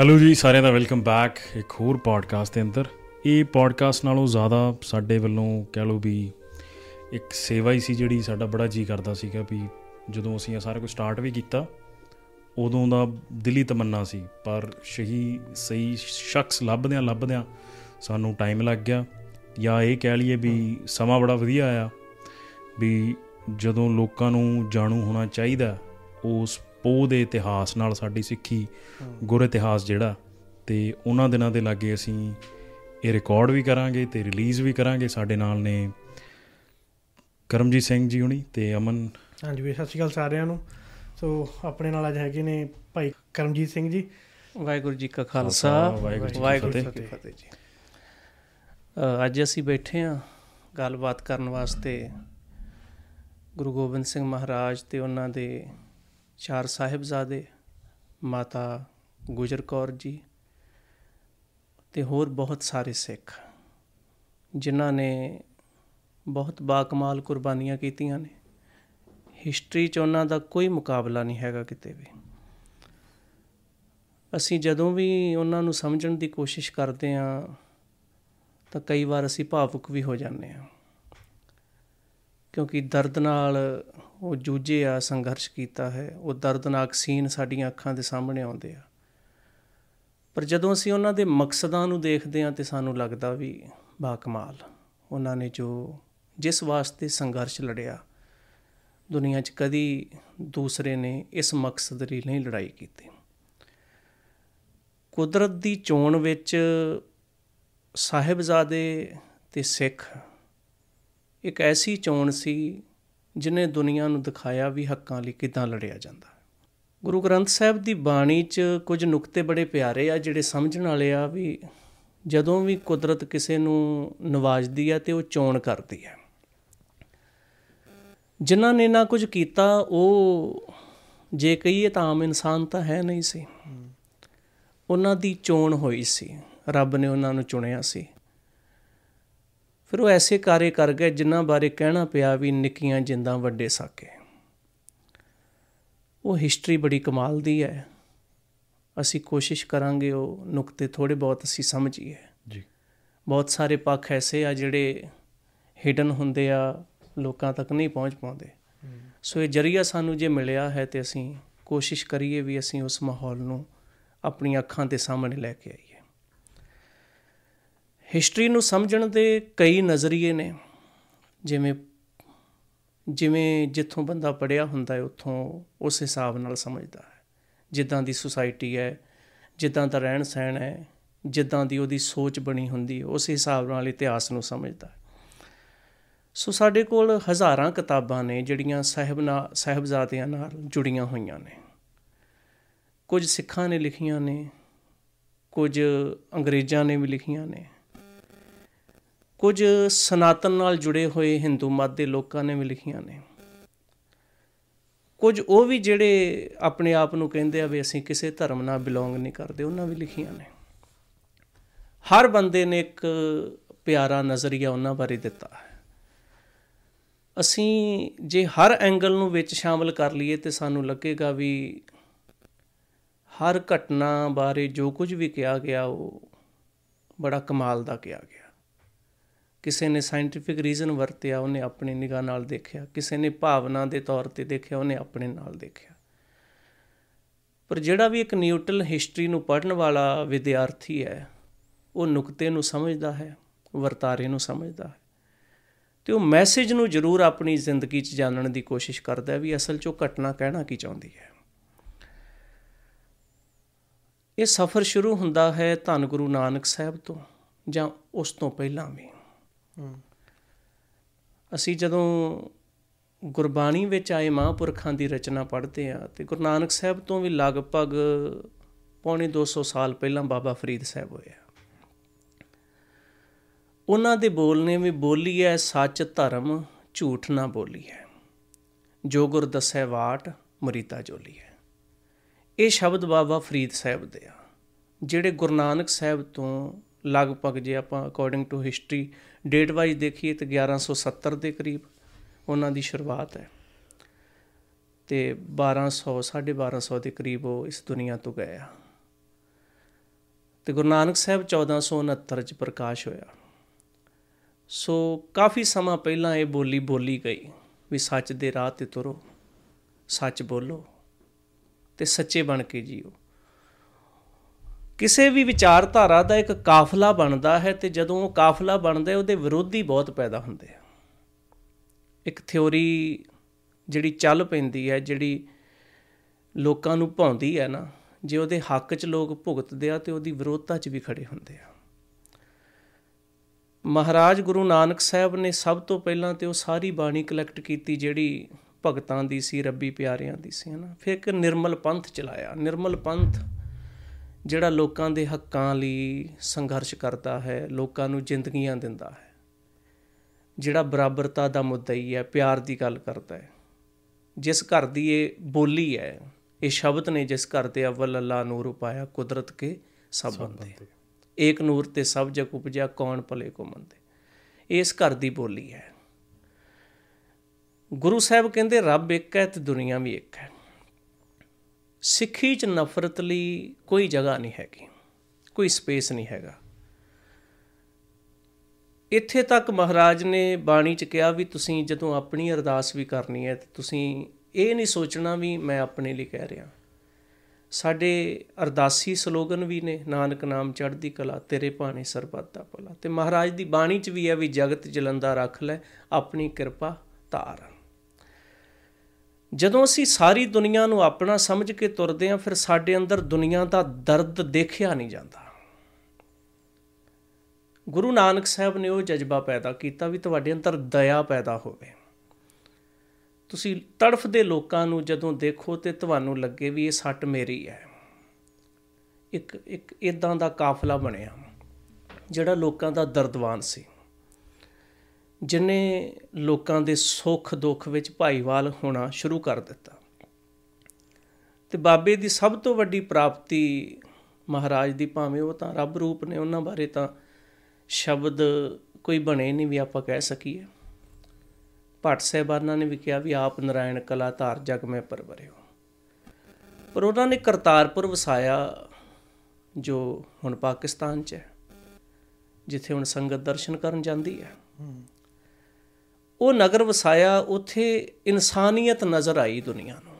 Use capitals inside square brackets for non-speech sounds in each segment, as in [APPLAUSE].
Hello ਜੀ, ਸਾਰਿਆਂ ਦਾ welcome back ਇੱਕ ਹੋਰ ਪੋਡਕਾਸਟ ਦੇ ਅੰਦਰ। ਇਹ ਪੋਡਕਾਸਟ ਨਾਲੋਂ ਜ਼ਿਆਦਾ ਸਾਡੇ ਵੱਲੋਂ ਕਹਿ ਲਓ ਵੀ ਇੱਕ ਸੇਵਾ ਹੀ ਸੀ ਜਿਹੜੀ ਸਾਡਾ ਬੜਾ ਜੀ ਕਰਦਾ ਸੀਗਾ ਵੀ ਜਦੋਂ ਅਸੀਂ ਇਹ ਸਾਰਾ ਕੁਝ ਸਟਾਰਟ ਵੀ ਕੀਤਾ, ਉਦੋਂ ਦਾ ਦਿਲੀ ਤਮੰਨਾ ਸੀ। ਪਰ ਸਹੀ ਸਹੀ ਸ਼ਖਸ ਲੱਭਦਿਆਂ ਲੱਭਦਿਆਂ ਸਾਨੂੰ ਟਾਈਮ ਲੱਗ ਗਿਆ। ਜਾਂ ਇਹ ਕਹਿ ਲਈਏ ਵੀ ਸਮਾਂ ਬੜਾ ਵਧੀਆ ਆਇਆ ਵੀ ਜਦੋਂ ਲੋਕਾਂ ਨੂੰ ਜਾਣੂ ਹੋਣਾ ਚਾਹੀਦਾ, ਉਸ ਪੋਹ ਦੇ ਇਤਿਹਾਸ ਨਾਲ ਸਾਡੀ ਸਿੱਖੀ ਗੁਰ ਇਤਿਹਾਸ ਜਿਹੜਾ ਤੇ ਉਹਨਾਂ ਦਿਨਾਂ ਦੇ ਲਾਗੇ ਅਸੀਂ ਇਹ ਰਿਕਾਰਡ ਵੀ ਕਰਾਂਗੇ ਤੇ ਰਿਲੀਜ਼ ਵੀ ਕਰਾਂਗੇ ਸਾਡੇ ਨਾਲ ਨੇ ਕਰਮਜੀਤ ਸਿੰਘ ਜੀ ਹੁਣੀ ਤੇ ਅਮਨ। ਹਾਂਜੀ ਵੀ ਸਤਿ ਸ਼੍ਰੀ ਅਕਾਲ ਸਾਰਿਆਂ ਨੂੰ। ਸੋ ਆਪਣੇ ਨਾਲ ਅੱਜ ਹੈਗੇ ਨੇ ਭਾਈ ਕਰਮਜੀਤ ਸਿੰਘ ਜੀ। ਵਾਹਿਗੁਰੂ ਜੀ ਕਾ ਖਾਲਸਾ। ਵਾਹਿਗੁਰੂ ਜੀ ਕੀ ਫਤਿਹ। ਜੀ। ਅੱਜ ਅਸੀਂ ਬੈਠੇ ਹਾਂ ਗੱਲਬਾਤ ਕਰਨ ਵਾਸਤੇ ਗੁਰੂ ਗੋਬਿੰਦ ਸਿੰਘ ਮਹਾਰਾਜ ਤੇ ਉਹਨਾਂ ਦੇ ਚਾਰ ਸਾਹਿਬਜ਼ਾਦੇ, ਮਾਤਾ ਗੁਜਰ ਕੌਰ ਜੀ ਤੇ ਹੋਰ ਬਹੁਤ ਸਾਰੇ ਸਿੱਖ, ਜਿਨ੍ਹਾਂ ਨੇ ਬਹੁਤ ਬਾਕਮਾਲ ਕੁਰਬਾਨੀਆਂ ਕੀਤੀਆਂ ਨੇ। ਹਿਸਟਰੀ 'ਚ ਉਹਨਾਂ ਦਾ ਕੋਈ ਮੁਕਾਬਲਾ ਨਹੀਂ ਹੈਗਾ ਕਿਤੇ ਵੀ। ਅਸੀਂ ਜਦੋਂ ਵੀ ਉਹਨਾਂ ਨੂੰ ਸਮਝਣ ਦੀ ਕੋਸ਼ਿਸ਼ ਕਰਦੇ ਹਾਂ, ਤਾਂ ਕਈ ਵਾਰ ਅਸੀਂ ਭਾਵੁਕ ਵੀ ਹੋ ਜਾਂਦੇ ਹਾਂ। ਕਿਉਂਕਿ ਦਰਦ ਨਾਲ ਉਹ ਜੂਝੇ ਆ, ਸੰਘਰਸ਼ ਕੀਤਾ ਹੈ, ਉਹ ਦਰਦਨਾਕ ਸੀਨ ਸਾਡੀਆਂ ਅੱਖਾਂ ਦੇ ਸਾਹਮਣੇ ਆਉਂਦੇ ਆ। ਪਰ ਜਦੋਂ ਅਸੀਂ ਉਹਨਾਂ ਦੇ ਮਕਸਦਾਂ ਨੂੰ ਦੇਖਦੇ ਹਾਂ ਤੇ ਸਾਨੂੰ ਲੱਗਦਾ ਵੀ ਬਾਕਮਾਲ ਉਹਨਾਂ ਨੇ ਜੋ ਜਿਸ ਵਾਸਤੇ ਸੰਘਰਸ਼ ਲੜਿਆ, ਦੁਨੀਆ 'ਚ ਕਦੀ ਦੂਸਰੇ ਨੇ ਇਸ ਮਕਸਦ ਲਈ ਨਹੀਂ ਲੜਾਈ ਕੀਤੀ। ਕੁਦਰਤ ਦੀ ਚੋਣ ਵਿੱਚ ਸਾਹਿਬਜ਼ਾਦੇ ਤੇ ਸਿੱਖ ਇੱਕ ਐਸੀ ਚੋਣ ਸੀ ਜਿਨੇ ਦੁਨੀਆ ਨੂੰ ਦਿਖਾਇਆ ਵੀ ਹੱਕਾਂ ਲਈ ਕਿਦਾਂ ਲੜਿਆ ਜਾਂਦਾ। ਗੁਰੂ ਗ੍ਰੰਥ ਸਾਹਿਬ ਦੀ ਬਾਣੀ 'ਚ ਕੁਝ ਨੁਕਤੇ ਬੜੇ ਪਿਆਰੇ ਆ ਜਿਹੜੇ ਸਮਝਣ ਵਾਲੇ ਆ ਵੀ ਜਦੋਂ ਵੀ ਕੁਦਰਤ ਕਿਸੇ ਨੂੰ ਨਵਾਜਦੀ ਹੈ ਤੇ ਉਹ ਚੋਣ ਕਰਦੀ ਹੈ। ਜਿਨ੍ਹਾਂ ਨੇ ਨਾ ਕੁਝ ਕੀਤਾ ਉਹ ਜੇ ਕਹੀਏ ਤਾਂ ਆਮ ਇਨਸਾਨ ਤਾਂ ਹੈ ਨਹੀਂ ਸੀ। ਉਹਨਾਂ ਦੀ ਚੋਣ ਹੋਈ ਸੀ। ਰੱਬ ਨੇ ਉਹਨਾਂ ਨੂੰ ਚੁਣਿਆ ਸੀ। ਫਿਰ ਉਹ ਐਸੇ ਕਾਰੇ ਕਰ ਗਏ ਜਿਨ੍ਹਾਂ ਬਾਰੇ ਕਹਿਣਾ ਪਿਆ ਵੀ ਨਿੱਕੀਆਂ ਜਿੰਦਾਂ ਵੱਡੇ ਸਾਕੇ। ਉਹ ਹਿਸਟਰੀ ਬੜੀ ਕਮਾਲ ਦੀ ਹੈ। ਅਸੀਂ ਕੋਸ਼ਿਸ਼ ਕਰਾਂਗੇ ਉਹ ਨੁਕਤੇ ਥੋੜੇ ਬਹੁਤ ਅਸੀਂ ਸਮਝੀਏ। ਜੀ। ਬਹੁਤ ਸਾਰੇ ਪੱਖ ਐਸੇ ਆ ਜਿਹੜੇ ਹਿਡਨ ਹੁੰਦੇ ਆ ਲੋਕਾਂ ਤੱਕ ਨਹੀਂ ਪਹੁੰਚ ਪਾਉਂਦੇ। ਸੋ ਇਹ ਜਰੀਆ ਸਾਨੂੰ ਜੇ ਮਿਲਿਆ ਹੈ ਤੇ ਅਸੀਂ ਕੋਸ਼ਿਸ਼ ਕਰੀਏ ਵੀ ਅਸੀਂ ਉਸ ਮਾਹੌਲ ਨੂੰ ਆਪਣੀਆਂ ਅੱਖਾਂ ਦੇ ਸਾਹਮਣੇ ਲੈ ਕੇ ਆਈਏ। ਹਿਸਟਰੀ ਨੂੰ ਸਮਝਣ ਦੇ ਕਈ ਨਜ਼ਰੀਏ ਨੇ। ਜਿਵੇਂ ਜਿਵੇਂ ਜਿੱਥੋਂ ਬੰਦਾ ਪੜਿਆ ਹੁੰਦਾ ਹੈ, ਉੱਥੋਂ ਉਸ ਹਿਸਾਬ ਨਾਲ ਸਮਝਦਾ ਹੈ। ਜਿੱਦਾਂ ਦੀ ਸੁਸਾਇਟੀ ਹੈ, ਜਿੱਦਾਂ ਦਾ ਰਹਿਣ ਸਹਿਣ ਹੈ, ਜਿੱਦਾਂ ਦੀ ਉਹਦੀ ਸੋਚ ਬਣੀ ਹੁੰਦੀ ਹੈ, ਉਸ ਹਿਸਾਬ ਨਾਲ ਇਤਿਹਾਸ ਨੂੰ ਸਮਝਦਾ ਹੈ। ਸੋ ਸਾਡੇ ਕੋਲ ਹਜ਼ਾਰਾਂ ਕਿਤਾਬਾਂ ਨੇ, ਜਿਹੜੀਆਂ ਸਾਹਿਬ ਨਾਲ ਸਾਹਿਬਜ਼ਾਦਿਆਂ ਨਾਲ ਜੁੜੀਆਂ ਹੋਈਆਂ ਨੇ। ਕੁਝ ਸਿੱਖਾਂ ਨੇ ਲਿਖੀਆਂ ਨੇ, ਕੁਝ ਅੰਗਰੇਜ਼ਾਂ ਨੇ ਵੀ ਲਿਖੀਆਂ ਨੇ। ਕੁਝ ਸਨਾਤਨ ਨਾਲ ਜੁੜੇ ਹੋਏ ਹਿੰਦੂ ਮਤ ਦੇ ਲੋਕਾਂ ਨੇ ਵੀ ਲਿਖੀਆਂ ਨੇ। ਕੁਝ ਉਹ ਵੀ ਜਿਹੜੇ ਆਪਣੇ ਆਪ ਨੂੰ ਕਹਿੰਦੇ ਆ ਵੀ ਅਸੀਂ ਕਿਸੇ ਧਰਮ ਨਾਲ ਬਿਲੋਂਗ ਨਹੀਂ ਕਰਦੇ, ਉਹਨਾਂ ਵੀ ਲਿਖੀਆਂ ਨੇ। ਹਰ ਬੰਦੇ ਨੇ ਇੱਕ ਪਿਆਰਾ ਨਜ਼ਰੀਆ ਉਹਨਾਂ ਬਾਰੇ ਦਿੱਤਾ ਹੈ। ਅਸੀਂ ਜੇ ਹਰ ਐਂਗਲ ਨੂੰ ਵਿੱਚ ਸ਼ਾਮਲ ਕਰ ਲਈਏ ਤੇ ਸਾਨੂੰ ਲੱਗੇਗਾ ਵੀ ਹਰ ਘਟਨਾ ਬਾਰੇ ਜੋ ਕੁਝ ਵੀ ਕਿਹਾ ਗਿਆ, ਉਹ ਬੜਾ ਕਮਾਲ ਦਾ ਕਿਹਾ ਗਿਆ। ਕਿਸੇ ਨੇ ਸਾਇੰਟੀਫਿਕ ਰੀਜ਼ਨ ਵਰਤਿਆ, ਉਹਨੇ ਆਪਣੀ ਨਿਗਾਹ ਨਾਲ ਦੇਖਿਆ। ਕਿਸੇ ਨੇ ਭਾਵਨਾ ਦੇ ਤੌਰ ਤੇ ਦੇਖਿਆ, ਉਹਨੇ ਆਪਣੇ ਨਾਲ ਦੇਖਿਆ। ਪਰ ਜਿਹੜਾ ਵੀ ਇੱਕ ਨਿਊਟਰਲ ਹਿਸਟਰੀ ਨੂੰ ਪੜ੍ਹਨ ਵਾਲਾ ਵਿਦਿਆਰਥੀ ਹੈ, ਉਹ ਨੁਕਤੇ ਨੂੰ ਸਮਝਦਾ ਹੈ, ਵਰਤਾਰੇ ਨੂੰ ਸਮਝਦਾ ਹੈ। ਤੇ ਉਹ ਮੈਸੇਜ ਨੂੰ ਜ਼ਰੂਰ ਆਪਣੀ ਜ਼ਿੰਦਗੀ 'ਚ ਜਾਣਨ ਦੀ ਕੋਸ਼ਿਸ਼ ਕਰਦਾ ਹੈ ਵੀ ਅਸਲ 'ਚ ਉਹ ਘਟਨਾ ਕਹਿਣਾ ਕੀ ਚਾਹੁੰਦੀ ਹੈ। ਇਹ ਸਫ਼ਰ ਸ਼ੁਰੂ ਹੁੰਦਾ ਹੈ ਧੰਨ ਗੁਰੂ ਨਾਨਕ ਸਾਹਿਬ ਤੋਂ ਜਾਂ ਉਸ ਤੋਂ ਪਹਿਲਾਂ ਵੀ। ਅਸੀਂ ਜਦੋਂ ਗੁਰਬਾਣੀ ਵਿੱਚ ਆਏ ਮਹਾਂਪੁਰਖਾਂ ਦੀ ਰਚਨਾ ਪੜ੍ਹਦੇ ਆ ਤੇ ਗੁਰੂ ਨਾਨਕ ਸਾਹਿਬ ਤੋਂ ਵੀ ਲਗਭਗ ਪੌਣੇ 200 ਸਾਲ ਪਹਿਲਾਂ ਬਾਬਾ ਫਰੀਦ ਸਾਹਿਬ ਹੋਇਆ ਉਹਨਾਂ ਦੇ ਬੋਲ ਨੇ ਵੀ ਬੋਲੀ ਹੈ, ਸੱਚ ਧਰਮ ਝੂਠ ਨਾ ਬੋਲੀ ਹੈ। ਜੋ ਗੁਰ ਦੱਸੈ ਵਾਟ, ਮਰੀਤਾ ਜੋਲੀ ਹੈ। ਇਹ ਸ਼ਬਦ ਬਾਬਾ ਫਰੀਦ ਸਾਹਿਬ ਦੇ ਆ, ਜਿਹੜੇ ਗੁਰੂ ਨਾਨਕ ਸਾਹਿਬ ਤੋਂ ਲਗਭਗ ਜੇ ਆਪਾਂ according to history date wise ਦੇਖੀਏ ਤਾਂ 1170 ਦੇ ਕਰੀਬ ਉਹਨਾਂ ਦੀ ਸ਼ੁਰੂਆਤ ਹੈ। ਤੇ 1200 1250 ਦੇ ਕਰੀਬ ਉਹ ਇਸ ਦੁਨੀਆ ਤੋਂ ਗਏ ਆ। ਤੇ ਗੁਰੂ ਨਾਨਕ ਸਾਹਿਬ 1469 ਚ ਪ੍ਰਕਾਸ਼ ਹੋਇਆ। ਸੋ ਕਾਫੀ ਸਮਾਂ ਪਹਿਲਾਂ ਇਹ ਬੋਲੀ ਬੋਲੀ ਗਈ ਵੀ ਸੱਚ ਦੇ ਰਾਹ ਤੇ ਤੁਰੋ, ਸੱਚ ਬੋਲੋ ਤੇ ਸੱਚੇ ਬਣ ਕੇ ਜੀਓ। ਕਿਸੇ ਵੀ ਵਿਚਾਰਧਾਰਾ ਦਾ ਇੱਕ ਕਾਫਲਾ ਬਣਦਾ ਹੈ ਤੇ ਜਦੋਂ ਉਹ ਕਾਫਲਾ ਬਣਦਾ ਹੈ, ਉਹਦੇ ਵਿਰੋਧੀ ਬਹੁਤ ਪੈਦਾ ਹੁੰਦੇ ਆ। ਇੱਕ ਥਿਉਰੀ ਜਿਹੜੀ ਚੱਲ ਪੈਂਦੀ ਹੈ, ਜਿਹੜੀ ਲੋਕਾਂ ਨੂੰ ਭਾਉਂਦੀ ਹੈ ਨਾ, ਜੇ ਉਹਦੇ ਹੱਕ 'ਚ ਲੋਕ ਭੁਗਤਦੇ ਆ ਤੇ ਉਹਦੀ ਵਿਰੋਧਤਾ 'ਚ ਵੀ ਖੜੇ ਹੁੰਦੇ ਆ। ਮਹਾਰਾਜ ਗੁਰੂ ਨਾਨਕ ਸਾਹਿਬ ਨੇ ਸਭ ਤੋਂ ਪਹਿਲਾਂ ਤੇ ਉਹ ਸਾਰੀ ਬਾਣੀ ਕਲੈਕਟ ਕੀਤੀ ਜਿਹੜੀ ਭਗਤਾਂ ਦੀ ਸੀ, ਰੱਬੀ ਪਿਆਰਿਆਂ ਦੀ ਸੀ ਹਨਾ ਫਿਰ ਇੱਕ ਨਿਰਮਲ ਪੰਥ ਚਲਾਇਆ। ਨਿਰਮਲ ਪੰਥ ਜਿਹੜਾ ਲੋਕਾਂ ਦੇ ਹੱਕਾਂ ਲਈ ਸੰਘਰਸ਼ ਕਰਦਾ ਹੈ ਲੋਕਾਂ ਨੂੰ ਜ਼ਿੰਦਗੀਆਂ ਦਿੰਦਾ ਹੈ ਜਿਹੜਾ ਬਰਾਬਰਤਾ ਦਾ ਮੁੱਦਾ ਹੀ ਹੈ ਪਿਆਰ ਦੀ ਗੱਲ ਕਰਦਾ ਹੈ। ਜਿਸ ਘਰ ਦੀ ਇਹ ਬੋਲੀ ਹੈ ਇਹ ਸ਼ਬਦ ਨੇ ਜਿਸ ਘਰ ਤੇ ਅਵਲ ਅੱਲਾ ਨੂਰ ਉਪਾਇਆ ਕੁਦਰਤ ਕੇ ਸਭ ਬੰਦੇ ਏਕ ਨੂਰ ਤੇ ਸਭ ਜਗ ਉਪਜਿਆ ਕੌਣ ਭਲੇ ਕੋ ਮੰਦੇ। ਇਸ ਘਰ ਦੀ ਬੋਲੀ ਹੈ। ਗੁਰੂ ਸਾਹਿਬ ਕਹਿੰਦੇ ਰੱਬ ਇੱਕ ਹੈ ਤੇ ਦੁਨੀਆ ਵੀ ਇੱਕ ਹੈ। ਸਿੱਖੀ 'ਚ ਨਫ਼ਰਤ ਲਈ ਕੋਈ ਜਗ੍ਹਾ ਨਹੀਂ ਹੈਗੀ, ਕੋਈ ਸਪੇਸ ਨਹੀਂ ਹੈਗਾ। ਇੱਥੇ ਤੱਕ ਮਹਾਰਾਜ ਨੇ ਬਾਣੀ 'ਚ ਕਿਹਾ ਵੀ ਤੁਸੀਂ ਜਦੋਂ ਆਪਣੀ ਅਰਦਾਸ ਵੀ ਕਰਨੀ ਹੈ, ਤੇ ਤੁਸੀਂ ਇਹ ਨਹੀਂ ਸੋਚਣਾ ਵੀ ਮੈਂ ਆਪਣੇ ਲਈ ਕਹਿ ਰਿਹਾ। ਸਾਡੇ ਅਰਦਾਸੀ ਸਲੋਗਨ ਵੀ ਨੇ, ਨਾਨਕ ਨਾਮ ਚੜ੍ਹਦੀ ਕਲਾ, ਤੇਰੇ ਭਾਣੇ ਸਰਬੱਤ ਦਾ ਭਲਾ। ਤੇ ਮਹਾਰਾਜ ਦੀ ਬਾਣੀ 'ਚ ਵੀ ਹੈ ਵੀ ਜਗਤ ਜਲੰਦਾ ਰੱਖ ਲੈ, ਆਪਣੀ ਕਿਰਪਾ ਧਾਰ ਜਦੋਂ ਅਸੀਂ ਸਾਰੀ ਦੁਨੀਆ ਨੂੰ ਆਪਣਾ ਸਮਝ ਕੇ ਤੁਰਦੇ ਹਾਂ, ਫਿਰ ਸਾਡੇ ਅੰਦਰ ਦੁਨੀਆ ਦਾ ਦਰਦ ਦੇਖਿਆ ਨਹੀਂ ਜਾਂਦਾ। ਗੁਰੂ ਨਾਨਕ ਸਾਹਿਬ ਨੇ ਉਹ ਜਜ਼ਬਾ ਪੈਦਾ ਕੀਤਾ ਵੀ ਤੁਹਾਡੇ ਅੰਦਰ ਦਇਆ ਪੈਦਾ ਹੋਵੇ। ਤੁਸੀਂ ਤੜਫਦੇ ਲੋਕਾਂ ਨੂੰ ਜਦੋਂ ਦੇਖੋ ਤੇ ਤੁਹਾਨੂੰ ਲੱਗੇ ਵੀ ਇਹ ਸੱਟ ਮੇਰੀ ਹੈ। ਇੱਕ ਇੱਕ ਇਦਾਂ ਦਾ ਕਾਫਲਾ ਬਣਿਆ, ਜਿਹੜਾ ਲੋਕਾਂ ਦਾ ਦਰਦਵਾਨ ਸੀ। ਜਿਨੇ ਲੋਕਾਂ ਦੇ ਸੁੱਖ ਦੁੱਖ ਵਿੱਚ ਭਾਈਵਾਲ ਹੋਣਾ ਸ਼ੁਰੂ ਕਰ ਦਿੱਤਾ। ਤੇ ਬਾਬੇ ਦੀ ਸਭ ਤੋਂ ਵੱਡੀ ਪ੍ਰਾਪਤੀ ਮਹਾਰਾਜ ਦੀ ਭਾਵੇਂ ਉਹ ਤਾਂ ਰੱਬ ਰੂਪ ਨੇ, ਉਹਨਾਂ ਬਾਰੇ ਤਾਂ ਸ਼ਬਦ ਕੋਈ ਬਣੇ ਨਹੀਂ ਵੀ ਆਪਾਂ ਕਹਿ ਸਕੀਏ। ਭੱਟ ਸਾਹਿਬਾਨਾਂ ਨੇ ਵੀ ਕਿਹਾ ਵੀ ਆਪ ਨਰਾਇਣ ਕਲਾ ਧਾਰ ਜਗ ਮੈਂ ਪਰਵਰਿਓ। ਪਰ ਉਹਨਾਂ ਨੇ ਕਰਤਾਰਪੁਰ ਵਸਾਇਆ, ਜੋ ਹੁਣ ਪਾਕਿਸਤਾਨ 'ਚ ਹੈ, ਜਿੱਥੇ ਹੁਣ ਸੰਗਤ ਦਰਸ਼ਨ ਕਰਨ ਜਾਂਦੀ ਹੈ। ਉਹ ਨਗਰ ਵਸਾਇਆ, ਉੱਥੇ ਇਨਸਾਨੀਅਤ ਨਜ਼ਰ ਆਈ ਦੁਨੀਆ ਨੂੰ।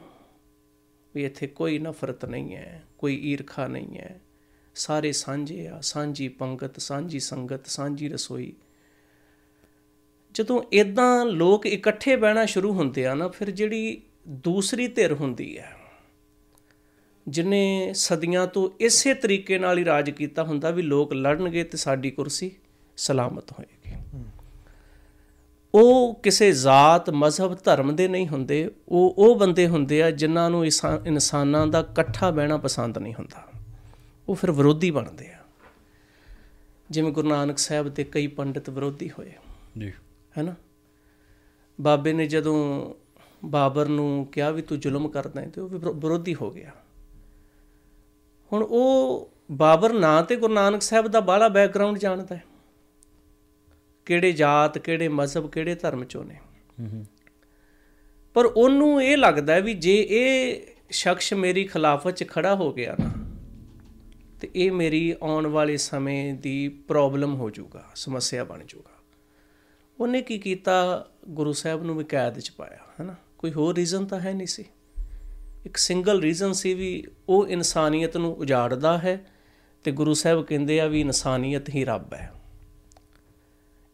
ਵੀ ਇੱਥੇ ਕੋਈ ਨਫ਼ਰਤ ਨਹੀਂ ਹੈ, ਕੋਈ ਈਰਖਾ ਨਹੀਂ ਹੈ। ਸਾਰੇ ਸਾਂਝੇ ਆ, ਸਾਂਝੀ ਪੰਗਤ, ਸਾਂਝੀ ਸੰਗਤ, ਸਾਂਝੀ ਰਸੋਈ। ਜਦੋਂ ਇਦਾਂ ਲੋਕ ਇਕੱਠੇ ਬਹਿਣਾ ਸ਼ੁਰੂ ਹੁੰਦੇ ਆ ਨਾ, ਫਿਰ ਜਿਹੜੀ ਦੂਸਰੀ ਧਿਰ ਹੁੰਦੀ ਹੈ, ਜਿਨੇ ਸਦੀਆਂ ਤੋਂ ਇਸੇ ਤਰੀਕੇ ਨਾਲ ਹੀ ਰਾਜ ਕੀਤਾ ਹੁੰਦਾ ਵੀ ਲੋਕ ਲੜਨਗੇ ਤੇ ਸਾਡੀ ਕੁਰਸੀ ਸਲਾਮਤ ਹੋਏਗੀ ਉਹ ਕਿਸੇ ਜ਼ਾਤ ਮਜ਼ਹਬ ਧਰਮ ਦੇ ਨਹੀਂ ਹੁੰਦੇ। ਉਹ ਉਹ ਬੰਦੇ ਹੁੰਦੇ ਆ ਜਿਨ੍ਹਾਂ ਨੂੰ ਇਨਸਾਨਾਂ ਦਾ ਇਕੱਠਾ ਬਹਿਣਾ ਪਸੰਦ ਨਹੀਂ ਹੁੰਦਾ। ਉਹ ਫਿਰ ਵਿਰੋਧੀ ਬਣਦੇ ਆ। ਜਿਵੇਂ ਗੁਰੂ ਨਾਨਕ ਸਾਹਿਬ ਦੇ ਕਈ ਪੰਡਿਤ ਵਿਰੋਧੀ ਹੋਏ। ਜੀ। ਹੈਨਾ? ਬਾਬੇ ਨੇ ਜਦੋਂ ਬਾਬਰ ਨੂੰ ਕਿਹਾ ਵੀ ਤੂੰ ਜ਼ੁਲਮ ਕਰਦਾ ਹੈ ਤੇ ਉਹ ਵਿਰੋਧੀ ਹੋ ਗਿਆ। ਹੁਣ ਉਹ ਬਾਬਰ ਨਾਂ ਤੇ ਗੁਰੂ ਨਾਨਕ ਸਾਹਿਬ ਦਾ ਬਾਹਲਾ ਬੈਕਗ੍ਰਾਉਂਡ ਜਾਣਦਾ ਹੈ। ਕਿਹੜੇ ਜਾਤ, ਕਿਹੜੇ ਮਜ਼ਹਬ, ਕਿਹੜੇ ਧਰਮ ਚੋਂ ਨੇ। ਪਰ ਉਹਨੂੰ ਇਹ ਲੱਗਦਾ ਵੀ ਜੇ ਇਹ ਸ਼ਖਸ ਮੇਰੀ ਖਿਲਾਫਤ 'ਚ ਖੜਾ ਹੋ ਗਿਆ ਨਾ, ਤੇ ਇਹ ਮੇਰੀ ਆਉਣ ਵਾਲੇ ਸਮੇਂ ਦੀ ਪ੍ਰੋਬਲਮ ਹੋ ਜਾਊਗਾ, ਸਮੱਸਿਆ ਬਣ ਜਾਊਗਾ। ਉਹਨੇ ਕੀ ਕੀਤਾ? ਗੁਰੂ ਸਾਹਿਬ ਨੂੰ ਵੀ ਕੈਦ 'ਚ ਪਾਇਆ, ਹੈਨਾ? ਕੋਈ ਹੋਰ ਰੀਜ਼ਨ ਤਾਂ ਹੈ ਨਹੀਂ ਸੀ। ਇੱਕ ਸਿੰਗਲ ਰੀਜ਼ਨ ਸੀ ਵੀ ਉਹ ਇਨਸਾਨੀਅਤ ਨੂੰ ਉਜਾੜਦਾ ਹੈ ਤੇ ਗੁਰੂ ਸਾਹਿਬ ਕਹਿੰਦੇ ਆ ਵੀ ਇਨਸਾਨੀਅਤ ਹੀ ਰੱਬ ਹੈ।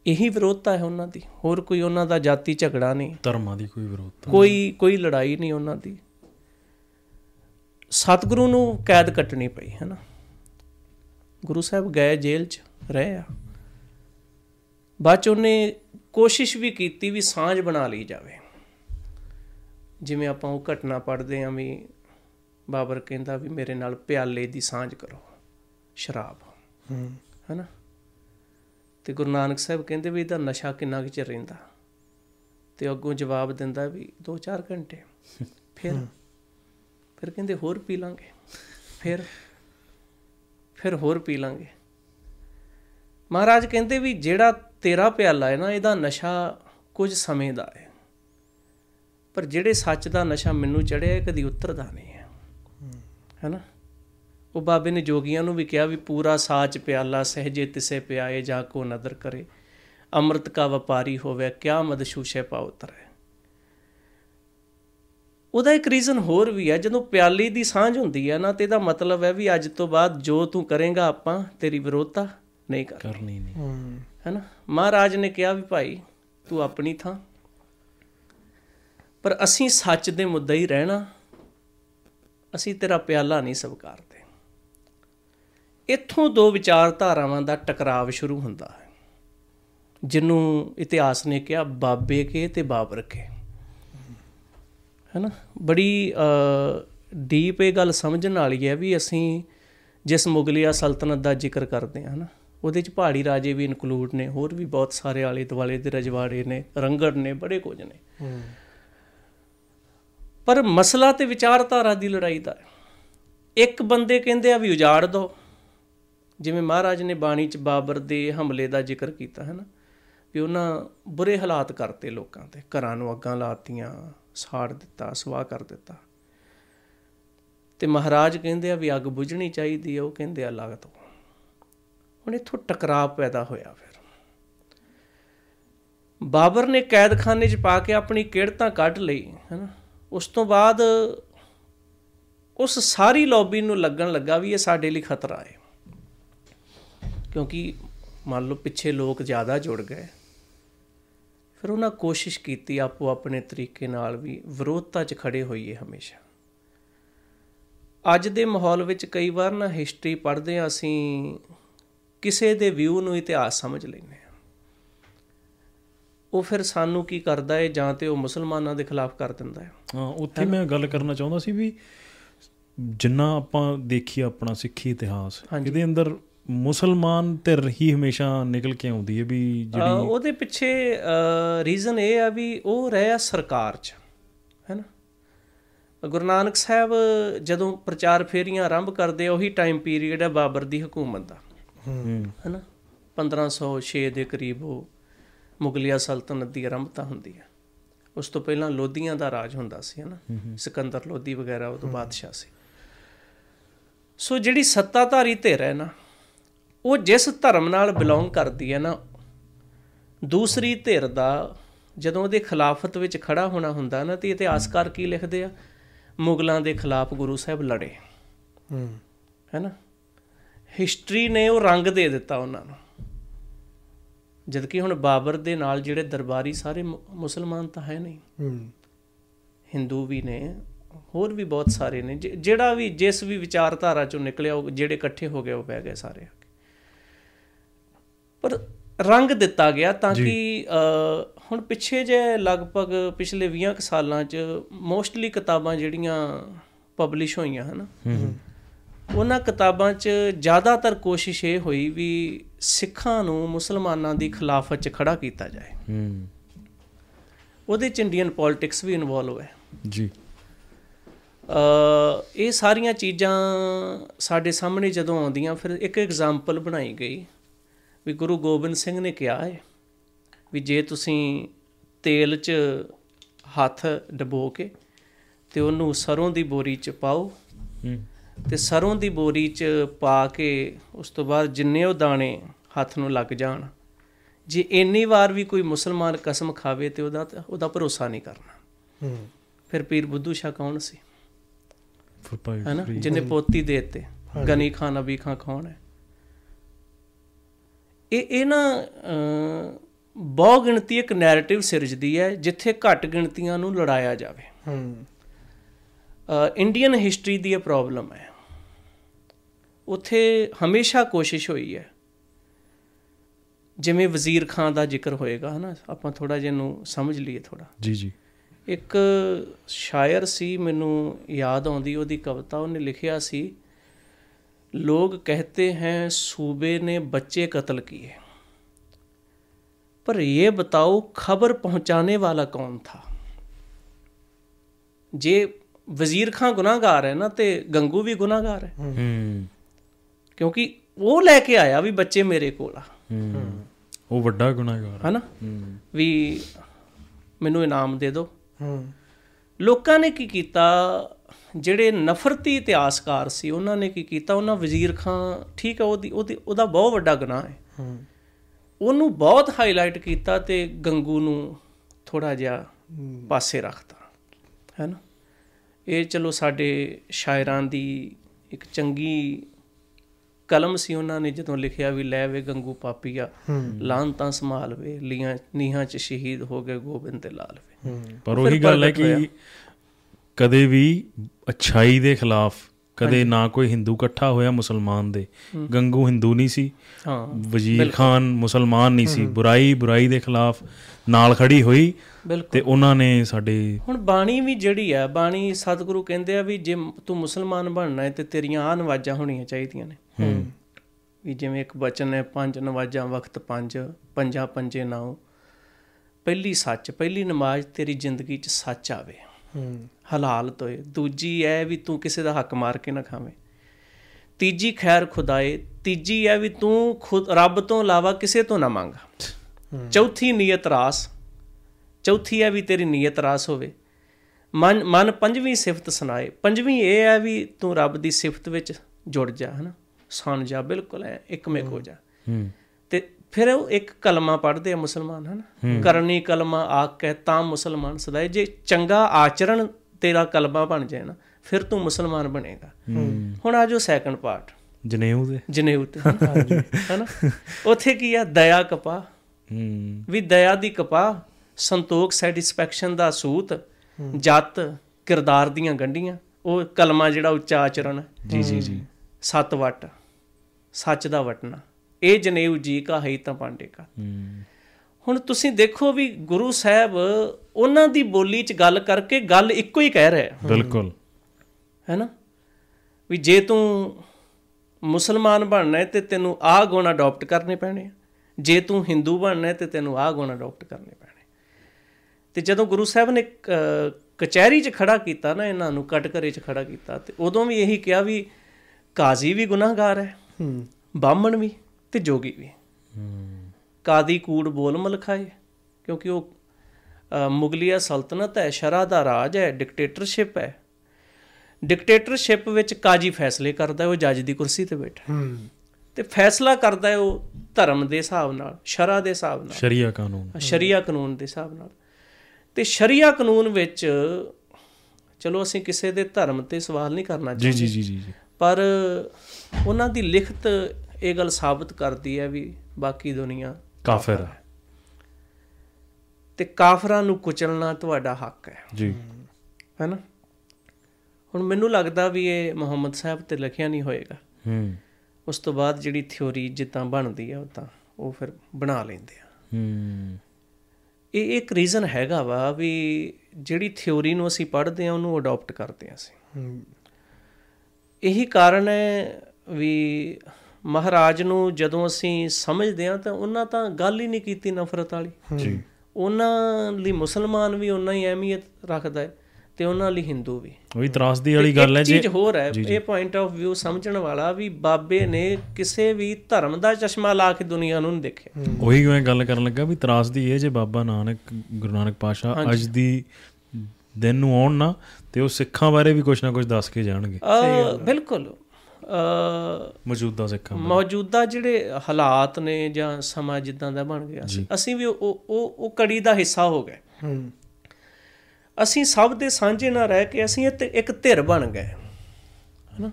ਇਹੀ ਵਿਰੋਧਤਾ ਹੈ ਉਹਨਾਂ ਦੀ। ਹੋਰ ਕੋਈ ਉਹਨਾਂ ਦਾ ਜਾਤੀ ਝਗੜਾ ਨਹੀਂ। ਧਰਮਾਂ ਦੀ ਕੋਈ ਵਿਰੋਧਤਾ ਕੋਈ ਕੋਈ ਲੜਾਈ ਨਹੀਂ ਉਹਨਾਂ ਦੀ। ਸਤਿਗੁਰੂ ਨੂੰ ਕੈਦ ਕੱਟਣੀ ਪਈ ਹੈ ਨਾ? ਗੁਰੂ ਸਾਹਿਬ ਗਏ ਜੇਲ੍ਹ 'ਚ ਰਹੇ ਆ। ਬਾਅਦ 'ਚ ਉਹਨੇ ਕੋਸ਼ਿਸ਼ ਵੀ ਕੀਤੀ ਵੀ ਸਾਂਝ ਬਣਾ ਲਈ ਜਾਵੇ। ਜਿਵੇਂ ਆਪਾਂ ਉਹ ਘਟਨਾ ਪੜ੍ਹਦੇ ਆਂ ਵੀ ਬਾਬਰ ਕਹਿੰਦਾ ਵੀ ਮੇਰੇ ਨਾਲ ਪਿਆਲੇ ਦੀ ਸਾਂਝ ਕਰੋ ਸ਼ਰਾਬ। ਹੂੰ। ਹੈਨਾ ਤੇ ਗੁਰੂ ਨਾਨਕ ਸਾਹਿਬ ਕਹਿੰਦੇ ਵੀ ਇਹਦਾ ਨਸ਼ਾ ਕਿੰਨਾ ਕੁ ਚਿਰ ਰਹਿੰਦਾ? ਤੇ ਅੱਗੋਂ ਜਵਾਬ ਦਿੰਦਾ ਵੀ 2-4 ਘੰਟੇ। ਫਿਰ ਫਿਰ ਕਹਿੰਦੇ ਹੋਰ ਪੀ ਲਾਂਗੇ। ਫਿਰ ਫਿਰ ਹੋਰ ਪੀ ਲਾਂਗੇ। ਮਹਾਰਾਜ ਕਹਿੰਦੇ ਵੀ ਜਿਹੜਾ ਤੇਰਾ ਪਿਆਲਾ ਹੈ ਨਾ, ਇਹਦਾ ਨਸ਼ਾ ਕੁਝ ਸਮੇਂ ਦਾ ਹੈ। ਪਰ ਜਿਹੜੇ ਸੱਚ ਦਾ ਨਸ਼ਾ ਮੈਨੂੰ ਚੜਿਆ ਕਦੀ ਉਤਰਦਾ ਨਹੀਂ ਹੈ। ਹੈਨਾ ਉਹ ਬਾਬੇ ਨੇ ਜੋਗੀਆਂ ਨੂੰ ਵੀ ਕਿਹਾ ਵੀ ਪੂਰਾ ਸਾਚ ਪਿਆਲਾ ਸਹਜੇ ਤਿਸੇ ਪਿਆਏ ਜਾ ਕੋ ਨਦਰ ਕਰੇ ਅੰਮ੍ਰਿਤ ਕਾ ਵਪਾਰੀ ਹੋਵੇ ਕਿਆ ਮਦਸ਼ੂਸ਼ੇ ਪਾ ਉਤਰੇ। ਉਹਦਾ ਇੱਕ ਰੀਜ਼ਨ ਹੋਰ ਵੀ ਹੈ ਜਦੋਂ ਪਿਆਲੀ ਦੀ ਸਾਂਝ ਹੁੰਦੀ ਹੈ ਨਾ ਤੇ ਇਹਦਾ ਮਤਲਬ ਹੈ ਵੀ ਅੱਜ ਤੋਂ ਬਾਅਦ ਜੋ ਤੂੰ ਕਰੇਗਾ ਆਪਾਂ ਤੇਰੀ ਵਿਰੋਧਤਾ ਨਹੀਂ ਕਰ ਕਰਨੀ ਨਹੀਂ। ਹੂੰ। ਹੈਨਾ? ਮਹਾਰਾਜ ਨੇ ਕਿਹਾ ਵੀ ਭਾਈ ਤੂੰ ਆਪਣੀ ਥਾਂ। ਪਰ ਅਸੀਂ ਸੱਚ ਦੇ ਮੁੱਦਾ ਹੀ ਰਹਿਣਾ ਅਸੀਂ ਤੇਰਾ ਪਿਆਲਾ ਨਹੀਂ ਸਵੀਕਾਰਦੇ। ਇੱਥੋਂ ਦੋ ਵਿਚਾਰਧਾਰਾਵਾਂ ਦਾ ਟਕਰਾਵ ਸ਼ੁਰੂ ਹੁੰਦਾ ਹੈ ਜਿਹਨੂੰ ਇਤਿਹਾਸ ਨੇ ਕਿਹਾ ਬਾਬੇ ਕੇ ਤੇ ਬਾਬਰ ਕੇ। ਹੈਨਾ? ਬੜੀ ਡੀਪ ਇਹ ਗੱਲ ਸਮਝਣ ਵਾਲੀ ਹੈ ਵੀ ਅਸੀਂ ਜਿਸ ਮੁਗਲਿਆ ਸਲਤਨਤ ਦਾ ਜ਼ਿਕਰ ਕਰਦੇ ਹਾਂ ਨਾ ਉਹਦੇ ਚ ਪਹਾੜੀ ਰਾਜੇ ਵੀ ਇਨਕਲੂਡ ਨੇ ਹੋਰ ਵੀ ਬਹੁਤ ਸਾਰੇ ਆਲੇ ਦੁਆਲੇ ਦੇ ਰਜਵਾੜੇ ਨੇ ਰੰਗੜ ਨੇ ਬੜੇ ਕੁਝ ਨੇ। ਪਰ ਮਸਲਾ ਤੇ ਵਿਚਾਰਧਾਰਾ ਦੀ ਲੜਾਈ ਦਾ ਇੱਕ ਬੰਦੇ ਕਹਿੰਦੇ ਆ ਵੀ ਉਜਾੜ ਦੋ ਜਿਵੇਂ ਮਹਾਰਾਜ ਨੇ ਬਾਣੀ ਚ ਬਾਬਰ ਦੇ ਹਮਲੇ ਦਾ ਜ਼ਿਕਰ ਕੀਤਾ, ਹੈ ਨਾ? ਵੀ ਉਹਨਾਂ ਬੁਰੇ ਹਾਲਾਤ ਕਰਤੇ ਲੋਕਾਂ ਤੇ। ਘਰਾਂ ਨੂੰ ਅੱਗਾਂ ਲਾਤੀਆਂ, ਸਾੜ ਦਿੱਤਾ, ਸਵਾਹ ਕਰ ਦਿੱਤਾ। ਤੇ ਮਹਾਰਾਜ ਕਹਿੰਦੇ ਆ ਵੀ ਅੱਗ ਬੁਝਣੀ ਚਾਹੀਦੀ ਹੈ ਉਹ ਕਹਿੰਦੇ ਆ, ਲੱਗ ਦੋ ਹੁਣ ਇੱਥੋਂ ਟਕਰਾਅ ਪੈਦਾ ਹੋਇਆ ਫਿਰ। ਬਾਬਰ ਨੇ ਕੈਦਖਾਨੇ 'ਚ ਪਾ ਕੇ ਆਪਣੀ ਕਿਹੜਤਾਂ ਕੱਢ ਲਈ ਹੈਨਾ ਉਸ ਤੋਂ ਬਾਅਦ ਉਸ ਸਾਰੀ ਲੌਬੀ ਨੂੰ ਲੱਗਣ ਲੱਗਾ ਵੀ ਇਹ ਸਾਡੇ ਲਈ ਖਤਰਾ ਹੈ ਕਿਉਂਕਿ ਮੰਨ ਲਓ ਪਿੱਛੇ ਲੋਕ ਜ਼ਿਆਦਾ ਜੁੜ ਗਏ। ਫਿਰ ਉਹਨਾਂ ਕੋਸ਼ਿਸ਼ ਕੀਤੀ ਆਪੋ ਆਪਣੇ ਤਰੀਕੇ ਨਾਲ ਵੀ ਵਿਰੋਧਤਾ 'ਚ ਖੜੇ ਹੋਈਏ ਹਮੇਸ਼ਾ। ਅੱਜ ਦੇ ਮਾਹੌਲ ਵਿੱਚ ਕਈ ਵਾਰ ਨਾ ਹਿਸਟਰੀ ਪੜ੍ਹਦੇ ਆ ਅਸੀਂ ਕਿਸੇ ਦੇ ਵਿਊ ਨੂੰ ਇਤਿਹਾਸ ਸਮਝ ਲੈਂਦੇ ਆ ਉਹ ਫਿਰ ਸਾਨੂੰ ਕੀ ਕਰਦਾ ਹੈ ਜਾਂ ਤੇ ਉਹ ਮੁਸਲਮਾਨਾਂ ਦੇ ਖਿਲਾਫ ਕਰ ਦਿੰਦਾ ਹੈ। ਹਾਂ ਉੱਥੇ ਮੈਂ ਗੱਲ ਕਰਨਾ ਚਾਹੁੰਦਾ ਸੀ ਵੀ ਜਿੰਨਾ ਆਪਾਂ ਦੇਖੀ ਆਪਣਾ ਸਿੱਖੀ ਇਤਿਹਾਸ। ਇਹਦੇ ਅੰਦਰ ਮੁਸਲਮਾਨ ਧਿਰ ਹੀ ਹਮੇਸ਼ਾ ਨਿਕਲ ਕੇ ਆਉਂਦੀ ਹੈ ਵੀ ਜਿਹੜੀ ਉਹਦੇ ਪਿੱਛੇ ਰੀਜ਼ਨ ਇਹ ਆ ਵੀ ਉਹ ਰਿਹਾ ਸਰਕਾਰ 'ਚ ਹੈਨਾ ਗੁਰੂ ਨਾਨਕ ਸਾਹਿਬ ਜਦੋਂ ਪ੍ਰਚਾਰ ਫੇਰੀਆਂ ਆਰੰਭ ਕਰਦੇ ਉਹੀ ਟਾਈਮ ਪੀਰੀਅਡ ਹੈ ਬਾਬਰ ਦੀ ਹਕੂਮਤ ਦਾ। ਹੈਨਾ 1506 ਦੇ ਕਰੀਬ ਉਹ ਮੁਗਲਿਆ ਸਲਤਨਤ ਦੀ ਆਰੰਭਤਾ ਹੁੰਦੀ ਹੈ ਉਸ ਤੋਂ ਪਹਿਲਾਂ ਲੋਧੀਆਂ ਦਾ ਰਾਜ ਹੁੰਦਾ ਸੀ ਹੈਨਾ ਸਿਕੰਦਰ ਲੋਧੀ ਵਗੈਰਾ ਉਹ ਤੋਂ ਬਾਦਸ਼ਾਹ ਸੀ। ਸੋ ਜਿਹੜੀ ਸੱਤਾਧਾਰੀ ਧਿਰ ਹੈ ਨਾ ਉਹ ਜਿਸ ਧਰਮ ਨਾਲ ਬਿਲੋਂਗ ਕਰਦੀ ਹੈ ਨਾ ਦੂਸਰੀ ਧਿਰ ਦਾ ਜਦੋਂ ਉਹਦੇ ਖਿਲਾਫਤ ਵਿੱਚ ਖੜਾ ਹੋਣਾ ਹੁੰਦਾ ਨਾ ਤੇ ਇਤਿਹਾਸਕਾਰ ਕੀ ਲਿਖਦੇ ਆ? ਮੁਗਲਾਂ ਦੇ ਖਿਲਾਫ ਗੁਰੂ ਸਾਹਿਬ ਲੜੇ। ਹੂੰ। ਹੈਨਾ? ਹਿਸਟਰੀ ਨੇ ਉਹ ਰੰਗ ਦੇ ਦਿੱਤਾ ਉਹਨਾਂ ਨੂੰ। ਜਦ ਕਿ ਹੁਣ ਬਾਬਰ ਦੇ ਨਾਲ ਜਿਹੜੇ ਦਰਬਾਰੀ ਸਾਰੇ ਮੁਸਲਮਾਨ ਤਾਂ ਹੈ ਨਹੀਂ। ਹੂੰ। ਹਿੰਦੂ ਵੀ ਨੇ ਹੋਰ ਵੀ ਬਹੁਤ ਸਾਰੇ ਨੇ। ਜਿਹੜਾ ਵੀ ਜਿਸ ਵੀ ਵਿਚਾਰਧਾਰਾ ਚੋਂ ਨਿਕਲਿਆ ਉਹ ਜਿਹੜੇ ਇਕੱਠੇ ਹੋ ਗਏ ਉਹ ਬਹਿ ਗਏ ਸਾਰੇ। ਪਰ ਰੰਗ ਦਿੱਤਾ ਗਿਆ ਤਾਂ ਕਿ ਹੁਣ ਪਿੱਛੇ ਜੇ ਲਗਭਗ ਪਿਛਲੇ 20 ਕੁ ਸਾਲਾਂ 'ਚ ਮੋਸਟਲੀ ਕਿਤਾਬਾਂ ਜਿਹੜੀਆਂ ਪਬਲਿਸ਼ ਹੋਈਆਂ ਹਨ? ਉਹਨਾਂ ਕਿਤਾਬਾਂ 'ਚ ਜ਼ਿਆਦਾਤਰ ਕੋਸ਼ਿਸ਼ ਇਹ ਹੋਈ ਵੀ ਸਿੱਖਾਂ ਨੂੰ ਮੁਸਲਮਾਨਾਂ ਦੀ ਖਿਲਾਫਤ 'ਚ ਖੜਾ ਕੀਤਾ ਜਾਏ। ਉਹਦੇ 'ਚ ਇੰਡੀਅਨ ਪੋਲਿਟਿਕਸ ਵੀ ਇਨਵੋਲਵ ਹੈ ਜੀ। ਅ ਇਹ ਸਾਰੀਆਂ ਚੀਜ਼ਾਂ ਸਾਡੇ ਸਾਹਮਣੇ ਜਦੋਂ ਆਉਂਦੀਆਂ ਫਿਰ ਇੱਕ ਐਗਜ਼ਾਮਪਲ ਬਣਾਈ ਗਈ। ਵੀ ਗੁਰੂ ਗੋਬਿੰਦ ਸਿੰਘ ਨੇ ਕਿਹਾ ਹੈ ਵੀ ਜੇ ਤੁਸੀਂ ਤੇਲ 'ਚ ਹੱਥ ਡਬੋ ਕੇ ਤੇ ਉਹਨੂੰ ਸਰੋਂ ਦੀ ਬੋਰੀ 'ਚ ਪਾਓ ਹੂੰ। ਤੇ ਸਰੋਂ ਦੀ ਬੋਰੀ 'ਚ ਪਾ ਕੇ ਉਸ ਤੋਂ ਬਾਅਦ ਜਿੰਨੇ ਉਹ ਦਾਣੇ ਹੱਥ ਨੂੰ ਲੱਗ ਜਾਣ ਜੇ ਇੰਨੀ ਵਾਰ ਵੀ ਕੋਈ ਮੁਸਲਮਾਨ ਕਸਮ ਖਾਵੇ ਤੇ ਉਹਦਾ ਉਹਦਾ ਭਰੋਸਾ ਨਹੀਂ ਕਰਨਾ। ਹੂੰ। ਫਿਰ ਪੀਰ ਬੁੱਧੂ ਸ਼ਾਹ ਕੌਣ ਸੀ? ਹੈ ਨਾ। ਜਿਹਨੇ ਪੋਤੀ ਦੇ ਦਿੱਤੇ ਗਨੀ ਖਾਨ ਅਬੀ ਖਾਨ ਕੌਣ ਹੈ? ਇਹ ਇਹ ਨਾ ਬਹੁ ਗਿਣਤੀ ਇੱਕ ਨੈਰੇਟਿਵ ਸਿਰਜਦੀ ਹੈ ਜਿੱਥੇ ਘੱਟ ਗਿਣਤੀਆਂ ਨੂੰ ਲੜਾਇਆ ਜਾਵੇ। ਹੂੰ। ਇੰਡੀਅਨ ਹਿਸਟਰੀ ਦੀ ਇਹ ਪ੍ਰੋਬਲਮ ਹੈ। ਉਥੇ ਹਮੇਸ਼ਾ ਕੋਸ਼ਿਸ਼ ਹੋਈ ਹੈ। ਜਿਵੇਂ ਵਜ਼ੀਰ ਖਾਨ ਦਾ ਜ਼ਿਕਰ ਹੋਏਗਾ ਹਨਾ ਆਪਾਂ ਥੋੜਾ ਜਿਹਾ ਨੂੰ ਸਮਝ ਲਈਏ ਥੋੜਾ ਜੀ ਜੀ। ਇੱਕ ਸ਼ਾਇਰ ਸੀ ਮੈਨੂੰ ਯਾਦ ਆਉਂਦੀ ਉਹਦੀ ਕਵਿਤਾ ਉਹਨੇ ਲਿਖਿਆ ਸੀ ਲੋਗ ਕਹਤੇ हैं सूबे ने बच्चे कत्ल किए पर ये बताओ खबर पहुंचाने वाला कौन था ਜੇ ਵਜ਼ੀਰ ਖਾਨ ਗੁਨਾਹਗਾਰ ਹੈ ਨਾ ਤੇ ਗੰਗੂ ਵੀ ਗੁਨਾਹਗਾਰ ਹੈ ਹੂੰ ਕਿਉਂਕਿ ਉਹ ਲੈ ਕੇ ਆਇਆ ਵੀ ਬੱਚੇ ਮੇਰੇ ਕੋਲ ਆ ਹੂੰ ਉਹ ਵੱਡਾ ਗੁਨਾਹਗਾਰ ਹਨਾ ਹੂੰ ਵੀ ਮੈਨੂੰ ਇਨਾਮ ਦੇ ਦਿਓ ਹੂੰ ਲੋਕਾਂ ਨੇ ਕੀ ਕੀਤਾ ਜਿਹੜੇ ਨਫ਼ਰਤੀ ਇਤਿਹਾਸਕਾਰ ਸੀ ਉਹਨਾਂ ਨੇ ਕੀ ਕੀਤਾ? ਉਹਨਾਂ ਵਜ਼ੀਰ ਖਾਨ ਠੀਕ ਹੈ ਉਹਦੀ ਉਹਦੀ ਉਹਦਾ ਬਹੁਤ ਵੱਡਾ ਗੁਨਾਹ ਹੈ। ਹੂੰ। ਉਹਨੂੰ ਬਹੁਤ ਹਾਈਲਾਈਟ ਕੀਤਾ ਤੇ ਗੰਗੂ ਨੂੰ ਥੋੜਾ ਜਿਹਾ ਪਾਸੇ ਰੱਖਤਾ ਹੈ ਨਾ? ਇਹ ਚਲੋ ਸਾਡੇ ਸ਼ਾਇਰਾਂ ਦੀ ਇੱਕ ਚੰਗੀ ਕਲਮ ਸੀ ਉਹਨਾਂ ਨੇ ਜਦੋਂ ਲਿਖਿਆ ਵੀ ਲੈ ਵੇ ਗੰਗੂ ਪਾਪੀਆ ਲਾਂਤਾਂ ਸੰਭਾਲ ਵੇ ਲੀਆਂ ਨੀਹਾਂ ਚ ਸ਼ਹੀਦ ਹੋ ਗਏ ਗੋਬਿੰਦ ਤੇ ਲਾਲ ਵੇ। ਹੂੰ। ਪਰ ਉਹੀ ਗੱਲ ਹੈ। ਕਿ ਕਦੇ ਵੀ ਅਛਾਈ ਦੇ ਖਿਲਾਫ ਕਦੇ ਨਾ ਕੋਈ ਹਿੰਦੂ ਇਕੱਠਾ ਹੋਇਆ ਮੁਸਲਮਾਨ ਦੇ। ਗੰਗੂ ਹਿੰਦੂ ਨਹੀਂ ਸੀ ਹਾਂ ਵਜ਼ੀਰ ਖਾਨ ਮੁਸਲਮਾਨ ਨਹੀਂ ਸੀ। ਬੁਰਾਈ ਬੁਰਾਈ ਦੇ ਖਿਲਾਫ ਨਾਲ ਖੜੀ ਹੋਈ ਤੇ ਉਹਨਾਂ ਨੇ ਸਾਡੇ ਹੁਣ ਬਾਣੀ ਵੀ ਜਿਹੜੀ ਆ ਬਾਣੀ ਸਤਿਗੁਰੂ ਕਹਿੰਦੇ ਆ ਵੀ ਜੇ ਤੂੰ ਮੁਸਲਮਾਨ ਬਣਨਾ ਹੈ ਤੇ ਤੇਰੀਆਂ ਆ ਨਵਾਜ਼ਾਂ ਹੋਣੀਆਂ ਚਾਹੀਦੀਆਂ ਨੇ। ਹੂੰ। ਵੀ ਜਿਵੇਂ ਇੱਕ ਬਚਨ ਹੈ ਪੰਜ ਨਵਾਜ਼ਾਂ ਵਕਤ ਪੰਜ ਪੰਜਾ ਪੰਜੇ ਨਾਉ। ਪਹਿਲੀ ਸੱਚ ਪਹਿਲੀ ਨਮਾਜ਼ ਤੇਰੀ ਜ਼ਿੰਦਗੀ 'ਚ ਸੱਚ ਆਵੇ। ਹੂੰ। ਹਲਾਲ ਤੋਏ। ਦੂਜੀ ਐ ਵੀ ਤੂੰ ਕਿਸੇ ਦਾ ਹੱਕ ਮਾਰ ਕੇ ਨਾ ਖਾਵੇਂ। ਤੀਜੀ ਖੈਰ ਖੁਦਾਏ ਤੀਜੀ ਐ ਵੀ ਤੂੰ ਖੁਦ ਰੱਬ ਤੋਂ ਇਲਾਵਾ ਕਿਸੇ ਤੋਂ ਨਾ ਮੰਗ। ਚੌਥੀ ਨੀਅਤ ਰਾਸ। ਚੌਥੀ ਐ ਵੀ ਤੇਰੀ ਨੀਅਤ ਰਾਸ ਹੋਵੇ। ਮਨ ਮਨ ਪੰਜਵੀਂ ਸਿਫਤ ਸੁਣਾਏ। ਪੰਜਵੀਂ ਇਹ ਹੈ ਵੀ ਤੂੰ ਰੱਬ ਦੀ ਸਿਫਤ ਵਿੱਚ ਜੁੜ ਜਾ ਹਨਾ? ਸੁਣ ਜਾ ਬਿਲਕੁਲ ਐ ਇੱਕਮਿਕ ਹੋ ਜਾ। ਤੇ ਫਿਰ ਉਹ ਇੱਕ ਕਲਮਾ ਪੜ੍ਹਦੇ ਆ ਮੁਸਲਮਾਨ ਹਨ? ਕਰਨੀ ਕਲਮਾ ਆਕ ਕਹਿ ਤਾਂ ਮੁਸਲਮਾਨ ਸਦਾਏ ਜੇ ਚੰਗਾ ਆਚਰਣ ਤੇਰਾ ਕਲਮਾ ਬਣ ਜਾਏ ਨਾ ਫਿਰ ਤੂੰ ਮੁਸਲਮਾਨ ਬਣੇਗਾ। ਹੁਣ ਆ ਜੋ ਸੈਕੰਡ ਪਾਰਟ ਜਨੇਊ ਦੇ। ਜਨੇਊ ਤੇ ਹੈਨਾ? ਉੱਥੇ ਕੀ ਆ? ਦਇਆ ਕਪਾ ਹੂੰ। ਵੀ ਦਇਆ ਦੀ ਕਪਾ ਸੰਤੋਖ ਸੈਟੀਸਫੈਕਸ਼ਨ ਦਾ ਸੂਤ ਜਤ ਕਿਰਦਾਰ ਦੀਆਂ ਗੰਢੀਆਂ ਉਹ ਕਲਮਾ ਜਿਹੜਾ ਉੱਚਾ ਆਚਰਣ ਜੀ ਜੀ ਜੀ। ਸਤ ਵਟ ਸੱਚ ਦਾ ਵਟਣਾ। ਇਹ ਜਨੇਊ ਜੀ ਕਾ ਹੈ ਤਾਂ ਪਾਂਡੇ ਕਾ। ਹੂੰ। ਹੁਣ ਤੁਸੀਂ ਦੇਖੋ ਵੀ ਗੁਰੂ ਸਾਹਿਬ ਉਹਨਾਂ ਦੀ ਬੋਲੀ 'ਚ ਗੱਲ ਕਰਕੇ ਗੱਲ ਇੱਕੋ ਹੀ ਕਹਿ ਰਿਹਾ ਬਿਲਕੁਲ। ਹੈ ਨਾ? ਵੀ ਜੇ ਤੂੰ ਮੁਸਲਮਾਨ ਬਣਨਾ ਹੈ ਤੇ ਤੈਨੂੰ ਆਹ ਗੁਣ ਅਡਾਪਟ ਕਰਨੇ ਪੈਣੇ ਆ। ਜੇ ਤੂੰ ਹਿੰਦੂ ਬਣਨਾ ਹੈ ਤੇ ਤੈਨੂੰ ਆਹ ਗੁਣ ਅਡਾਪਟ ਕਰਨੇ ਪੈਣੇ ਤੇ ਜਦੋਂ ਗੁਰੂ ਸਾਹਿਬ ਨੇ ਕਚਹਿਰੀ 'ਚ ਖੜਾ ਕੀਤਾ ਨਾ ਇਹਨਾਂ ਨੂੰ ਕਟਘਰੇ 'ਚ ਖੜਾ ਕੀਤਾ ਤੇ ਉਦੋਂ ਵੀ ਇਹੀ ਕਿਹਾ ਵੀ ਕਾਜ਼ੀ ਵੀ ਗੁਨਾਹਗਾਰ ਹੈ ਹੂੰ। ਬਾਹਮਣ ਵੀ ਤੇ ਜੋਗੀ ਵੀ ਹੂੰ। ਕਾਦੀ ਕੂੜ ਬੋਲ ਮਲਖਾਏ ਕਿਉਂਕਿ ਉਹ ਮੁਗਲਿਆ ਸਲਤਨਤ ਹੈ ਸ਼ਰਾ ਦਾ ਰਾਜ ਹੈ ਡਿਕਟੇਟਰਸ਼ਿਪ ਹੈ। ਡਿਕਟੇਟਰਸ਼ਿਪ ਵਿੱਚ ਕਾਜੀ ਫੈਸਲੇ ਕਰਦਾ ਹੈ ਉਹ ਜੱਜ ਦੀ ਕੁਰਸੀ ਤੇ ਬੈਠਾ ਤੇ ਫੈਸਲਾ ਕਰਦਾ ਹੈ ਉਹ ਧਰਮ ਦੇ ਹਿਸਾਬ ਨਾਲ ਸ਼ਰਾ ਦੇ ਹਿਸਾਬ ਨਾਲ। ਸ਼ਰੀਆ ਕਾਨੂੰਨ। ਸ਼ਰੀਆ ਕਾਨੂੰਨ ਦੇ ਹਿਸਾਬ ਨਾਲ। ਤੇ ਸ਼ਰੀਆ ਕਾਨੂੰਨ ਵਿੱਚ ਚਲੋ ਅਸੀਂ ਕਿਸੇ ਦੇ ਧਰਮ ਤੇ ਸਵਾਲ ਨਹੀਂ ਕਰਨਾ ਜੀ ਚਾਹੁੰਦੇ ਜੀ ਜੀ ਜੀ ਜੀ। ਪਰ ਉਹਨਾਂ ਦੀ ਲਿਖਤ ਇਹ ਗੱਲ ਸਾਬਤ ਕਰਦੀ ਹੈ ਵੀ ਬਾਕੀ ਦੁਨੀਆ ਕਾਫਰ ਹੈ। ਤੇ ਕਾਫਰਾਂ ਨੂੰ ਕੁਚਲਣਾ ਤੁਹਾਡਾ ਹੱਕ ਹੈ। ਜੀ। ਹੈਨਾ? ਹੁਣ ਮੈਨੂੰ ਲੱਗਦਾ ਵੀ ਇਹ ਮੁਹੰਮਦ ਸਾਹਿਬ ਤੇ ਲਿਖਿਆ ਨਹੀਂ ਹੋਏਗਾ। ਹੂੰ। ਉਸ ਤੋਂ ਬਾਅਦ ਜਿਹੜੀ ਥਿਉਰੀ ਜਿੱਦਾਂ ਬਣਦੀ ਆ ਉਹ ਤਾਂ ਉਹ ਫਿਰ ਬਣਾ ਲੈਂਦੇ ਆ। ਹੂੰ। ਇਹ ਇੱਕ ਰੀਜ਼ਨ ਹੈਗਾ ਵਾ ਵੀ ਜਿਹੜੀ ਥਿਉਰੀ ਨੂੰ ਅਸੀਂ ਪੜ੍ਹਦੇ ਆ ਉਹਨੂੰ ਅਡਾਪਟ ਕਰਦੇ ਆ ਅਸੀਂ। ਹੂੰ। ਇਹੀ ਕਾਰਨ ਹੈ ਵੀ ਮਹਾਰਾਜ ਨੂੰ ਜਦੋਂ ਅਸੀਂ ਸਮਝਦੇ ਆ ਤਾਂ ਉਹਨਾਂ ਤਾਂ ਗੱਲ ਹੀ ਨਹੀਂ ਕੀਤੀ ਨਫ਼ਰਤ ਵਾਲੀ। ਜੀ। ਉਹਨਾਂ ਲਈ ਮੁਸਲਮਾਨ ਵੀ ਉਹਨਾਂ ਹੀ ਅਹਿਮੀਅਤ ਰੱਖਦਾ ਹੈ ਤੇ ਉਹਨਾਂ ਲਈ ਹਿੰਦੂ ਵੀ। ਉਹੀ ਤਰਾਸਦੀ ਵਾਲੀ ਗੱਲ ਹੈ ਇੱਕ ਜੇ ਚੀਜ਼ ਹੋਰ ਹੈ ਇਹ ਪੁਆਇੰਟ ਆਫ View ਸਮਝਣ ਵਾਲਾ ਵੀ ਬਾਬੇ ਨੇ ਕਿਸੇ ਵੀ ਧਰਮ ਦਾ ਚਸ਼ਮਾ ਲਾ ਕੇ ਦੁਨੀਆ ਨੂੰ ਨਹੀਂ ਦੇਖਿਆ। ਉਹੀ ਮੈਂ ਗੱਲ ਕਰਨ ਲੱਗਾ ਵੀ ਤਰਾਸਦੀ ਇਹ ਜੇ ਬਾਬਾ ਨਾਨਕ ਗੁਰੂ ਨਾਨਕ ਪਾਸ਼ਾ ਅੱਜ ਦੀ ਦਿਨ ਨੂੰ ਆਉਣ ਨਾ ਤੇ ਉਹ ਸਿੱਖਾਂ ਬਾਰੇ ਵੀ ਕੁਝ ਨਾ ਕੁਝ ਦੱਸ ਕੇ ਜਾਣਗੇ। ਬਿਲਕੁਲ। ਮੌਜੂਦਾ ਸਿੱਖਾਂ ਬਾਰੇ। ਮੌਜੂਦਾ ਜਿਹੜੇ ਹਾਲਾਤ ਨੇ ਜਾਂ ਸਮਾਂ ਜਿੱਦਾਂ ਦਾ ਬਣ ਗਿਆ ਸੀ ਅਸੀਂ ਵੀ ਉਹ ਉਹ ਉਹ ਕੜੀ ਦਾ ਹਿੱਸਾ ਹੋ ਗਏ। ਹੂੰ। ਅਸੀਂ ਸਭ ਦੇ ਸਾਂਝੇ ਨਾਲ ਰਹਿ ਕੇ ਅਸੀਂ ਇੱਕ ਧਿਰ ਬਣ ਗਏ। ਹਨਾ?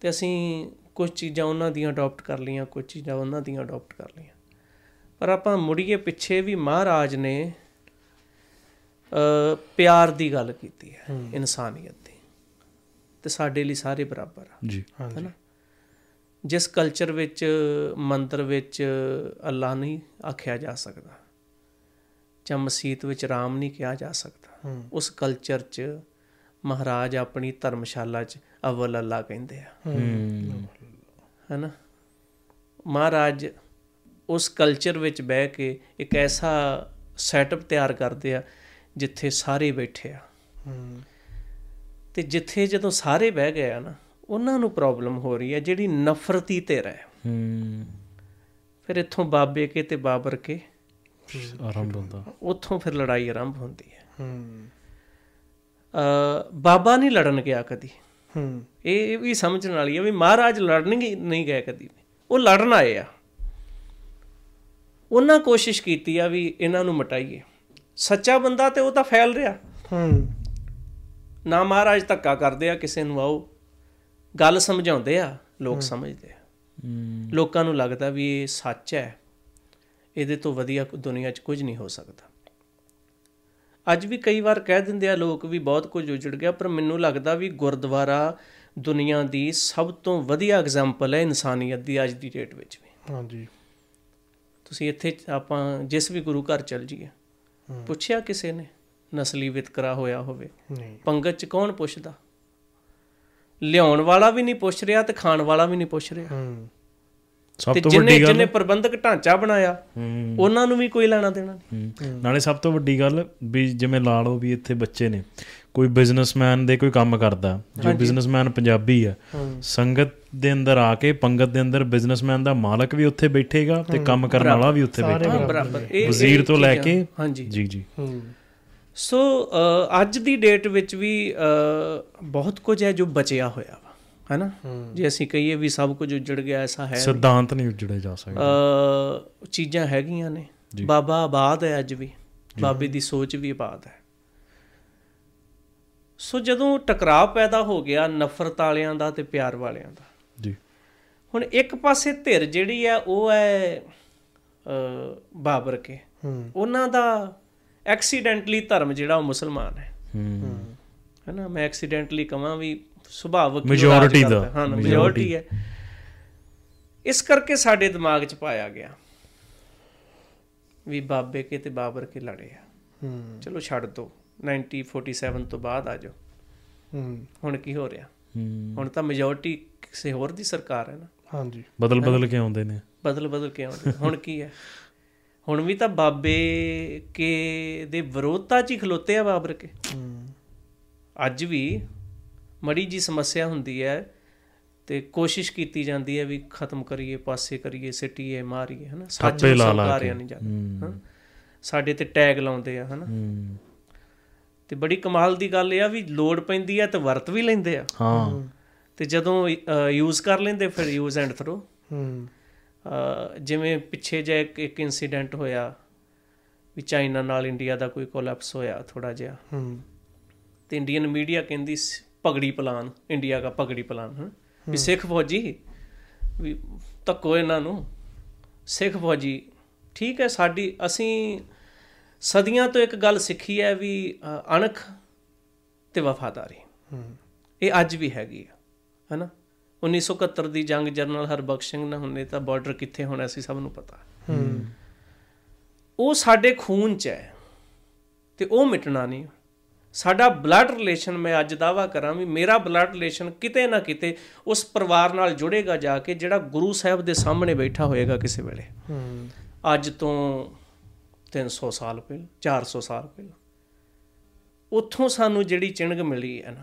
ਤੇ ਅਸੀਂ ਕੁਝ ਚੀਜ਼ਾਂ ਉਹਨਾਂ ਦੀਆਂ ਅਡਾਪਟ ਕਰ ਲਈਆਂ ਕੁਝ ਚੀਜ਼ਾਂ ਉਹਨਾਂ ਦੀਆਂ ਅਡਾਪਟ ਕਰ ਲਈਆਂ। ਪਰ ਆਪਾਂ ਮੁੜੀਏ ਪਿੱਛੇ ਵੀ ਮਹਾਰਾਜ ਨੇ ਪਿਆਰ ਦੀ ਗੱਲ ਕੀਤੀ ਹੈ। ਇਨਸਾਨੀਅਤ ਦੀ। ਤੇ ਸਾਡੇ ਲਈ ਸਾਰੇ ਬਰਾਬਰ ਆ। ਜੀ। ਹਾਂਜੀ। ਹੈਨਾ? ਜਿਸ ਕਲਚਰ ਵਿੱਚ ਮੰਦਰ ਵਿੱਚ ਅੱਲਾ ਨਹੀਂ ਆਖਿਆ ਜਾ ਸਕਦਾ ਜਾਂ ਮਸਜਿਦ ਵਿੱਚ ਰਾਮ ਨਹੀਂ ਕਿਹਾ ਜਾ ਸਕਦਾ ਉਸ ਕਲਚਰ 'ਚ ਮਹਾਰਾਜ ਆਪਣੀ ਧਰਮਸ਼ਾਲਾ 'ਚ ਅਵਲ ਅੱਲਾ ਕਹਿੰਦੇ ਆ। ਹੂੰ। ਹੈਨਾ? ਮਹਾਰਾਜ ਉਸ ਕਲਚਰ ਵਿੱਚ ਬਹਿ ਕੇ ਇੱਕ ਐਸਾ ਸੈਟਅਪ ਤਿਆਰ ਕਰਦੇ ਆ ਜਿੱਥੇ ਸਾਰੇ ਬੈਠੇ ਆ। ਹੂੰ। ਤੇ ਜਿੱਥੇ ਜਦੋਂ ਸਾਰੇ ਬਹਿ ਗਏ ਆ ਨਾ ਉਹਨਾਂ ਨੂੰ ਪ੍ਰੋਬਲਮ ਹੋ ਰਹੀ ਹੈ ਜਿਹੜੀ ਨਫ਼ਰਤੀ ਧਿਰ ਹੈ ਹੂੰ। ਫਿਰ ਇੱਥੋਂ ਬਾਬੇ ਕੇ ਤੇ ਬਾਬਰ ਕੇ ਆਰੰਭ ਹੁੰਦਾ। ਉੱਥੋਂ ਫਿਰ ਲੜਾਈ ਆਰੰਭ ਹੁੰਦੀ ਹੈ। ਹੂੰ। ਅ ਬਾਬਾ ਨਹੀਂ ਲੜਨ ਗਿਆ ਕਦੀ। ਹੂੰ। ਇਹ ਵੀ ਸਮਝਣ ਵਾਲੀ ਹੈ ਵੀ ਮਹਾਰਾਜ ਲੜਨਗੇ ਨਹੀਂ ਗਏ ਕਦੀ ਉਹ ਲੜਨ ਆਏ ਆ। ਉਹਨਾਂ ਕੋਸ਼ਿਸ਼ ਕੀਤੀ ਆ ਵੀ ਇਹਨਾਂ ਨੂੰ ਮਟਾਈਏ। ਸੱਚਾ ਬੰਦਾ ਤੇ ਉਹ ਤਾਂ ਫੈਲ ਰਿਹਾ। ਹੂੰ। ਨਾ ਮਹਾਰਾਜ ਧੱਕਾ ਕਰਦੇ ਆ ਕਿਸੇ ਨੂੰ ਆਓ। ਗੱਲ ਸਮਝਾਉਂਦੇ ਆ ਲੋਕ ਸਮਝਦੇ ਆ। ਲੋਕਾਂ ਨੂੰ ਲੱਗਦਾ ਵੀ ਇਹ ਸੱਚ ਹੈ। ਇਹਦੇ ਤੋਂ ਵਧੀਆ ਦੁਨੀਆ 'ਚ ਕੁਝ ਨਹੀਂ ਹੋ ਸਕਦਾ। ਅੱਜ ਵੀ ਕਈ ਵਾਰ ਕਹਿ ਦਿੰਦੇ ਆ ਲੋਕ ਵੀ ਬਹੁਤ ਕੁਝ ਉਜੜ ਗਿਆ ਪਰ ਮੈਨੂੰ ਲੱਗਦਾ ਵੀ ਗੁਰਦੁਆਰਾ ਦੁਨੀਆ ਦੀ ਸਭ ਤੋਂ ਵਧੀਆ ਐਗਜ਼ਾਮਪਲ ਹੈ ਇਨਸਾਨੀਅਤ ਦੀ ਅੱਜ ਦੀ ਡੇਟ ਵਿੱਚ ਵੀ। ਹਾਂਜੀ। ਤੁਸੀਂ ਇੱਥੇ ਆਪਾਂ ਜਿਸ ਵੀ ਗੁਰੂ ਘਰ ਚਲ ਜੀਏ। ਪੁੱਛਿਆ ਕਿਸੇ ਨੇ? ਨਸਲੀ ਵਿਤਕਰਾ ਹੋਇਆ ਹੋਵੇ। ਨਹੀਂ। ਪੰਗਤ ਚ ਕੌਣ ਪੁੱਛਦਾ? ਲਿਆਉਣ ਵਾਲਾ ਵੀ ਨਹੀਂ ਪੁੱਛ ਰਿਹਾ ਤੇ ਖਾਣ ਵਾਲਾ ਵੀ ਨਹੀਂ ਪੁੱਛ ਰਿਹਾ। ਹੂੰ। ਸਭ ਤੇ ਵੱਡੀ ਗੱਲ ਜਿਹਨੇ ਪ੍ਰਬੰਧਕ ਢਾਂਚਾ ਬਣਾਇਆ ਹੂੰ। ਉਹਨਾਂ ਨੂੰ ਵੀ ਕੋਈ ਲੈਣਾ ਦੇਣਾ ਨਹੀਂ। ਹੂੰ। ਨਾਲੇ ਸਭ ਤੋਂ ਵੱਡੀ ਗੱਲ ਵੀ ਜਿਵੇਂ ਲਾ ਲਓ ਵੀ ਇੱਥੇ ਬੱਚੇ ਨੇ ਕੋਈ ਬਿਜ਼ਨਸਮੈਨ ਦੇ ਕੋਈ ਕੰਮ ਕਰਦਾ ਜੋ ਬਿਜ਼ਨਸਮੈਨ ਪੰਜਾਬੀ ਆ ਸੰਗਤ ਦੇ ਅੰਦਰ ਆ ਕੇ ਪੰਗਤ ਦੇ ਅੰਦਰ ਬਿਜ਼ਨਸਮੈਨ ਦਾ ਮਾਲਕ ਵੀ ਉੱਥੇ ਬੈਠੇਗਾ ਤੇ ਕੰਮ ਕਰਨ ਵਾਲਾ ਵੀ ਉੱਥੇ ਸਾਰੇ ਬੈਠੇਗਾ। ਹਾਂ ਬਰਾਬਰ। ਇਹ ਵਜ਼ੀਰ ਤੋਂ ਲੈ ਕੇ ਹਾਂਜੀ। ਜੀ ਜੀ। ਹੂੰ। ਸੋ ਅ, ਅੱਜ ਦੀ ਡੇਟ ਵਿੱਚ ਵੀ ਅ, ਬਹੁਤ ਕੁਝ ਹੈ ਜੋ ਬਚਿਆ ਹੋਇਆ ਵਾ ਹੈਨਾ? ਜੇ ਅਸੀਂ ਕਹੀਏ ਵੀ ਸਭ ਕੁਝ ਉਜੜ ਗਿਆ ਐਸਾ ਹੈ ਸਿਧਾਂਤ ਨਹੀਂ ਉਜੜੇ ਜਾ ਸਕਦੇ। ਅ ਚੀਜ਼ਾਂ ਹੈਗੀਆਂ ਨੇ। ਬਾਬਾ ਆਬਾਦ ਹੈ ਅੱਜ ਵੀ। ਬਾਬੇ ਦੀ ਸੋਚ ਵੀ ਆਬਾਦ ਹੈ। ਸੋ ਜਦੋਂ ਟਕਰਾਅ ਪੈਦਾ ਹੋ ਗਿਆ ਨਫ਼ਰਤ ਵਾਲਿਆਂ ਦਾ ਤੇ ਪਿਆਰ ਵਾਲਿਆਂ ਦਾ ਜੀ। ਹੁਣ ਇੱਕ ਪਾਸੇ ਧਿਰ ਜਿਹੜੀ ਹੈ ਉਹ ਹੈ ਅ ਬਾਬਰ ਕੇ। ਹੂੰ। ਉਹਨਾਂ ਦਾ ਐਕਸੀਡੈਂਟਲੀ ਧਰਮ ਜਿਹੜਾ ਉਹ ਮੁਸਲਮਾਨ ਹੈ। ਹੂੰ। ਹੈਨਾ ਮੈਂ ਐਕਸੀਡੈਂਟਲੀ ਕਹਾਂ ਵੀ ਸੁਭਾਵਕ ਕਰਦਾ। ਦਾ, ਹਾਂ। ਮੈਜੋਰਟੀ ਹੈ। ਇਸ ਕਰਕੇ ਸਾਡੇ ਦਿਮਾਗ 'ਚ ਪਾਇਆ ਗਿਆ ਵੀ ਬਾਬੇ ਕੇ ਤੇ ਬਾਬਰ ਕੇ ਲੜੇ ਆ। ਹੂੰ। ਚਲੋ ਛੱਡ ਦੋ 1947 ਤੋਂ ਬਾਅਦ ਆ ਜਾਓ। ਹੂੰ। ਹੁਣ ਕੀ ਹੋ ਰਿਹਾ? ਹੂੰ। ਹੁਣ ਤਾਂ ਮੈਜੋਰਟੀ ਕਿਸੇ ਹੋਰ ਦੀ ਸਰਕਾਰ ਹੈ ਨਾ। ਹਾਂਜੀ। ਬਦਲ ਬਦਲ ਕੇ ਆਉਂਦੇ ਨੇ। ਬਦਲ ਬਦਲ ਕੇ ਆਉਂਦੇ ਹੁਣ ਕੀ ਹੈ? ਹੁਣ ਵੀ ਤਾਂ ਬਾਬੇ ਕੇ ਦੇ ਵਿਰੋਧਤਾ 'ਚ ਹੀ ਖਲੋਤੇ ਆ ਬਾਬਰ ਕੇ। ਹੂੰ। ਅੱਜ ਵੀ ਮੜੀ ਜੀ ਸਮੱਸਿਆ ਹੁੰਦੀ ਹੈ ਤੇ ਕੋਸ਼ਿਸ਼ ਕੀਤੀ ਜਾਂਦੀ ਹੈ ਵੀ ਖਤਮ ਕਰੀਏ ਪਾਸੇ ਕਰੀਏ ਸਿੱਟੀਏ ਮਾਰੀਏ ਹਨਾ? ਸੱਚ ਕੇ। ਨਹੀਂ ਜਾਂਦਾ। ਸਾਡੇ ਤੇ ਟੈਗ ਲਾਉਂਦੇ ਆ ਹਨਾ? ਤੇ ਬੜੀ ਕਮਾਲ ਦੀ ਗੱਲ ਇਹ ਆ ਵੀ ਲੋਡ ਪੈਂਦੀ ਆ ਤੇ ਵਰਤ ਵੀ ਲੈਂਦੇ ਆ। ਹਾਂ। ਤੇ ਜਦੋਂ ਯੂਜ਼ ਕਰ ਲੈਂਦੇ ਫਿਰ ਯੂਜ਼ ਐਂਡ ਥਰੋ ਹੂੰ। ਜਿਵੇਂ ਪਿੱਛੇ ਜੇ ਇੱਕ ਇੱਕ ਇਨਸੀਡੈਂਟ ਹੋਇਆ ਵੀ ਚਾਈਨਾ ਨਾਲ ਇੰਡੀਆ ਦਾ ਕੋਈ ਕੋਲੈਪਸ ਹੋਇਆ ਥੋੜਾ ਜਿਹਾ। ਹੂੰ। ਤੇ ਇੰਡੀਅਨ ਮੀਡੀਆ ਕਹਿੰਦੀ ਪਗੜੀ ਪਲਾਨ ਇੰਡੀਆ ਦਾ ਪਗੜੀ ਪਲਾਨ ਵੀ ਸਿੱਖ ਫੌਜੀ ਵੀ ਧੱਕੋ ਇਹਨਾਂ ਨੂੰ। ਸਿੱਖ ਫੌਜੀ ਠੀਕ ਹੈ ਸਾਡੀ ਅਸੀਂ ਸਦੀਆਂ ਤੋਂ ਇੱਕ ਗੱਲ ਸਿੱਖੀ ਹੈ ਵੀ ਅਣਖ ਤੇ ਵਫਾਦਾਰੀ। ਹੂੰ। ਇਹ ਅੱਜ ਵੀ ਹੈਗੀ ਆ ਹੈਨਾ? 1971 ਦੀ ਜੰਗ ਜਨਰਲ ਹਰਬਖਸ਼ ਸਿੰਘ ਨਾਲ ਹੁੰਦੇ ਤਾਂ ਬਾਰਡਰ ਕਿੱਥੇ ਹੋਣਾ ਸੀ ਸਭ ਨੂੰ ਪਤਾ। ਹੂੰ ਉਹ ਸਾਡੇ ਖੂਨ 'ਚ ਹੈ ਤੇ ਉਹ ਮਿਟਣਾ ਨਹੀਂ। ਸਾਡਾ ਬਲੱਡ ਰਿਲੇਸ਼ਨ ਮੈਂ ਅੱਜ ਦਾਵਾ ਕਰਾਂ ਵੀ ਮੇਰਾ ਬਲੱਡ ਰਿਲੇਸ਼ਨ ਕਿਤੇ ਨਾ ਕਿਤੇ ਉਸ ਪਰਿਵਾਰ ਨਾਲ ਜੁੜੇਗਾ ਜਾ ਕੇ ਜਿਹੜਾ ਗੁਰੂ ਸਾਹਿਬ ਦੇ ਸਾਹਮਣੇ ਬੈਠਾ ਹੋਏਗਾ ਕਿਸੇ ਵੇਲੇ। ਹੂੰ ਅੱਜ ਤੋਂ 300 ਸਾਲ ਪਹਿਲਾਂ 400 ਸਾਲ ਪਹਿਲਾਂ। ਉੱਥੋਂ ਸਾਨੂੰ ਜਿਹੜੀ ਚਿਣਗ ਮਿਲੀ ਹੈ ਨਾ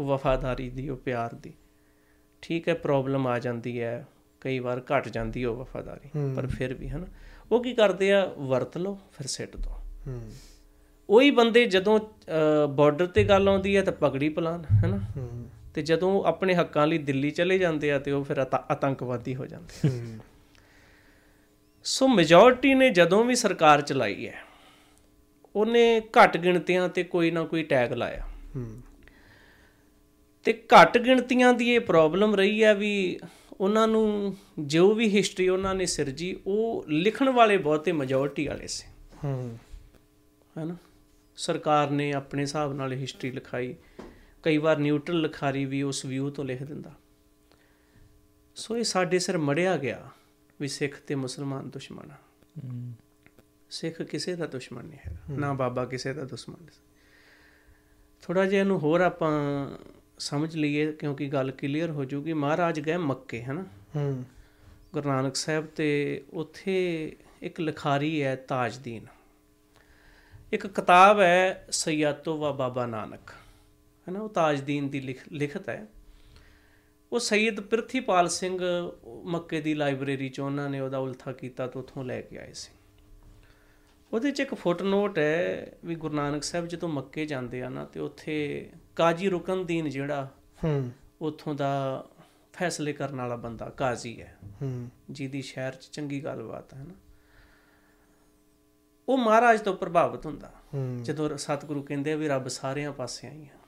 ਉਹ ਵਫਾਦਾਰੀ ਦੀ, ਉਹ ਪਿਆਰ ਦੀ ਠੀਕ ਹੈ ਪ੍ਰੋਬਲਮ ਆ ਜਾਂਦੀ ਹੈ ਕਈ ਵਾਰ ਘਟ ਜਾਂਦੀ ਹੈ ਉਹ ਵਫਾਦਾਰੀ। ਪਰ ਫਿਰ ਵੀ ਹਨਾ ਉਹ ਕੀ ਕਰਦੇ ਆ ਵਰਤ ਲਓ ਫਿਰ ਸਿੱਟ ਦੋ। ਹੂੰ। ਉਹੀ ਬੰਦੇ ਜਦੋਂ ਬਾਰਡਰ ਤੇ ਗੱਲ ਆਉਂਦੀ ਹੈ ਤਾਂ ਪਗੜੀ ਪਲਾਨ ਹੈਨਾ? ਤੇ ਜਦੋਂ ਆਪਣੇ ਹੱਕਾਂ ਲਈ ਦਿੱਲੀ ਚਲੇ ਜਾਂਦੇ ਆ ਤੇ ਉਹ ਫਿਰ ਆਤ- ਆਤੰਕਵਾਦੀ ਹੋ ਜਾਂਦੇ ਸੋ ਮੈਜੋਰਟੀ ਨੇ ਜਦੋਂ ਵੀ ਸਰਕਾਰ ਚਲਾਈ ਹੈ ਉਹਨੇ ਘੱਟ ਗਿਣਤੀਆਂ ਤੇ ਕੋਈ ਨਾ ਕੋਈ ਟੈਗ ਲਾਇਆ। ਤੇ ਘੱਟ ਗਿਣਤੀਆਂ ਦੀ ਇਹ ਪ੍ਰੋਬਲਮ ਰਹੀ ਹੈ ਵੀ ਉਹਨਾਂ ਨੂੰ ਜੋ ਵੀ ਹਿਸਟਰੀ ਉਹਨਾਂ ਨੇ ਸਿਰਜੀ ਉਹ ਲਿਖਣ ਵਾਲੇ ਬਹੁਤੇ ਮੈਜੋਰਟੀ ਵਾਲੇ ਸੀ। ਹੂੰ। ਹੈਨਾ? ਸਰਕਾਰ ਨੇ ਆਪਣੇ ਹਿਸਾਬ ਨਾਲ ਹਿਸਟਰੀ ਲਿਖਾਈ। ਕਈ ਵਾਰ ਨਿਊਟਰਲ ਲਿਖਾਰੀ ਵੀ ਉਸ ਵਿਊ ਤੋਂ ਲਿਖ ਦਿੰਦਾ। ਸੋ ਇਹ ਸਾਡੇ ਸਿਰ ਮੜਿਆ ਗਿਆ ਵੀ ਸਿੱਖ ਤੇ ਮੁਸਲਮਾਨ ਦੁਸ਼ਮਣ ਆ। ਸਿੱਖ ਕਿਸੇ ਦਾ ਦੁਸ਼ਮਣ ਨਹੀਂ ਹੈਗਾ। ਨਾ ਬਾਬਾ ਕਿਸੇ ਦਾ ਦੁਸ਼ਮਣ ਨਹੀਂ ਥੋੜਾ ਜਿਹਾ ਇਹਨੂੰ ਹੋਰ ਆਪਾਂ ਸਮਝ ਲਈਏ ਕਿਉਂਕਿ ਗੱਲ ਕਲੀਅਰ ਹੋ ਜੂਗੀ। ਮਹਾਰਾਜ ਗਏ ਮੱਕੇ ਹਨਾ? ਹੂੰ। ਗੁਰੂ ਨਾਨਕ ਸਾਹਿਬ ਤੇ ਉੱਥੇ ਇੱਕ ਲਿਖਾਰੀ ਹੈ ਤਾਜਦੀਨ। ਇੱਕ ਕਿਤਾਬ ਹੈ ਸਯਾਤੋ ਵਾ ਬਾਬਾ ਨਾਨਕ ਹੈ ਨਾ ਉਹ ਤਾਜਦੀਨ ਦੀ ਲਿਖ- ਲਿਖਤ ਹੈ। ਉਹ ਸੈਯਦ ਪ੍ਰਿਥੀਪਾਲ ਸਿੰਘ ਮੱਕੇ ਦੀ ਲਾਇਬ੍ਰੇਰੀ ਚੋਂ ਉਹਨਾਂ ਨੇ ਉਹਦਾ ਉਲਥਾ ਕੀਤਾ ਤੇ ਉੱਥੋਂ ਲੈ ਕੇ ਆਏ ਸੀ। ਉਹਦੇ 'ਚ ਇੱਕ ਫੁੱਟਨੋਟ ਹੈ ਵੀ ਗੁਰੂ ਨਾਨਕ ਸਾਹਿਬ ਜਦੋਂ ਮੱਕੇ ਜਾਂਦੇ ਆ ਨਾ ਤੇ ਉੱਥੇ ਕਾਜੀ ਰੁਕਨਦੀਨ ਜਿਹੜਾ ਹੂੰ। ਉੱਥੋਂ ਦਾ ਫੈਸਲੇ ਕਰਨ ਵਾਲਾ ਬੰਦਾ ਕਾਜ਼ੀ ਹੈ। ਹੂੰ। ਜਿਹਦੀ ਸ਼ਹਿਰ 'ਚ ਚੰਗੀ ਗੱਲਬਾਤ ਹੈ ਨਾ। ਉਹ ਮਹਾਰਾਜ ਤੋਂ ਪ੍ਰਭਾਵਿਤ ਹੁੰਦਾ। ਹੂੰ। ਜਦੋਂ ਸਤਿਗੁਰੂ ਕਹਿੰਦੇ ਆ ਵੀ ਰੱਬ ਸਾਰਿਆਂ ਪਾਸੇ ਆਈ ਆ।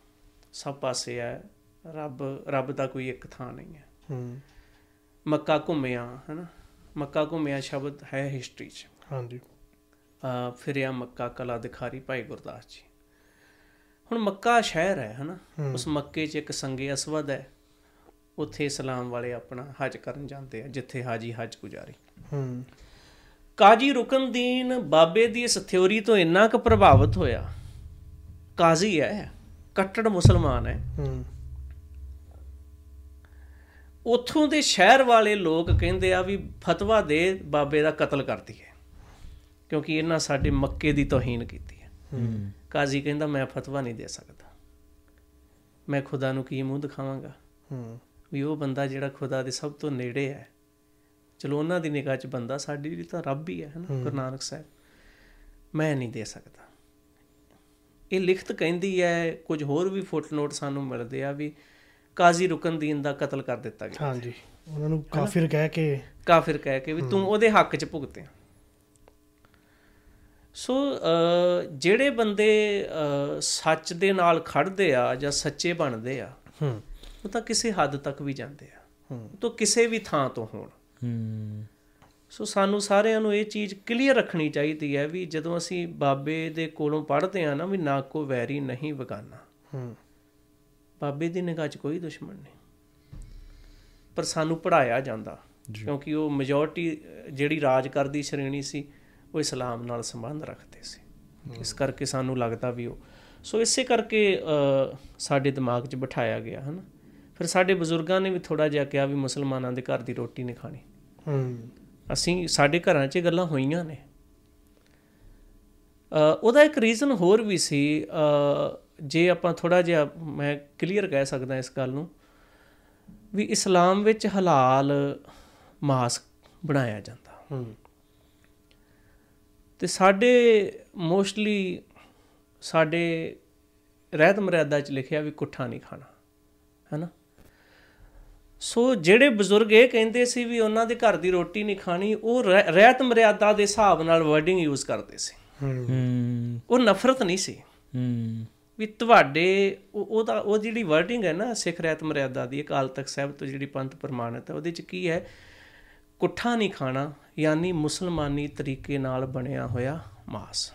ਸਭ ਪਾਸੇ ਹੈ ਰੱਬ ਰੱਬ ਦਾ ਕੋਈ ਇੱਕ ਥਾਂ ਨਹੀਂ ਹੈ। ਹੂੰ। ਮੱਕਾ ਘੁੰਮਿਆ ਹਨਾ ਮੱਕਾ ਘੁੰਮਿਆ ਸ਼ਬਦ ਹੈ ਹਿਸਟਰੀ 'ਚ। ਹਾਂਜੀ। ਫਿਰਿਆ ਮੱਕਾ ਕਲਾ ਦਿਖਾਰੀ ਭਾਈ ਗੁਰਦਾਸ ਜੀ। ਹੁਣ ਮੱਕਾ ਸ਼ਹਿਰ ਹੈ ਹਨਾ? ਹੂੰ। ਉਸ ਮੱਕੇ 'ਚ ਇੱਕ ਸੰਗੇ ਅਸਵਦ ਹੈ। ਉੱਥੇ ਇਸਲਾਮ ਵਾਲੇ ਆਪਣਾ ਹਜ ਕਰਨ ਜਾਂਦੇ ਆ ਜਿੱਥੇ ਹਾਜੀ ਹਜ ਗੁਜ਼ਾਰੀ। ਹੂੰ। ਕਾਜੀ ਰੁਕਨਦੀਨ ਬਾਬੇ ਦੀ ਇਸ ਥਿਉਰੀ ਤੋਂ ਇੰਨਾ ਕੁ ਪ੍ਰਭਾਵਿਤ ਹੋਇਆ। ਕਾਜ਼ੀ ਹੈ ਕੱਟੜ ਮੁਸਲਮਾਨ ਹੈ। ਹੂੰ। ਉੱਥੋਂ ਦੇ ਸ਼ਹਿਰ ਵਾਲੇ ਲੋਕ ਕਹਿੰਦੇ ਆ ਵੀ ਫਤਵਾ ਦੇ ਬਾਬੇ ਦਾ ਕਤਲ ਕਰ ਦਈਏ। ਕਿਉਂਕਿ ਇਹਨਾਂ ਸਾਡੇ ਮੱਕੇ ਦੀ ਤੋਹੀਨ ਕੀਤੀ ਹੈ। ਹੂੰ। ਕਾਜ਼ੀ ਕਹਿੰਦਾ ਮੈਂ ਫਤਵਾ ਨਹੀਂ ਦੇ ਸਕਦਾ। ਮੈਂ ਖੁਦਾ ਨੂੰ ਕੀ ਮੂੰਹ ਦਿਖਾਵਾਂਗਾ? ਹੂੰ। ਵੀ ਉਹ ਬੰਦਾ ਜਿਹੜਾ ਖੁਦਾ ਦੇ ਸਭ ਤੋਂ ਨੇੜੇ ਹੈ। ਚਲੋ ਉਹਨਾਂ ਦੀ ਨਿਗਾਹ 'ਚ ਬੰਦਾ ਸਾਡੀ ਲਈ ਤਾਂ ਰੱਬ ਹੀ ਹੈ ਹਨਾ ਗੁਰੂ ਨਾਨਕ ਸਾਹਿਬ। ਮੈਂ ਨਹੀਂ ਦੇ ਸਕਦਾ। ਇਹ ਲਿਖਤ ਕਹਿੰਦੀ ਹੈ ਕੁਝ ਹੋਰ ਵੀ ਫੁੱਟਨੋਟ ਸਾਨੂੰ ਮਿਲਦੇ ਆ ਵੀ ਕਾਜ਼ੀ ਰੁਕਨਦੀਨ ਦਾ ਕਤਲ ਕਰ ਦਿੱਤਾ ਗਿਆ। ਹਾਂਜੀ। ਉਹਨਾਂ ਨੂੰ ਕਾਫਿਰ ਕਹਿ ਕੇ ਕਾਫਿਰ ਕਹਿ ਕੇ ਵੀ ਤੂੰ ਉਹਦੇ ਹੱਕ 'ਚ ਭੁਗਤਿਆ ਸੋ ਜਿਹੜੇ ਬੰਦੇ ਸੱਚ ਦੇ ਨਾਲ ਖੜਦੇ ਆ ਜਾਂ ਸੱਚੇ ਬਣਦੇ ਆ ਹੂੰ। ਉਹ ਤਾਂ ਕਿਸੇ ਹੱਦ ਤੱਕ ਵੀ ਜਾਂਦੇ ਆ। ਹੂੰ। ਤਾਂ ਕਿਸੇ ਵੀ ਥਾਂ ਤੋਂ ਹੋਣ। ਹੂੰ। ਸੋ ਸਾਨੂੰ ਸਾਰਿਆਂ ਨੂੰ ਇਹ ਚੀਜ਼ ਕਲੀਅਰ ਰੱਖਣੀ ਚਾਹੀਦੀ ਹੈ ਵੀ ਜਦੋਂ ਅਸੀਂ ਬਾਬੇ ਦੇ ਕੋਲੋਂ ਪੜ੍ਹਦੇ ਆ ਨਾ ਵੀ ਨਾ ਕੋ ਵੈਰੀ ਨਹੀਂ ਬਗਾਨਾ ਹੂੰ। ਬਾਬੇ ਦੀ ਨਿਗਾਹ 'ਚ ਕੋਈ ਦੁਸ਼ਮਣ ਨਹੀਂ। ਪਰ ਸਾਨੂੰ ਪੜਾਇਆ ਜਾਂਦਾ। ਕਿਉਂਕਿ ਉਹ ਮੈਜੋਰਟੀ ਜਿਹੜੀ ਰਾਜ ਕਰਦੀ ਸ਼੍ਰੇਣੀ ਸੀ ਉਹ ਇਸਲਾਮ ਨਾਲ ਸੰਬੰਧ ਰੱਖਦੇ ਸੀ। ਇਸ ਕਰਕੇ ਸਾਨੂੰ ਲੱਗਦਾ ਵੀ ਉਹ ਸੋ ਇਸੇ ਕਰਕੇ ਸਾਡੇ ਦਿਮਾਗ 'ਚ ਬਿਠਾਇਆ ਗਿਆ ਹਨਾ। ਫਿਰ ਸਾਡੇ ਬਜ਼ੁਰਗਾਂ ਨੇ ਵੀ ਥੋੜਾ ਜਿਹਾ ਕਿਹਾ ਵੀ ਮੁਸਲਮਾਨਾਂ ਦੇ ਘਰ ਦੀ ਰੋਟੀ ਨਹੀਂ ਖਾਣੀ। ਹੂੰ। ਅਸੀਂ ਸਾਡੇ ਘਰਾਂ 'ਚ ਗੱਲਾਂ ਹੋਈਆਂ ਨੇ। ਉਹਦਾ ਇੱਕ ਰੀਜ਼ਨ ਹੋਰ ਵੀ ਸੀ ਜੇ ਆਪਾਂ ਥੋੜਾ ਜਿਹਾ ਮੈਂ ਕਲੀਅਰ ਕਹਿ ਸਕਦਾ ਇਸ ਗੱਲ ਨੂੰ ਵੀ ਇਸਲਾਮ ਵਿੱਚ ਹਲਾਲ ਮਾਸ ਬਣਾਇਆ ਜਾਂਦਾ। ਹੂੰ। ਤੇ ਸਾਡੇ ਮੋਸਟਲੀ ਸਾਡੇ ਰਹਿਤ ਮਰਿਆਦਾ 'ਚ ਲਿਖਿਆ ਵੀ ਕੁੱਠਾ ਨਹੀਂ ਖਾਣਾ ਹੈਨਾ? ਸੋ ਜਿਹੜੇ ਬਜ਼ੁਰਗ ਇਹ ਕਹਿੰਦੇ ਸੀ ਵੀ ਉਹਨਾਂ ਦੇ ਘਰ ਦੀ ਰੋਟੀ ਨਹੀਂ ਖਾਣੀ ਉਹ ਰਹਿ- ਰਹਿਤ ਮਰਿਆਦਾ ਦੇ ਹਿਸਾਬ ਨਾਲ ਵਰਡਿੰਗ ਯੂਜ਼ ਕਰਦੇ ਸੀ। ਹੂੰ। ਉਹ ਨਫ਼ਰਤ ਨਹੀਂ ਸੀ। ਹੂੰ। ਵੀ ਤੁਹਾਡੇ ਉਹ ਉਹਦਾ ਉਹ ਜਿਹੜੀ ਵਰਡਿੰਗ ਹੈ ਨਾ ਸਿੱਖ ਰਹਿਤ ਮਰਿਆਦਾ ਦੀ ਅਕਾਲ ਤਖਤ ਸਾਹਿਬ ਤੋਂ ਜਿਹੜੀ ਪੰਥ ਪ੍ਰਮਾਣਿਤ ਹੈ ਉਹਦੇ 'ਚ ਕੀ ਹੈ? ਕੁੱਠਾ ਨਹੀਂ ਖਾਣਾ ਯਾਨੀ ਮੁਸਲਮਾਨੀ ਤਰੀਕੇ ਨਾਲ ਬਣਿਆ ਹੋਇਆ ਮਾਸ।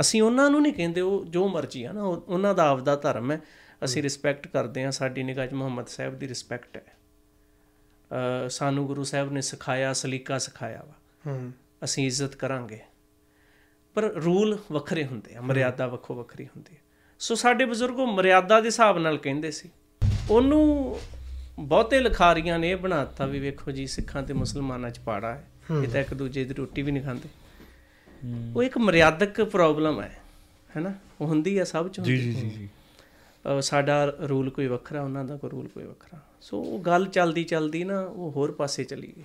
ਅਸੀਂ ਉਹਨਾਂ ਨੂੰ ਨਹੀਂ ਕਹਿੰਦੇ ਉਹ ਜੋ ਮਰਜ਼ੀ ਆ ਨਾ ਉਹ- ਉਹਨਾਂ ਦਾ ਆਪਦਾ ਧਰਮ ਹੈ। ਅਸੀਂ ਰਿਸਪੈਕਟ ਕਰਦੇ ਹਾਂ ਸਾਡੀ ਨਿਗਾਹ 'ਚ ਮੁਹੰਮਦ ਸਾਹਿਬ ਦੀ ਰਿਸਪੈਕਟ ਹੈ। ਸਾਨੂੰ ਗੁਰੂ ਸਾਹਿਬ ਨੇ ਸਿਖਾਇਆ ਸਲੀਕਾ ਸਿਖਾਇਆ ਵਾ। ਅਸੀਂ ਇੱਜ਼ਤ ਕਰਾਂਗੇ। ਪਰ ਰੂਲ ਵੱਖਰੇ ਹੁੰਦੇ ਆ ਮਰਿਆਦਾ ਵੱਖੋ ਵੱਖਰੀ ਹੁੰਦੀ ਹੈ। ਸੋ ਸਾਡੇ ਬਜ਼ੁਰਗ ਉਹ ਮਰਿਆਦਾ ਦੇ ਹਿਸਾਬ ਨਾਲ ਕਹਿੰਦੇ ਸੀ। ਉਹਨੂੰ ਬਹੁਤੇ ਲਿਖਾਰੀਆਂ ਨੇ ਇਹ ਬਣਾਤਾ ਵੀ ਵੇਖੋ ਜੀ ਸਿੱਖਾਂ ਤੇ ਮੁਸਲਮਾਨਾਂ 'ਚ ਪਾੜਾ ਹੈ। ਇਹ ਤਾਂ ਇੱਕ ਦੂਜੇ ਦੀ ਰੋਟੀ ਵੀ ਨਹੀਂ ਖਾਂਦੇ। ਉਹ ਇੱਕ ਮਰਿਆਦਕ ਪ੍ਰੋਬਲਮ ਹੈ ਹੈਨਾ? ਉਹ ਹੁੰਦੀ ਆ ਸਭ ਚ ਜੀ ਹੁੰਦੀ ਜੀ ਜੀ ਸਾਡਾ ਰੂਲ ਕੋਈ ਵੱਖਰਾ ਉਹਨਾਂ ਦਾ ਕੋਈ ਰੂਲ ਕੋਈ ਵੱਖਰਾ। ਸੋ ਉਹ ਗੱਲ ਚੱਲਦੀ ਚੱਲਦੀ ਨਾ ਉਹ ਹੋਰ ਪਾਸੇ ਚਲੀ ਗਈ।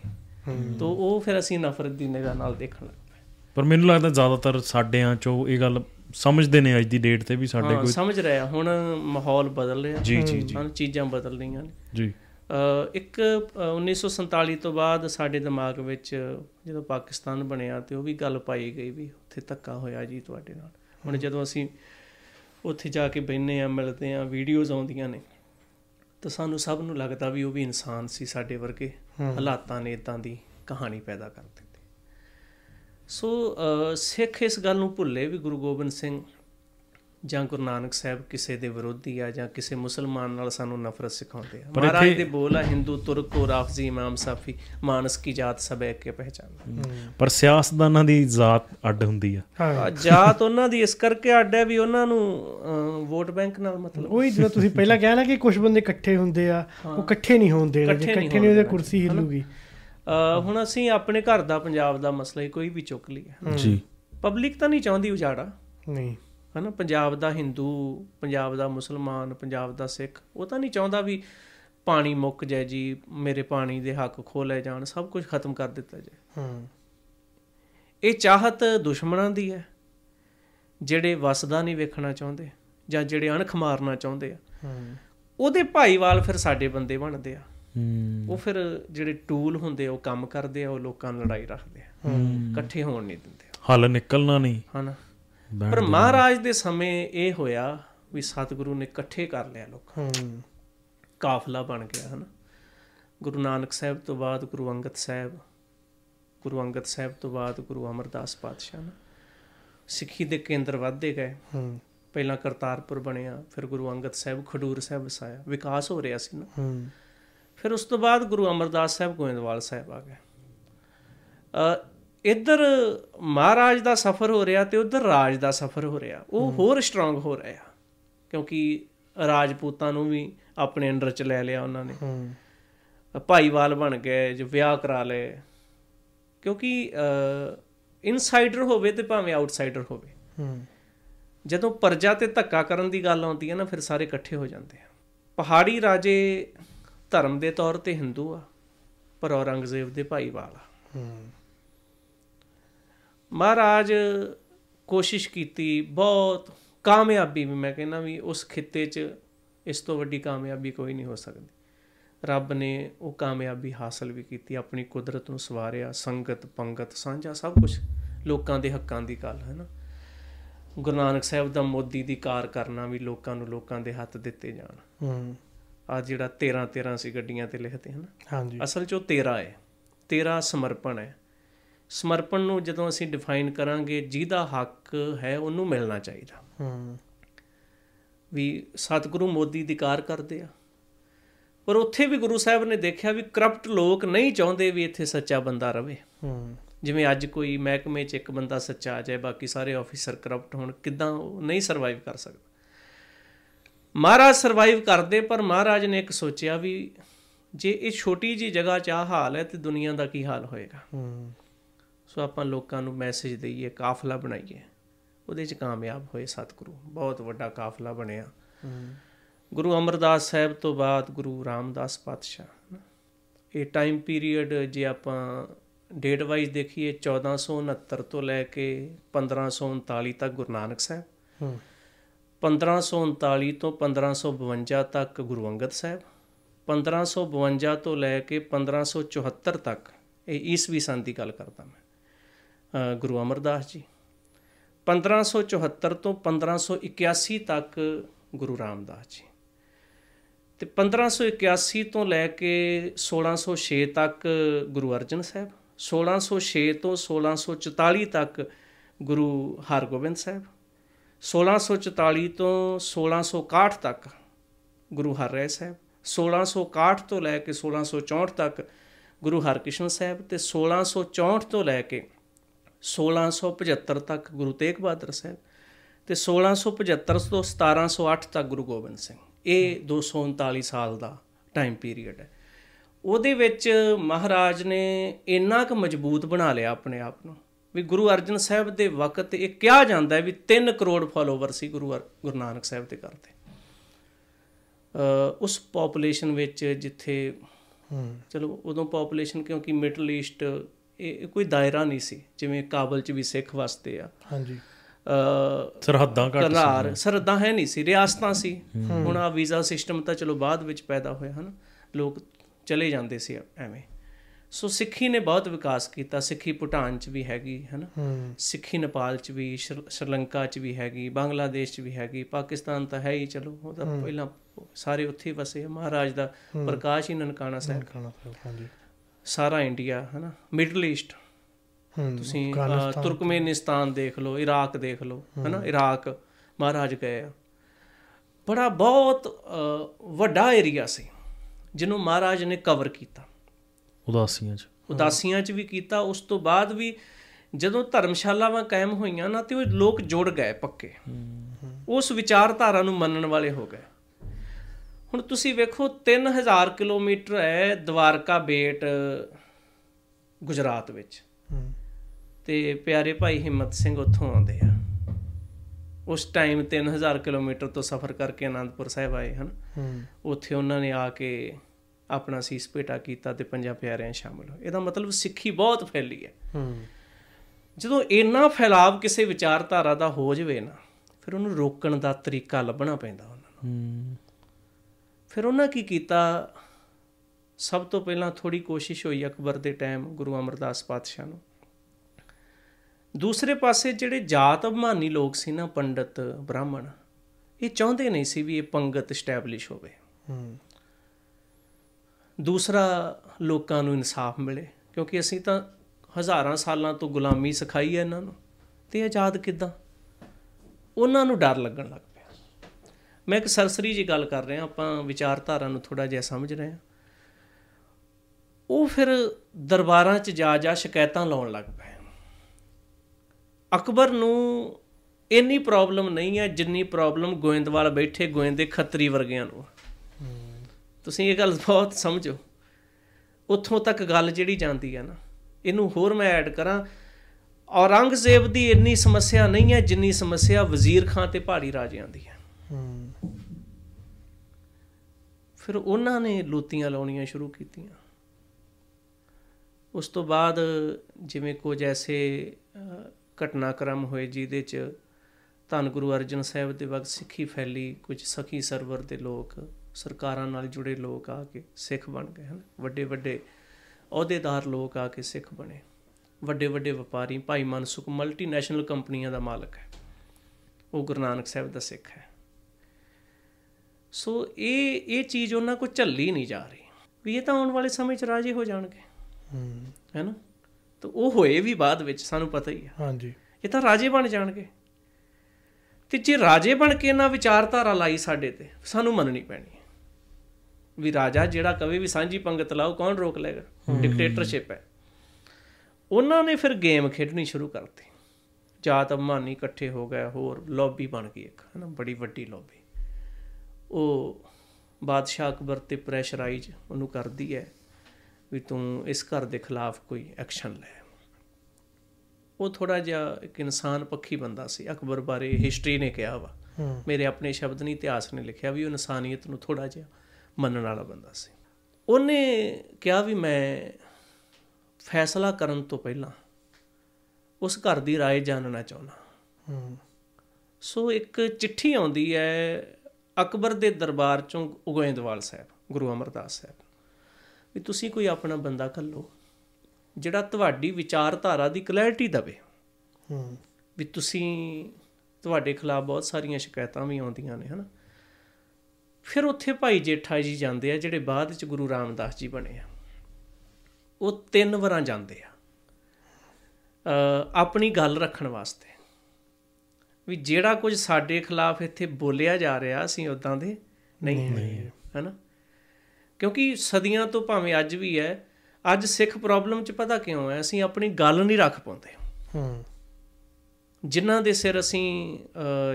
ਤੋਂ ਉਹ ਫਿਰ ਅਸੀਂ ਨਫ਼ਰਤ ਦੀ ਨਿਗਾਹ ਨਾਲ ਦੇਖਣ ਲੱਗ ਪਏ। ਪਰ ਮੈਨੂੰ ਲੱਗਦਾ ਜ਼ਿਆਦਾਤਰ ਸਾਡਿਆਂ ਚੋਂ ਇਹ ਗੱਲ ਸਮਝਦੇ ਨੇ ਅੱਜ ਦੀ ਡੇਟ ਤੇ ਵੀ ਸਾਡੇ ਹਾਂ ਕੋਈ ਸਮਝ ਰਿਹਾ ਹੁਣ ਮਾਹੌਲ ਬਦਲ ਰਿਹਾ। ਜੀ ਜੀ ਜੀ। ਚੀਜ਼ਾਂ ਬਦਲ ਰਹੀਆਂ ਨੇ। ਜੀ। ਇੱਕ ਅਹ 1947 ਤੋਂ ਬਾਅਦ ਸਾਡੇ ਦਿਮਾਗ ਵਿੱਚ ਜਦੋਂ ਪਾਕਿਸਤਾਨ ਬਣਿਆ ਤੇ ਉਹ ਵੀ ਗੱਲ ਪਾਈ ਗਈ ਵੀ ਉੱਥੇ ਧੱਕਾ ਹੋਇਆ ਜੀ ਤੁਹਾਡੇ ਨਾਲ। ਹੁਣ ਜਦੋਂ ਅਸੀਂ ਉੱਥੇ ਜਾ ਕੇ ਬੈਠਨੇ ਆ ਮਿਲਦੇ ਆ ਵੀਡੀਓਜ਼ ਆਉਂਦੀਆਂ ਨੇ ਤਾਂ ਸਾਨੂੰ ਸਭ ਨੂੰ ਲੱਗਦਾ ਵੀ ਉਹ ਵੀ ਇਨਸਾਨ ਸੀ ਸਾਡੇ ਵਰਗੇ ਹਾਲਾਤਾਂ ਨੇ ਇਦਾਂ ਦੀ ਕਹਾਣੀ ਪੈਦਾ ਕਰ ਦਿੱਤੀ। ਸੋ ਸਿੱਖ ਇਸ ਗੱਲ ਨੂੰ ਭੁੱਲੇ ਵੀ ਗੁਰੂ ਗੋਬਿੰਦ ਸਿੰਘ ਜਾਂ ਗੁਰੂ ਨਾਨਕ ਸਾਹਿਬ ਕਿਸੇ ਦੇ ਵਿਰੋਧੀ ਆ ਜਾਂ ਕਿਸੇ ਮੁਸਲਮਾਨ ਨਾਲ ਸਾਨੂੰ ਨਫ਼ਰਤ ਸਿਖਾਉਂਦੇ ਆ। ਮਹਾਰਾਜ ਦੇ ਬੋਲ ਆ ਹਿੰਦੂ ਤੁਰਕ ਕੋ ਰਾਫਜ਼ੀ ਇਮਾਮ ਸਾਫੀ ਮਾਨਸ ਕੀ ਜਾਤ ਸਭ ਇੱਕ ਕੇ ਪਹਿਚਾਨ ਪਰ ਸਿਆਸਤਦਾਨਾਂ ਦੀ ਜ਼ਾਤ ਅੱਡ ਹੁੰਦੀ ਆ। ਹਾਂ। ਜਾਤ ਉਹਨਾਂ ਦੀ ਇਸ ਕਰਕੇ ਅੱਡ ਹੈ ਵੀ ਉਹਨਾਂ ਨੂੰ ਵੋਟ ਬੈਂਕ ਨਾਲ ਮਤਲਬ। ਉਹੀ ਜਦੋਂ ਤੁਸੀਂ ਪਹਿਲਾਂ ਕਿਹਾ ਨਾ ਕਿ ਕੁਝ ਬੰਦੇ ਇਕੱਠੇ ਹੁੰਦੇ ਆ ਉਹ ਇਕੱਠੇ ਨਹੀਂ ਹੁੰਦੇ ਜੇ ਇਕੱਠੇ ਨਹੀਂ ਉਹਦੇ ਹੋਣ ਕੁਰਸੀ ਹਿੱਲੂਗੀ। ਹੁਣ ਅਸੀਂ ਆਪਣੇ ਘਰ ਦਾ ਪੰਜਾਬ ਦਾ ਮਸਲਾ ਹੀ ਕੋਈ ਵੀ ਚੁੱਕ ਲਈਏ। ਜੀ। ਪਬਲਿਕ ਤਾਂ ਨਹੀਂ ਚਾਹੁੰਦੀ ਉਜਾੜਾ। ਨਹੀਂ। ਹਨਾ ਪੰਜਾਬ ਦਾ ਹਿੰਦੂ ਪੰਜਾਬ ਦਾ ਮੁਸਲਮਾਨ ਪੰਜਾਬ ਦਾ ਸਿੱਖ ਉਹ ਤਾਂ ਨਹੀਂ ਚਾਹੁੰਦਾ ਵੀ ਪਾਣੀ ਮੁੱਕ ਜਾਏ ਜੀ ਮੇਰੇ ਪਾਣੀ ਦੇ ਹੱਕ ਖੋਹ ਲੈ ਜਾਣ ਸਭ ਕੁਝ ਖਤਮ ਕਰ ਦਿੱਤਾ ਜਾਏ। ਹੂੰ। ਇਹ ਚਾਹਤ ਦੁਸ਼ਮਣਾਂ ਦੀ ਹੈ ਜਿਹੜੇ ਵਸਦਾ ਨਹੀਂ ਵੇਖਣਾ ਚਾਹੁੰਦੇ ਜਾਂ ਜਿਹੜੇ ਅਣਖ ਮਾਰਨਾ ਚਾਹੁੰਦੇ ਆ। ਹੂੰ। ਉਹਦੇ ਭਾਈਵਾਲ ਫਿਰ ਸਾਡੇ ਬੰਦੇ ਬਣਦੇ ਆ। ਹੂੰ। ਉਹ ਫਿਰ ਜਿਹੜੇ ਟੂਲ ਹੁੰਦੇ ਉਹ ਕੰਮ ਕਰਦੇ ਆ ਉਹ ਲੋਕਾਂ ਨਾਲ ਲੜਾਈ ਰੱਖਦੇ ਆ। ਇਕੱਠੇ ਹੋਣ ਨਹੀਂ ਦਿੰਦੇ। ਹੱਲ ਨਿਕਲਣਾ ਨਹੀਂ। ਹਨਾ। ਪਰ ਮਹਾਰਾਜ ਦੇ ਸਮੇਂ ਇਹ ਹੋਇਆ ਵੀ ਸਤਿਗੁਰੂ ਨੇ ਇਕੱਠੇ ਕਰ ਲਿਆ ਲੋਕ। ਹੂੰ। ਕਾਫਲਾ ਬਣ ਗਿਆ ਹਨਾ? ਗੁਰੂ ਨਾਨਕ ਸਾਹਿਬ ਤੋਂ ਬਾਅਦ ਗੁਰੂ ਅੰਗਦ ਸਾਹਿਬ ਗੁਰੂ ਅੰਗਦ ਸਾਹਿਬ ਤੋਂ ਬਾਅਦ ਗੁਰੂ ਅਮਰਦਾਸ ਪਾਤਸ਼ਾਹ ਨਾ ਸਿੱਖੀ ਦੇ ਕੇਂਦਰ ਵੱਧਦੇ ਗਏ। ਹੂੰ। ਪਹਿਲਾਂ ਕਰਤਾਰਪੁਰ ਬਣਿਆ ਫਿਰ ਗੁਰੂ ਅੰਗਦ ਸਾਹਿਬ ਖਡੂਰ ਸਾਹਿਬ ਵਸਾਇਆ ਵਿਕਾਸ ਹੋ ਰਿਹਾ ਸੀ ਨਾ। ਹੂੰ। ਫਿਰ ਉਸ ਤੋਂ ਬਾਅਦ ਗੁਰੂ ਅਮਰਦਾਸ ਸਾਹਿਬ ਗੋਇੰਦਵਾਲ ਸਾਹਿਬ ਆ ਗਏ। ਅ ਇੱਧਰ ਮਹਾਰਾਜ ਦਾ ਸਫ਼ਰ ਹੋ ਰਿਹਾ ਤੇ ਉਧਰ ਰਾਜ ਦਾ ਸਫ਼ਰ ਹੋ ਰਿਹਾ। ਉਹ ਹੋਰ ਸਟਰੋਂਗ ਹੋ ਰਿਹਾ ਕਿਉਂਕਿ ਰਾਜਪੂਤਾਂ ਨੂੰ ਵੀ ਆਪਣੇ ਅੰਡਰ ਚ ਲੈ ਲਿਆ ਉਹਨਾਂ ਨੇ। ਹੂੰ। ਭਾਈਵਾਲ ਬਣ ਗਏ ਜੋ ਵਿਆਹ ਕਰਾ ਲਏ। ਕਿਉਂਕਿ ਇਨਸਾਈਡਰ ਹੋਵੇ ਤੇ ਭਾਵੇਂ ਆਊਟਸਾਈਡਰ ਹੋਵੇ। ਹੂੰ। ਜਦੋਂ ਪਰਜਾ ਤੇ ਧੱਕਾ ਕਰਨ ਦੀ ਗੱਲ ਆਉਂਦੀ ਹੈ ਨਾ ਫਿਰ ਸਾਰੇ ਇਕੱਠੇ ਹੋ ਜਾਂਦੇ ਆ। ਪਹਾੜੀ ਰਾਜੇ ਧਰਮ ਦੇ ਤੌਰ ਤੇ ਹਿੰਦੂ ਆ ਪਰ ਔਰੰਗਜ਼ੇਬ ਦੇ ਭਾਈਵਾਲ ਆ। ਹੂੰ। ਮਹਾਰਾਜ ਕੋਸ਼ਿਸ਼ ਕੀਤੀ ਬਹੁਤ ਕਾਮਯਾਬੀ ਵੀ ਮੈਂ ਕਹਿੰਦਾ ਵੀ ਉਸ ਖਿੱਤੇ 'ਚ ਇਸ ਤੋਂ ਵੱਡੀ ਕਾਮਯਾਬੀ ਕੋਈ ਨਹੀਂ ਹੋ ਸਕਦੀ। ਰੱਬ ਨੇ ਉਹ ਕਾਮਯਾਬੀ ਹਾਸਲ ਵੀ ਕੀਤੀ ਆਪਣੀ ਕੁਦਰਤ ਨੂੰ ਸਵਾਰਿਆ ਸੰਗਤ ਪੰਗਤ ਸਾਂਝਾ ਸਭ ਕੁਝ ਲੋਕਾਂ ਦੇ ਹੱਕਾਂ ਦੀ ਗੱਲ ਹੈ ਨਾ ਗੁਰੂ ਨਾਨਕ ਸਾਹਿਬ ਦਾ ਮੋਦੀ ਦੀ ਕਾਰ ਕਰਨਾ ਵੀ ਲੋਕਾਂ ਨੂੰ ਲੋਕਾਂ ਦੇ ਹੱਥ ਦਿੱਤੇ ਜਾਣ। ਹੂੰ। ਆ ਜਿਹੜਾ 13 13 ਸੀ ਗੱਡੀਆਂ ਤੇ ਲਿਖਦੇ ਹਨ ਹਾਂਜੀ। ਅਸਲ 'ਚ ਉਹ 13 ਹੈ 13 ਸਮਰਪਣ ਹੈ। ਸਮਰਪਣ ਨੂੰ ਜਦੋਂ ਅਸੀਂ ਡਿਫਾਈਨ ਕਰਾਂਗੇ, ਜਿਹਦਾ ਹੱਕ ਹੈ ਉਹਨੂੰ ਮਿਲਣਾ ਚਾਹੀਦਾ। ਹੂੰ ਵੀ ਸਤਿਗੁਰੂ ਮੋਦੀ ਦੀ ਕਾਰ ਕਰਦੇ ਆ। ਪਰ ਉੱਥੇ ਵੀ ਗੁਰੂ ਸਾਹਿਬ ਨੇ ਦੇਖਿਆ ਵੀ ਕਰਪਟ ਲੋਕ ਨਹੀਂ ਚਾਹੁੰਦੇ ਵੀ ਇੱਥੇ ਸੱਚਾ ਬੰਦਾ ਰਵੇ। ਹੂੰ ਜਿਵੇਂ ਅੱਜ ਕੋਈ ਮਹਿਕਮੇ 'ਚ ਇੱਕ ਬੰਦਾ ਸੱਚਾ ਆ ਜਾਏ, ਬਾਕੀ ਸਾਰੇ ਆਫੀਸਰ ਕਰਪਟ ਹੋਣ, ਕਿਦਾਂ ਉਹ ਨਹੀਂ ਸਰਵਾਈਵ ਕਰ ਸਕਦਾ। ਮਹਾਰਾਜ ਸਰਵਾਈਵ ਕਰਦੇ, ਪਰ ਮਹਾਰਾਜ ਨੇ ਇੱਕ ਸੋਚਿਆ ਵੀ ਜੇ ਇਹ ਛੋਟੀ ਜੀ ਜਗ੍ਹਾ 'ਚ ਆ ਹਾਲ ਹੈ ਤੇ ਦੁਨੀਆ ਦਾ ਕੀ ਹਾਲ ਹੋਏਗਾ? ਹੂੰ ਸੋ ਆਪਾਂ ਲੋਕਾਂ ਨੂੰ ਮੈਸੇਜ ਦਈਏ ਕਾਫਲਾ ਬਣਾਈਏ। ਉਹਦੇ 'ਚ ਕਾਮਯਾਬ ਹੋਏ ਸਤਿਗੁਰੂ। ਬਹੁਤ ਵੱਡਾ ਕਾਫਲਾ ਬਣਿਆ। ਗੁਰੂ ਅਮਰਦਾਸ ਸਾਹਿਬ ਤੋਂ ਬਾਅਦ ਗੁਰੂ ਰਾਮਦਾਸ ਪਾਤਸ਼ਾਹ। ਇਹ ਟਾਈਮ ਪੀਰੀਅਡ ਜੇ ਆਪਾਂ ਡੇਟ ਵਾਈਜ਼ ਦੇਖੀਏ 1469 ਤੋਂ ਲੈ ਕੇ 1539 ਤੱਕ ਗੁਰੂ ਨਾਨਕ ਸਾਹਿਬ। ਹੂੰ। 1539 ਤੋਂ 1552 ਤੱਕ ਗੁਰੂ ਅੰਗਦ ਸਾਹਿਬ। 1552 ਤੋਂ ਲੈ ਕੇ 1574 ਤੱਕ ਇਹ ਈਸਵੀ ਸਨ ਦੀ ਗੱਲ ਕਰਦਾ ਮੈਂ। ਗੁਰੂ ਅਮਰਦਾਸ ਜੀ। 1574 ਤੋਂ 1581 ਤੱਕ ਗੁਰੂ ਰਾਮਦਾਸ ਜੀ। ਤੇ 1581 ਤੋਂ ਲੈ ਕੇ 1606 ਤੱਕ ਗੁਰੂ ਅਰਜਨ ਸਾਹਿਬ 1606 ਤੋਂ 1644 ਤੱਕ ਗੁਰੂ ਹਰਗੋਬਿੰਦ ਸਾਹਿਬ 1644 ਤੋਂ 1661 ਤੱਕ ਗੁਰੂ ਹਰਰਾਏ ਸਾਹਿਬ 1661 ਤੋਂ ਲੈ ਕੇ 1664 ਤੱਕ ਗੁਰੂ ਹਰਕ੍ਰਿਸ਼ਨ ਸਾਹਿਬ ਤੇ 1664 ਤੋਂ ਲੈ ਕੇ 1675 ਤੱਕ ਗੁਰੂ ਤੇਗ ਬਹਾਦਰ ਸਾਹਿਬ ਤੇ 1675 ਤੋਂ 1708 ਤੱਕ ਗੁਰੂ ਗੋਬਿੰਦ ਸਿੰਘ। ਇਹ 239 ਸਾਲ ਦਾ ਟਾਈਮ ਪੀਰੀਅਡ ਹੈ। ਉਹਦੇ ਵਿੱਚ ਮਹਾਰਾਜ ਨੇ ਇੰਨਾ ਕੁ ਮਜ਼ਬੂਤ ਬਣਾ ਲਿਆ ਆਪਣੇ ਆਪ ਨੂੰ ਵੀ ਗੁਰੂ ਅਰਜਨ ਸਾਹਿਬ ਦੇ ਵਕਤ ਇਹ ਕਿਹਾ ਜਾਂਦਾ ਹੈ ਵੀ 3 ਕਰੋੜ ਫਾਲੋਵਰ ਸੀ ਗੁਰੂ ਗੁਰੂ ਨਾਨਕ ਸਾਹਿਬ ਦੇ ਕਰਦੇ ਉਸ ਪੋਪੂਲੇਸ਼ਨ ਵਿੱਚ ਜਿੱਥੇ ਚਲੋ ਉਦੋਂ ਪੋਪੂਲੇਸ਼ਨ ਕਿਉਂਕਿ ਮਿਡਲ ਈਸਟ ਇਹ ਕੋਈ ਦਾਇਰਾ ਨਹੀਂ ਸੀ ਜਿਵੇਂ ਕਾਬਲ 'ਚ ਵੀ ਸਿੱਖ ਵਸਦੇ ਆ। ਹਾਂਜੀ। ਅ ਸਰਹੱਦਾਂ ਘੱਟ ਕਰਾਰ ਸਰਹੱਦਾਂ ਹੈ ਨਹੀਂ ਸੀ ਰਿਆਸਤਾਂ ਸੀ। ਹੁਣ ਆ ਵੀਜ਼ਾ ਸਿਸਟਮ ਤਾਂ ਚਲੋ ਬਾਅਦ ਵਿੱਚ ਪੈਦਾ ਹੋਇਆ ਹਨ। ਲੋਕ ਚਲੇ ਜਾਂਦੇ ਸੀ ਐਵੇਂ। ਸੋ ਸਿੱਖੀ ਨੇ ਬਹੁਤ ਵਿਕਾਸ ਕੀਤਾ ਸਿੱਖੀ ਭੂਟਾਨ 'ਚ ਵੀ ਹੈਗੀ ਹੈ ਹੂੰ। ਸਿੱਖੀ ਨੇਪਾਲ 'ਚ ਵੀ ਸ਼੍ਰ- ਸ਼੍ਰੀਲੰਕਾ 'ਚ ਵੀ ਹੈਗੀ ਬੰਗਲਾਦੇਸ਼ 'ਚ ਵੀ ਹੈਗੀ ਪਾਕਿਸਤਾਨ ਤਾਂ ਹੈ ਹੀ ਚਲੋ ਉਹ ਤਾਂ ਪਹਿਲਾਂ ਸਾਰੇ ਉੱਥੇ ਵਸੇ। ਮਹਾਰਾਜ ਦਾ ਪ੍ਰਕਾਸ਼ ਹੀ ਨਨਕਾਣਾ ਸਾਹਿਬ। ਖਾਣਾ ਸਾਹਿਬ ਹਾਂਜੀ। ਸਾਰਾ ਇੰਡੀਆ ਹੈ ਨਾ ਮਿਡਲ ਈਸਟ ਹੂੰ ਤੁਸੀਂ ਤੁਰਕਮੇਨਿਸਤਾਨ ਦੇਖ ਲਓ ਇਰਾਕ ਦੇਖ ਲਓ ਹੈਨਾ? ਇਰਾਕ ਮਹਾਰਾਜ ਗਏ ਆ। ਬੜਾ ਬਹੁਤ ਵੱਡਾ ਏਰੀਆ ਸੀ ਜਿਹਨੂੰ ਮਹਾਰਾਜ ਨੇ ਕਵਰ ਕੀਤਾ। ਉਦਾਸੀਆਂ 'ਚ। ਉਦਾਸੀਆਂ 'ਚ ਵੀ ਕੀਤਾ ਉਸ ਤੋਂ ਬਾਅਦ ਵੀ ਜਦੋਂ ਧਰਮਸ਼ਾਲਾਵਾਂ ਕਾਇਮ ਹੋਈਆਂ ਨਾ ਤੇ ਉਹ ਲੋਕ ਜੁੜ ਗਏ ਪੱਕੇ। ਉਸ ਵਿਚਾਰਧਾਰਾ ਨੂੰ ਮੰਨਣ ਵਾਲੇ ਹੋ ਗਏ। ਹੁਣ ਤੁਸੀਂ ਵੇਖੋ 3000 ਕਿਲੋਮੀਟਰ ਹੈ ਦਵਾਰਕਾ ਬੇਟ ਗੁਜਰਾਤ ਵਿੱਚ। ਤੇ ਪਿਆਰੇ ਭਾਈ ਹਿੰਮਤ ਸਿੰਘ ਉੱਥੋਂ ਆਉਂਦੇ ਆ। ਉਸ ਟਾਈਮ 3000 ਕਿਲੋਮੀਟਰ ਤੋਂ ਸਫ਼ਰ ਕਰਕੇ ਆਨੰਦਪੁਰ ਸਾਹਿਬ ਆਏ ਹਨ। ਉੱਥੇ ਉਹਨਾਂ ਨੇ ਆ ਕੇ ਆਪਣਾ ਸੀਸ ਭੇਟਾ ਕੀਤਾ ਤੇ ਪੰਜਾਂ ਪਿਆਰਿਆਂ ਸ਼ਾਮਲ ਹੋਏ। ਇਹਦਾ ਮਤਲਬ ਸਿੱਖੀ ਬਹੁਤ ਫੈਲੀ ਹੈ। ਜਦੋਂ ਇੰਨਾ ਫੈਲਾਵ ਕਿਸੇ ਵਿਚਾਰਧਾਰਾ ਦਾ ਹੋ ਜਵੇ ਨਾ ਫਿਰ ਉਹਨੂੰ ਰੋਕਣ ਦਾ ਤਰੀਕਾ ਲੱਭਣਾ ਪੈਂਦਾ ਉਹਨਾਂ ਨੂੰ। ਫਿਰ ਉਹਨਾਂ ਕੀ ਕੀਤਾ? ਸਭ ਤੋਂ ਪਹਿਲਾਂ ਥੋੜੀ ਕੋਸ਼ਿਸ਼ ਹੋਈ ਅਕਬਰ ਦੇ ਟਾਈਮ ਗੁਰੂ ਅਮਰਦਾਸ ਪਾਤਸ਼ਾਹ ਨੂੰ। ਦੂਸਰੇ ਪਾਸੇ ਜਿਹੜੇ ਜਾਤ ਅਭਿਮਾਨੀ ਲੋਕ ਸੀ ਨਾ ਪੰਡਤ ਬ੍ਰਾਹਮਣ ਇਹ ਚਾਹੁੰਦੇ ਨਹੀਂ ਸੀ ਵੀ ਇਹ ਪੰਗਤ ਸਟੈਬਲਿਸ਼ ਹੋਵੇ। ਹੂੰ। ਦੂਸਰਾ ਲੋਕਾਂ ਨੂੰ ਇਨਸਾਫ ਮਿਲੇ ਕਿਉਂਕਿ ਅਸੀਂ ਤਾਂ ਹਜ਼ਾਰਾਂ ਸਾਲਾਂ ਤੋਂ ਗੁਲਾਮੀ ਸਿਖਾਈ ਹੈ ਇਹਨਾਂ ਨੂੰ। ਤੇ ਆਜ਼ਾਦ ਕਿੱਦਾਂ? ਉਹਨਾਂ ਨੂੰ ਡਰ ਲੱਗਣ ਲੱਗ ਮੈਂ ਇੱਕ ਸਰਸਰੀ ਜੀ ਗੱਲ ਕਰ ਰਿਹਾ, ਆਪਾਂ ਵਿਚਾਰਧਾਰਾ ਨੂੰ ਥੋੜਾ ਜਿਹਾ ਸਮਝ ਰਹੇ ਹਾਂ। ਉਹ ਫਿਰ ਦਰਬਾਰਾਂ 'ਚ ਜਾ ਜਾ ਸ਼ਿਕਾਇਤਾਂ ਲਾਉਣ ਲੱਗ ਪਏ। ਅਕਬਰ ਨੂੰ ਇੰਨੀ ਪ੍ਰੋਬਲਮ ਨਹੀਂ ਹੈ ਜਿੰਨੀ ਪ੍ਰੋਬਲਮ ਗੋਇੰਦਵਾਲ ਬੈਠੇ ਗੋਇੰਦੇ ਖੱਤਰੀ ਵਰਗਿਆਂ ਨੂੰ। ਆ। ਤੁਸੀਂ ਇਹ ਗੱਲ ਬਹੁਤ ਸਮਝੋ। ਉੱਥੋਂ ਤੱਕ ਗੱਲ ਜਿਹੜੀ ਜਾਂਦੀ ਹੈ ਨਾ, ਇਹਨੂੰ ਹੋਰ ਮੈਂ ਐਡ ਕਰਾਂ, ਔਰੰਗਜ਼ੇਬ ਦੀ ਇੰਨੀ ਸਮੱਸਿਆ ਨਹੀਂ ਹੈ ਜਿੰਨੀ ਸਮੱਸਿਆ ਵਜ਼ੀਰ ਖਾਂ ਤੇ ਪਹਾੜੀ ਰਾਜਿਆਂ ਦੀ ਹੈ। ਹੂੰ। ਫਿਰ ਉਹਨਾਂ ਨੇ ਲੂਤੀਆਂ ਲਾਉਣੀਆਂ ਸ਼ੁਰੂ ਕੀਤੀਆਂ। ਉਸ ਤੋਂ ਬਾਅਦ ਜਿਵੇਂ ਕੁਝ ਐਸੇ ਅਹ, ਘਟਨਾਕ੍ਰਮ ਹੋਏ ਜਿਹਦੇ ਚ ਧੰਨ ਗੁਰੂ ਅਰਜਨ ਸਾਹਿਬ ਦੇ ਵਕਤ ਸਿੱਖੀ ਫੈਲੀ ਕੁਝ ਸਖੀ ਸਰਵਰ ਦੇ ਲੋਕ ਸਰਕਾਰਾਂ ਨਾਲ ਜੁੜੇ ਲੋਕ ਆ ਕੇ ਸਿੱਖ ਬਣ ਗਏ ਹਨ। ਵੱਡੇ ਵੱਡੇ ਅਹੁਦੇਦਾਰ ਲੋਕ ਆ ਕੇ ਸਿੱਖ ਬਣੇ। ਵੱਡੇ ਵੱਡੇ ਵਪਾਰੀ ਭਾਈ ਮਨਸੁਖ ਮਲਟੀਨੈਸ਼ਨਲ ਕੰਪਨੀਆਂ ਦਾ ਮਾਲਕ ਹੈ। ਉਹ ਗੁਰੂ ਨਾਨਕ ਸਾਹਿਬ ਦਾ ਸਿੱਖ ਹੈ। ਸੋ ਇਹ ਇਹ ਚੀਜ਼ ਉਹਨਾਂ ਕੋ ਝੱਲੀ ਨਹੀਂ ਜਾ ਰਹੀ। ਵੀ ਇਹ ਤਾਂ ਆਉਣ ਵਾਲੇ ਸਮੇਂ 'ਚ ਰਾਜੇ ਹੋ ਜਾਣਗੇ। ਹੂੰ। ਹੈਨਾ? ਤਾਂ ਉਹ ਹੋਏ ਵੀ ਬਾਅਦ ਵਿੱਚ ਸਾਨੂੰ ਪਤਾ ਹੀ ਆ। ਹਾਂਜੀ। ਇਹ ਤਾਂ ਰਾਜੇ ਬਣ ਜਾਣਗੇ। ਤੇ ਜੇ ਰਾਜੇ ਬਣ ਕੇ ਇਹਨਾਂ ਵਿਚਾਰਧਾਰਾ ਲਾਈ ਸਾਡੇ ਤੇ ਸਾਨੂੰ ਮੰਨਣੀ ਪੈਣੀ ਹੈ। ਵੀ ਰਾਜਾ ਜਿਹੜਾ ਕਵੇ ਵੀ ਸਾਂਝੀ ਪੰਗਤ ਲਾਓ ਕੌਣ ਰੋਕ ਲੇਗਾ ਡਿਕਟੇਟਰਸ਼ਿਪ ਹੈ। ਉਹਨਾਂ ਨੇ ਫਿਰ ਗੇਮ ਖੇਡਣੀ ਸ਼ੁਰੂ ਕਰਤੀ। ਜਾਤ ਅਭਿਮਾਨੀ ਇਕੱਠੇ ਹੋ ਗਏ ਹੋਰ ਲੌਬੀ ਬਣ ਗਈ ਇੱਕ ਹਨਾ? ਬੜੀ ਵੱਡੀ ਲੌਬੀ ਉਹ ਬਾਦਸ਼ਾਹ ਅਕਬਰ ਤੇ ਪ੍ਰੈਸ਼ਰਾਈਜ਼ ਉਹਨੂੰ ਕਰਦੀ ਹੈ ਵੀ ਤੂੰ ਇਸ ਘਰ ਦੇ ਖਿਲਾਫ ਕੋਈ ਐਕਸ਼ਨ ਲੈ ਉਹ ਥੋੜਾ ਜਿਹਾ ਇੱਕ ਇਨਸਾਨ ਪੱਖੀ ਬੰਦਾ ਸੀ ਅਕਬਰ ਬਾਰੇ ਹਿਸਟਰੀ ਨੇ ਕਿਹਾ ਵਾ ਹੂੰ ਮੇਰੇ ਆਪਣੇ ਸ਼ਬਦ ਨਹੀਂ ਇਤਿਹਾਸ ਨੇ ਲਿਖਿਆ ਵੀ ਉਹ ਇਨਸਾਨੀਅਤ ਨੂੰ ਥੋੜਾ ਜਿਹਾ ਮੰਨਣ ਵਾਲਾ ਬੰਦਾ ਸੀ ਉਹਨੇ ਕਿਹਾ ਵੀ ਮੈਂ ਫੈਸਲਾ ਕਰਨ ਤੋਂ ਪਹਿਲਾਂ ਉਸ ਘਰ ਦੀ رائے ਜਾਣਨਾ ਚਾਹੁੰਦਾ ਹੂੰ ਸੋ ਇੱਕ ਚਿੱਠੀ ਆਉਂਦੀ ਹੈ ਅਕਬਰ ਦੇ ਦਰਬਾਰ ਚੋਂ ਗੋਇੰਦਵਾਲ ਸਾਹਿਬ ਗੁਰੂ ਅਮਰਦਾਸ ਸਾਹਿਬ। ਵੀ ਤੁਸੀਂ ਕੋਈ ਆਪਣਾ ਬੰਦਾ ਘੱਲੋ ਜਿਹੜਾ ਤੁਹਾਡੀ ਵਿਚਾਰਧਾਰਾ ਦੀ ਕਲੈਰਿਟੀ ਦਵੇ। ਹੂੰ। ਵੀ ਤੁਸੀਂ ਤੁਹਾਡੇ ਖਿਲਾਫ ਬਹੁਤ ਸਾਰੀਆਂ ਸ਼ਿਕਾਇਤਾਂ ਵੀ ਆਉਂਦੀਆਂ ਨੇ ਹਨਾ। ਫਿਰ ਉੱਥੇ ਭਾਈ ਜੇਠਾ ਜੀ ਜਾਂਦੇ ਆ ਜਿਹੜੇ ਬਾਅਦ ਚ ਗੁਰੂ ਰਾਮਦਾਸ ਜੀ ਬਣੇ ਆ। ਉਹ ਤਿੰਨ ਵਾਰਾਂ ਜਾਂਦੇ ਆ। ਆਪਣੀ ਗੱਲ ਰੱਖਣ ਵਾਸਤੇ। ਵੀ ਜਿਹੜਾ ਕੁਝ ਸਾਡੇ ਖਿਲਾਫ ਇੱਥੇ ਬੋਲਿਆ ਜਾ ਰਿਹਾ ਅਸੀਂ ਉਦਾਂ ਦੇ ਨਹੀਂ ਹੈ ਹਨਾ? ਕਿਉਂਕਿ ਸਦੀਆਂ ਤੋਂ ਭਾਵੇਂ ਅੱਜ ਵੀ ਹੈ ਅੱਜ ਸਿੱਖ ਪ੍ਰੋਬਲਮ ਚ ਪਤਾ ਕਿਉਂ ਹੈ? ਅਸੀਂ ਆਪਣੀ ਗੱਲ ਨਹੀਂ ਰੱਖ ਪਾਉਂਦੇ। ਹੂੰ। ਜਿਨ੍ਹਾਂ ਦੇ ਸਿਰ ਅਸੀਂ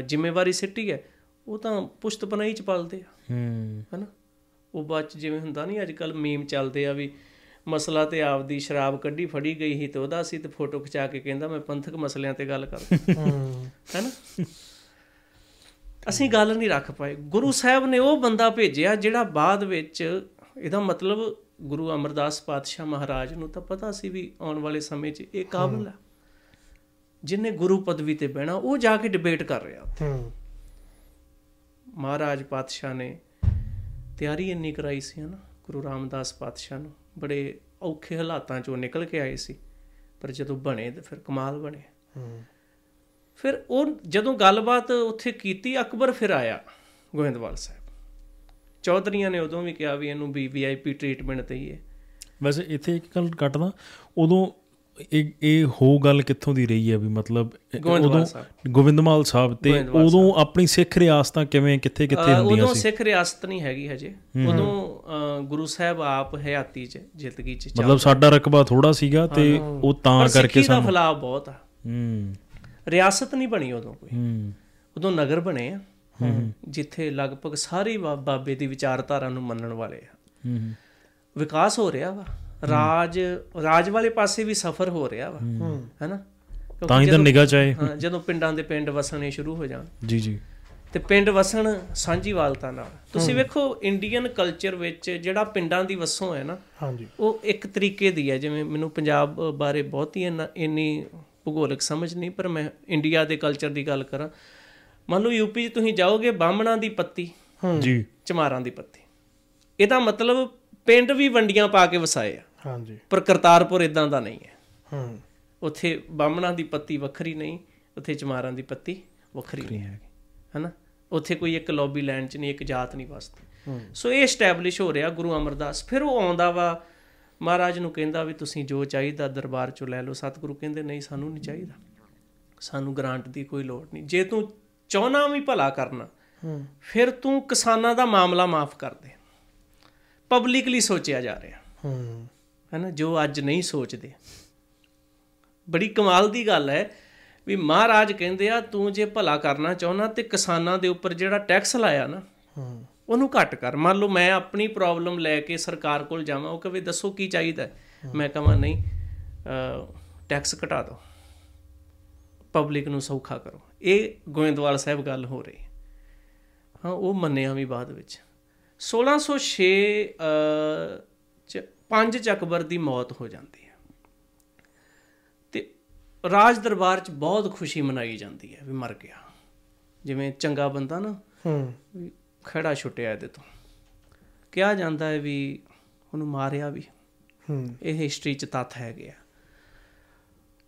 ਜ਼ਿੰਮੇਵਾਰੀ ਸਿੱਟੀ ਹੈ ਉਹ ਤਾਂ ਪੁਸ਼ਤ ਪਨਾਈ ਚ ਪਲਦੇ ਆ। ਹੂੰ। ਹਨਾ? ਉਹ ਬਾਅਦ ਚ ਜਿਵੇਂ ਹੁੰਦਾ ਨਹੀਂ ਅੱਜ ਕੱਲ ਮੀਮ ਚੱਲਦੇ ਆ ਵੀ ਮਸਲਾ ਤੇ ਆਪਦੀ ਸ਼ਰਾਬ ਕੱਢੀ ਫੜੀ ਗਈ ਸੀ ਤੇ ਉਹਦਾ ਸੀ ਤੇ ਫੋਟੋ ਖਿਚਾ ਕੇ ਕਹਿੰਦਾ ਮੈਂ ਪੰਥਕ ਮਸਲਿਆਂ ਤੇ ਗੱਲ ਕਰਦਾ। ਹੂੰ। ਹੈਨਾ? ਅਸੀਂ ਗੱਲ ਨਹੀਂ ਰੱਖ ਪਾਏ। ਗੁਰੂ ਸਾਹਿਬ ਨੇ ਉਹ ਬੰਦਾ ਭੇਜਿਆ ਜਿਹੜਾ ਬਾਅਦ ਵਿੱਚ ਇਹਦਾ ਮਤਲਬ ਗੁਰੂ ਅਮਰਦਾਸ ਪਾਤਸ਼ਾਹ ਮਹਾਰਾਜ ਨੂੰ ਤਾਂ ਪਤਾ ਸੀ ਵੀ ਆਉਣ ਵਾਲੇ ਸਮੇਂ 'ਚ ਇਹ ਕਾਬਲ ਹੈ। ਜਿਨੇ ਗੁਰੂ ਪਦਵੀ ਤੇ ਬਹਿਣਾ ਉਹ ਜਾ ਕੇ ਡਿਬੇਟ ਕਰ ਰਿਹਾ ਹੂੰ। ਮਹਾਰਾਜ ਪਾਤਸ਼ਾਹ ਨੇ ਤਿਆਰੀ ਇੰਨੀ ਕਰਾਈ ਸੀ ਹਨਾ ਗੁਰੂ ਰਾਮਦਾਸ ਪਾਤਸ਼ਾਹ ਨੂੰ। ਬੜੇ ਔਖੇ ਹਾਲਾਤਾਂ ਚੋਂ ਨਿਕਲ ਕੇ ਆਏ ਸੀ। ਪਰ ਜਦੋਂ ਬਣੇ ਤੇ ਫਿਰ ਕਮਾਲ ਬਣੇ। ਹੂੰ। ਫਿਰ ਉਹ ਜਦੋਂ ਗੱਲਬਾਤ ਉੱਥੇ ਕੀਤੀ ਅਕਬਰ ਫਿਰ ਆਇਆ ਗੋਇੰਦਵਾਲ ਸਾਹਿਬ। ਚੌਧਰੀਆਂ ਨੇ ਉਦੋਂ ਵੀ ਕਿਹਾ ਵੀ ਇਹਨੂੰ ਵੀ ਵੀਆਈਪੀ ਟ੍ਰੀਟਮੈਂਟ ਦਈਏ ਵੈਸੇ ਇੱਥੇ ਇੱਕ ਗੱਲ ਕੱਟਦਾ ਉਦੋਂ ਇਹ ਇਹ ਹੋ ਗੱਲ ਕਿੱਥੋਂ ਦੀ ਰਹੀ ਹੈ ਵੀ ਮਤਲਬ ਉਦੋਂ ਸਾਹਿਬ। ਗੋਬਿੰਦਮਾਲ ਸਾਹਿਬ ਤੇ ਉਦੋਂ ਆਪਣੀ ਸਿੱਖ ਰਿਆਸਤਾਂ ਕਿਵੇਂ ਕਿੱਥੇ ਕਿੱਥੇ ਹੁੰਦੀਆਂ ਉਦੋਂ ਸੀ? ਸਿੱਖ ਰਿਆਸਤ ਨਹੀਂ ਹੈਗੀ ਹਜੇ। ਉਦੋਂ ਗੁਰੂ ਸਾਹਿਬ ਆਪ ਹਯਾਤੀ ਚ ਜ਼ਿੰਦਗੀ ਚ ਮਤਲਬ ਸਾਡਾ ਰਕਬਾ ਥੋੜਾ ਸੀਗਾ ਤੇ ਉਹ ਤਾਂ ਕਰਕੇ ਸਿੱਖੀ ਦਾ ਸਾਨੂੰ ਫਲਾਅ ਬਹੁਤ ਆ। ਹੂੰ। ਰਿਆਸਤ ਨਹੀਂ ਬਣੀ ਉਦੋਂ ਕੋਈ। ਹੂੰ। ਉਦੋਂ ਨਗਰ ਬਣੇ ਆ। ਜਿੱਥੇ ਲਗਭਗ ਸਾਰੇ ਬਾਬੇ ਦੀ ਵਿਚਾਰਧਾਰਾ ਨੂੰ ਮੰਨਣ ਵਾਲੇ ਆ। ਹੂੰ। ਵਿਕਾਸ ਹੋ ਰਿਹਾ ਵਾ। ਰਾਜ ਰਾਜ ਵਾਲੇ ਪਾਸੇ ਵੀ ਸਫਰ ਹੋ ਰਿਹਾ ਵਾ। ਹੈਨਾ? ਤਾਂ ਹੀ ਤਾਂ ਨਿਗਾਹ ਚਾਏ ਹਾਂ ਜਦੋਂ ਪਿੰਡਾਂ ਦੇ ਪਿੰਡ ਵਸਣੇ ਸ਼ੁਰੂ ਹੋ ਜਾਣ। ਜੀ ਜੀ। ਤੇ ਪਿੰਡ ਵਸਣ ਸਾਂਝੀਵਾਲਤਾ ਨਾਲ। ਤੁਸੀਂ ਵੇਖੋ ਇੰਡੀਅਨ ਕਲਚਰ ਵਿੱਚ ਜਿਹੜਾ ਪਿੰਡਾਂ ਦੀ ਵਸੋਂ ਹੈ ਨਾ ਹਾਂਜੀ। ਉਹ ਇੱਕ ਤਰੀਕੇ ਦੀ ਹੈ। ਜਿਵੇਂ ਮੈਨੂੰ ਪੰਜਾਬ ਬਾਰੇ ਬਹੁਤੀ ਇੰਨਾ- ਇੰਨੀ ਭੂਗੋਲਿਕ ਸਮਝ ਨਹੀਂ ਪਰ ਮੈਂ ਇੰਡੀਆ ਦੇ ਕਲਚਰ ਦੀ ਗੱਲ ਕਰਾਂ। ਮੰਨ ਲਓ ਯੂਪੀ 'ਚ ਤੁਸੀਂ ਜਾਓਗੇ ਬਾਹਮਣਾਂ ਦੀ ਪੱਤੀ ਜੀ। ਚਮਾਰਾਂ ਦੀ ਪੱਤੀ। ਇਹਦਾ ਮਤਲਬ ਪਿੰਡ ਵੀ ਵੰਡੀਆਂ ਪਾ ਕੇ ਵਸਾਏ ਆ। ਹਾਂਜੀ। ਪਰ ਕਰਤਾਰਪੁਰ ਇਦਾਂ ਦਾ ਨਹੀਂ ਹੈ। ਹੂੰ। ਉੱਥੇ ਬਾਹਮਣਾਂ ਦੀ ਪੱਤੀ ਵੱਖਰੀ ਨਹੀਂ ਉੱਥੇ ਚਮਾਰਾਂ ਦੀ ਪੱਤੀ ਵੱਖਰੀ ਨਹੀਂ। ਹੈਗੀ। ਹੈਨਾ? ਉੱਥੇ ਕੋਈ ਇੱਕ ਲੌਬੀ ਲੈਂਡ 'ਚ ਨਹੀਂ ਇੱਕ ਜਾਤ ਨਹੀਂ ਵਸਦੀ। ਸੋ ਇਹ ਐਸਟੈਬਲਿਸ਼ ਹੋ ਰਿਹਾ ਗੁਰੂ ਅਮਰਦਾਸ। ਫਿਰ ਉਹ ਆਉਂਦਾ ਵਾ ਮਹਾਰਾਜ ਨੂੰ ਕਹਿੰਦਾ ਵੀ ਤੁਸੀਂ ਜੋ ਚਾਹੀਦਾ ਦਰਬਾਰ 'ਚੋਂ ਲੈ ਲਓ। ਸਤਿਗੁਰੂ ਕਹਿੰਦੇ ਨਹੀਂ ਸਾਨੂੰ ਨਹੀਂ ਚਾਹੀਦਾ। ਸਾਨੂੰ ਗ੍ਰਾਂਟ ਦੀ ਕੋਈ ਲੋੜ ਨਹੀਂ। ਜੇ ਤੂੰ ਚਾਹਨਾ ਵੀ ਭਲਾ ਕਰਨਾ ਹੂੰ। ਫਿਰ ਤੂੰ ਕਿਸਾਨਾਂ ਦਾ ਮਾਮਲਾ ਮਾਫ ਕਰ ਦੇ। ਪਬਲਿਕਲੀ ਸੋਚਿਆ ਜਾ ਰਿਹਾ। ਹੂੰ। ਹੈਨਾ ਜੋ ਅੱਜ ਨਹੀਂ ਸੋਚਦੇ। ਬੜੀ ਕਮਾਲ ਦੀ ਗੱਲ ਹੈ ਵੀ ਮਹਾਰਾਜ ਕਹਿੰਦੇ ਆ ਤੂੰ ਜੇ ਭਲਾ ਕਰਨਾ ਚਾਹੁੰਦਾ ਤੇ ਕਿਸਾਨਾਂ ਦੇ ਉੱਪਰ ਜਿਹੜਾ ਟੈਕਸ ਲਾਇਆ ਨਾ ਉਹਨੂੰ ਘੱਟ ਕਰ। ਮੰਨ ਲਓ ਮੈਂ ਆਪਣੀ ਪ੍ਰੋਬਲਮ ਲੈ ਕੇ ਸਰਕਾਰ ਕੋਲ ਜਾਵਾਂ ਉਹ ਕਹੇ ਦੱਸੋ ਕੀ ਚਾਹੀਦਾ? ਮੈਂ ਕਹਾਂ ਨਹੀਂ ਟੈਕਸ ਘਟਾ ਦਿਓ ਪਬਲਿਕ ਨੂੰ ਸੌਖਾ ਕਰੋ। ਇਹ ਗੋਇੰਦਵਾਲ ਸਾਹਿਬ ਗੱਲ ਹੋ ਰਹੀ। ਹੈ। ਉਹ ਮੰਨਿਆ ਵੀ ਬਾਅਦ ਵਿੱਚ। 1606 ਅ, ਚ ਪੰਜ ਚ ਅਕਬਰ ਦੀ ਮੌਤ ਹੋ ਜਾਂਦੀ ਹੈ। ਤੇ ਰਾਜ ਦਰਬਾਰ ਚ ਬਹੁਤ ਖੁਸ਼ੀ ਮਨਾਈ ਜਾਂਦੀ ਹੈ ਵੀ ਮਰ ਗਿਆ। ਜਿਵੇਂ ਚੰਗਾ ਬੰਦਾ ਨਾ ਹੂੰ। ਖੜਾ ਛੁੱਟਿਆ ਇਹਦੇ ਤੋਂ। ਕਿਹਾ ਜਾਂਦਾ ਹੈ ਵੀ ਉਹਨੂੰ ਮਾਰਿਆ ਵੀ। ਹੂੰ। ਇਹ ਹਿਸਟਰੀ ਚ ਤੱਥ ਹੈਗੇ ਆ।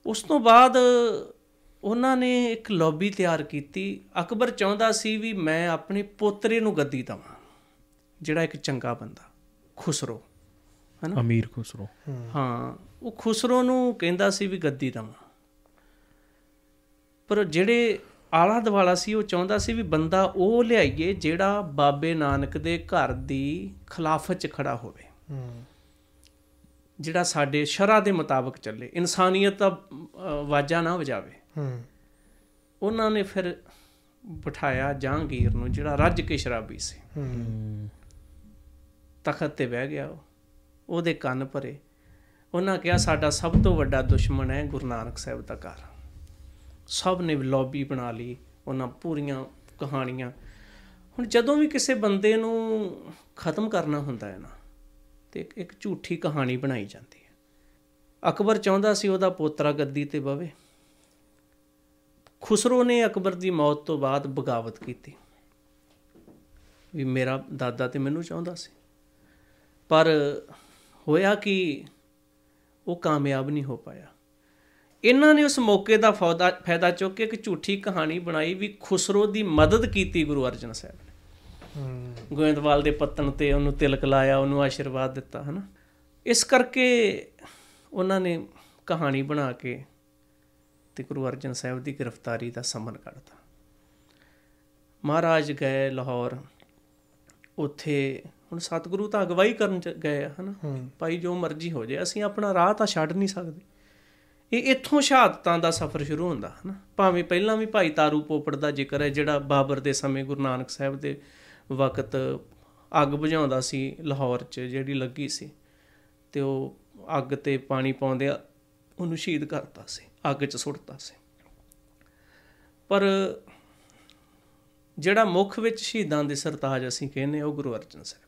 ਉਸ ਤੋਂ ਬਾਅਦ ਉਹਨਾਂ ਨੇ ਇੱਕ ਲੌਬੀ ਤਿਆਰ ਕੀਤੀ। ਅਕਬਰ ਚਾਹੁੰਦਾ ਸੀ ਵੀ ਮੈਂ ਆਪਣੇ ਪੋਤਰੇ ਨੂੰ ਗੱਦੀ ਦਵਾਂ ਜਿਹੜਾ ਇੱਕ ਚੰਗਾ ਬੰਦਾ ਖੁਸਰੋ। ਹਨਾ? ਅਮੀਰ ਖੁਸਰੋ। ਹਾਂ ਉਹ ਖੁਸਰੋ ਨੂੰ ਕਹਿੰਦਾ ਸੀ ਵੀ ਗੱਦੀ ਦਵਾਂ। ਪਰ ਜਿਹੜੇ ਆਲਾ ਦਵਾਲਾ ਸੀ ਉਹ ਚਾਹੁੰਦਾ ਸੀ ਵੀ ਬੰਦਾ ਉਹ ਲਿਆਈਏ ਜਿਹੜਾ ਬਾਬੇ ਨਾਨਕ ਦੇ ਘਰ ਦੀ ਖਿਲਾਫਤ 'ਚ ਖੜਾ ਹੋਵੇ। ਹੂੰ। ਜਿਹੜਾ ਸਾਡੇ ਸ਼ਰ੍ਹਾ ਦੇ ਮੁਤਾਬਕ ਚੱਲੇ। ਇਨਸਾਨੀਅਤ ਦਾ ਵਾਜਾ ਨਾ ਵਜਾਵੇ। ਹੂੰ। ਉਹਨਾਂ ਨੇ ਫਿਰ ਬਿਠਾਇਆ ਜਹਾਂਗੀਰ ਨੂੰ ਜਿਹੜਾ ਰੱਜ ਕੇ ਸ਼ਰਾਬੀ ਸੀ। ਹੂੰ। ਤਖਤ ਤੇ ਬਹਿ ਗਿਆ ਉਹ। ਉਹਦੇ ਕੰਨ ਭਰੇ। ਉਹਨਾਂ ਕਿਹਾ, ਸਾਡਾ ਸਭ ਤੋਂ ਵੱਡਾ ਦੁਸ਼ਮਣ ਹੈ ਗੁਰੂ ਨਾਨਕ ਸਾਹਿਬ ਦਾ ਘਰ। ਸਭ ਨੇ ਲੌਬੀ ਬਣਾ ਲਈ, ਉਹਨਾਂ ਪੂਰੀਆਂ ਕਹਾਣੀਆਂ। ਹੁਣ ਜਦੋਂ ਵੀ ਕਿਸੇ ਬੰਦੇ ਨੂੰ ਖਤਮ ਕਰਨਾ ਹੁੰਦਾ ਹੈ ਨਾ, ਤੇ ਇੱਕ- ਇੱਕ ਝੂਠੀ ਕਹਾਣੀ ਬਣਾਈ ਜਾਂਦੀ ਹੈ। ਅਕਬਰ ਚਾਹੁੰਦਾ ਸੀ ਉਹਦਾ ਪੋਤਰਾ ਗੱਦੀ ਤੇ ਬਵੇ। ਖੁਸਰੋ ਨੇ ਅਕਬਰ ਦੀ ਮੌਤ ਤੋਂ ਬਾਅਦ ਬਗਾਵਤ ਕੀਤੀ। ਵੀ ਮੇਰਾ ਦਾਦਾ ਤੇ ਮੈਨੂੰ ਚਾਹੁੰਦਾ ਸੀ। ਪਰ ਹੋਇਆ ਕਿ? ਉਹ ਕਾਮਯਾਬ ਨਹੀਂ ਹੋ ਪਾਇਆ। ਇਹਨਾਂ ਨੇ ਉਸ ਮੌਕੇ ਦਾ ਫਾਇਦਾ ਫਾਇਦਾ ਚੁੱਕ ਕੇ ਇੱਕ ਝੂਠੀ ਕਹਾਣੀ ਬਣਾਈ ਵੀ ਖੁਸਰੋ ਦੀ ਮਦਦ ਕੀਤੀ ਗੁਰੂ ਅਰਜਨ ਸਾਹਿਬ ਨੇ। ਗੋਇੰਦਵਾਲ ਦੇ ਪੱਤਣ ਤੇ ਉਹਨੂੰ ਤਿਲਕ ਲਾਇਆ ਉਹਨੂੰ ਆਸ਼ੀਰਵਾਦ ਦਿੱਤਾ ਹਨਾ? ਇਸ ਕਰਕੇ ਉਹਨਾਂ ਨੇ ਕਹਾਣੀ ਬਣਾ ਕੇ ਤੇ ਗੁਰੂ ਅਰਜਨ ਸਾਹਿਬ ਦੀ ਗ੍ਰਿਫਤਾਰੀ ਦਾ ਸਮਨ ਕੱਢਤਾ। ਮਹਾਰਾਜ ਗਏ ਲਾਹੌਰ। ਉੱਥੇ ਹੁਣ ਸਤਿਗੁਰੂ ਤਾਂ ਅਗਵਾਈ ਕਰਨ ਚ ਗਏ ਆ ਹਨਾ? ਭਾਈ ਜੋ ਮਰਜ਼ੀ ਹੋ ਜਾਏ ਅਸੀਂ ਆਪਣਾ ਰਾਹ ਤਾਂ ਛੱਡ ਨਹੀਂ ਸਕਦੇ। ਇਹ ਇੱਥੋਂ ਸ਼ਹਾਦਤਾਂ ਦਾ ਸਫ਼ਰ ਸ਼ੁਰੂ ਹੁੰਦਾ ਹਨਾ? ਭਾਵੇਂ ਪਹਿਲਾਂ ਵੀ ਭਾਈ ਤਾਰੂ ਪੋਪੜ ਦਾ ਜ਼ਿਕਰ ਹੈ ਜਿਹੜਾ ਬਾਬਰ ਦੇ ਸਮੇਂ ਗੁਰੂ ਨਾਨਕ ਸਾਹਿਬ ਦੇ ਵਕਤ ਅੱਗ ਬੁਝਾਉਂਦਾ ਸੀ ਲਾਹੌਰ 'ਚ ਜਿਹੜੀ ਲੱਗੀ ਸੀ ਤੇ ਉਹ ਅੱਗ ਤੇ ਪਾਣੀ ਪਾਉਂਦੇ ਉਹਨੂੰ ਸ਼ਹੀਦ ਕਰਤਾ ਸੀ ਅੱਗ 'ਚ ਸੁੱਟਤਾ ਸੀ। ਪਰ ਜਿਹੜਾ ਮੁੱਖ ਵਿੱਚ ਸ਼ਹੀਦਾਂ ਦੇ ਸਰਤਾਜ ਅਸੀਂ ਕਹਿੰਦੇ ਉਹ ਗੁਰੂ ਅਰਜਨ ਸਾਹਿਬ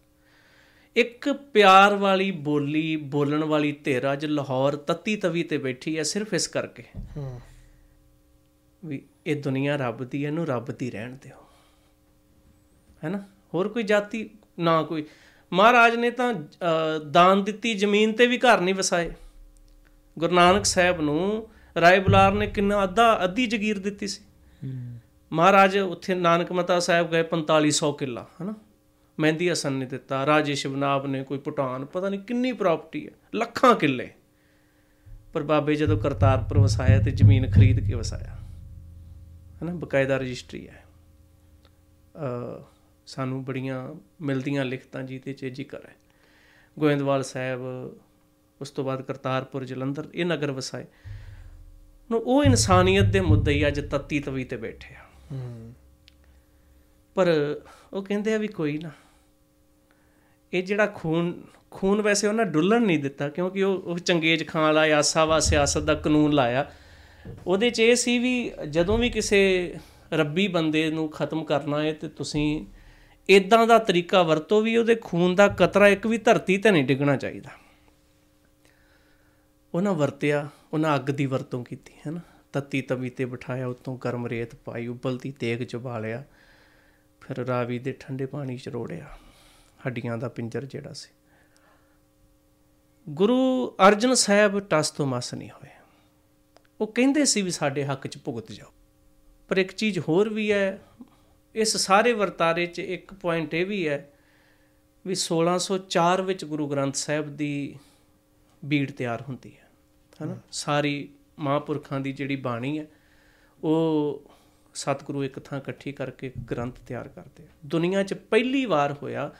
ਇੱਕ ਪਿਆਰ ਵਾਲੀ ਬੋਲੀ ਬੋਲਣ ਵਾਲੀ ਧਿਰ ਅੱਜ ਲਾਹੌਰ ਤੱਤੀ ਤਵੀ ਤੇ ਬੈਠੀ ਹੈ ਸਿਰਫ ਇਸ ਕਰਕੇ। ਹੂੰ। ਵੀ ਇਹ ਦੁਨੀਆ ਰੱਬ ਦੀ ਹੈ, ਇਹਨੂੰ ਰੱਬ ਦੀ ਰਹਿਣ ਦਿਓ। ਹੈਨਾ? ਹੋਰ ਕੋਈ ਜਾਤੀ? ਨਾ ਕੋਈ। ਮਹਾਰਾਜ ਨੇ ਤਾਂ ਦਾਨ ਦਿੱਤੀ ਜ਼ਮੀਨ ਤੇ ਵੀ ਘਰ ਨਹੀਂ ਵਸਾਏ। ਗੁਰੂ ਨਾਨਕ ਸਾਹਿਬ ਨੂੰ ਰਾਏ ਬੁਲਾਰ ਨੇ ਕਿੰਨਾ ਅੱਧਾ ਅੱਧੀ ਜ਼ਗੀਰ ਦਿੱਤੀ ਸੀ। ਮਹਾਰਾਜ ਉੱਥੇ ਨਾਨਕ ਮਤਾ ਸਾਹਿਬ ਗਏ 4500 ਕਿੱਲਾ ਹਨਾ? ਮਹਿੰਦੀ ਹਸਨ ਨੇ ਦਿੱਤਾ ਰਾਜੇ ਸ਼ਿਵਨਾਬ ਨੇ ਕੋਈ ਭੂਟਾਨ ਪਤਾ ਨਹੀਂ ਕਿੰਨੀ ਪ੍ਰਾਪਰਟੀ ਹੈ ਲੱਖਾਂ ਕਿੱਲੇ। ਪਰ ਬਾਬੇ ਜਦੋਂ ਕਰਤਾਰਪੁਰ ਵਸਾਇਆ ਤੇ ਜ਼ਮੀਨ ਖਰੀਦ ਕੇ ਵਸਾਇਆ ਹਨਾ ਬਕਾਇਦਾ ਰਜਿਸਟਰੀ ਹੈ। ਅ ਸਾਨੂੰ ਬੜੀਆਂ ਮਿਲਦੀਆਂ ਲਿਖਤਾਂ ਜੀ ਤੇ ਚ ਜ਼ਿਕਰ ਹੈ। ਗੋਇੰਦਵਾਲ ਸਾਹਿਬ ਉਸ ਤੋਂ ਬਾਅਦ ਕਰਤਾਰਪੁਰ ਜਲੰਧਰ ਇਹ ਨਗਰ ਵਸਾਏ। ਨੂੰ ਉਹ ਇਨਸਾਨੀਅਤ ਦੇ ਮੁੱਦੇ ਅੱਜ ਤੱਤੀ ਤਵੀ ਤੇ ਬੈਠੇ ਆ। ਪਰ ਉਹ ਕਹਿੰਦੇ ਆ ਵੀ ਕੋਈ ਨਾ ਇਹ ਜਿਹੜਾ ਖੂਨ ਖੂਨ ਵੈਸੇ ਉਹਨਾਂ ਡੁੱਲਣ ਨਹੀਂ ਦਿੱਤਾ, ਕਿਉਂਕਿ ਉਹ ਉਹ ਚੰਗੇਜ ਖਾਨ ਵਾਲਾ, ਆਸਾ ਵਾ, ਸਿਆਸਤ ਦਾ ਕਾਨੂੰਨ ਲਾਇਆ। ਉਹਦੇ 'ਚ ਇਹ ਸੀ ਵੀ ਜਦੋਂ ਵੀ ਕਿਸੇ ਰੱਬੀ ਬੰਦੇ ਨੂੰ ਖਤਮ ਕਰਨਾ ਹੈ ਤੇ ਤੁਸੀਂ ਇਦਾਂ ਦਾ ਤਰੀਕਾ ਵਰਤੋ ਵੀ ਉਹਦੇ ਖੂਨ ਦਾ ਕਤਰਾ ਇੱਕ ਵੀ ਧਰਤੀ ਤੇ ਨਹੀਂ ਡਿੱਗਣਾ ਚਾਹੀਦਾ। ਉਹਨਾਂ ਵਰਤਿਆ, ਉਹਨਾਂ ਅੱਗ ਦੀ ਵਰਤੋਂ ਕੀਤੀ ਹੈ ਨਾ ਤੱਤੀ ਤਵੀ ਤੇ ਬਿਠਾਇਆ, ਉਤੋਂ ਗਰਮ ਰੇਤ ਪਾਈ ਉਬਲਦੀ ਤੇਗ ਚ ਬਾਲਿਆ ਫਿਰ ਰਾਵੀ ਦੇ ਠੰਡੇ ਪਾਣੀ ਚ ਰੋੜਿਆ। ਹੱਡੀਆਂ ਦਾ ਪਿੰਜਰ ਜਿਹੜਾ ਸੀ। ਗੁਰੂ ਅਰਜਨ ਸਾਹਿਬ ਟਸ ਤੋਂ ਮਸ ਨਹੀਂ ਹੋਏ। ਉਹ ਕਹਿੰਦੇ ਸੀ ਵੀ ਸਾਡੇ ਹੱਕ 'ਚ ਭੁਗਤ ਜਾਓ। ਪਰ ਇੱਕ ਚੀਜ਼ ਹੋਰ ਵੀ ਹੈ ਇਸ ਸਾਰੇ ਵਰਤਾਰੇ 'ਚ ਇੱਕ ਪੁਆਇੰਟ ਇਹ ਵੀ ਹੈ ਵੀ 1604 ਵਿੱਚ ਗੁਰੂ ਗ੍ਰੰਥ ਸਾਹਿਬ ਦੀ ਬੀੜ ਤਿਆਰ ਹੁੰਦੀ ਹੈ ਹਨਾ? ਸਾਰੀ ਮਹਾਂਪੁਰਖਾਂ ਦੀ ਜਿਹੜੀ ਬਾਣੀ ਹੈ ਉਹ ਸਤਿਗੁਰੂ ਇੱਕ ਥਾਂ ਇਕੱਠੀ ਕਰਕੇ ਗ੍ਰੰਥ ਤਿਆਰ ਕਰਦੇ ਆ। ਦੁਨੀਆ 'ਚ ਪਹਿਲੀ ਵਾਰ ਹੋਇਆ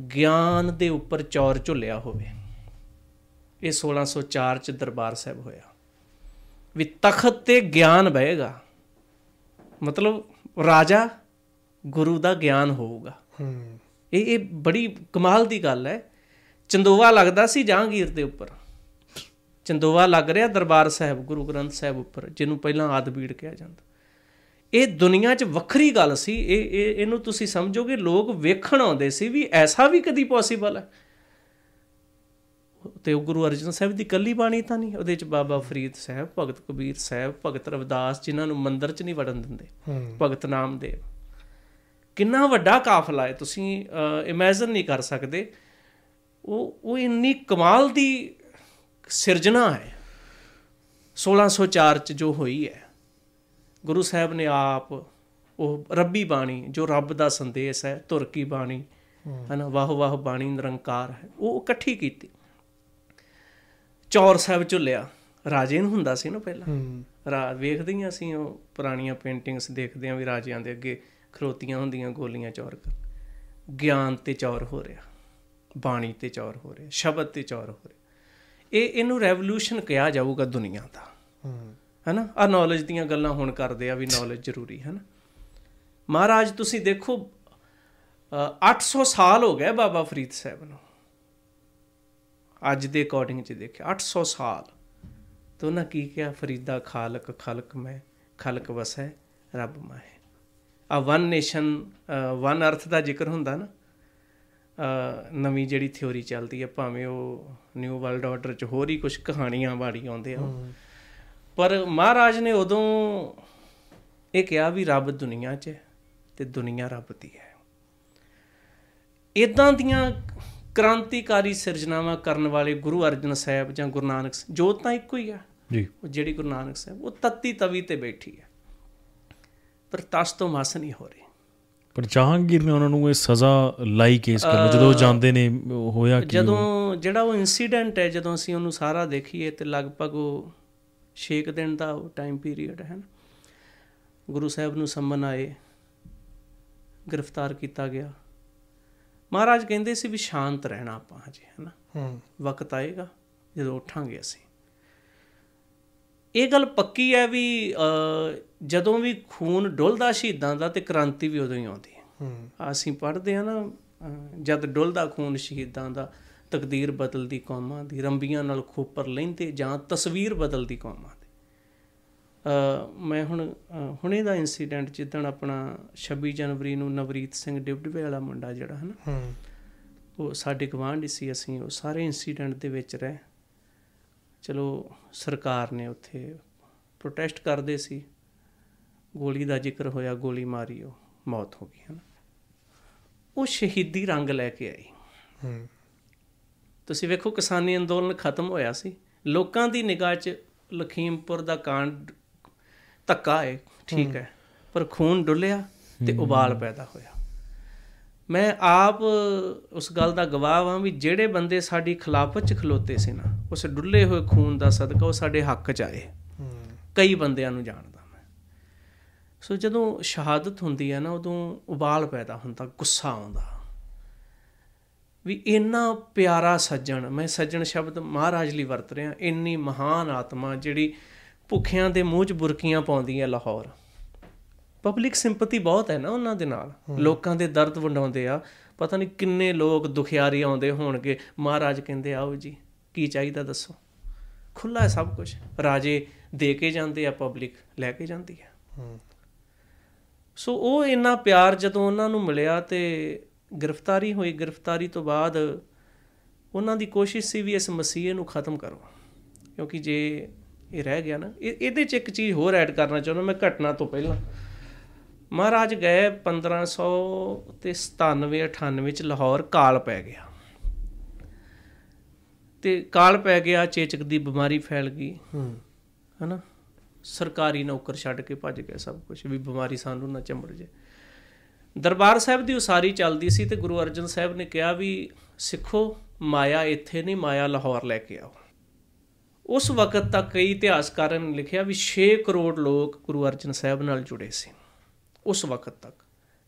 ਗਿਆਨ ਦੇ ਉੱਪਰ ਚੌਰ ਝੁੱਲਿਆ ਹੋਵੇ। ਇਹ 1604 ਚ ਦਰਬਾਰ ਸਾਹਿਬ ਹੋਇਆ। ਵੀ ਤਖਤ ਤੇ ਗਿਆਨ ਬਹੇਗਾ। ਮਤਲਬ ਰਾਜਾ ਗੁਰੂ ਦਾ ਗਿਆਨ ਹੋਊਗਾ। ਹੂੰ। ਇਹ ਇਹ ਬੜੀ ਕਮਾਲ ਦੀ ਗੱਲ ਹੈ। ਚੰਦੋਵਾ ਲੱਗਦਾ ਸੀ ਜਹਾਂਗੀਰ ਦੇ ਉੱਪਰ। ਚੰਦੋਵਾ ਲੱਗ ਰਿਹਾ ਦਰਬਾਰ ਸਾਹਿਬ ਗੁਰੂ ਗ੍ਰੰਥ ਸਾਹਿਬ ਉੱਪਰ ਜਿਹਨੂੰ ਪਹਿਲਾਂ ਆਦਬੀੜ ਕਿਹਾ ਜਾਂਦਾ। ਇਹ ਦੁਨੀਆ 'ਚ ਵੱਖਰੀ ਗੱਲ ਸੀ। ਇਹ ਇਹ ਇਹਨੂੰ ਤੁਸੀਂ ਸਮਝੋਗੇ ਲੋਕ ਵੇਖਣ ਆਉਂਦੇ ਸੀ ਵੀ ਐਸਾ ਵੀ ਕਦੀ ਪੋਸੀਬਲ ਹੈ। ਤੇ ਉਹ ਗੁਰੂ ਅਰਜਨ ਸਾਹਿਬ ਦੀ ਕੱਲੀ ਬਾਣੀ ਤਾਂ ਨਹੀਂ ਉਹਦੇ 'ਚ ਬਾਬਾ ਫਰੀਦ ਸਾਹਿਬ ਭਗਤ ਕਬੀਰ ਸਾਹਿਬ ਭਗਤ ਰਵਿਦਾਸ ਜਿਨ੍ਹਾਂ ਨੂੰ ਮੰਦਿਰ 'ਚ ਨਹੀਂ ਵੜਨ ਦਿੰਦੇ ਭਗਤ ਨਾਮਦੇਵ। ਕਿੰਨਾ ਵੱਡਾ ਕਾਫਲਾ ਹੈ ਤੁਸੀਂ ਇਮੇਜਿਨ ਨਹੀਂ ਕਰ ਸਕਦੇ। ਉਹ ਉਹ ਇੰਨੀ ਕਮਾਲ ਦੀ ਸਿਰਜਣਾ ਹੈ। 1604 ਚ ਜੋ ਹੋਈ ਹੈ ਗੁਰੂ ਸਾਹਿਬ ਨੇ ਆਪ ਉਹ ਰੱਬੀ ਬਾਣੀ ਜੋ ਰੱਬ ਦਾ ਸੰਦੇਸ਼ ਹੈ ਤੁਰਕੀ ਬਾਣੀ ਹਨਾ ਵਾਹ ਵਾਹ ਬਾਣੀ ਨਿਰੰਕਾਰ ਹੈ ਉਹ ਇਕੱਠੀ ਕੀਤੀ। ਚੌਰ ਸਾਹਿਬ ਝੁੱਲਿਆ। ਰਾਜੇ ਨੂੰ ਹੁੰਦਾ ਸੀ ਨਾ ਪਹਿਲਾਂ। ਹੂੰ। ਰਾ ਵੇਖਦੇ ਹੀ ਅਸੀਂ ਉਹ ਪੁਰਾਣੀਆਂ ਪੇਂਟਿੰਗਸ ਦੇਖਦੇ ਆਂ ਵੀ ਰਾਜਿਆਂ ਦੇ ਅੱਗੇ ਖਰੋਤੀਆਂ ਹੁੰਦੀਆਂ ਗੋਲੀਆਂ ਚੌਰ ਕਰ। ਗਿਆਨ ਤੇ ਚੌਰ ਹੋ ਰਿਹਾ ਬਾਣੀ ਤੇ ਚੌਰ ਹੋ ਰਿਹਾ ਸ਼ਬਦ ਤੇ ਚੌਰ ਹੋ ਰਿਹਾ। ਇਹ ਇਹਨੂੰ ਰੈਵੋਲੂਸ਼ਨ ਕਿਹਾ ਜਾਊਗਾ ਦੁਨੀਆ ਦਾ। ਹੂੰ। ਹੈਨਾ? ਆ ਨੌਲੇਜ ਦੀਆਂ ਗੱਲਾਂ ਹੁਣ ਕਰਦੇ ਆ ਵੀ ਨੌਲੇਜ ਜ਼ਰੂਰੀ ਹੈ ਨਾ ਮਹਾਰਾਜ ਤੁਸੀਂ ਦੇਖੋ ਅ, 800 ਸਾਲ ਹੋ ਗਏ ਬਾਬਾ ਫਰੀਦ ਸਾਹਿਬ ਨੂੰ। ਅੱਜ ਦੇ ਅਕੋਰਡਿੰਗ ਚ ਦੇਖਿਆ 800 ਸਾਲ। ਤੋਂ ਨਾ ਕੀ ਕਿਹਾ? ਫਰੀਦਾ ਖਾਲਕ ਖਲਕ ਮੈਂ ਖਲਕ ਵਸੈ ਰੱਬ ਮਾਹੇ। ਆ ਵਨ ਨੇਸ਼ਨ ਵਨ ਅਰਥ ਦਾ ਜ਼ਿਕਰ ਹੁੰਦਾ ਨਾ ਅ, ਨਵੀਂ ਜਿਹੜੀ ਥਿਉਰੀ ਚੱਲਦੀ ਹੈ ਭਾਵੇਂ ਉਹ ਨਿਊ ਵਰਲਡ ਆਰਡਰ ਚ ਹੋਰ ਹੀ ਕੁਝ ਕਹਾਣੀਆਂ ਬਾੜੀ ਆਉਂਦੇ ਆ। ਉਹ। ਪਰ ਮਹਾਰਾਜ ਨੇ ਉਦੋਂ ਇਹ ਕਿਹਾ ਵੀ ਰੱਬ ਦੁਨੀਆ 'ਚ ਹੈ ਤੇ ਦੁਨੀਆ ਰੱਬ ਦੀ ਹੈ। ਇਦਾਂ ਦੀਆਂ ਕ੍ਰਾਂਤੀਕਾਰੀ ਸਿਰਜਣਾਵਾਂ ਕਰਨ ਵਾਲੇ ਗੁਰੂ ਅਰਜਨ ਸਾਹਿਬ ਜਾਂ ਗੁਰੂ ਨਾਨਕ ਜੋਤ ਤਾਂ ਇੱਕੋ ਹੀ ਆ। ਜੀ। ਉਹ ਜਿਹੜੀ ਗੁਰੂ ਨਾਨਕ ਸਾਹਿਬ ਉਹ ਤੱਤੀ ਤਵੀ ਤੇ ਬੈਠੀ ਹੈ। ਪਰ ਤਸ ਤੋਂ ਮਸ ਨਹੀਂ ਹੋ ਰਹੀ। ਪਰ ਜਹਾਂਗੀਰ ਨੇ ਉਹਨਾਂ ਨੂੰ ਇਹ ਸਜ਼ਾ ਲਾਈ ਕੇਸ ਕਰਨ। ਜਦੋਂ ਜਾਂਦੇ ਨੇ ਹੋਇਆ ਕੀ? ਜਦੋਂ ਜਿਹੜਾ ਉਹ ਇਨਸੀਡੈਂਟ ਹੈ ਜਦੋਂ ਅਸੀਂ ਉਹਨੂੰ ਸਾਰਾ ਦੇਖੀਏ ਤੇ ਲਗਭਗ ਉਹ 6 ਦਿਨ ਦਾ ਉਹ ਟਾਈਮ ਪੀਰੀਅਡ ਹੈ ਨਾ। ਗੁਰੂ ਸਾਹਿਬ ਨੂੰ ਸੰਮਨ ਆਏ ਗ੍ਰਿਫਤਾਰ ਕੀਤਾ ਗਿਆ। ਮਹਾਰਾਜ ਕਹਿੰਦੇ ਸੀ ਵੀ ਸ਼ਾਂਤ ਰਹਿਣਾ ਆਪਾਂ ਹਜੇ ਹੈ ਨਾ। ਹੂੰ। ਵਕਤ ਆਏਗਾ ਜਦੋਂ ਉੱਠਾਂਗੇ ਅਸੀਂ। ਇਹ ਗੱਲ ਪੱਕੀ ਹੈ ਵੀ ਜਦੋਂ ਵੀ ਖੂਨ ਡੁੱਲਦਾ ਸ਼ਹੀਦਾਂ ਦਾ ਤੇ ਕ੍ਰਾਂਤੀ ਵੀ ਉਦੋਂ ਹੀ ਆਉਂਦੀ ਹੈ। ਹੂੰ। ਅਸੀਂ ਪੜ੍ਹਦੇ ਆ ਨਾ ਜਦ ਡੁੱਲਦਾ ਖੂਨ ਸ਼ਹੀਦਾਂ ਦਾ ਤਕਦੀਰ ਬਦਲਦੀ ਕੌਮਾਂ ਦੀ ਰੰਬੀਆਂ ਨਾਲ ਖੋਪਰ ਲੈਂਦੇ ਜਾਂ ਤਸਵੀਰ ਬਦਲਦੀ ਕੌਮਾਂ ਦੀ। ਮੈਂ ਹੁਣ ਹੁਣੇ ਦਾ ਇਨਸੀਡੈਂਟ ਜਿੱਦਣ ਆਪਣਾ 26 ਜਨਵਰੀ ਨੂੰ ਨਵਰੀਤ ਸਿੰਘ ਡਿਬਡਵੇ ਵਾਲਾ ਮੁੰਡਾ ਜਿਹੜਾ ਹੈ ਨਾ ਹੂੰ। ਉਹ ਸਾਡੇ ਗਵਾਂਢ ਸੀ ਅਸੀਂ ਉਹ ਸਾਰੇ ਇਨਸੀਡੈਂਟ ਦੇ ਵਿੱਚ ਰਹੇ। ਚਲੋ ਸਰਕਾਰ ਨੇ ਉੱਥੇ ਪ੍ਰੋਟੈਸਟ ਕਰਦੇ ਸੀ। ਗੋਲੀ ਦਾ ਜ਼ਿਕਰ ਹੋਇਆ ਗੋਲੀ ਮਾਰੀ ਉਹ ਮੌਤ ਹੋ ਗਈ ਹੈ ਉਹ ਸ਼ਹੀਦੀ ਰੰਗ ਲੈ ਕੇ ਆਈ। ਹੂੰ। ਤੁਸੀਂ ਵੇਖੋ ਕਿਸਾਨੀ ਅੰਦੋਲਨ ਖਤਮ ਹੋਇਆ ਸੀ। ਲੋਕਾਂ ਦੀ ਨਿਗਾਹ 'ਚ ਲਖੀਮਪੁਰ ਦਾ ਕਾਂਡ ਧੱਕਾ ਹੈ ਠੀਕ ਹੈ। ਪਰ ਖੂਨ ਡੁੱਲਿਆ ਤੇ ਉਬਾਲ ਪੈਦਾ ਹੋਇਆ। ਮੈਂ ਆਪ ਉਸ ਗੱਲ ਦਾ ਗਵਾਹ ਹਾਂ ਵੀ ਜਿਹੜੇ ਬੰਦੇ ਸਾਡੀ ਖਿਲਾਫਤ 'ਚ ਖਲੋਤੇ ਸੀ ਨਾ ਉਸ ਡੁੱਲੇ ਹੋਏ ਖੂਨ ਦਾ ਸਦਕਾ ਉਹ ਸਾਡੇ ਹੱਕ 'ਚ ਆਏ। ਕਈ ਬੰਦਿਆਂ ਨੂੰ ਜਾਣਦਾ ਮੈਂ। ਸੋ ਜਦੋਂ ਸ਼ਹਾਦਤ ਹੁੰਦੀ ਹੈ ਨਾ ਉਦੋਂ ਉਬਾਲ ਪੈਦਾ ਹੁੰਦਾ ਗੁੱਸਾ ਆਉਂਦਾ। ਵੀ ਇੰਨਾ ਪਿਆਰਾ ਸੱਜਣ ਮੈਂ ਸੱਜਣ ਸ਼ਬਦ ਮਹਾਰਾਜ ਲਈ ਵਰਤ ਰਿਹਾ ਇੰਨੀ ਮਹਾਨ ਆਤਮਾ ਜਿਹੜੀ ਭੁੱਖਿਆਂ ਦੇ ਮੂੰਹ 'ਚ ਬੁਰਕੀਆਂ ਪਾਉਂਦੀ ਹੈ ਲਾਹੌਰ। ਪਬਲਿਕ ਸਿੰਪਥੀ ਬਹੁਤ ਹੈ ਨਾ ਉਹਨਾਂ ਦੇ ਨਾਲ। ਲੋਕਾਂ ਦੇ ਦਰਦ ਵੰਡਾਉਂਦੇ ਆ। ਪਤਾ ਨਹੀਂ ਕਿੰਨੇ ਲੋਕ ਦੁਖਿਆਰੀ ਆਉਂਦੇ ਹੋਣਗੇ। ਮਹਾਰਾਜ ਕਹਿੰਦੇ ਆਓ ਜੀ ਕੀ ਚਾਹੀਦਾ ਦੱਸੋ? ਖੁੱਲਾ ਹੈ ਸਭ ਕੁਝ ਰਾਜੇ ਦੇ ਕੇ ਜਾਂਦੇ ਆ ਪਬਲਿਕ ਲੈ ਕੇ ਜਾਂਦੀ ਹੈ। ਸੋ ਉਹ ਇੰਨਾ ਪਿਆਰ ਜਦੋਂ ਉਹਨਾਂ ਨੂੰ ਮਿਲਿਆ ਤੇ ਗ੍ਰਿਫਤਾਰੀ ਹੋਈ ਗ੍ਰਿਫਤਾਰੀ ਤੋਂ ਬਾਅਦ ਉਹਨਾਂ ਦੀ ਕੋਸ਼ਿਸ਼ ਸੀ ਵੀ ਇਸ ਮਸੀਹ ਨੂੰ ਖਤਮ ਕਰੋ। ਕਿਉਂਕਿ ਜੇ ਇਹ ਰਹਿ ਗਿਆ ਨਾ ਇਹ- ਇਹਦੇ 'ਚ ਇੱਕ ਚੀਜ਼ ਹੋਰ ਐਡ ਕਰਨਾ ਚਾਹੁੰਦਾ ਮੈਂ ਘਟਨਾ ਤੋਂ ਪਹਿਲਾਂ। ਮਹਾਰਾਜ ਗਏ 1500 ਤੇ 97 98 ਚ ਲਾਹੌਰ ਕਾਲ ਪੈ ਗਿਆ। ਤੇ ਕਾਲ ਪੈ ਗਿਆ ਚੇਚਕ ਦੀ ਬਿਮਾਰੀ ਫੈਲ ਗਈ। ਹੂੰ। ਹਨਾ? ਸਰਕਾਰੀ ਨੌਕਰ ਛੱਡ ਕੇ ਭੱਜ ਗਏ ਸਭ ਕੁਝ ਵੀ ਬਿਮਾਰੀ ਸਾਨੂੰ ਨਾ ਚੰਬੜ ਜੇ ਦਰਬਾਰ ਸਾਹਿਬ ਦੀ ਉਸਾਰੀ ਚੱਲਦੀ ਸੀ ਤੇ ਗੁਰੂ ਅਰਜਨ ਸਾਹਿਬ ਨੇ ਕਿਹਾ ਵੀ, ਸਿੱਖੋ, ਮਾਇਆ ਇੱਥੇ ਨਹੀਂ, ਮਾਇਆ ਲਾਹੌਰ ਲੈ ਕੇ ਆਓ। ਉਸ ਵਕਤ ਤੱਕ ਕਈ ਇਤਿਹਾਸਕਾਰਾਂ ਨੇ ਲਿਖਿਆ ਵੀ 6 ਕਰੋੜ ਲੋਕ ਗੁਰੂ ਅਰਜਨ ਸਾਹਿਬ ਨਾਲ ਜੁੜੇ ਸੀ। ਉਸ ਵਕਤ ਤੱਕ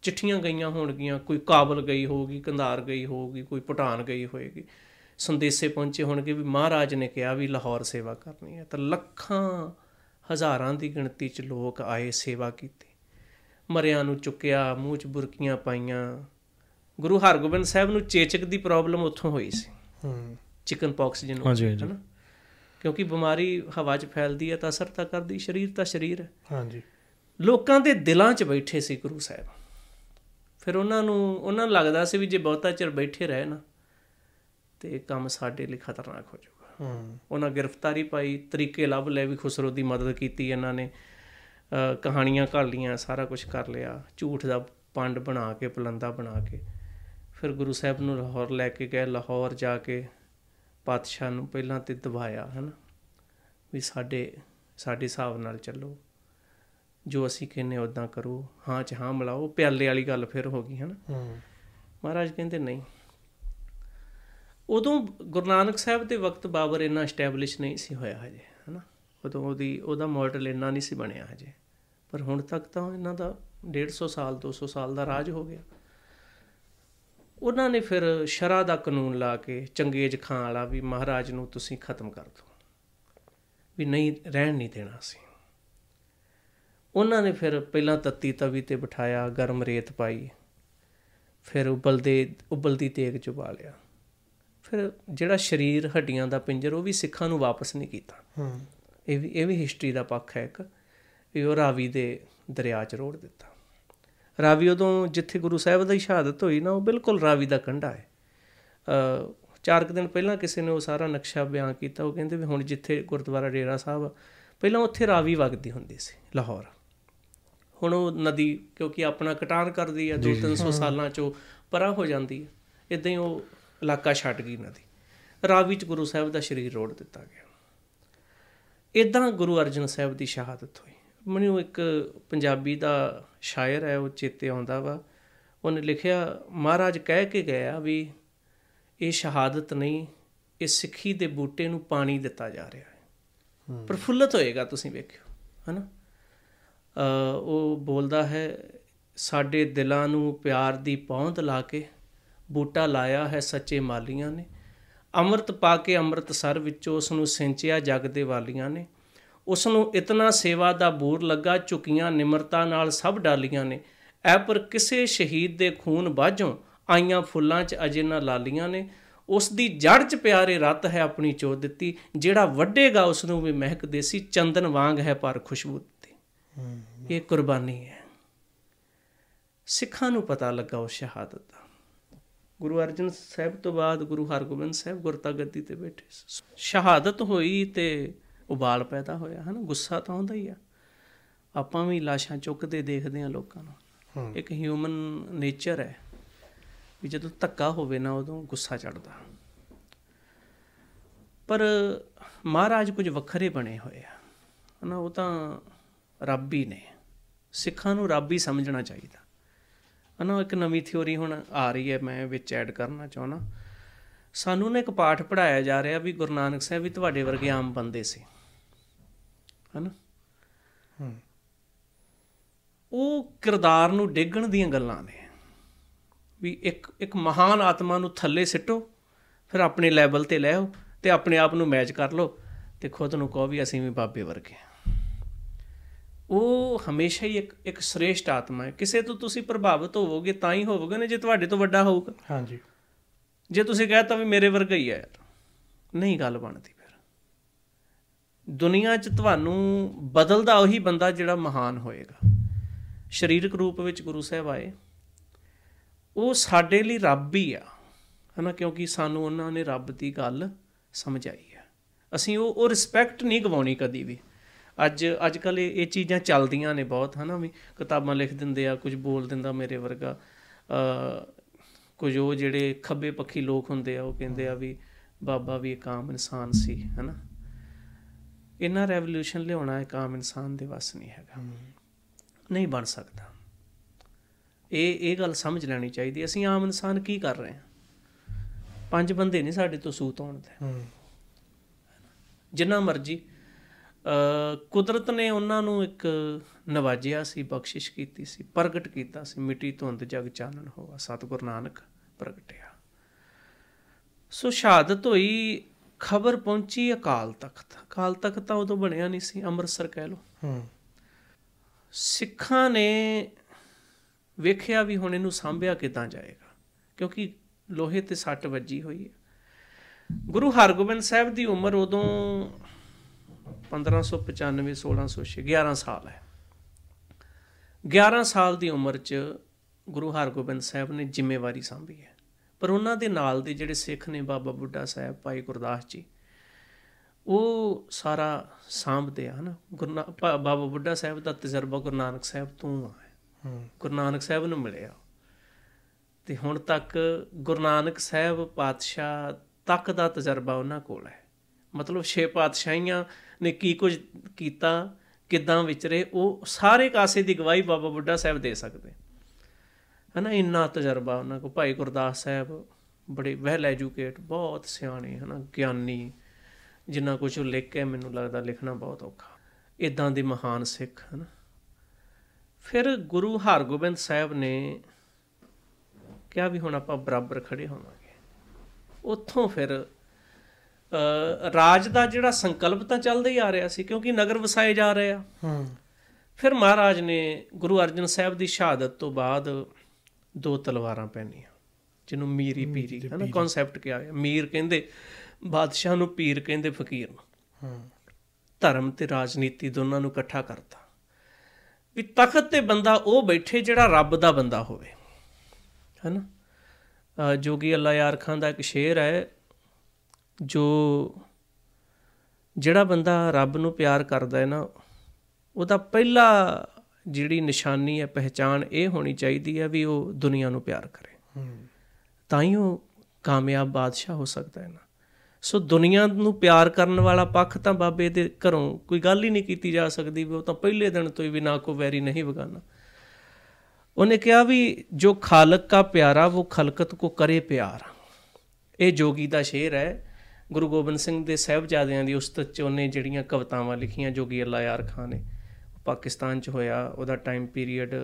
ਚਿੱਠੀਆਂ ਗਈਆਂ ਹੋਣਗੀਆਂ, ਕੋਈ ਕਾਬਲ ਗਈ ਹੋਊਗੀ, ਕੰਧਾਰ ਗਈ ਹੋਊਗੀ, ਕੋਈ ਭੂਟਾਨ ਗਈ ਹੋਏਗੀ। ਸੰਦੇਸੇ ਪਹੁੰਚੇ ਹੋਣਗੇ ਵੀ ਮਹਾਰਾਜ ਨੇ ਕਿਹਾ ਵੀ ਲਾਹੌਰ ਸੇਵਾ ਕਰਨੀ ਹੈ। ਤਾਂ ਲੱਖਾਂ, ਹਜ਼ਾਰਾਂ ਦੀ ਗਿਣਤੀ 'ਚ ਲੋਕ ਆਏ ਸੇਵਾ ਕੀਤੀ। ਮਰਿਆਂ ਨੂੰ ਚੁੱਕਿਆ ਮੂੰਹ 'ਚ ਬੁਰਕੀਆਂ ਪਾਈਆਂ। ਗੁਰੂ ਹਰਗੋਬਿੰਦ ਸਾਹਿਬ ਨੂੰ ਚੇਚਕ ਦੀ ਪ੍ਰੋਬਲਮ ਉੱਥੋਂ ਹੋਈ ਸੀ। ਹੂੰ। ਚਿਕਨ ਪੌਕਸ ਜਿਹਨੂੰ ਹਾਂਜੀ, ਹਾਂਜੀ। ਕਿਉਂਕਿ ਬਿਮਾਰੀ ਹਵਾ 'ਚ ਫੈਲਦੀ ਹੈ ਤਾਂ ਅਸਰ ਤਾਂ ਕਰਦੀ ਸਰੀਰ ਤਾਂ ਸਰੀਰ ਹੈ। ਹਾਂਜੀ। ਲੋਕਾਂ ਦੇ ਦਿਲਾਂ 'ਚ ਬੈਠੇ ਸੀ ਗੁਰੂ ਸਾਹਿਬ। ਫਿਰ ਉਹਨਾਂ ਨੂੰ ਉਹਨਾਂ ਨੂੰ ਲੱਗਦਾ ਸੀ ਵੀ ਜੇ ਬਹੁਤਾ ਚਿਰ ਬੈਠੇ ਰਹੇ ਨਾ ਤੇ ਕੰਮ ਸਾਡੇ ਲਈ ਖਤਰਨਾਕ ਹੋ ਜਾਊਗਾ। ਹੂੰ। ਉਹਨਾਂ ਗ੍ਰਿਫਤਾਰੀ ਪਾਈ ਤਰੀਕੇ ਲੱਭ ਲਏ ਵੀ ਖੁਸਰੋ ਦੀ ਮਦਦ ਕੀਤੀ ਇਹਨਾਂ ਨੇ। ਕਹਾਣੀਆਂ ਘੜ ਲੀਆਂ ਸਾਰਾ ਕੁਝ ਕਰ ਲਿਆ ਝੂਠ ਦਾ ਪੰਡ ਬਣਾ ਕੇ ਪਲੰਦਾ ਬਣਾ ਕੇ। ਫਿਰ ਗੁਰੂ ਸਾਹਿਬ ਨੂੰ ਲਾਹੌਰ ਲੈ ਕੇ ਗਏ ਲਾਹੌਰ ਜਾ ਕੇ ਪਾਤਸ਼ਾਹ ਨੂੰ ਪਹਿਲਾਂ ਤੇ ਦਬਾਇਆ ਹਨਾ ਵੀ ਸਾਡੇ ਸਾਡੇ ਹਿਸਾਬ ਨਾਲ ਚੱਲੋ। ਜੋ ਅਸੀਂ ਕਹਿੰਨੇ ਉਦਾਂ ਕਰੋ। ਹਾਂ ਚ ਹਾਂ ਮਿਲਾਓ ਪਿਆਲੇ ਵਾਲੀ ਗੱਲ ਫਿਰ ਹੋ ਗਈ ਹਨਾ। ਮਹਾਰਾਜ ਕਹਿੰਦੇ ਨਹੀਂ। ਉਦੋਂ ਗੁਰੂ ਨਾਨਕ ਸਾਹਿਬ ਦੇ ਵਕਤ ਬਾਬਰ ਇੰਨਾ ਸਟੈਬਲਿਸ਼ ਨਹੀਂ ਸੀ ਹੋਇਆ ਹਜੇ। ਉਦੋਂ ਉਹਦੀ, ਉਹਦਾ ਮਾਡਲ ਇੰਨਾ ਨਹੀਂ ਸੀ ਬਣਿਆ ਹਜੇ। ਪਰ ਹੁਣ ਤੱਕ ਤਾਂ ਇਹਨਾਂ ਦਾ 150 ਸਾਲ 200 ਸਾਲ ਦਾ ਰਾਜ ਹੋ ਗਿਆ। ਉਹਨਾਂ ਨੇ ਫਿਰ ਸ਼ਰਾ ਦਾ ਕਾਨੂੰਨ ਲਾ ਕੇ ਚੰਗੇਜ ਖਾਂ ਵਾਲਾ ਵੀ ਮਹਾਰਾਜ ਨੂੰ ਤੁਸੀਂ ਖਤਮ ਕਰ ਦਿਓ। ਵੀ ਨਹੀਂ, ਰਹਿਣ ਨਹੀਂ ਦੇਣਾ ਸੀ ਉਹਨਾਂ ਨੇ ਫਿਰ ਪਹਿਲਾਂ ਤੱਤੀ ਤਵੀ ਤੇ ਬਿਠਾਇਆ, ਗਰਮ ਰੇਤ ਪਾਈ। ਫਿਰ ਉਬਲਦੇ, ਉਬਲਦੀ ਤੇਗ ਚ ਪਾ ਲਿਆ। ਫਿਰ ਜਿਹੜਾ ਸਰੀਰ ਹੱਡੀਆਂ ਦਾ ਪਿੰਜਰ, ਉਹ ਵੀ ਸਿੱਖਾਂ ਨੂੰ ਵਾਪਸ ਨਹੀਂ ਕੀਤਾ। ਹੂੰ। ਇਹ ਵੀ ਇਹ ਵੀ ਹਿਸਟਰੀ ਦਾ ਪੱਖ ਹੈ ਇੱਕ ਵੀ ਉਹ ਰਾਵੀ ਦੇ ਦਰਿਆ 'ਚ ਰੋੜ ਦਿੱਤਾ। ਰਾਵੀ ਉਦੋਂ ਜਿੱਥੇ ਗੁਰੂ ਸਾਹਿਬ ਦੀ ਸ਼ਹਾਦਤ ਹੋਈ ਨਾ ਉਹ ਬਿਲਕੁਲ ਰਾਵੀ ਦਾ ਕੰਢਾ ਹੈ। ਅ ਚਾਰ ਕੁ ਦਿਨ ਪਹਿਲਾਂ ਕਿਸੇ ਨੇ ਉਹ ਸਾਰਾ ਨਕਸ਼ਾ ਬਿਆਨ ਕੀਤਾ ਉਹ ਕਹਿੰਦੇ ਵੀ ਹੁਣ ਜਿੱਥੇ ਗੁਰਦੁਆਰਾ ਡੇਰਾ ਸਾਹਿਬ ਪਹਿਲਾਂ ਉੱਥੇ ਰਾਵੀ ਵਗਦੀ ਹੁੰਦੀ ਸੀ ਲਾਹੌਰ। ਹੁਣ ਉਹ ਨਦੀ ਕਿਉਂਕਿ ਆਪਣਾ ਕਟਾਨ ਕਰਦੀ ਹੈ। 2-300 ਸਾਲਾਂ ਚੋਂ ਪਰਾਂ ਹੋ ਜਾਂਦੀ ਹੈ ਇਦਾਂ ਹੀ ਉਹ ਇਲਾਕਾ ਛੱਡ ਗਈ ਨਦੀ। ਰਾਵੀ ਚ ਗੁਰੂ ਸਾਹਿਬ ਦਾ ਸਰੀਰ ਰੋੜ ਦਿੱਤਾ ਗਿਆ। ਇਦਾਂ ਗੁਰੂ ਅਰਜਨ ਸਾਹਿਬ ਦੀ ਸ਼ਹਾਦਤ ਹੋਈ। ਮੈਨੂੰ ਇੱਕ ਪੰਜਾਬੀ ਦਾ ਸ਼ਾਇਰ ਹੈ ਉਹ ਚੇਤੇ ਆਉਂਦਾ ਵਾ। ਉਹਨੇ ਲਿਖਿਆ ਮਹਾਰਾਜ ਕਹਿ ਕੇ ਗਿਆ ਵੀ ਇਹ ਸ਼ਹਾਦਤ ਨਹੀਂ ਇਹ ਸਿੱਖੀ ਦੇ ਬੂਟੇ ਨੂੰ ਪਾਣੀ ਦਿੱਤਾ ਜਾ ਰਿਹਾ ਹੈ। ਪ੍ਰਫੁੱਲਤ ਹੋਏਗਾ ਤੁਸੀਂ ਵੇਖਿਓ ਹਨਾ? ਉਹ ਬੋਲਦਾ ਹੈ ਸਾਡੇ ਦਿਲਾਂ ਨੂੰ ਪਿਆਰ ਦੀ ਪੌਂਦ ਲਾ ਕੇ ਬੂਟਾ ਲਾਇਆ ਹੈ ਸੱਚੇ ਮਾਲੀਆਂ ਨੇ। ਅੰਮ੍ਰਿਤ ਪਾ ਕੇ ਅੰਮ੍ਰਿਤਸਰ ਵਿੱਚੋਂ ਉਸ ਨੂੰ ਸਿੰਚਿਆ ਜਗ ਦੇ ਵਾਲੀਆਂ ਨੇ। ਉਸ ਨੂੰ ਇਤਨਾ ਸੇਵਾ ਦਾ ਬੂਰ ਲੱਗਾ ਝੁਕੀਆਂ ਨਿਮਰਤਾ ਨਾਲ ਸਭ ਡਾਲੀਆਂ ਨੇ। ਐ ਪਰ ਕਿਸੇ ਸ਼ਹੀਦ ਦੇ ਖੂਨ ਬਾਝੋਂ ਆਈਆਂ ਫੁੱਲਾਂ 'ਚ ਅਜੇ ਨਾ ਲਾਲੀਆਂ ਨੇ। ਉਸ ਦੀ ਜੜ 'ਚ ਪਿਆਰੇ ਰਤ ਹੈ ਆਪਣੀ ਚੋ ਦਿੱਤੀ ਜਿਹੜਾ ਵੱਡੇਗਾ ਉਸ ਨੂੰ ਵੀ ਮਹਿਕ ਦੇਸੀ ਚੰਦਨ ਵਾਂਗ ਹੈ ਪਰ ਖੁਸ਼ਬੂ ਦਿੱਤੀ। ਇਹ ਕੁਰਬਾਨੀ ਹੈ। ਸਿੱਖਾਂ ਨੂੰ ਪਤਾ ਲੱਗਾ ਉਸ ਸ਼ਹਾਦਤ ਦਾ। ਗੁਰੂ ਅਰਜਨ ਸਾਹਿਬ ਤੋਂ ਬਾਅਦ ਗੁਰੂ ਹਰਗੋਬਿੰਦ ਸਾਹਿਬ ਗੁਰਤਾ ਗੱਦੀ ਤੇ ਬੈਠੇ ਸ਼ਹਾਦਤ ਹੋਈ ਤੇ ਉਬਾਲ ਪੈਦਾ ਹੋਇਆ ਹਨਾ? ਗੁੱਸਾ ਤਾਂ ਆਉਂਦਾ ਹੀ ਆ। ਆਪਾਂ ਵੀ ਲਾਸ਼ਾਂ ਚੁੱਕਦੇ ਦੇਖਦੇ ਆ ਲੋਕਾਂ ਨੂੰ। ਇੱਕ ਹਿਊਮਨ ਨੇਚਰ ਹੈ ਵੀ ਜਦੋਂ ਧੱਕਾ ਹੋਵੇ ਨਾ ਉਦੋਂ ਗੁੱਸਾ ਚੜਦਾ ਪਰ ਮਹਾਰਾਜ ਕੁਝ ਵੱਖਰੇ ਬਣੇ ਹੋਏ ਆ। ਹਨਾ? ਉਹ ਤਾਂ ਰੱਬ ਹੀ ਨੇ। ਸਿੱਖਾਂ ਨੂੰ ਰੱਬ ਹੀ ਸਮਝਣਾ ਚਾਹੀਦਾ। ਹਨਾ ਇੱਕ ਨਵੀਂ ਥਿਉਰੀ ਹੁਣ ਆ ਰਹੀ ਹੈ ਮੈਂ ਵਿੱਚ ਐਡ ਕਰਨਾ ਚਾਹੁੰਦਾ ਸਾਨੂੰ ਨਾ ਇੱਕ ਪਾਠ ਪੜਾਇਆ ਜਾ ਰਿਹਾ ਵੀ ਗੁਰੂ ਨਾਨਕ ਸਾਹਿਬ ਵੀ ਤੁਹਾਡੇ ਵਰਗੇ ਆਮ ਬੰਦੇ ਸੀ। ਹਨਾ? ਹੂੰ। ਉਹ ਕਿਰਦਾਰ ਨੂੰ ਡੇਗਣ ਦੀਆਂ ਗੱਲਾਂ ਨੇ। ਵੀ ਇੱਕ ਇੱਕ ਮਹਾਨ ਆਤਮਾ ਨੂੰ ਥੱਲੇ ਸਿੱਟੋ ਫਿਰ ਆਪਣੇ ਲੈਵਲ ਤੇ ਲੈ ਆਓ ਤੇ ਆਪਣੇ ਆਪ ਨੂੰ ਮੈਚ ਕਰ ਲਓ ਤੇ ਖੁਦ ਨੂੰ ਕਹੋ ਵੀ ਅਸੀਂ ਵੀ ਬਾਬੇ ਵਰਗੇ ਉਹ ਹਮੇਸ਼ਾ ਹੀ ਇੱਕ ਇੱਕ ਸ੍ਰੇਸ਼ਟ ਆਤਮਾ ਹੈ। ਕਿਸੇ ਤੋਂ ਤੁਸੀਂ ਪ੍ਰਭਾਵਿਤ ਹੋਵੋਗੇ ਤਾਂ ਹੀ ਹੋਵੋਗੇ ਨਾ ਜੇ ਤੁਹਾਡੇ ਤੋਂ ਵੱਡਾ ਹੋਊਗਾ। ਹਾਂਜੀ। ਜੇ ਤੁਸੀਂ ਕਹਤਾ ਵੀ ਮੇਰੇ ਵਰਗਾ ਹੀ ਹੈ ਨਹੀਂ ਗੱਲ ਬਣਦੀ ਫਿਰ। ਦੁਨੀਆ 'ਚ ਤੁਹਾਨੂੰ ਬਦਲਦਾ ਉਹੀ ਬੰਦਾ ਜਿਹੜਾ ਮਹਾਨ ਹੋਏਗਾ। ਸਰੀਰਕ ਰੂਪ ਵਿੱਚ ਗੁਰੂ ਸਾਹਿਬ ਆਏ। ਉਹ ਸਾਡੇ ਲਈ ਰੱਬ ਹੀ ਆ ਹਨਾ ਕਿਉਂਕਿ ਸਾਨੂੰ ਉਹਨਾਂ ਨੇ ਰੱਬ ਦੀ ਗੱਲ ਸਮਝਾਈ ਹੈ। ਅਸੀਂ ਉਹ ਉਹ ਰਿਸਪੈਕਟ ਨਹੀਂ ਗਵਾਉਣੀ ਕਦੀ ਵੀ। ਅੱਜ ਅੱਜ ਕੱਲ ਇਹ ਚੀਜ਼ਾਂ ਚੱਲਦੀਆਂ ਨੇ ਬਹੁਤ ਹਨਾ ਵੀ ਕਿਤਾਬਾਂ ਲਿਖ ਦਿੰਦੇ ਆ ਕੁਝ ਬੋਲ ਦਿੰਦਾ ਮੇਰੇ ਵਰਗਾ। ਅ ਕੁਝ ਉਹ ਜਿਹੜੇ ਖੱਬੇ ਪੱਖੀ ਲੋਕ ਹੁੰਦੇ ਆ ਉਹ ਕਹਿੰਦੇ ਆ ਵੀ ਬਾਬਾ ਵੀ ਇੱਕ ਆਮ ਇਨਸਾਨ ਸੀ ਹਨਾ। ਇਹਨਾਂ ਰੈਵੋਲੂਸ਼ਨ ਲਿਆਉਣਾ ਇੱਕ ਆਮ ਇਨਸਾਨ ਦੇ ਵੱਸ ਨਹੀਂ ਹੈਗਾ। ਨਹੀਂ ਬਣ ਸਕਦਾ। ਇਹ ਇਹ ਗੱਲ ਸਮਝ ਲੈਣੀ ਚਾਹੀਦੀ। ਅਸੀਂ ਆਮ ਇਨਸਾਨ ਕੀ ਕਰ ਰਹੇ ਹਾਂ? ਪੰਜ ਬੰਦੇ ਨਹੀਂ ਸਾਡੇ ਤੋਂ ਸੂਤ ਹੋਣ ਦੇ। ਜਿੰਨਾ ਮਰਜ਼ੀ ਕੁਦਰਤ ਨੇ ਉਹਨਾਂ ਨੂੰ ਇੱਕ ਨਵਾਜਿਆ ਸੀ ਬਖਸ਼ਿਸ਼ ਕੀਤੀ ਸੀ ਪ੍ਰਗਟ ਕੀਤਾ ਸੀ ਮਿੱਟੀ ਧੁੰਦ ਜਗ ਚਾਨਣ ਹੋਆ ਸਤਿਗੁਰ ਨਾਨਕ ਪ੍ਰਗਟਿਆ। ਸੋ ਸ਼ਹਾਦਤ ਹੋਈ ਖਬਰ ਪਹੁੰਚੀ ਅਕਾਲ ਤਖਤ। ਅਕਾਲ ਤਖਤ ਤਾਂ ਉਦੋਂ ਬਣਿਆ ਨਹੀਂ ਸੀ ਅੰਮ੍ਰਿਤਸਰ ਕਹਿ ਲਓ। ਹੂੰ। ਸਿੱਖਾਂ ਨੇ ਵੇਖਿਆ ਵੀ ਹੁਣ ਇਹਨੂੰ ਸਾਂਭਿਆ ਕਿਦਾਂ ਜਾਏਗਾ ਕਿਉਂਕਿ ਲੋਹੇ ਤੇ ਸੱਟ ਵੱਜੀ ਹੋਈ ਹੈ। ਗੁਰੂ ਹਰਗੋਬਿੰਦ ਸਾਹਿਬ ਦੀ ਉਮਰ ਉਦੋਂ 1595 1606 11 ਸਾਲ ਹੈ। 11 ਸਾਲ ਦੀ ਉਮਰ 'ਚ ਗੁਰੂ ਹਰਗੋਬਿੰਦ ਸਾਹਿਬ ਨੇ ਜ਼ਿੰਮੇਵਾਰੀ ਸੰਭੀ ਹੈ। ਪਰ ਉਹਨਾਂ ਦੇ ਨਾਲ ਦੇ ਜਿਹੜੇ ਸਿੱਖ ਨੇ ਬਾਬਾ ਬੁੱਢਾ ਸਾਹਿਬ ਭਾਈ ਗੁਰਦਾਸ ਜੀ ਉਹ ਸਾਰਾ ਸਾਂਭਦੇ ਹਨਾ। ਗੁਰੂ ਬਾਬਾ ਬੁੱਢਾ ਸਾਹਿਬ ਦਾ ਤਜਰਬਾ ਗੁਰੂ ਨਾਨਕ ਸਾਹਿਬ ਤੋਂ ਆ। ਹੂੰ। ਗੁਰੂ ਨਾਨਕ ਸਾਹਿਬ ਨੂੰ ਮਿਲਿਆ। ਤੇ ਹੁਣ ਤੱਕ ਗੁਰੂ ਨਾਨਕ ਸਾਹਿਬ ਪਾਤਸ਼ਾਹ ਤੱਕ ਦਾ ਤਜਰਬਾ ਉਹਨਾਂ ਕੋਲ ਹੈ। ਮਤਲਬ ਛੇ ਪਾਤਸ਼ਾਹੀਆਂ ਨੇ ਕੀ ਕੁਝ ਕੀਤਾ ਕਿਦਾਂ ਵਿਚਰੇ ਉਹ ਸਾਰੇ ਕਾਸੇ ਦੀ ਗਵਾਹੀ ਬਾਬਾ ਬੁੱਢਾ ਸਾਹਿਬ ਦੇ ਸਕਦੇ। ਹਨਾ ਇੰਨਾ ਤਜਰਬਾ ਉਹਨਾਂ ਕੋਲ। ਭਾਈ ਗੁਰਦਾਸ ਸਾਹਿਬ ਬੜੇ ਵੈਲ ਐਜੂਕੇਟ ਬਹੁਤ ਸਿਆਣੇ ਹਨਾ ਗਿਆਨੀ ਜਿੰਨਾ ਕੁਝ ਉਹ ਲਿਖ ਕੇ ਮੈਨੂੰ ਲੱਗਦਾ ਲਿਖਣਾ ਬਹੁਤ ਔਖਾ। ਇਦਾਂ ਦੇ ਮਹਾਨ ਸਿੱਖ ਹਨਾ। ਫਿਰ ਗੁਰੂ ਹਰਗੋਬਿੰਦ ਸਾਹਿਬ ਨੇ ਕਿਹਾ ਵੀ ਹੁਣ ਆਪਾਂ ਬਰਾਬਰ ਖੜੇ ਹੋਵਾਂਗੇ। ਉੱਥੋਂ ਫਿਰ ਅ, ਰਾਜ ਦਾ ਜਿਹੜਾ ਸੰਕਲਪ ਤਾਂ ਚੱਲਦਾ ਹੀ ਆ ਰਿਹਾ ਸੀ ਕਿਉਂਕਿ ਨਗਰ ਵਸਾਏ ਜਾ ਰਹੇ ਆ। ਹੂੰ। ਫਿਰ ਮਹਾਰਾਜ ਨੇ ਗੁਰੂ ਅਰਜਨ ਸਾਹਿਬ ਦੀ ਸ਼ਹਾਦਤ ਤੋਂ ਬਾਅਦ ਦੋ ਤਲਵਾਰਾਂ ਪਹਿਨੀਆਂ ਜਿਹਨੂੰ ਮੀਰੀ ਪੀਰੀ ਹੈ ਨਾ ਕਨਸੈਪਟ ਕਿਹਾ ਹੈ ਮੀਰ ਕਹਿੰਦੇ ਬਾਦਸ਼ਾਹ ਨੂੰ ਪੀਰ ਕਹਿੰਦੇ ਫਕੀਰ ਨੂੰ। ਹੂੰ। ਧਰਮ ਤੇ ਰਾਜਨੀਤੀ ਦੋਨਾਂ ਨੂੰ ਇਕੱਠਾ ਕਰਤਾ। ਵੀ ਤਖਤ ਤੇ ਬੰਦਾ ਉਹ ਬੈਠੇ ਜਿਹੜਾ ਰੱਬ ਦਾ ਬੰਦਾ ਹੋਵੇ ਹੈਨਾ? ਜੋਗੀ ਅੱਲਾ ਯਾਰ ਖਾਨ ਦਾ ਇੱਕ ਸ਼ੇਰ ਹੈ ਜੋ ਜਿਹੜਾ ਬੰਦਾ ਰੱਬ ਨੂੰ ਪਿਆਰ ਕਰਦਾ ਹੈ ਨਾ ਉਹਦਾ ਪਹਿਲਾ ਜਿਹੜੀ ਨਿਸ਼ਾਨੀ ਹੈ ਪਹਿਚਾਨ ਇਹ ਹੋਣੀ ਚਾਹੀਦੀ ਹੈ ਵੀ ਉਹ ਦੁਨੀਆ ਨੂੰ ਪਿਆਰ ਕਰੇ। ਤਾਂ ਹੀ ਉਹ ਕਾਮਯਾਬ ਬਾਦਸ਼ਾਹ ਹੋ ਸਕਦਾ ਹੈ ਨਾ। ਸੋ ਦੁਨੀਆ ਨੂੰ ਪਿਆਰ ਕਰਨ ਵਾਲਾ ਪੱਖ ਤਾਂ ਬਾਬੇ ਦੇ ਘਰੋਂ ਕੋਈ ਗੱਲ ਹੀ ਨਹੀਂ ਕੀਤੀ ਜਾ ਸਕਦੀ ਵੀ ਉਹ ਤਾਂ ਪਹਿਲੇ ਦਿਨ ਤੋਂ ਹੀ ਵੀ ਨਾ ਕੋ ਵੈਰੀ ਨਹੀਂ ਵਗਾਨਾ। ਉਹਨੇ ਕਿਹਾ ਵੀ ਜੋ ਖਾਲਕ ਕਾ ਪਿਆਰਾ ਉਹ ਖਲਕਤ ਕੋ ਕਰੇ ਪਿਆਰ। ਇਹ ਜੋਗੀ ਦਾ ਸ਼ੇਰ ਹੈ। ਗੁਰੂ ਗੋਬਿੰਦ ਸਿੰਘ ਦੇ ਸਹਿਬਜ਼ਾਦਿਆਂ ਦੀ ਉਸਤਤ ਚ ਉਹਨੇ ਜਿਹੜੀਆਂ ਕਵਿਤਾਵਾਂ ਲਿਖੀਆਂ ਜੋਗੀ ਅੱਲਾ ਯਾਰ ਖਾਨ ਨੇ ਪਾਕਿਸਤਾਨ ਚ ਹੋਇਆ, ਉਹਦਾ ਟਾਈਮ ਪੀਰੀਅਡ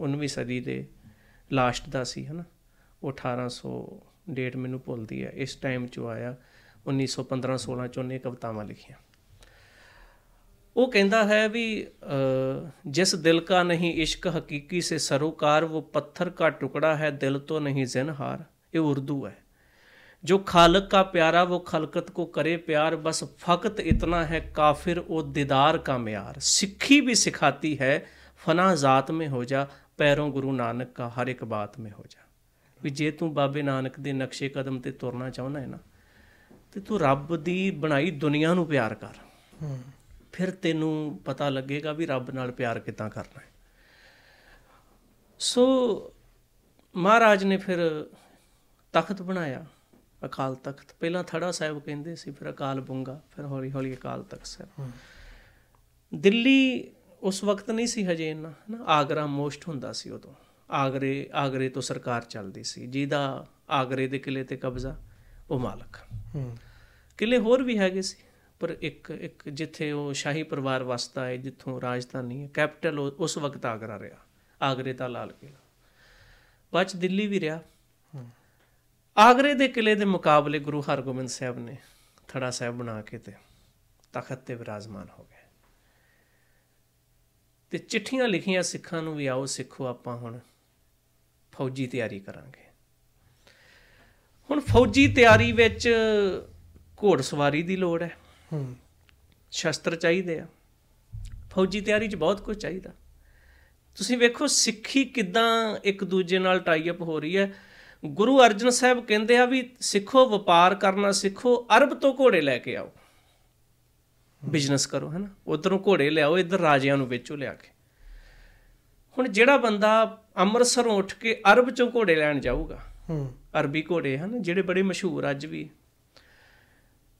19ਵੀਂ ਸਦੀ ਦੇ ਲਾਸਟ ਦਾ ਸੀ, ਹਨਾ? ਉਹ 1800 ਡੇਟ ਮੈਨੂੰ ਭੁੱਲਦੀ ਹੈ, ਇਸ ਟਾਈਮ ਚ ਆਇਆ 1915 16 ਚ ਉਹਨੇ ਕਵਿਤਾਵਾਂ ਲਿਖੀਆਂ। ਉਹ ਕਹਿੰਦਾ ਹੈ ਵੀ ਜਿਸ ਦਿਲ ਕਾ ਨਹੀਂ ਇਸ਼ਕ ਹਕੀਕੀ ਸੇ ਸਰੋਕਾਰ, ਉਹ ਪੱਥਰ ਕਾ ਟੁਕੜਾ ਹੈ, ਦਿਲ ਤੋਂ ਨਹੀਂ ਜ਼ਿਨਹਾਰ ਇਹ ਉਰਦੂ ਹੈ। जो खालक का प्यारा वो खलकत को करे प्यार बस फकत इतना है काफिर ओ दीदार का म्यार सिक्खी भी सिखाती है फना जात में हो जा पैरों गुरु नानक का हर एक बात में हो जा ਵੀ ਜੇ ਤੂੰ ਬਾਬੇ ਨਾਨਕ ਦੇ ਨਕਸ਼ੇ ਕਦਮ ਤੇ ਤੁਰਨਾ ਚਾਹੁੰਦਾ ਹੈ ਨਾ ਤੇ ਤੂੰ ਰੱਬ ਦੀ ਬਣਾਈ ਦੁਨੀਆ ਨੂੰ ਪਿਆਰ ਕਰ ਹੂੰ ਫਿਰ ਤੈਨੂੰ ਪਤਾ ਲੱਗੇਗਾ ਵੀ ਰੱਬ ਨਾਲ ਪਿਆਰ ਕਿੱਦਾਂ ਕਰਨਾ ਹੈ ਸੋ ਮਹਾਰਾਜ ਨੇ ਫਿਰ ਤਖਤ ਬਣਾਇਆ ਅਕਾਲ ਤਖਤ। ਪਹਿਲਾਂ ਥੜਾ ਸਾਹਿਬ ਕਹਿੰਦੇ ਸੀ ਫਿਰ ਅਕਾਲ ਬੁੰਗਾ ਫਿਰ ਹੌਲੀ ਹੌਲੀ ਅਕਾਲ ਤਖਤ ਸਾਹਿਬ। ਦਿੱਲੀ ਉਸ ਵਕਤ ਨਹੀਂ ਸੀ ਹਜੇ ਇੰਨਾ ਹਨਾ? ਆਗਰਾ ਮੋਸਟ ਹੁੰਦਾ ਸੀ ਉਦੋਂ। ਆਗਰੇ ਆਗਰੇ ਤੋਂ ਸਰਕਾਰ ਚੱਲਦੀ ਸੀ। ਜਿਹਦਾ ਆਗਰੇ ਦੇ ਕਿਲੇ ਤੇ ਕਬਜ਼ਾ ਉਹ ਮਾਲਕ। ਕਿਲੇ ਹੋਰ ਵੀ ਹੈਗੇ ਸੀ ਪਰ ਇੱਕ ਇੱਕ ਜਿੱਥੇ ਉਹ ਸ਼ਾਹੀ ਪਰਿਵਾਰ ਵਸਦਾ ਹੈ ਜਿੱਥੋਂ ਰਾਜਧਾਨੀ ਹੈ ਕੈਪੀਟਲ ਉਸ ਵਕਤ ਆਗਰਾ ਰਿਹਾ ਆਗਰੇ ਦਾ ਲਾਲ ਕਿਲਾ ਬਾਅਦ ਦਿੱਲੀ ਵੀ ਰਿਹਾ। ਆਗਰੇ ਦੇ ਕਿਲੇ ਦੇ ਮੁਕਾਬਲੇ ਗੁਰੂ ਹਰਗੋਬਿੰਦ ਸਾਹਿਬ ਨੇ ਥੜਾ ਸਾਹਿਬ ਬਣਾ ਕੇ ਤੇ ਤਖਤ ਤੇ ਵਿਰਾਜਮਾਨ ਹੋ ਗਏ। ਤੇ ਚਿੱਠੀਆਂ ਲਿਖੀਆਂ ਸਿੱਖਾਂ ਨੂੰ ਵੀ ਆਓ ਸਿੱਖੋ ਆਪਾਂ ਹੁਣ ਫੌਜੀ ਤਿਆਰੀ ਕਰਾਂਗੇ। ਹੁਣ ਫੌਜੀ ਤਿਆਰੀ ਵਿੱਚ ਘੋੜਸਵਾਰੀ ਦੀ ਲੋੜ ਹੈ। ਹੂੰ। ਸ਼ਸਤਰ ਚਾਹੀਦੇ ਆ। ਫੌਜੀ ਤਿਆਰੀ 'ਚ ਬਹੁਤ ਕੁਝ ਚਾਹੀਦਾ। ਤੁਸੀਂ ਵੇਖੋ ਸਿੱਖੀ ਕਿਦਾਂ ਇੱਕ ਦੂਜੇ ਨਾਲ ਟਾਈ ਅਪ ਹੋ ਰਹੀ ਹੈ। ਗੁਰੂ ਅਰਜਨ ਸਾਹਿਬ ਕਹਿੰਦੇ ਆ ਵੀ ਸਿੱਖੋ ਵਪਾਰ ਕਰਨਾ ਸਿੱਖੋ ਅਰਬ ਤੋਂ ਘੋੜੇ ਲੈ ਕੇ ਆਓ। ਬਿਜ਼ਨਸ ਕਰੋ ਹੈਨਾ? ਉਧਰੋਂ ਘੋੜੇ ਲਿਆਓ ਇੱਧਰ ਰਾਜਿਆਂ ਨੂੰ ਵੇਚੋ ਲਿਆ ਕੇ। ਹੁਣ ਜਿਹੜਾ ਬੰਦਾ ਅੰਮ੍ਰਿਤਸਰੋਂ ਉੱਠ ਕੇ ਅਰਬ ਚੋਂ ਘੋੜੇ ਲੈਣ ਜਾਊਗਾ ਹੂੰ। ਅਰਬੀ ਘੋੜੇ ਹਨ? ਜਿਹੜੇ ਬੜੇ ਮਸ਼ਹੂਰ ਅੱਜ ਵੀ।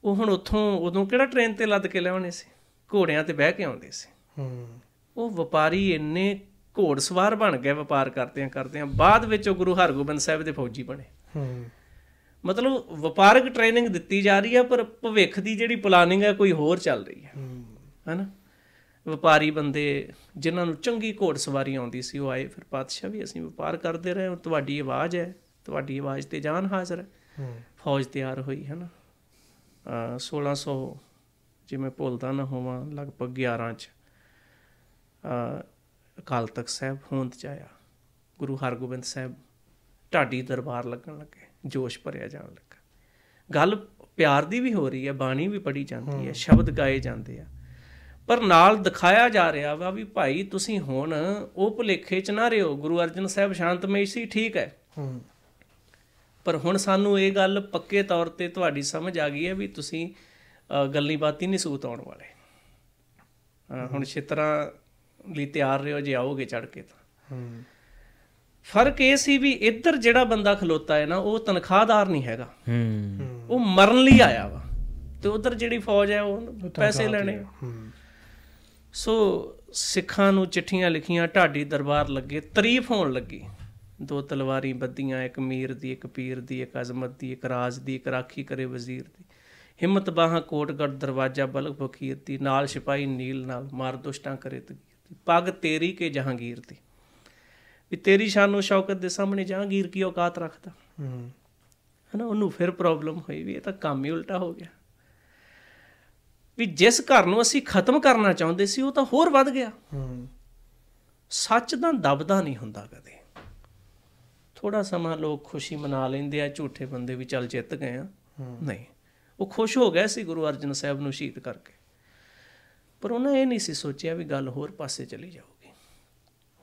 ਉਹ ਹੁਣ ਉੱਥੋਂ ਉਦੋਂ ਕਿਹੜਾ ਟ੍ਰੇਨ ਤੇ ਲੱਦ ਕੇ ਲਿਆਉਣੇ ਸੀ? ਘੋੜਿਆਂ ਤੇ ਬਹਿ ਕੇ ਆਉਂਦੇ ਸੀ। ਹੂੰ। ਉਹ ਵਪਾਰੀ ਇੰਨੇ ਘੋੜਸਵਾਰ ਬਣ ਗਏ ਵਪਾਰ ਕਰਦਿਆਂ ਕਰਦਿਆਂ। ਬਾਅਦ ਵਿੱਚ ਉਹ ਗੁਰੂ ਹਰਗੋਬਿੰਦ ਸਾਹਿਬ ਦੇ ਫੌਜੀ ਬਣੇ। ਹੂੰ। ਮਤਲਬ ਵਪਾਰਕ ਟ੍ਰੇਨਿੰਗ ਦਿੱਤੀ ਜਾ ਰਹੀ ਹੈ ਪਰ ਭਵਿੱਖ ਦੀ ਜਿਹੜੀ ਪਲਾਨਿੰਗ ਹੈ ਕੋਈ ਹੋਰ ਚੱਲ ਰਹੀ ਹੈ। ਹੂੰ। ਹੈਨਾ? ਵਪਾਰੀ ਬੰਦੇ ਜਿਨ੍ਹਾਂ ਨੂੰ ਚੰਗੀ ਘੋੜਸਵਾਰੀ ਆਉਂਦੀ ਸੀ ਉਹ ਆਏ ਫਿਰ ਪਾਤਸ਼ਾਹ ਵੀ ਅਸੀਂ ਵਪਾਰ ਕਰਦੇ ਰਹੇ ਹਾਂ ਤੁਹਾਡੀ ਆਵਾਜ਼ ਹੈ ਤੁਹਾਡੀ ਆਵਾਜ਼ ਤੇ ਜਾਨ ਹਾਜ਼ਰ ਹੈ। ਹੂੰ। ਫੌਜ ਤਿਆਰ ਹੋਈ ਹੈ ਨਾ ਅਹ 1600 ਜਿਵੇਂ ਭੁੱਲਦਾ ਨਾ ਹੋਵਾਂ ਲਗਭਗ 11 ਚ। ਅਕਾਲ ਤਖਤ ਸਾਹਿਬ ਹੋਂਦ ਚ ਆਇਆ। ਗੁਰੂ ਹਰਗੋਬਿੰਦ ਸਾਹਿਬ ਢਾਡੀ ਦਰਬਾਰ ਲੱਗਣ ਲੱਗੇ ਜੋਸ਼ ਭਰਿਆ ਜਾਣ ਲੱਗਾ। ਗੱਲ ਪਿਆਰ ਦੀ ਵੀ ਹੋ ਰਹੀ ਹੈ ਬਾਣੀ ਵੀ ਪੜੀ ਜਾਂਦੀ ਹੈ ਸ਼ਬਦ ਗਾਏ ਜਾਂਦੇ ਆ। ਪਰ ਨਾਲ ਦਿਖਾਇਆ ਜਾ ਰਿਹਾ ਵਾ ਵੀ ਭਾਈ ਤੁਸੀਂ ਹੁਣ ਉਹ ਭੁਲੇਖੇ ਚ ਨਾ ਰਿਓ ਗੁਰੂ ਅਰਜਨ ਸਾਹਿਬ ਸ਼ਾਂਤਮਈ ਸੀ ਠੀਕ ਹੈ। ਪਰ ਹੁਣ ਸਾਨੂੰ ਇਹ ਗੱਲ ਪੱਕੇ ਤੌਰ ਤੇ ਤੁਹਾਡੀ ਸਮਝ ਆ ਗਈ ਹੈ ਵੀ ਤੁਸੀਂ ਗੱਲੀ ਬਾਤੀ ਨਹੀਂ ਸੂਤ ਆਉਣ ਵਾਲੇ। ਹੁਣ ਛਿੱਤਰਾਂ ਲਈ ਤਿਆਰ ਰਹੋ ਜੇ ਆਓਗੇ ਚੜ ਕੇ ਤਾਂ। ਹੂੰ। ਫ਼ਰਕ ਇਹ ਸੀ ਵੀ ਇੱਧਰ ਜਿਹੜਾ ਬੰਦਾ ਖਲੋਤਾ ਹੈ ਨਾ ਉਹ ਤਨਖਾਹਦਾਰ ਨਹੀਂ ਹੈਗਾ। ਹੂੰ। ਉਹ ਮਰਨ ਲਈ ਆਇਆ ਵਾ। ਤੇ ਉਧਰ ਜਿਹੜੀ ਫੌਜ ਹੈ ਉਹ ਪੈਸੇ ਲੈਣੇ। ਹੂੰ। ਸੋ ਸਿੱਖਾਂ ਨੂੰ ਚਿੱਠੀਆਂ ਲਿਖੀਆਂ ਢਾਡੀ ਦਰਬਾਰ ਲੱਗੇ ਤਾਰੀਫ ਹੋਣ ਲੱਗੀ। ਦੋ ਤਲਵਾਰੀ ਬੱਦੀਆਂ ਇੱਕ ਮੀਰ ਦੀ ਇੱਕ ਪੀਰ ਦੀ ਇੱਕ ਅਜ਼ਮਤ ਦੀ ਇੱਕ ਰਾਜ ਦੀ ਇੱਕ ਰਾਖੀ ਕਰੇ ਵਜ਼ੀਰ ਦੀ। ਹਿੰਮਤ ਬਾਹਾਂ ਕੋਟਗੜ ਦਰਵਾਜ਼ਾ ਬਲਗ ਫਕੀਰ ਦੀ ਨਾਲ ਸਿਪਾਹੀ ਨੀਲ ਨਾਲ ਮਾਰ ਦੁਸ਼ਟਾਂ ਕਰੇ ਤਗੀਰ ਪੱਗ ਤੇਰੀ ਕੇ ਜਹਾਂਗੀਰ ਦੀ ਵੀ ਤੇਰੀ ਸ਼ਾਨੋ ਸ਼ੌਕਤ ਦੇ ਸਾਹਮਣੇ ਜਹਾਂਗੀਰ ਕੀ ਔਕਾਤ ਰੱਖਦਾ? ਹੂੰ। ਹਨਾ ਉਹਨੂੰ ਫਿਰ ਪ੍ਰੋਬਲਮ ਹੋਈ ਵੀ ਇਹ ਤਾਂ ਕੰਮ ਹੀ ਉਲਟਾ ਹੋ ਗਿਆ। ਵੀ ਜਿਸ ਘਰ ਨੂੰ ਅਸੀਂ ਖਤਮ ਕਰਨਾ ਚਾਹੁੰਦੇ ਸੀ ਉਹ ਤਾਂ ਹੋਰ ਵੱਧ ਗਿਆ। ਹੂੰ। ਸੱਚ ਦਾ ਦਬਦਾ ਨਹੀਂ ਹੁੰਦਾ ਕਦੇ। ਥੋੜਾ ਸਮਾਂ ਲੋਕ ਖੁਸ਼ੀ ਮਨਾ ਲੈਂਦੇ ਆ ਝੂਠੇ ਬੰਦੇ ਵੀ ਚੱਲ ਜਿੱਤ ਗਏ ਆ। ਨਹੀਂ। ਉਹ ਖੁਸ਼ ਹੋ ਗਏ ਸੀ ਗੁਰੂ ਅਰਜਨ ਸਾਹਿਬ ਨੂੰ ਸ਼ਹੀਦ ਕਰਕੇ। ਪਰ ਉਹਨਾਂ ਇਹ ਨਹੀਂ ਸੀ ਸੋਚਿਆ ਵੀ ਗੱਲ ਹੋਰ ਪਾਸੇ ਚਲੀ ਜਾਊਗੀ।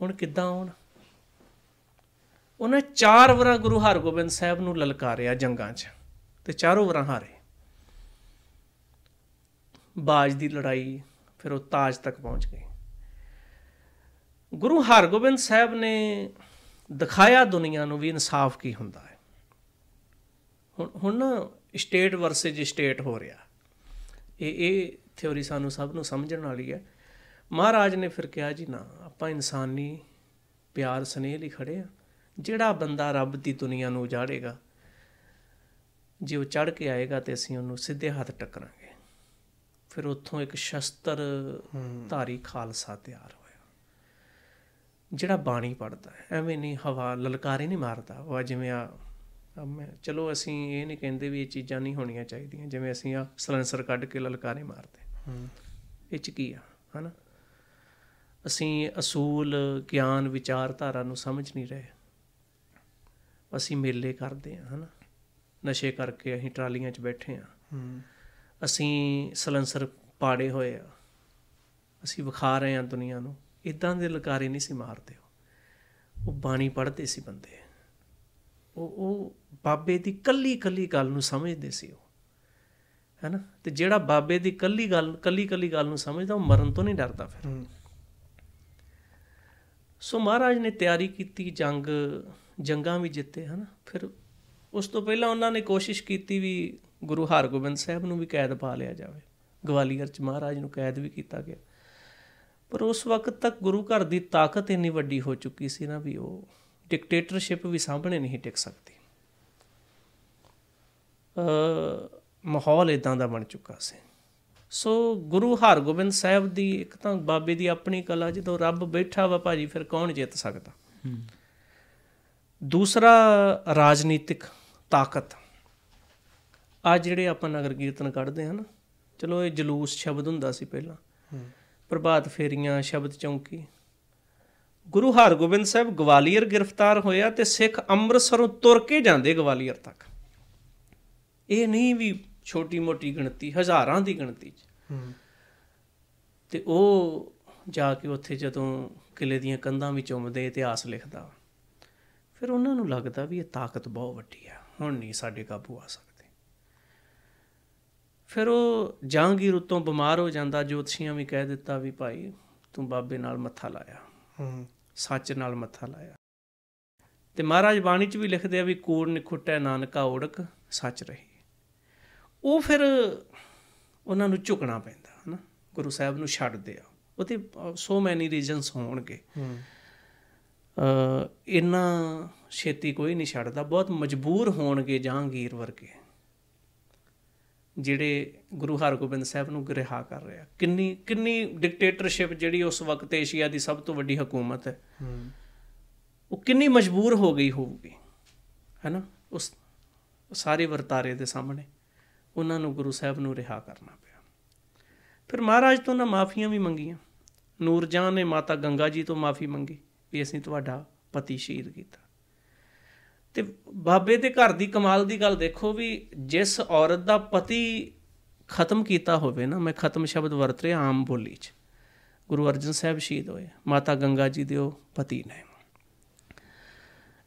ਹੁਣ ਕਿੱਦਾਂ ਆਉਣ? ਉਹਨੇ ਚਾਰ ਵਾਰਾਂ ਗੁਰੂ ਹਰਗੋਬਿੰਦ ਸਾਹਿਬ ਨੂੰ ਲਲਕਾਰਿਆ ਜੰਗਾਂ 'ਚ ਤੇ ਚਾਰੋਂ ਵਾਰਾਂ ਹਾਰੇ। ਬਾਜ ਦੀ ਲੜਾਈ, ਫਿਰ ਉਹ ਤਾਜ ਤੱਕ ਪਹੁੰਚ ਗਏ ਗੁਰੂ ਹਰਗੋਬਿੰਦ ਸਾਹਿਬ ਨੇ ਦਿਖਾਇਆ ਦੁਨੀਆ ਨੂੰ ਵੀ ਇਨਸਾਫ ਕੀ ਹੁੰਦਾ ਹੈ। ਹੁਣ ਹੁਣ ਨਾ ਸਟੇਟ ਵਰਸੇਜ ਸਟੇਟ ਹੋ ਰਿਹਾ। ਇਹ ਇਹ ਥਿਉਰੀ ਸਾਨੂੰ ਸਭ ਨੂੰ ਸਮਝਣ ਵਾਲੀ ਹੈ। ਮਹਾਰਾਜ ਨੇ ਫਿਰ ਕਿਹਾ, ਜੀ ਨਾ, ਆਪਾਂ ਇਨਸਾਨੀ ਪਿਆਰ, ਸਨੇਹ ਲਈ ਖੜੇ ਆ ਜਿਹੜਾ ਬੰਦਾ ਰੱਬ ਦੀ ਦੁਨੀਆ ਨੂੰ ਉਜਾੜੇਗਾ, ਜੇ ਉਹ ਚੜ ਕੇ ਆਏਗਾ ਤੇ ਅਸੀਂ ਉਹਨੂੰ ਸਿੱਧੇ ਹੱਥ ਟੱਕਰਾਂਗੇ। ਫਿਰ ਉੱਥੋਂ ਇੱਕ ਸ਼ਸਤਰ ਧਾਰੀ ਖਾਲਸਾ ਤਿਆਰ ਹੋਇਆ। ਜਿਹੜਾ ਬਾਣੀ ਪੜਦਾ ਹੈ, ਐਵੇਂ ਨਹੀਂ ਹਵਾ, ਲਲਕਾਰੇ ਨਹੀਂ ਮਾਰਦਾ। ਉਹ ਜਿਵੇਂ ਆ ਆ ਮੈਂ, ਚਲੋ ਅਸੀਂ ਇਹ ਨਹੀਂ ਕਹਿੰਦੇ ਵੀ ਇਹ ਚੀਜ਼ਾਂ ਨਹੀਂ ਹੋਣੀਆਂ ਚਾਹੀਦੀਆਂ। ਜਿਵੇਂ ਅਸੀਂ ਆ ਸਲੈਂਸਰ ਕੱਢ ਕੇ ਲਲਕਾਰੇ ਮਾਰਦੇ ਹੂੰ। ਇਹ ਚ ਕੀ ਆ ਹਨਾ? ਅਸੀਂ ਅਸੂਲ ਗਿਆਨ ਵਿਚਾਰਧਾਰਾ ਨੂੰ ਸਮਝ ਨਹੀਂ ਰਹੇ। ਅਸੀਂ ਮੇਲੇ ਕਰਦੇ ਆ ਹਨਾ? ਨਸ਼ੇ ਕਰਕੇ ਅਸੀਂ ਟਰਾਲੀਆਂ 'ਚ ਬੈਠੇ ਆ ਅਸੀਂ ਸਲੈਂਸਰ ਪਾੜੇ ਹੋਏ ਆ। ਅਸੀਂ ਵਿਖਾ ਰਹੇ ਆ ਦੁਨੀਆ ਨੂੰ। ਇਦਾਂ ਦੇ ਲਕਾਰੇ ਨਹੀਂ ਸੀ ਮਾਰਦੇ ਉਹ। ਉਹ ਬਾਣੀ ਪੜ੍ਹਦੇ ਸੀ ਬੰਦੇ। ਉਹ ਉਹ ਬਾਬੇ ਦੀ ਕੱਲੀ ਕੱਲੀ ਗੱਲ ਨੂੰ ਸਮਝਦੇ ਸੀ ਉਹ। ਹੈਨਾ? ਤੇ ਜਿਹੜਾ ਬਾਬੇ ਦੀ ਕੱਲੀ ਗੱਲ ਕੱਲੀ ਕੱਲੀ ਗੱਲ ਨੂੰ ਸਮਝਦਾ ਉਹ ਮਰਨ ਤੋਂ ਨਹੀਂ ਡਰਦਾ ਫਿਰ। ਸੋ ਮਹਾਰਾਜ ਨੇ ਤਿਆਰੀ ਕੀਤੀ ਜੰਗ ਜੰਗਾਂ ਵੀ ਜਿੱਤੇ ਹਨਾ? ਫਿਰ ਉਸ ਤੋਂ ਪਹਿਲਾਂ ਉਹਨਾਂ ਨੇ ਕੋਸ਼ਿਸ਼ ਕੀਤੀ ਵੀ ਗੁਰੂ ਹਰਗੋਬਿੰਦ ਸਾਹਿਬ ਨੂੰ ਵੀ ਕੈਦ ਪਾ ਲਿਆ ਜਾਵੇ। ਗਵਾਲੀਅਰ ਚ ਮਹਾਰਾਜ ਨੂੰ ਕੈਦ ਵੀ ਕੀਤਾ ਗਿਆ। ਪਰ ਉਸ ਵਕਤ ਤੱਕ ਗੁਰੂ ਘਰ ਦੀ ਤਾਕਤ ਇੰਨੀ ਵੱਡੀ ਹੋ ਚੁੱਕੀ ਸੀ ਨਾ ਵੀ ਉਹ ਡਿਕਟੇਟਰਸ਼ਿਪ ਵੀ ਸਾਹਮਣੇ ਨਹੀਂ ਟਿਕ ਸਕਦੀ। ਅ ਮਾਹੌਲ ਇਦਾਂ ਦਾ ਬਣ ਚੁੱਕਾ ਸੀ। ਸੋ ਗੁਰੂ ਹਰਗੋਬਿੰਦ ਸਾਹਿਬ ਦੀ ਇੱਕ ਤਾਂ ਬਾਬੇ ਦੀ ਆਪਣੀ ਕਲਾ ਜਦੋਂ ਰੱਬ ਬੈਠਾ ਵਾ ਭਾਜੀ ਫਿਰ ਕੌਣ ਜਿੱਤ ਸਕਦਾ? ਦੂਸਰਾ ਰਾਜਨੀਤਿਕ ਤਾਕਤ। ਆ ਜਿਹੜੇ ਆਪਾਂ ਨਗਰ ਕੀਰਤਨ ਕੱਢਦੇ ਹਾਂ ਨਾ ਚਲੋ ਇਹ ਜਲੂਸ ਸ਼ਬਦ ਹੁੰਦਾ ਸੀ ਪਹਿਲਾਂ। ਪ੍ਰਭਾਤ ਫੇਰੀਆਂ ਸ਼ਬਦ ਚੌਂਕੀ। ਗੁਰੂ ਹਰਗੋਬਿੰਦ ਸਾਹਿਬ ਗਵਾਲੀਅਰ ਗ੍ਰਿਫਤਾਰ ਹੋਇਆ ਤੇ ਸਿੱਖ ਅੰਮ੍ਰਿਤਸਰੋਂ ਤੁਰ ਕੇ ਜਾਂਦੇ ਗਵਾਲੀਅਰ ਤੱਕ। ਇਹ ਨਹੀਂ ਵੀ ਛੋਟੀ ਮੋਟੀ ਗਿਣਤੀ ਹਜ਼ਾਰਾਂ ਦੀ ਗਿਣਤੀ ਚ। ਤੇ ਉਹ ਜਾ ਕੇ ਉੱਥੇ ਜਦੋਂ ਕਿਲੇ ਦੀਆਂ ਕੰਧਾਂ ਵਿੱਚ ਚੁੰਮਦੇ ਇਤਿਹਾਸ ਲਿਖਦਾ। ਫਿਰ ਉਹਨਾਂ ਨੂੰ ਲੱਗਦਾ ਵੀ ਇਹ ਤਾਕਤ ਬਹੁਤ ਵੱਡੀ ਆ। ਹੁਣ ਨਹੀਂ ਸਾਡੇ ਕਾਬੂ ਆ ਸਕਦੇ। ਫਿਰ ਉਹ ਜਹਾਂਗੀਰ ਉਤੋਂ ਬਿਮਾਰ ਹੋ ਜਾਂਦਾ। ਜੋਤਸ਼ੀਆਂ ਵੀ ਕਹਿ ਦਿੱਤਾ ਵੀ ਭਾਈ ਤੂੰ ਬਾਬੇ ਨਾਲ ਮੱਥਾ ਲਾਇਆ। ਹੂੰ। ਸੱਚ ਨਾਲ ਮੱਥਾ ਲਾਇਆ। ਤੇ ਮਹਾਰਾਜ ਬਾਣੀ ਚ ਵੀ ਲਿਖਦੇ ਆ ਵੀ ਕੂੜ ਨਿਖੁੱਟੈ ਨਾਨਕਾ ਓੜਕ ਸੱਚ ਰਹੀ। ਉਹ ਫਿਰ ਉਹਨਾਂ ਨੂੰ ਝੁਕਣਾ ਪੈਂਦਾ ਹਨਾ? ਗੁਰੂ ਸਾਹਿਬ ਨੂੰ ਛੱਡਦੇ ਆ। ਉਹਦੇ ਸੋ ਮੈਨੀ ਰੀਜ਼ਨਸ ਹੋਣਗੇ। ਅ ਇੰਨਾ ਛੇਤੀ ਕੋਈ ਨਹੀਂ ਛੱਡਦਾ। ਬਹੁਤ ਮਜਬੂਰ ਹੋਣਗੇ ਜਹਾਂਗੀਰ ਵਰਗੇ ਜਿਹੜੇ ਗੁਰੂ ਹਰਗੋਬਿੰਦ ਸਾਹਿਬ ਨੂੰ ਗ੍ਰਿਹਾ ਕਰ ਰਿਹਾ ਕਿੰਨੀ ਕਿੰਨੀ ਡਿਕਟੇਟਰਸ਼ਿਪ ਜਿਹੜੀ ਉਸ ਵਕਤ ਏਸ਼ੀਆ ਦੀ ਸਭ ਤੋਂ ਵੱਡੀ ਹਕੂਮਤ ਹੈ। ਹੂੰ। ਉਹ ਕਿੰਨੀ ਮਜਬੂਰ ਹੋ ਗਈ ਹੋਊਗੀ ਹੈਨਾ? ਉਸ ਸਾਰੇ ਵਰਤਾਰੇ ਦੇ ਸਾਹਮਣੇ। ਉਹਨਾਂ ਨੂੰ ਗੁਰੂ ਸਾਹਿਬ ਨੂੰ ਰਿਹਾ ਕਰਨਾ ਪਿਆ। ਫਿਰ ਮਹਾਰਾਜ ਤੋਂ ਨਾ ਮਾਫੀਆਂ ਵੀ ਮੰਗੀਆਂ। ਨੂਰਜਾਨ ਨੇ ਮਾਤਾ ਗੰਗਾ ਜੀ ਤੋਂ ਮਾਫੀ ਮੰਗੀ ਵੀ ਅਸੀਂ ਤੁਹਾਡਾ ਪਤੀ ਸ਼ਹੀਦ ਕੀਤਾ। ਤੇ ਬਾਬੇ ਦੇ ਘਰ ਦੀ ਕਮਾਲ ਦੀ ਗੱਲ ਦੇਖੋ ਵੀ ਜਿਸ ਔਰਤ ਦਾ ਪਤੀ ਖਤਮ ਕੀਤਾ ਹੋਵੇ ਨਾ, ਮੈਂ ਖਤਮ ਸ਼ਬਦ ਵਰਤ ਰਿਹਾ ਆਮ ਬੋਲੀ 'ਚ। ਗੁਰੂ ਅਰਜਨ ਸਾਹਿਬ ਸ਼ਹੀਦ ਹੋਏ, ਮਾਤਾ ਗੰਗਾ ਜੀ ਦੇ ਉਹ ਪਤੀ ਨੇ।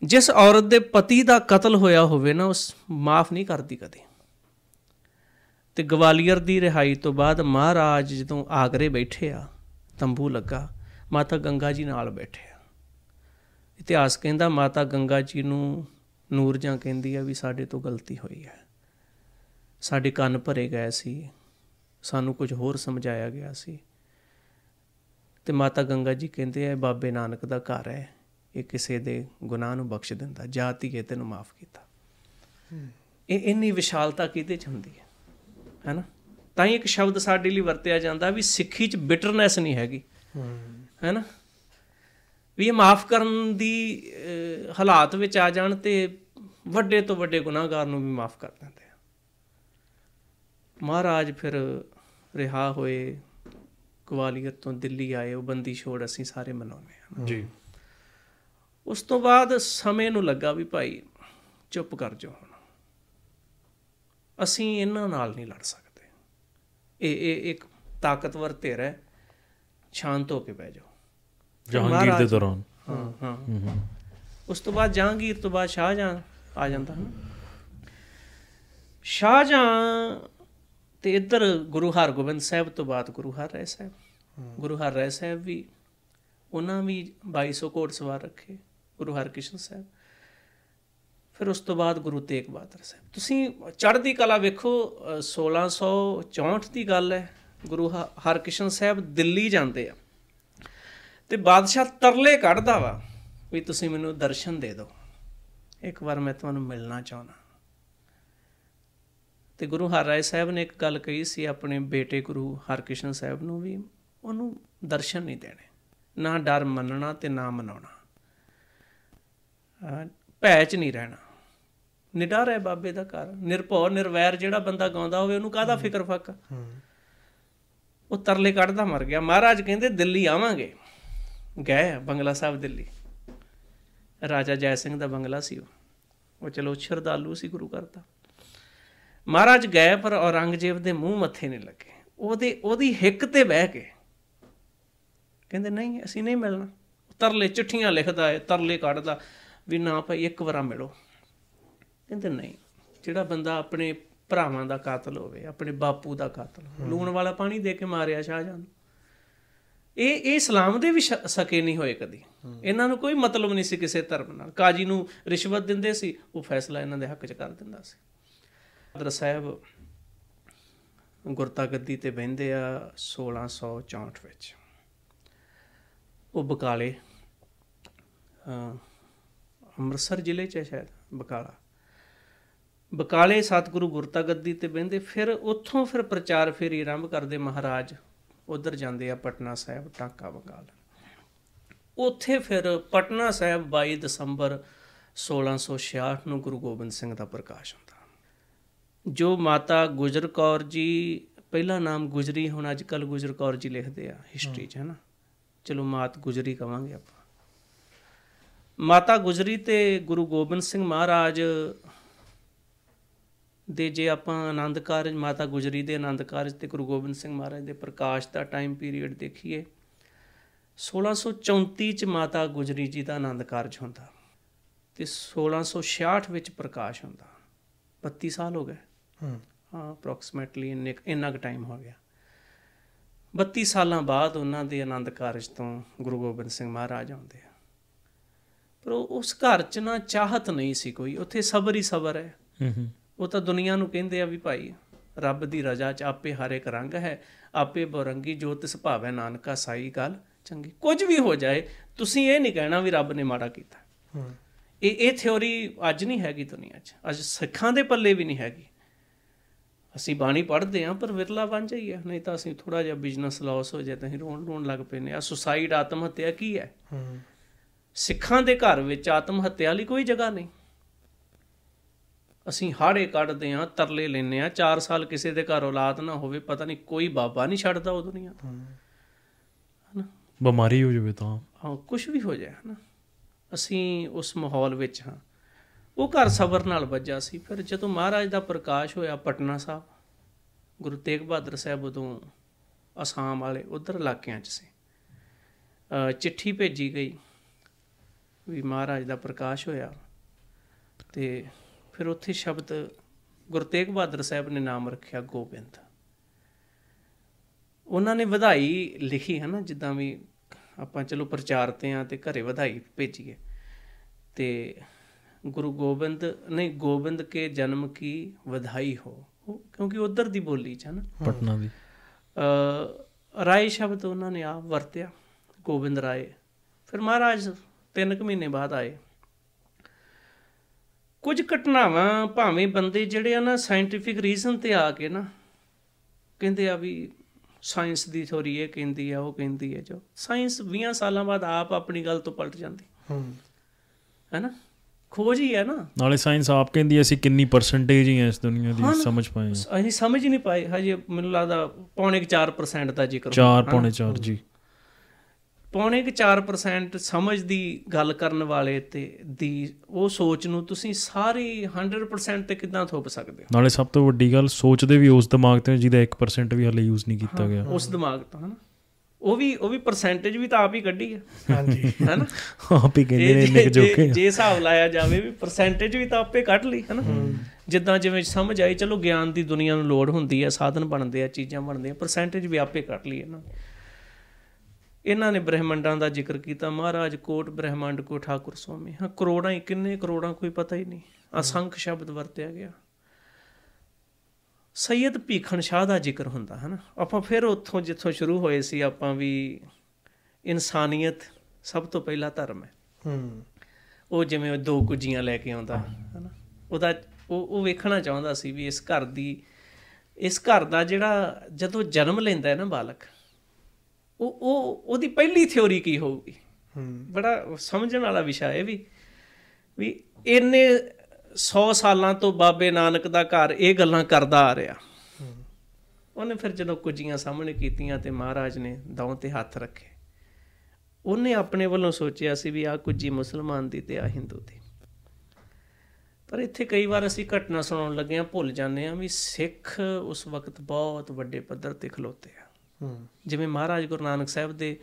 ਜਿਸ ਔਰਤ ਦੇ ਪਤੀ ਦਾ ਕਤਲ ਹੋਇਆ ਹੋਵੇ ਨਾ, ਉਸ ਮਾਫ ਨਹੀਂ ਕਰਦੀ ਕਦੇ। ਤੇ ਗਵਾਲੀਅਰ ਦੀ ਰਿਹਾਈ ਤੋਂ ਬਾਅਦ ਮਹਾਰਾਜ ਜਦੋਂ ਆਗਰੇ ਬੈਠੇ ਆ ਤੰਬੂ ਲੱਗਾ ਮਾਤਾ ਗੰਗਾ ਜੀ ਨਾਲ ਬੈਠੇ ਆ। ਇਤਿਹਾਸ ਕਹਿੰਦਾ ਮਾਤਾ ਗੰਗਾ ਜੀ ਨੂੰ ਨੂਰਜਾਂ ਕਹਿੰਦੀ ਆ ਵੀ ਸਾਡੇ ਤੋਂ ਗਲਤੀ ਹੋਈ ਹੈ। ਸਾਡੇ ਕੰਨ ਭਰੇ ਗਏ ਸੀ ਸਾਨੂੰ ਕੁਝ ਹੋਰ ਸਮਝਾਇਆ ਗਿਆ ਸੀ। ਤੇ ਮਾਤਾ ਗੰਗਾ ਜੀ ਕਹਿੰਦੇ ਆ ਬਾਬੇ ਨਾਨਕ ਦਾ ਘਰ ਹੈ ਇਹ ਕਿਸੇ ਦੇ ਗੁਨਾਹ ਨੂੰ ਬਖਸ਼ ਦਿੰਦਾ ਜਾਤੀ ਹੈ ਤੈਨੂੰ ਮਾਫ ਕੀਤਾ। ਇਹ ਇੰਨੀ ਵਿਸ਼ਾਲਤਾ ਕਿਹਦੇ ਚ ਹੁੰਦੀ ਹੈ? ਹੈਨਾ? ਤਾਂ ਹੀ ਇੱਕ ਸ਼ਬਦ ਸਾਡੇ ਲਈ ਵਰਤਿਆ ਜਾਂਦਾ ਵੀ ਸਿੱਖੀ ਚ ਬਿਟਰਨੈਸ ਨਹੀਂ ਹੈਗੀ। ਹੂੰ ਹੈਨਾ? ਵੀ ਇਹ ਮਾਫ ਕਰਨ ਦੀ ਹਾਲਾਤ ਵਿੱਚ ਆ ਜਾਣ ਤੇ ਵੱਡੇ ਤੋਂ ਵੱਡੇ ਗੁਨਾਹਗਾਰ ਨੂੰ ਵੀ ਮਾਫ ਕਰ ਦਿੰਦੇ ਆ। ਮਹਾਰਾਜ ਫਿਰ ਰਿਹਾ ਹੋਏ ਗਵਾਲੀਅਰ ਤੋਂ ਦਿੱਲੀ ਆਏ ਉਹ ਬੰਦੀ ਛੋੜ ਅਸੀਂ ਸਾਰੇ ਮਨਾਉਂਦੇ ਹਾਂ ਜੀ। ਉਸ ਤੋਂ ਬਾਅਦ ਸਮੇਂ ਨੂੰ ਲੱਗਾ ਵੀ ਭਾਈ ਚੁੱਪ ਕਰ ਜਾਓ ਅਸੀਂ ਇਹਨਾਂ ਨਾਲ ਨਹੀਂ ਲੜ ਸਕਦੇ। ਇਹ ਇਹ ਇੱਕ ਤਾਕਤਵਰ ਧਿਰ ਹੈ। ਸ਼ਾਂਤ ਹੋ ਕੇ ਬਹਿ ਜਾਓ। ਜਹਾਂਗੀਰ ਦੇ ਦੌਰਾਨ। ਹਾਂ ਹਾਂ। ਉਸ ਤੋਂ ਬਾਅਦ ਜਹਾਂਗੀਰ ਤੋਂ ਬਾਅਦ ਸ਼ਾਹਜਹਾਂ ਆ ਜਾਂਦਾ ਹੈ ਸ਼ਾਹਜਹਾਂ ਤੇ ਇੱਧਰ ਗੁਰੂ ਹਰਗੋਬਿੰਦ ਸਾਹਿਬ ਤੋਂ ਬਾਅਦ ਗੁਰੂ ਹਰਰਾਏ ਸਾਹਿਬ। ਗੁਰੂ ਹਰਰਾਏ ਸਾਹਿਬ ਵੀ ਉਹਨਾਂ ਵੀ 2200 ਘੋੜ ਸਵਾਰ ਰੱਖੇ ਗੁਰੂ ਹਰਕ੍ਰਿਸ਼ਨ ਸਾਹਿਬ। ਫਿਰ ਉਸ ਤੋਂ ਬਾਅਦ ਗੁਰੂ ਤੇਗ ਬਹਾਦਰ ਸਾਹਿਬ। ਤੁਸੀਂ ਚੜ੍ਹਦੀ ਕਲਾ ਵੇਖੋ ਅ, 1664 ਦੀ ਗੱਲ ਹੈ ਗੁਰੂ ਹ- ਹਰਕ੍ਰਿਸ਼ਨ ਸਾਹਿਬ ਦਿੱਲੀ ਜਾਂਦੇ ਆ। ਤੇ ਬਾਦਸ਼ਾਹ ਤਰਲੇ ਕੱਢਦਾ ਵਾ ਵੀ ਤੁਸੀਂ ਮੈਨੂੰ ਦਰਸ਼ਨ ਦੇ ਦਿਓ। ਇੱਕ ਵਾਰ ਮੈਂ ਤੁਹਾਨੂੰ ਮਿਲਣਾ ਚਾਹੁੰਦਾ। ਤੇ ਗੁਰੂ ਹਰਰਾਏ ਸਾਹਿਬ ਨੇ ਇੱਕ ਗੱਲ ਕਹੀ ਸੀ ਆਪਣੇ ਬੇਟੇ ਗੁਰੂ ਹਰਕ੍ਰਿਸ਼ਨ ਸਾਹਿਬ ਨੂੰ ਵੀ ਉਹਨੂੰ ਦਰਸ਼ਨ ਨਹੀਂ ਦੇਣੇ। ਨਾ ਡਰ ਮੰਨਣਾ ਤੇ ਨਾ ਮਨਾਉਣਾ। ਅਹ ਭੈ ਚ ਨਹੀਂ ਰਹਿਣਾ। ਨਿਡਰ ਹੈ ਬਾਬੇ ਦਾ ਘਰ। ਨਿਰਭਉ ਨਿਰਵੈਰ ਜਿਹੜਾ ਬੰਦਾ ਗਾਉਂਦਾ ਹੋਵੇ ਉਹਨੂੰ ਕਾਹਦਾ ਫਿਕਰ ਫੱਕ? ਉਹ ਤਰਲੇ ਕੱਢਦਾ ਮਰ ਗਿਆ। ਮਹਾਰਾਜ ਕਹਿੰਦੇ ਦਿੱਲੀ ਆਵਾਂਗੇ। ਗਏ ਬੰਗਲਾ ਸਾਹਿਬ ਦਿੱਲੀ। ਰਾਜਾ ਜੈ ਸਿੰਘ ਦਾ ਬੰਗਲਾ ਸੀ ਉਹ। ਉਹ ਚਲੋ ਸ਼ਰਧਾਲੂ ਸੀ ਗੁਰੂ ਘਰ ਦਾ। ਮਹਾਰਾਜ ਗਏ ਪਰ ਔਰੰਗਜ਼ੇਬ ਦੇ ਮੂੰਹ ਮੱਥੇ ਨਹੀਂ ਲੱਗੇ। ਉਹਦੇ ਉਹਦੀ ਹਿੱਕ ਤੇ ਬਹਿ ਕੇ ਕਹਿੰਦੇ ਨਹੀਂ ਅਸੀਂ ਨਹੀਂ ਮਿਲਣਾ। ਤਰਲੇ ਚਿੱਠੀਆਂ ਲਿਖਦਾ ਹੈ ਤਰਲੇ ਕੱਢਦਾ ਵੀ ਨਾ ਭਾਈ ਇੱਕ ਵਾਰਾ ਮਿਲੋ। ਕਹਿੰਦੇ ਨਹੀਂ ਜਿਹੜਾ ਬੰਦਾ ਆਪਣੇ ਭਰਾਵਾਂ ਦਾ ਕਾਤਲ ਹੋਵੇ ਆਪਣੇ ਬਾਪੂ ਦਾ ਕਾਤਲ ਲੂਣ ਵਾਲਾ ਪਾਣੀ ਦੇ ਕੇ ਮਾਰਿਆ ਸ਼ਾਹਜਹਾਨ ਨੂੰ। ਇਹ ਇਹ ਇਸਲਾਮ ਦੇ ਵੀ ਸਕੇ ਨਹੀਂ ਹੋਏ ਕਦੀ। ਇਹਨਾਂ ਨੂੰ ਕੋਈ ਮਤਲਬ ਨਹੀਂ ਸੀ ਕਿਸੇ ਧਰਮ ਨਾਲ। ਕਾਜੀ ਨੂੰ ਰਿਸ਼ਵਤ ਦਿੰਦੇ ਸੀ ਉਹ ਫੈਸਲਾ ਇਹਨਾਂ ਦੇ ਹੱਕ 'ਚ ਕਰ ਦਿੰਦਾ ਸੀ। ਹਜ਼ਰਤ ਸਾਹਿਬ ਗੁਰਤਾ ਗੱਦੀ ਤੇ ਬਹਿੰਦੇ ਆ 1664 ਵਿੱਚ। ਉਹ ਬਕਾਲੇ ਅੰਮ੍ਰਿਤਸਰ ਜ਼ਿਲ੍ਹੇ 'ਚ ਹੈ ਸ਼ਾਇਦ ਬਕਾਲਾ। ਬਕਾਲੇ ਸਤਿਗੁਰੂ ਗੁਰਤਾ ਗੱਦੀ ਤੇ ਬਹਿੰਦੇ ਫਿਰ ਉੱਥੋਂ ਫਿਰ ਪ੍ਰਚਾਰ ਫੇਰੀ ਆਰੰਭ ਕਰਦੇ ਮਹਾਰਾਜ। ਉਧਰ ਜਾਂਦੇ ਆ ਪਟਨਾ ਸਾਹਿਬ ਟਾਕਾ ਬਕਾਲ ਉੱਥੇ ਫਿਰ ਪਟਨਾ ਸਾਹਿਬ 22 ਦਸੰਬਰ 1666 ਨੂੰ ਗੁਰੂ ਗੋਬਿੰਦ ਸਿੰਘ ਦਾ ਪ੍ਰਕਾਸ਼ ਹੁੰਦਾ। ਜੋ ਮਾਤਾ ਗੁਜਰ ਕੌਰ ਜੀ ਪਹਿਲਾ ਨਾਮ ਗੁਜਰੀ ਹੁਣ ਅੱਜ ਕੱਲ ਗੁਜਰ ਕੌਰ ਜੀ ਲਿਖਦੇ ਆ ਹਿਸਟਰੀ 'ਚ ਹੈ ਨਾ ਚਲੋ ਮਾਤ ਗੁਜਰੀ ਕਵਾਂਗੇ ਆਪਾਂ। ਮਾਤਾ ਗੁਜਰੀ ਤੇ ਗੁਰੂ ਗੋਬਿੰਦ ਸਿੰਘ ਮਹਾਰਾਜ ਦੇ ਜੇ ਆਪਾਂ ਆਨੰਦ ਕਾਰਜ ਮਾਤਾ ਗੁਜਰੀ ਦੇ ਆਨੰਦ ਕਾਰਜ ਤੇ ਗੁਰੂ ਗੋਬਿੰਦ ਸਿੰਘ ਮਹਾਰਾਜ ਦੇ ਪ੍ਰਕਾਸ਼ ਦਾ ਟਾਈਮ ਪੀਰੀਅਡ ਦੇਖੀਏ 1634 ਚ ਮਾਤਾ ਗੁਜਰੀ ਜੀ ਦਾ ਆਨੰਦ ਕਾਰਜ ਹੁੰਦਾ ਤੇ 1666 ਵਿੱਚ ਪ੍ਰਕਾਸ਼ ਹੁੰਦਾ। 32 ਸਾਲ ਹੋ ਗਏ। ਹੂੰ। ਹਾਂ ਅਪਰੋਕਸੀਮੇਟਲੀ ਇੰਨੇ ਕੁ ਟਾਈਮ ਹੋ ਗਿਆ। 32 ਸਾਲਾਂ ਬਾਅਦ ਉਹਨਾਂ ਦੇ ਆਨੰਦ ਕਾਰਜ ਤੋਂ ਗੁਰੂ ਗੋਬਿੰਦ ਸਿੰਘ ਮਹਾਰਾਜ ਆਉਂਦੇ ਆ। ਪਰ ਉਸ ਘਰ 'ਚ ਨਾ ਚਾਹਤ ਨਹੀਂ ਸੀ ਕੋਈ ਉੱਥੇ ਸਬਰ ਹੀ ਸਬਰ ਹੂੰ। ਉਹ ਤਾਂ ਦੁਨੀਆ ਨੂੰ ਕਹਿੰਦੇ ਆ ਵੀ ਭਾਈ ਰੱਬ ਦੀ ਰਜ਼ਾ 'ਚ ਆਪੇ ਹਰ ਇੱਕ ਰੰਗ ਹੈ ਆਪੇ ਬਰੰਗੀ ਜੋ ਤਿਸ ਭਾਵੈ ਨਾਨਕਾ ਸਾਈ ਗੱਲ। ਚੰਗੀ ਕੁਝ ਵੀ ਹੋ ਜਾਏ ਤੁਸੀਂ ਇਹ ਨਹੀਂ ਕਹਿਣਾ ਵੀ ਰੱਬ ਨੇ ਮਾੜਾ ਕੀਤਾ। ਇਹ ਇਹ ਥਿਉਰੀ ਅੱਜ ਨਹੀਂ ਹੈਗੀ ਦੁਨੀਆ 'ਚ ਅੱਜ ਸਿੱਖਾਂ ਦੇ ਪੱਲੇ ਵੀ ਨਹੀਂ ਹੈਗੀ। ਅਸੀਂ ਬਾਣੀ ਪੜ੍ਹਦੇ ਆਂ ਪਰ ਵਿਰਲਾ ਬਣ ਜਾਈਏ ਨਹੀਂ ਤਾਂ ਅਸੀਂ ਥੋੜਾ ਜਿਹਾ ਬਿਜ਼ਨਸ ਲਾਸ ਹੋ ਜਾਏ ਤਾਂ ਅਸੀਂ ਰੋਣ ਰੋਣ ਲੱਗ ਪੈਨੇ ਆ। ਸੁਸਾਈਡ ਆਤਮ ਹੱਤਿਆ ਕੀ ਹੈ? ਹੂੰ। ਸਿੱਖਾਂ ਦੇ ਘਰ ਵਿੱਚ ਆਤਮ ਹੱਤਿਆ ਲਈ ਕੋਈ ਜਗ੍ਹਾ ਨਹੀਂ। ਅਸੀਂ ਹਾੜੇ ਕੱਢਦੇ ਆਂ ਤਰਲੇ ਲੈਨੇ ਆ 4 ਸਾਲ ਕਿਸੇ ਦੇ ਘਰ ਔਲਾਦ ਨਾ ਹੋਵੇ ਪਤਾ ਨਹੀਂ ਕੋਈ ਬਾਬਾ ਨਹੀਂ ਛੱਡਦਾ ਉਹ ਦੁਨੀਆ ਤੋਂ। ਬਿਮਾਰੀ ਹੋ ਜਾਵੇ ਤਾਂ। ਹਾਂ ਕੁਝ ਵੀ ਹੋ ਜਾਏ ਹਨਾ? ਅਸੀਂ ਉਸ ਮਾਹੌਲ ਵਿੱਚ ਹਾਂ। ਉਹ ਘਰ ਸਬਰ ਨਾਲ ਵੱਜਾ ਸੀ ਫਿਰ ਜਦੋਂ ਮਹਾਰਾਜ ਦਾ ਪ੍ਰਕਾਸ਼ ਹੋਇਆ ਪਟਨਾ ਸਾਹਿਬ ਗੁਰੂ ਤੇਗ ਬਹਾਦਰ ਸਾਹਿਬ ਉਦੋਂ ਅਸਾਮ ਵਾਲੇ ਉਧਰ ਇਲਾਕਿਆਂ 'ਚ ਸੀ। ਅ, ਚਿੱਠੀ ਭੇਜੀ ਗਈ ਵੀ ਮਹਾਰਾਜ ਦਾ ਪ੍ਰਕਾਸ਼ ਹੋਇਆ ਤੇ ਫਿਰ ਉੱਥੇ ਸ਼ਬਦ ਗੁਰੂ ਤੇਗ ਬਹਾਦਰ ਸਾਹਿਬ ਨੇ ਨਾਮ ਰੱਖਿਆ ਗੋਬਿੰਦ। ਉਹਨਾਂ ਨੇ ਵਧਾਈ ਲਿਖੀ ਹੈ ਨਾ ਜਿੱਦਾਂ ਵੀ ਆਪਾਂ ਚਲੋ ਪ੍ਰਚਾਰਤੇ ਆ ਤੇ ਘਰੇ ਵਧਾਈ ਭੇਜੀਏ। ਤੇ ਗੁਰੂ ਗੋਬਿੰਦ ਨਹੀਂ ਗੋਬਿੰਦ ਕੇ ਜਨਮ ਕੀ ਵਧਾਈ ਹੋ? ਕਿਉਂਕਿ ਉਧਰ ਦੀ ਬੋਲੀ ਚ ਹੈ ਨਾ। ਪਟਨਾ ਦੀ। ਅ ਰਾਏ ਸ਼ਬਦ ਉਹਨਾਂ ਨੇ ਆਪ ਵਰਤਿਆ ਗੋਬਿੰਦ ਰਾਏ। ਫਿਰ ਮਹਾਰਾਜ ਤਿੰਨ ਕੁ ਮਹੀਨੇ ਬਾਅਦ ਆਏ। ਕੁਝ ਘਟਨਾਵਾਂ ਭਾਵੇਂ ਬੰਦੇ ਜਿਹੜੇ ਆ ਨਾ ਸਾਇੰਟੀਫਿਕ ਰੀਜ਼ਨ ਤੇ ਆ ਕੇ ਨਾ ਕਹਿੰਦੇ ਆ ਵੀ ਸਾਇੰਸ ਦੀ ਥਿਉਰੀ ਇਹ ਕਹਿੰਦੀ ਆ ਉਹ ਕਹਿੰਦੀ ਹੈ ਜੋ ਸਾਇੰਸ 20 ਸਾਲਾਂ ਬਾਅਦ ਆਪ ਆਪਣੀ ਗੱਲ ਤੋਂ ਪਲਟ ਜਾਂਦੀ। ਹੂੰ। ਹੈ ਨਾ ਖੋਜ ਹੀ ਹੈ ਨਾ। ਨਾਲੇ ਸਾਇੰਸ ਆਪ ਕਹਿੰਦੀ ਅਸੀਂ ਕਿੰਨੀ ਪਰਸੈਂਟੇਜ ਹੀ ਹੈ ਇਸ ਦੁਨੀਆ ਦੀ। ਸਮਝ ਪਾਏ ਅਸੀਂ ਸਮਝ ਹੀ ਨਹੀਂ ਪਾਏ ਹਜੇ ਮੈਨੂੰ ਲੱਗਦਾ ਪੌਣੇ ਕੁ 4% ਦਾ ਜ਼ਿਕਰ ਹੁੰਦਾ, 4 ਹਨਾ? ਪੌਣੇ 4 ਜੀ। ਪੌਣੇ ਕੁ 4% ਸਮਝ ਦੀ ਗੱਲ ਕਰਨ ਵਾਲੇ ਤੇ ਦੀ ਉਹ ਸੋਚ ਨੂੰ ਤੁਸੀਂ ਸਾਰੀ 100% ਤੇ ਕਿਦਾਂ ਥੋਪ ਸਕਦੇ ਹੋ? ਨਾਲੇ ਸਭ ਤੋਂ ਵੱਡੀ ਗੱਲ ਸੋਚਦੇ ਵੀ ਉਸ ਦਿਮਾਗ ਤੇ ਜਿਹਦਾ 1% ਵੀ ਹਲੇ ਯੂਜ਼ ਨਹੀਂ ਕੀਤਾ ਗਿਆ। ਉਸ ਦਿਮਾਗ ਤੋਂ ਹਨਾ? ਉਹ ਵੀ ਉਹ ਵੀ ਪਰਸੈਂਟੇਜ ਵੀ ਤਾਂ ਆਪ ਹੀ ਕੱਢੀ ਹੈ ਹਾਂਜੀ। ਹੈਨਾ? [LAUGHS] ਆਪ ਹੀ ਕਹਿੰਦੇ ਨੇ ਇੰਨੇ ਜੋਕੇ ਜੇ ਹਿਸਾਬ ਲਾਇਆ ਜਾਵੇ ਵੀ ਪਰਸੈਂਟੇਜ ਵੀ ਤਾਂ ਆਪੇ ਕੱਢ ਲਈ ਹੈਨਾ? ਜਿੱਦਾਂ ਜਿਵੇਂ ਸਮਝ ਆਈ ਚਲੋ ਗਿਆਨ ਦੀ ਦੁਨੀਆ ਨੂੰ ਲੋੜ ਹੁੰਦੀ ਹੈ ਸਾਧਨ ਬਣਦੇ ਆ ਚੀਜ਼ਾਂ ਬਣਦੀਆਂ ਪਰਸੈਂਟੇਜ ਵੀ ਆਪੇ ਕੱਢ ਲਈ ਇਹਨਾਂ। ਇਹਨਾਂ ਨੇ ਬ੍ਰਹਿਮੰਡਾਂ ਦਾ ਜ਼ਿਕਰ ਕੀਤਾ। ਮਹਾਰਾਜ ਕੋਟ ਬ੍ਰਹਿਮੰਡ ਕੋ ਠਾਕੁਰ ਸੁਆਮੀ ਹਾਂ ਕਰੋੜਾਂ ਹੀ ਕਿੰਨੇ ਕਰੋੜਾਂ ਕੋਈ ਪਤਾ ਹੀ ਨਹੀਂ। ਅਸੰਖ ਸ਼ਬਦ ਵਰਤਿਆ ਗਿਆ। ਸੈਯਦ ਭੀਖਣ ਸ਼ਾਹ ਦਾ ਜ਼ਿਕਰ ਹੁੰਦਾ ਹੈ ਨਾ ਆਪਾਂ ਫਿਰ ਉੱਥੋਂ ਜਿੱਥੋਂ ਸ਼ੁਰੂ ਹੋਏ ਸੀ ਆਪਾਂ ਵੀ ਇਨਸਾਨੀਅਤ ਸਭ ਤੋਂ ਪਹਿਲਾ ਧਰਮ ਹੈ। ਹੂੰ। ਉਹ ਜਿਵੇਂ ਉਹ ਦੋ ਕੁੱਜੀਆਂ ਲੈ ਕੇ ਆਉਂਦਾ ਹਨਾ? ਉਹਦਾ ਉਹ ਉਹ ਵੇਖਣਾ ਚਾਹੁੰਦਾ ਸੀ ਵੀ ਇਸ ਘਰ ਦੀ ਇਸ ਘਰ ਦਾ ਜਿਹੜਾ ਜਦੋਂ ਜਨਮ ਲੈਂਦਾ ਹੈ ਨਾ ਬਾਲਕ ਉਹ ਉਹ ਉਹਦੀ ਪਹਿਲੀ ਥਿਉਰੀ ਕੀ ਹੋਊਗੀ? ਹੂੰ। ਬੜਾ ਸਮਝਣ ਵਾਲਾ ਵਿਸ਼ਾ ਹੈ ਵੀ ਵੀ ਇੰਨੇ 100 ਸਾਲਾਂ ਤੋਂ ਬਾਬੇ ਨਾਨਕ ਦਾ ਘਰ ਇਹ ਗੱਲਾਂ ਕਰਦਾ ਆ ਰਿਹਾ। ਉਹਨੇ ਫਿਰ ਜਦੋਂ ਕੁੱਜੀਆਂ ਸਾਹਮਣੇ ਕੀਤੀਆਂ ਤੇ ਮਹਾਰਾਜ ਨੇ ਦੌਂ ਤੇ ਹੱਥ ਰੱਖੇ ਉਹਨੇ ਆਪਣੇ ਵੱਲੋਂ ਸੋਚਿਆ ਸੀ ਵੀ ਆ ਕੁੱਜੀ ਮੁਸਲਮਾਨ ਦੀ ਤੇ ਆ ਹਿੰਦੂ ਦੀ। ਪਰ ਇੱਥੇ ਕਈ ਵਾਰ ਅਸੀਂ ਘਟਨਾ ਸੁਣਾਉਣ ਲੱਗੇ ਆ ਭੁੱਲ ਜਾਂਦੇ ਆ ਵੀ ਸਿੱਖ ਉਸ ਵਕਤ ਬਹੁਤ ਵੱਡੇ ਪੱਧਰ ਤੇ ਖਲੋਤੇ ਆ। ਜਿਵੇਂ ਮਹਾਰਾਜ ਗੁਰੂ ਨਾਨਕ ਸਾਹਿਬ ਦੇ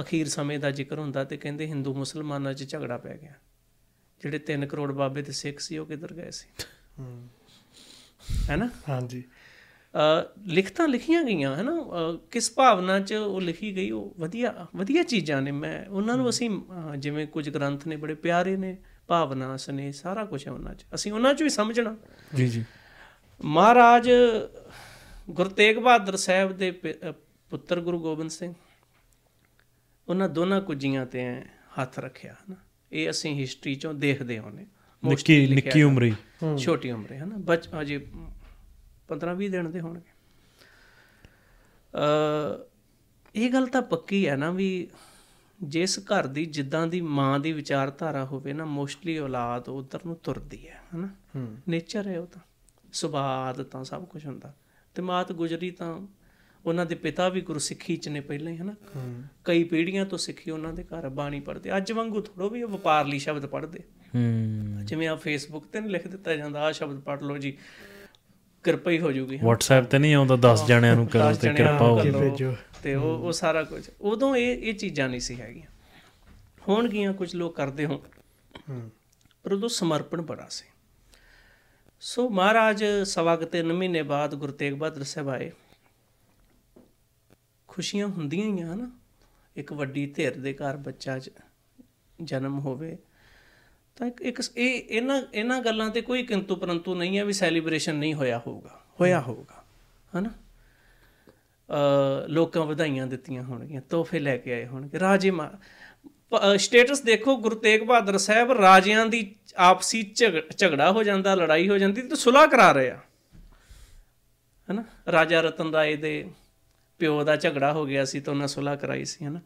ਅਖੀਰ ਸਮੇਂ ਦਾ ਜ਼ਿਕਰ ਹੁੰਦਾ ਤੇ ਕਹਿੰਦੇ ਹਿੰਦੂ ਮੁਸਲਮਾਨਾਂ 'ਚ ਝਗੜਾ ਪੈ ਗਿਆ। ਜਿਹੜੇ 3 ਕਰੋੜ ਬਾਬੇ ਤੇ ਸਿੱਖ ਸੀ ਉਹ ਕਿੱਧਰ ਗਏ ਸੀ? ਹੈਨਾ? ਹਾਂਜੀ। ਅ ਲਿਖਤਾਂ ਲਿਖੀਆਂ ਗਈਆਂ ਹੈਨਾ? ਕਿਸ ਭਾਵਨਾ 'ਚ ਉਹ ਲਿਖੀ ਗਈ? ਉਹ ਵਧੀਆ ਵਧੀਆ ਚੀਜ਼ਾਂ ਨੇ। ਮੈਂ ਉਹਨਾਂ ਨੂੰ ਅਸੀਂ ਜਿਵੇਂ ਕੁਝ ਗ੍ਰੰਥ ਨੇ ਬੜੇ ਪਿਆਰੇ ਨੇ ਭਾਵਨਾ ਸਨੇ ਸਾਰਾ ਕੁਝ ਹੈ ਉਹਨਾਂ 'ਚ। ਅਸੀਂ ਉਹਨਾਂ 'ਚ ਵੀ ਸਮਝਣਾ। ਜੀ ਜੀ। ਮਹਾਰਾਜ ਗੁਰੂ ਤੇਗ ਬਹਾਦਰ ਸਾਹਿਬ ਦੇ ਪੁੱਤਰ ਗੁਰੂ ਗੋਬਿੰਦ ਸਿੰਘ ਉਹਨਾਂ ਦੋਨਾਂ ਕੁੱਜੀਆਂ ਤੇ ਹੱਥ ਰੱਖਿਆ ਹਨਾ। ਇਹ ਅਸੀਂ ਹਿਸਟਰੀ ਚੋਂ ਦੇਖਦੇ ਹੁੰਨੇ ਨਿੱਕੀ ਨਿੱਕੀ ਉਮਰ ਹੀ। ਛੋਟੀ ਉਮਰੇ ਹਨਾ। ਬਚ ਅਜੇ 15 20 ਦਿਨ ਦੇ ਹੋਣਗੇ। ਅ ਇਹ ਗੱਲ ਤਾਂ ਪੱਕੀ ਹੈ ਨਾ ਵੀ ਜਿਸ ਘਰ ਦੀ ਜਿੱਦਾਂ ਦੀ ਮਾਂ ਦੀ ਵਿਚਾਰਧਾਰਾ ਹੋਵੇ ਨਾ ਮੋਸਟਲੀ ਔਲਾਦ ਉਧਰ ਨੂੰ ਤੁਰਦੀ ਹੈ ਹਨਾ। ਨੇਚਰ ਹੈ ਉਹ ਤਾਂ। ਸੁਭਾਅ ਆਦਤਾਂ ਸਭ ਕੁਝ ਹੁੰਦਾ। ਤੇ ਮਾਤ ਗੁਜਰੀ ਤਾਂ ਉਹਨਾਂ ਦੇ ਪਿਤਾ ਵੀ ਗੁਰਸਿੱਖੀ ਚ ਨੇ ਪਹਿਲਾਂ ਹੀ ਹਨਾ? ਕਈ ਪੀੜ੍ਹੀਆਂ ਤੋਂ ਸਿੱਖੀ ਉਹਨਾਂ ਦੇ ਘਰ ਬਾਣੀ ਪੜ੍ਹਦੇ। ਅੱਜ ਵਾਂਗੂ ਥੋੜੋ ਵੀ ਉਹ ਵਪਾਰਲੀ ਸ਼ਬਦ ਪੜ੍ਹਦੇ। ਹੂੰ। ਜਿਵੇਂ ਆ ਫੇਸਬੁੱਕ ਤੇ ਲਿਖ ਦਿੱਤਾ ਜਾਂਦਾ ਆ ਸ਼ਬਦ ਪੜ੍ਹ ਲਓ ਜੀ ਕਿਰਪਾ ਹੀ ਹੋ ਜੂਗੀ WhatsApp ਤੇ ਨਹੀਂ ਆਉਂਦਾ 10 ਜਣਿਆਂ ਨੂੰ ਕਰੋ ਤੇ ਕਿਰਪਾ ਹੋ। ਭੇਜੋ। ਤੇ ਉਹ ਉਹ ਸਾਰਾ ਕੁਝ। ਉਦੋਂ ਇਹ ਇਹ ਚੀਜ਼ਾਂ ਨਹੀਂ ਸੀ ਹੈਗੀਆਂ। ਹੋਣਗੀਆਂ ਕੁਝ ਲੋਕ ਕਰਦੇ ਹੋ ਹੂੰ। ਪਰ ਉਦੋਂ ਸਮਰਪਣ ਬੜਾ ਸੀ। ਸੋ ਮਹਾਰਾਜ ਸਵਾ ਕੁ ਤਿੰਨ ਮਹੀਨੇ ਬਾਅਦ ਗੁਰੂ ਤੇਗ ਬਹਾਦਰ ਸਾਹਿਬ ਆਏ। ਖੁਸ਼ੀਆਂ ਹੁੰਦੀਆਂ ਹੀ ਆ ਨਾ ਇੱਕ ਵੱਡੀ ਧਿਰ ਦੇ ਘਰ ਬੱਚਾ ਜਨਮ ਹੋਵੇ ਤਾਂ ਇੱਕ ਇੱਕ ਇਹ ਇਹਨਾਂ ਇਹਨਾਂ ਗੱਲਾਂ ਤੇ ਕੋਈ ਕਿੰਤੂ ਪਰੰਤੂ ਨਹੀਂ ਹੈ ਵੀ ਸੈਲੀਬ੍ਰੇਸ਼ਨ ਨਹੀਂ ਹੋਇਆ ਹੋਊਗਾ ਹੋਇਆ ਹੋਊਗਾ ਹਨਾ? ਅ ਲੋਕਾਂ ਵਧਾਈਆਂ ਦਿੱਤੀਆਂ ਹੋਣਗੀਆਂ ਤੋਹਫੇ ਲੈ ਕੇ ਆਏ ਹੋਣਗੇ ਰਾਜੇ ਮਾ ਸਟੇਟਸ ਦੇਖੋ ਗੁਰੂ ਤੇਗ ਬਹਾਦਰ ਸਾਹਿਬ ਰਾਜਿਆਂ ਦੀ ਆਪਸੀ ਝਗ- ਝਗੜਾ ਹੋ ਜਾਂਦਾ ਲੜਾਈ ਹੋ ਜਾਂਦੀ ਤੇ ਸੁਲਾਹ ਕਰਾ ਰਹੇ ਆ ਹਨਾ? ਰਾਜਾ ਰਤਨ ਰਾਏ ਦੇ ਪਿਓ ਦਾ ਝਗੜਾ ਹੋ ਗਿਆ ਸੀ ਤਾਂ ਉਹਨਾਂ ਸੁਲਾਹ ਕਰਾਈ ਸੀ ਹਨਾ।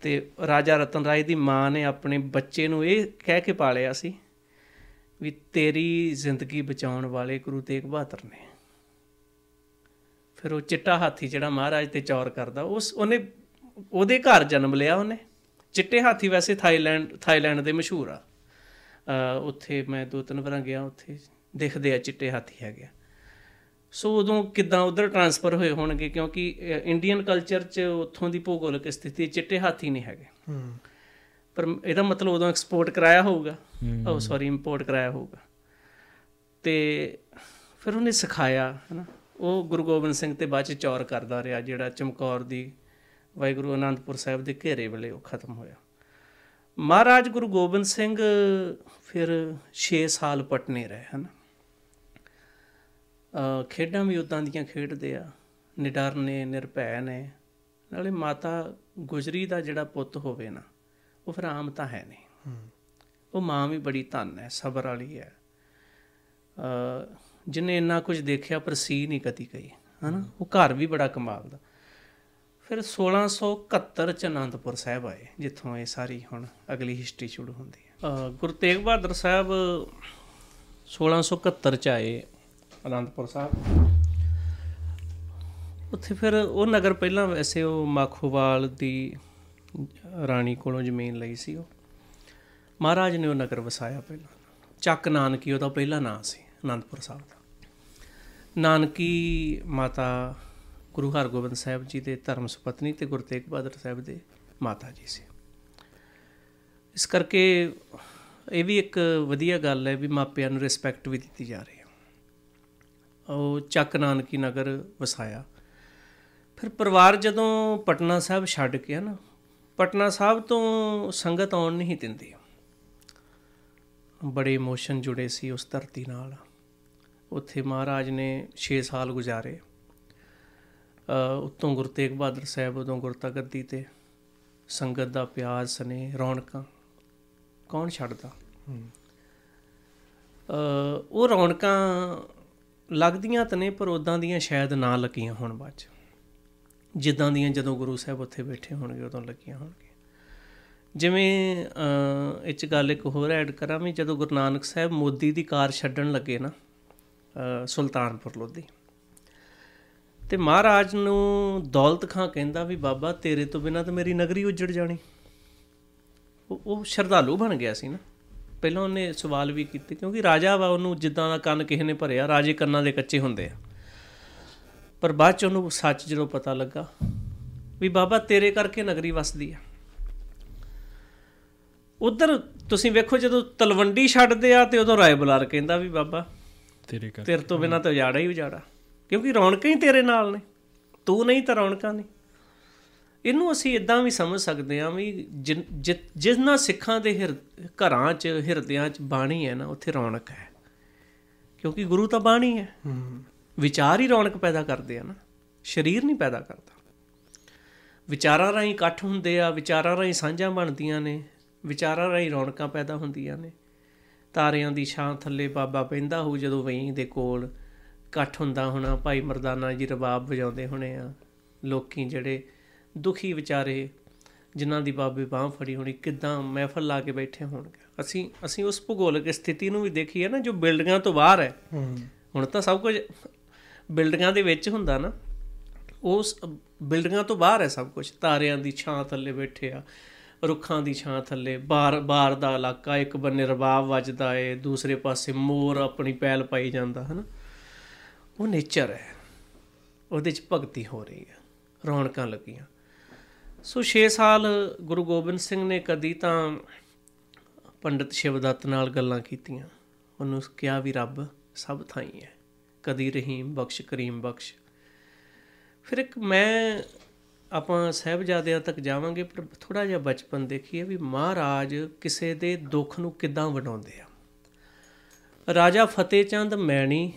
ਤੇ ਰਾਜਾ ਰਤਨ ਰਾਏ ਦੀ ਮਾਂ ਨੇ ਆਪਣੇ ਬੱਚੇ ਨੂੰ ਇਹ ਕਹਿ ਕੇ ਪਾਲਿਆ ਸੀ ਵੀ ਤੇਰੀ ਜ਼ਿੰਦਗੀ ਬਚਾਉਣ ਵਾਲੇ ਗੁਰੂ ਤੇਗ ਬਹਾਦਰ ਨੇ। ਫਿਰ ਉਹ ਚਿੱਟਾ ਹਾਥੀ ਜਿਹੜਾ ਮਹਾਰਾਜ ਤੇ ਚੌਰ ਕਰਦਾ ਉਸ ਉਹਨੇ ਉਹਦੇ ਘਰ ਜਨਮ ਲਿਆ ਉਹਨੇ। ਚਿੱਟੇ ਹਾਥੀ ਵੈਸੇ ਥਾਈਲੈਂਡ ਥਾਈਲੈਂਡ ਦੇ ਮਸ਼ਹੂਰ ਆ। ਅ, ਉੱਥੇ ਮੈਂ ਦੋ ਤਿੰਨ ਵਾਰਾਂ ਗਿਆ ਉੱਥੇ ਦਿਖਦੇ ਆ ਚਿੱਟੇ ਹਾਥੀ ਹੈਗੇ ਆ। ਸੋ ਉਦੋਂ ਕਿਦਾਂ ਉਧਰ ਟਰਾਂਸਫਰ ਹੋਏ ਹੋਣਗੇ? ਕਿਉਂਕਿ ਇੰਡੀਅਨ ਕਲਚਰ 'ਚ ਉੱਥੋਂ ਦੀ ਭੂਗੋਲਿਕ ਸਥਿਤੀ ਚਿੱਟੇ ਹਾਥੀ ਨਹੀਂ ਹੈਗੇ। ਹੂੰ। ਪਰ ਇਹਦਾ ਮਤਲਬ ਉਦੋਂ ਐਕਸਪੋਰਟ ਕਰਾਇਆ ਹੋਊਗਾ। ਉਹ ਸੌਰੀ ਇੰਪੋਰਟ ਕਰਾਇਆ ਹੋਊਗਾ। ਤੇ ਫਿਰ ਉਹਨੇ ਸਿਖਾਇਆ ਹਨਾ। ਉਹ ਗੁਰੂ ਗੋਬਿੰਦ ਸਿੰਘ ਤੇ ਬਾਅਦ ਚ ਚੌਰ ਕਰਦਾ ਰਿਹਾ ਜਿਹੜਾ ਚਮਕੌਰ ਦੀ ਵਾਹਿਗੁਰੂ ਅਨੰਦਪੁਰ ਸਾਹਿਬ ਦੇ ਘੇਰੇ ਵੇਲੇ ਉਹ ਖਤਮ ਹੋਇਆ। ਮਹਾਰਾਜ ਗੁਰੂ ਗੋਬਿੰਦ ਸਿੰਘ ਫਿਰ 6 ਸਾਲ ਪਟਨੇ ਰਹੇ ਹਨ। ਖੇਡਾਂ ਵੀ ਉਦਾਂ ਦੀਆਂ ਖੇਡਦੇ ਆ ਨਿਡਰ ਨੇ ਨਿਰਭੈ ਨੇ ਨਾਲੇ ਮਾਤਾ ਗੁਜਰੀ ਦਾ ਜਿਹੜਾ ਪੁੱਤ ਹੋਵੇ ਨਾ ਉਹ ਫਿਰ ਆਮ ਤਾਂ ਹੈ ਨਹੀਂ। ਉਹ ਮਾਂ ਵੀ ਬੜੀ ਧੰਨ ਹੈ ਸਬਰ ਵਾਲੀ ਹੈ। ਅ ਜਿਹਨੇ ਇੰਨਾ ਕੁਝ ਦੇਖਿਆ ਪਰ ਸੀ ਨਹੀਂ ਕਦੀ ਗਈ ਹਨਾ? ਉਹ ਘਰ ਵੀ ਬੜਾ ਕਮਾਲ ਦਾ। ਫਿਰ 1671 ਚ ਅਨੰਦਪੁਰ ਸਾਹਿਬ ਆਏ ਜਿੱਥੋਂ ਇਹ ਸਾਰੀ ਹੁਣ ਅਗਲੀ ਹਿਸਟਰੀ ਸ਼ੁਰੂ ਹੁੰਦੀ ਹੈ। ਗੁਰੂ ਤੇਗ ਬਹਾਦਰ ਸਾਹਿਬ 1671 ਚ ਆਏ। ਅਨੰਦਪੁਰ ਸਾਹਿਬ। ਉੱਥੇ ਫਿਰ ਉਹ ਨਗਰ ਪਹਿਲਾਂ ਵੈਸੇ ਉਹ ਮਾਖੋਵਾਲ ਦੀ ਰਾਣੀ ਕੋਲੋਂ ਜ਼ਮੀਨ ਲਈ ਸੀ ਉਹ। ਮਹਾਰਾਜ ਨੇ ਉਹ ਨਗਰ ਵਸਾਇਆ ਪਹਿਲਾਂ। ਚੱਕ ਨਾਨਕੀ, ਉਹਦਾ ਪਹਿਲਾ ਨਾਂ ਸੀ ਅਨੰਦਪੁਰ ਸਾਹਿਬ ਦਾ। ਨਾਨਕੀ ਮਾਤਾ ਗੁਰੂ ਹਰਗੋਬਿੰਦ ਸਾਹਿਬ ਜੀ ਦੇ ਧਰਮ ਸੁਪਤਨੀ ਤੇ ਗੁਰੂ ਤੇਗ ਬਹਾਦਰ ਸਾਹਿਬ ਦੇ ਮਾਤਾ ਜੀ ਸੀ। ਇਸ ਕਰਕੇ ਇਹ ਵੀ ਇੱਕ ਵਧੀਆ ਗੱਲ ਹੈ ਵੀ ਮਾਪਿਆਂ ਨੂੰ ਰਿਸਪੈਕਟ ਵੀ ਦਿੱਤੀ ਜਾ ਰਹੀ ਹੈ। ਉਹ ਚੱਕ ਨਾਨਕੀ ਨਗਰ ਵਸਾਇਆ। ਫਿਰ ਪਰਿਵਾਰ ਜਦੋਂ ਪਟਨਾ ਸਾਹਿਬ ਛੱਡ ਕੇ ਨਾ ਪਟਨਾ ਸਾਹਿਬ ਤੋਂ ਸੰਗਤ ਆਉਣ ਨਹੀਂ ਦਿੰਦੀ। ਬੜੇ ਇਮੋਸ਼ਨ ਜੁੜੇ ਸੀ ਉਸ ਧਰਤੀ ਨਾਲ। ਉੱਥੇ ਮਹਾਰਾਜ ਨੇ 6 ਸਾਲ ਗੁਜ਼ਾਰੇ। ਅ ਉਤੋਂ ਗੁਰੂ ਤੇਗ ਬਹਾਦਰ ਸਾਹਿਬ ਉਦੋਂ ਗੁਰਤਾ ਗੱਦੀ ਤੇ ਸੰਗਤ ਦਾ ਪਿਆਰ ਸਨੇ ਰੌਣਕਾਂ ਕੌਣ ਛੱਡਦਾ? ਉਹ ਰੌਣਕਾਂ ਲੱਗਦੀਆਂ ਤਾਂ ਨੇ ਪਰ ਉਦਾਂ ਦੀਆਂ ਸ਼ਾਇਦ ਨਾ ਲੱਗੀਆਂ ਹੋਣ ਬਾਅਦ 'ਚ। ਜਿੱਦਾਂ ਦੀਆਂ ਜਦੋਂ ਗੁਰੂ ਸਾਹਿਬ ਉੱਥੇ ਬੈਠੇ ਹੋਣਗੇ ਉਦੋਂ ਲੱਗੀਆਂ ਹੋਣਗੀਆਂ। ਜਿਵੇਂ ਅ, ਇਹ 'ਚ ਗੱਲ ਇੱਕ ਹੋਰ ਐਡ ਕਰਾਂ ਵੀ ਜਦੋਂ ਗੁਰੂ ਨਾਨਕ ਸਾਹਿਬ ਮੋਦੀ ਦੀ ਕਾਰ ਛੱਡਣ ਲੱਗੇ ਨਾ ਅ, ਸੁਲਤਾਨਪੁਰ ਲੋਧੀ ਤੇ ਮਹਾਰਾਜ ਨੂੰ ਦੌਲਤ ਖਾਂ ਕਹਿੰਦਾ ਵੀ ਬਾਬਾ ਤੇਰੇ ਤੋਂ ਬਿਨਾ ਤਾਂ ਮੇਰੀ ਨਗਰੀ ਉੱਜੜ ਜਾਣੀ। ਉਹ ਉਹ ਸ਼ਰਧਾਲੂ ਬਣ ਗਿਆ ਸੀ ਨਾ। ਪਹਿਲਾਂ ਉਹਨੇ ਸਵਾਲ ਵੀ ਕੀਤੇ ਕਿਉਂਕਿ ਰਾਜਾ ਵਾ ਉਹਨੂੰ ਜਿੱਦਾਂ ਦਾ ਕੰਨ ਕਿਸੇ ਨੇ ਭਰਿਆ ਰਾਜੇ ਕੰਨਾਂ ਦੇ ਕੱਚੇ ਹੁੰਦੇ ਆ। ਪਰ ਬਾਅਦ ਚ ਉਹਨੂੰ ਸੱਚ ਜਦੋਂ ਪਤਾ ਲੱਗਾ ਵੀ ਬਾਬਾ ਤੇਰੇ ਕਰਕੇ ਨਗਰੀ ਵਸਦੀ ਆ। ਉਧਰ ਤੁਸੀਂ ਵੇਖੋ ਜਦੋਂ ਤਲਵੰਡੀ ਛੱਡਦੇ ਆ ਤੇ ਉਦੋਂ ਰਾਏ ਬੁਲਾਰ ਕਹਿੰਦਾ ਵੀ ਬਾਬਾ ਤੇਰੇ ਕਰ ਤੇਰੇ ਤੋਂ ਬਿਨਾ ਤਾਂ ਉਜਾੜਾ ਹੀ ਉਜਾੜਾ ਕਿਉਂਕਿ ਰੌਣਕਾਂ ਹੀ ਤੇਰੇ ਨਾਲ ਨੇ। ਤੂੰ ਨਹੀਂ ਤਾਂ ਰੌਣਕਾਂ ਨਹੀਂ ਇਹਨੂੰ ਅਸੀਂ ਇਦਾਂ ਵੀ ਸਮਝ ਸਕਦੇ ਹਾਂ ਵੀ ਜਿਨ- ਜਿ- ਜਿਨ੍ਹਾਂ ਸਿੱਖਾਂ ਦੇ ਹਿਰ- ਘਰਾਂ 'ਚ, ਹਿਰਦਿਆਂ 'ਚ ਬਾਣੀ ਹੈ ਨਾ, ਉੱਥੇ ਰੌਣਕ ਹੈ। ਕਿਉਂਕਿ ਗੁਰੂ ਤਾਂ ਬਾਣੀ ਹੈ। ਹੂੰ ਵਿਚਾਰ ਹੀ ਰੌਣਕ ਪੈਦਾ ਕਰਦੇ ਆ ਨਾ। ਸਰੀਰ ਨਹੀਂ ਪੈਦਾ ਕਰਦਾ। ਵਿਚਾਰਾਂ ਰਾਹੀਂ ਇਕੱਠ ਹੁੰਦੇ ਆ, ਵਿਚਾਰਾਂ ਰਾਹੀਂ ਸਾਂਝਾਂ ਬਣਦੀਆਂ ਨੇ, ਵਿਚਾਰਾਂ ਰਾਹੀਂ ਰੌਣਕਾਂ ਪੈਦਾ ਹੁੰਦੀਆਂ ਨੇ। ਤਾਰਿਆਂ ਦੀ ਛਾਂ ਥੱਲੇ ਬਾਬਾ ਪੈਂਦਾ ਹੋਊ ਜਦੋਂ ਵਹੀਂ ਦੇ ਕੋਲ। ਇਕੱਠ ਹੁੰਦਾ ਹੋਣਾ, ਭਾਈ ਮਰਦਾਨਾ ਜੀ ਰਬਾਬ ਵਜਾਉਂਦੇ ਹੋਣੇ ਆ। ਲੋਕੀ ਜਿਹੜੇ ਦੁਖੀ ਵਿਚਾਰੇ ਜਿਨ੍ਹਾਂ ਦੀ ਬਾਬੇ ਬਾਹ ਫੜੀ ਹੋਣੀ ਕਿਦਾਂ ਮਹਿਫਲ ਲਾ ਕੇ ਬੈਠੇ ਹੋਣਗੇ? ਅਸੀਂ ਅਸੀਂ ਉਸ ਭੂਗੋਲਿਕ ਸਥਿਤੀ ਨੂੰ ਵੀ ਦੇਖੀਏ ਨਾ ਜੋ ਬਿਲਡਿੰਗਾਂ ਤੋਂ ਬਾਹਰ ਹੈ। ਹੂੰ। ਹੁਣ ਤਾਂ ਸਭ ਕੁਝ ਬਿਲਡਿੰਗਾਂ ਦੇ ਵਿੱਚ ਹੁੰਦਾ ਨਾ। ਉਸ ਬਿਲਡਿੰਗਾਂ ਤੋਂ ਬਾਹਰ ਹੈ ਸਭ ਕੁਝ। ਤਾਰਿਆਂ ਦੀ ਛਾਂ ਥੱਲੇ ਬੈਠੇ ਆ ਰੁੱਖਾਂ ਦੀ ਛਾਂ ਥੱਲੇ। ਬਾਰ ਬਾਰ ਦਾ ਇਲਾਕਾ ਇੱਕ ਬੰਨੇ ਰਬਾਬ ਵੱਜਦਾ ਏ ਦੂਸਰੇ ਪਾਸੇ ਮੋਰ ਆਪਣੀ ਪੈਲ ਪਾਈ ਜਾਂਦਾ ਹਨਾ? ਉਹ ਨੇਚਰ ਹੈ। ਉਹਦੇ ਚ ਭਗਤੀ ਹੋ ਰਹੀ ਹੈ। ਰੌਣਕਾਂ ਲੱਗੀਆਂ। ਸੋ 6 ਸਾਲ ਗੁਰੂ ਗੋਬਿੰਦ ਸਿੰਘ ਨੇ ਕਦੀ ਤਾਂ ਪੰਡਿਤ ਸ਼ਿਵਦੱਤ ਨਾਲ ਗੱਲਾਂ ਕੀਤੀਆਂ। ਉਹਨੂੰ ਕਿਹਾ ਵੀ ਰੱਬ ਸਭ ਥਾਈ ਹੈ। ਕਦੀ ਰਹੀਮ ਬਖਸ਼, ਕਰੀਮ ਬਖਸ਼। ਫਿਰ ਇੱਕ ਮੈਂ ਆਪਾਂ ਸਹਿਬਜ਼ਾਦਿਆਂ ਤੱਕ ਜਾਵਾਂਗੇ, ਪਰ ਥੋੜਾ ਜਿਹਾ ਬਚਪਨ ਦੇਖੀਏ ਵੀ ਮਹਾਰਾਜ ਕਿਸੇ ਦੇ ਦੁੱਖ ਨੂੰ ਕਿੱਦਾਂ ਵਡਾਉਂਦੇ ਆ। ਰਾਜਾ ਫਤਿਹ ਚੰਦ ਮੈਣੀ,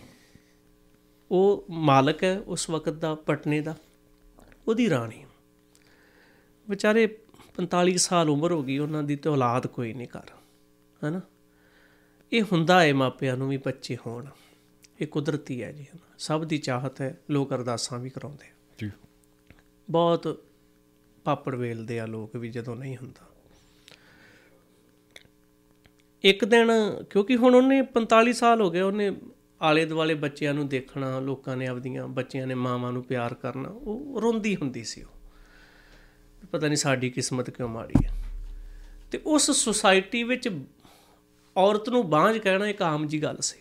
ਉਹ ਮਾਲਕ ਹੈ ਉਸ ਵਕਤ ਦਾ, ਪਟਨੇ ਦਾ, ਉਹਦੀ ਰਾਣੀ। ਵਿਚਾਰੇ 45 ਸਾਲ ਉਮਰ ਹੋ ਗਈ ਉਹਨਾਂ ਦੀ ਤੇ ਔਲਾਦ ਕੋਈ ਨਹੀਂ ਕਰ ਹੈਨਾ? ਇਹ ਹੁੰਦਾ ਹੈ ਮਾਪਿਆਂ ਨੂੰ ਵੀ ਬੱਚੇ ਹੋਣ ਇਹ ਕੁਦਰਤੀ ਹੈ ਜੀ। ਸਭ ਦੀ ਚਾਹਤ ਹੈ ਲੋਕ ਅਰਦਾਸਾਂ ਵੀ ਕਰਾਉਂਦੇ ਜੀ। ਬਹੁਤ ਪਾਪੜ ਵੇਲਦੇ ਆ ਲੋਕ ਵੀ ਜਦੋਂ ਨਹੀਂ ਹੁੰਦਾ। ਇੱਕ ਦਿਨ ਕਿਉਂਕਿ ਹੁਣ ਉਹਨੇ 45 ਸਾਲ ਹੋ ਗਏ ਉਹਨੇ ਆਲੇ ਦੁਆਲੇ ਬੱਚਿਆਂ ਨੂੰ ਦੇਖਣਾ ਲੋਕਾਂ ਨੇ ਆਪਦੀਆਂ ਬੱਚਿਆਂ ਨੇ ਮਾਵਾਂ ਨੂੰ ਪਿਆਰ ਕਰਨਾ ਉਹ ਰੋਂਦੀ ਹੁੰਦੀ ਸੀ ਉਹ। ਪਤਾ ਨਹੀਂ ਸਾਡੀ ਕਿਸਮਤ ਕਿਉਂ ਮਾੜੀ ਹੈ। ਤੇ ਉਸ ਸੁਸਾਇਟੀ ਵਿੱਚ ਔਰਤ ਨੂੰ ਬਾਂਝ ਕਹਿਣਾ ਇੱਕ ਆਮ ਜੀ ਗੱਲ ਸੀ।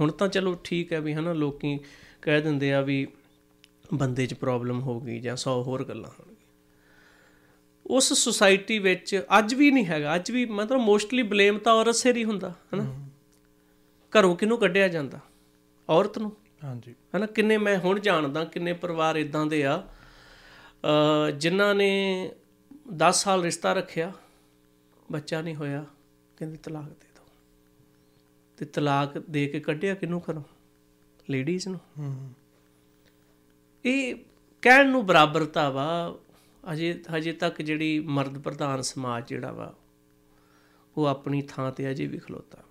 ਹੁਣ ਤਾਂ ਚਲੋ ਠੀਕ ਹੈ ਵੀ ਹਨਾ ਲੋਕੀ ਕਹਿ ਦਿੰਦੇ ਆ ਵੀ ਬੰਦੇ 'ਚ ਪ੍ਰੋਬਲਮ ਹੋ ਗਈ ਜਾਂ 100 ਹੋਰ ਗੱਲਾਂ ਹੋਣਗੀਆਂ। ਉਸ ਸੁਸਾਇਟੀ ਵਿੱਚ ਅੱਜ ਵੀ ਨਹੀਂ ਹੈਗਾ ਅੱਜ ਵੀ ਮਤਲਬ ਮੋਸਟਲੀ ਬਲੇਮ ਤਾਂ ਔਰਤ ਸਿਰ ਹੀ ਹੁੰਦਾ ਹਨਾ। ਘਰੋਂ ਕਿਹਨੂੰ ਕੱਢਿਆ ਜਾਂਦਾ? ਔਰਤ ਨੂੰ। ਹਾਂਜੀ। ਹਨਾ ਕਿੰਨੇ ਮੈਂ ਹੁਣ ਜਾਣਦਾ ਕਿੰਨੇ ਪਰਿਵਾਰ ਇਦਾਂ ਦੇ ਆ ਜਿਨ੍ਹਾਂ ਨੇ 10 ਸਾਲ ਰਿਸ਼ਤਾ ਰੱਖਿਆ ਬੱਚਾ ਨਹੀਂ ਹੋਇਆ ਕਹਿੰਦੇ ਤਲਾਕ ਦੇ ਦਿਓ। ਤੇ ਤਲਾਕ ਦੇ ਕੇ ਕੱਢਿਆ ਕਿਹਨੂੰ ਘਰੋਂ? ਲੇਡੀਜ਼ ਨੂੰ। ਇਹ ਕਹਿਣ ਨੂੰ ਬਰਾਬਰਤਾ ਵਾ ਅਜੇ ਹਜੇ ਤੱਕ ਜਿਹੜੀ ਮਰਦ ਪ੍ਰਧਾਨ ਸਮਾਜ ਜਿਹੜਾ ਵਾ ਉਹ ਆਪਣੀ ਥਾਂ ਤੇ ਅਜੇ ਵੀ ਖਲੋਤਾ ਵਾ।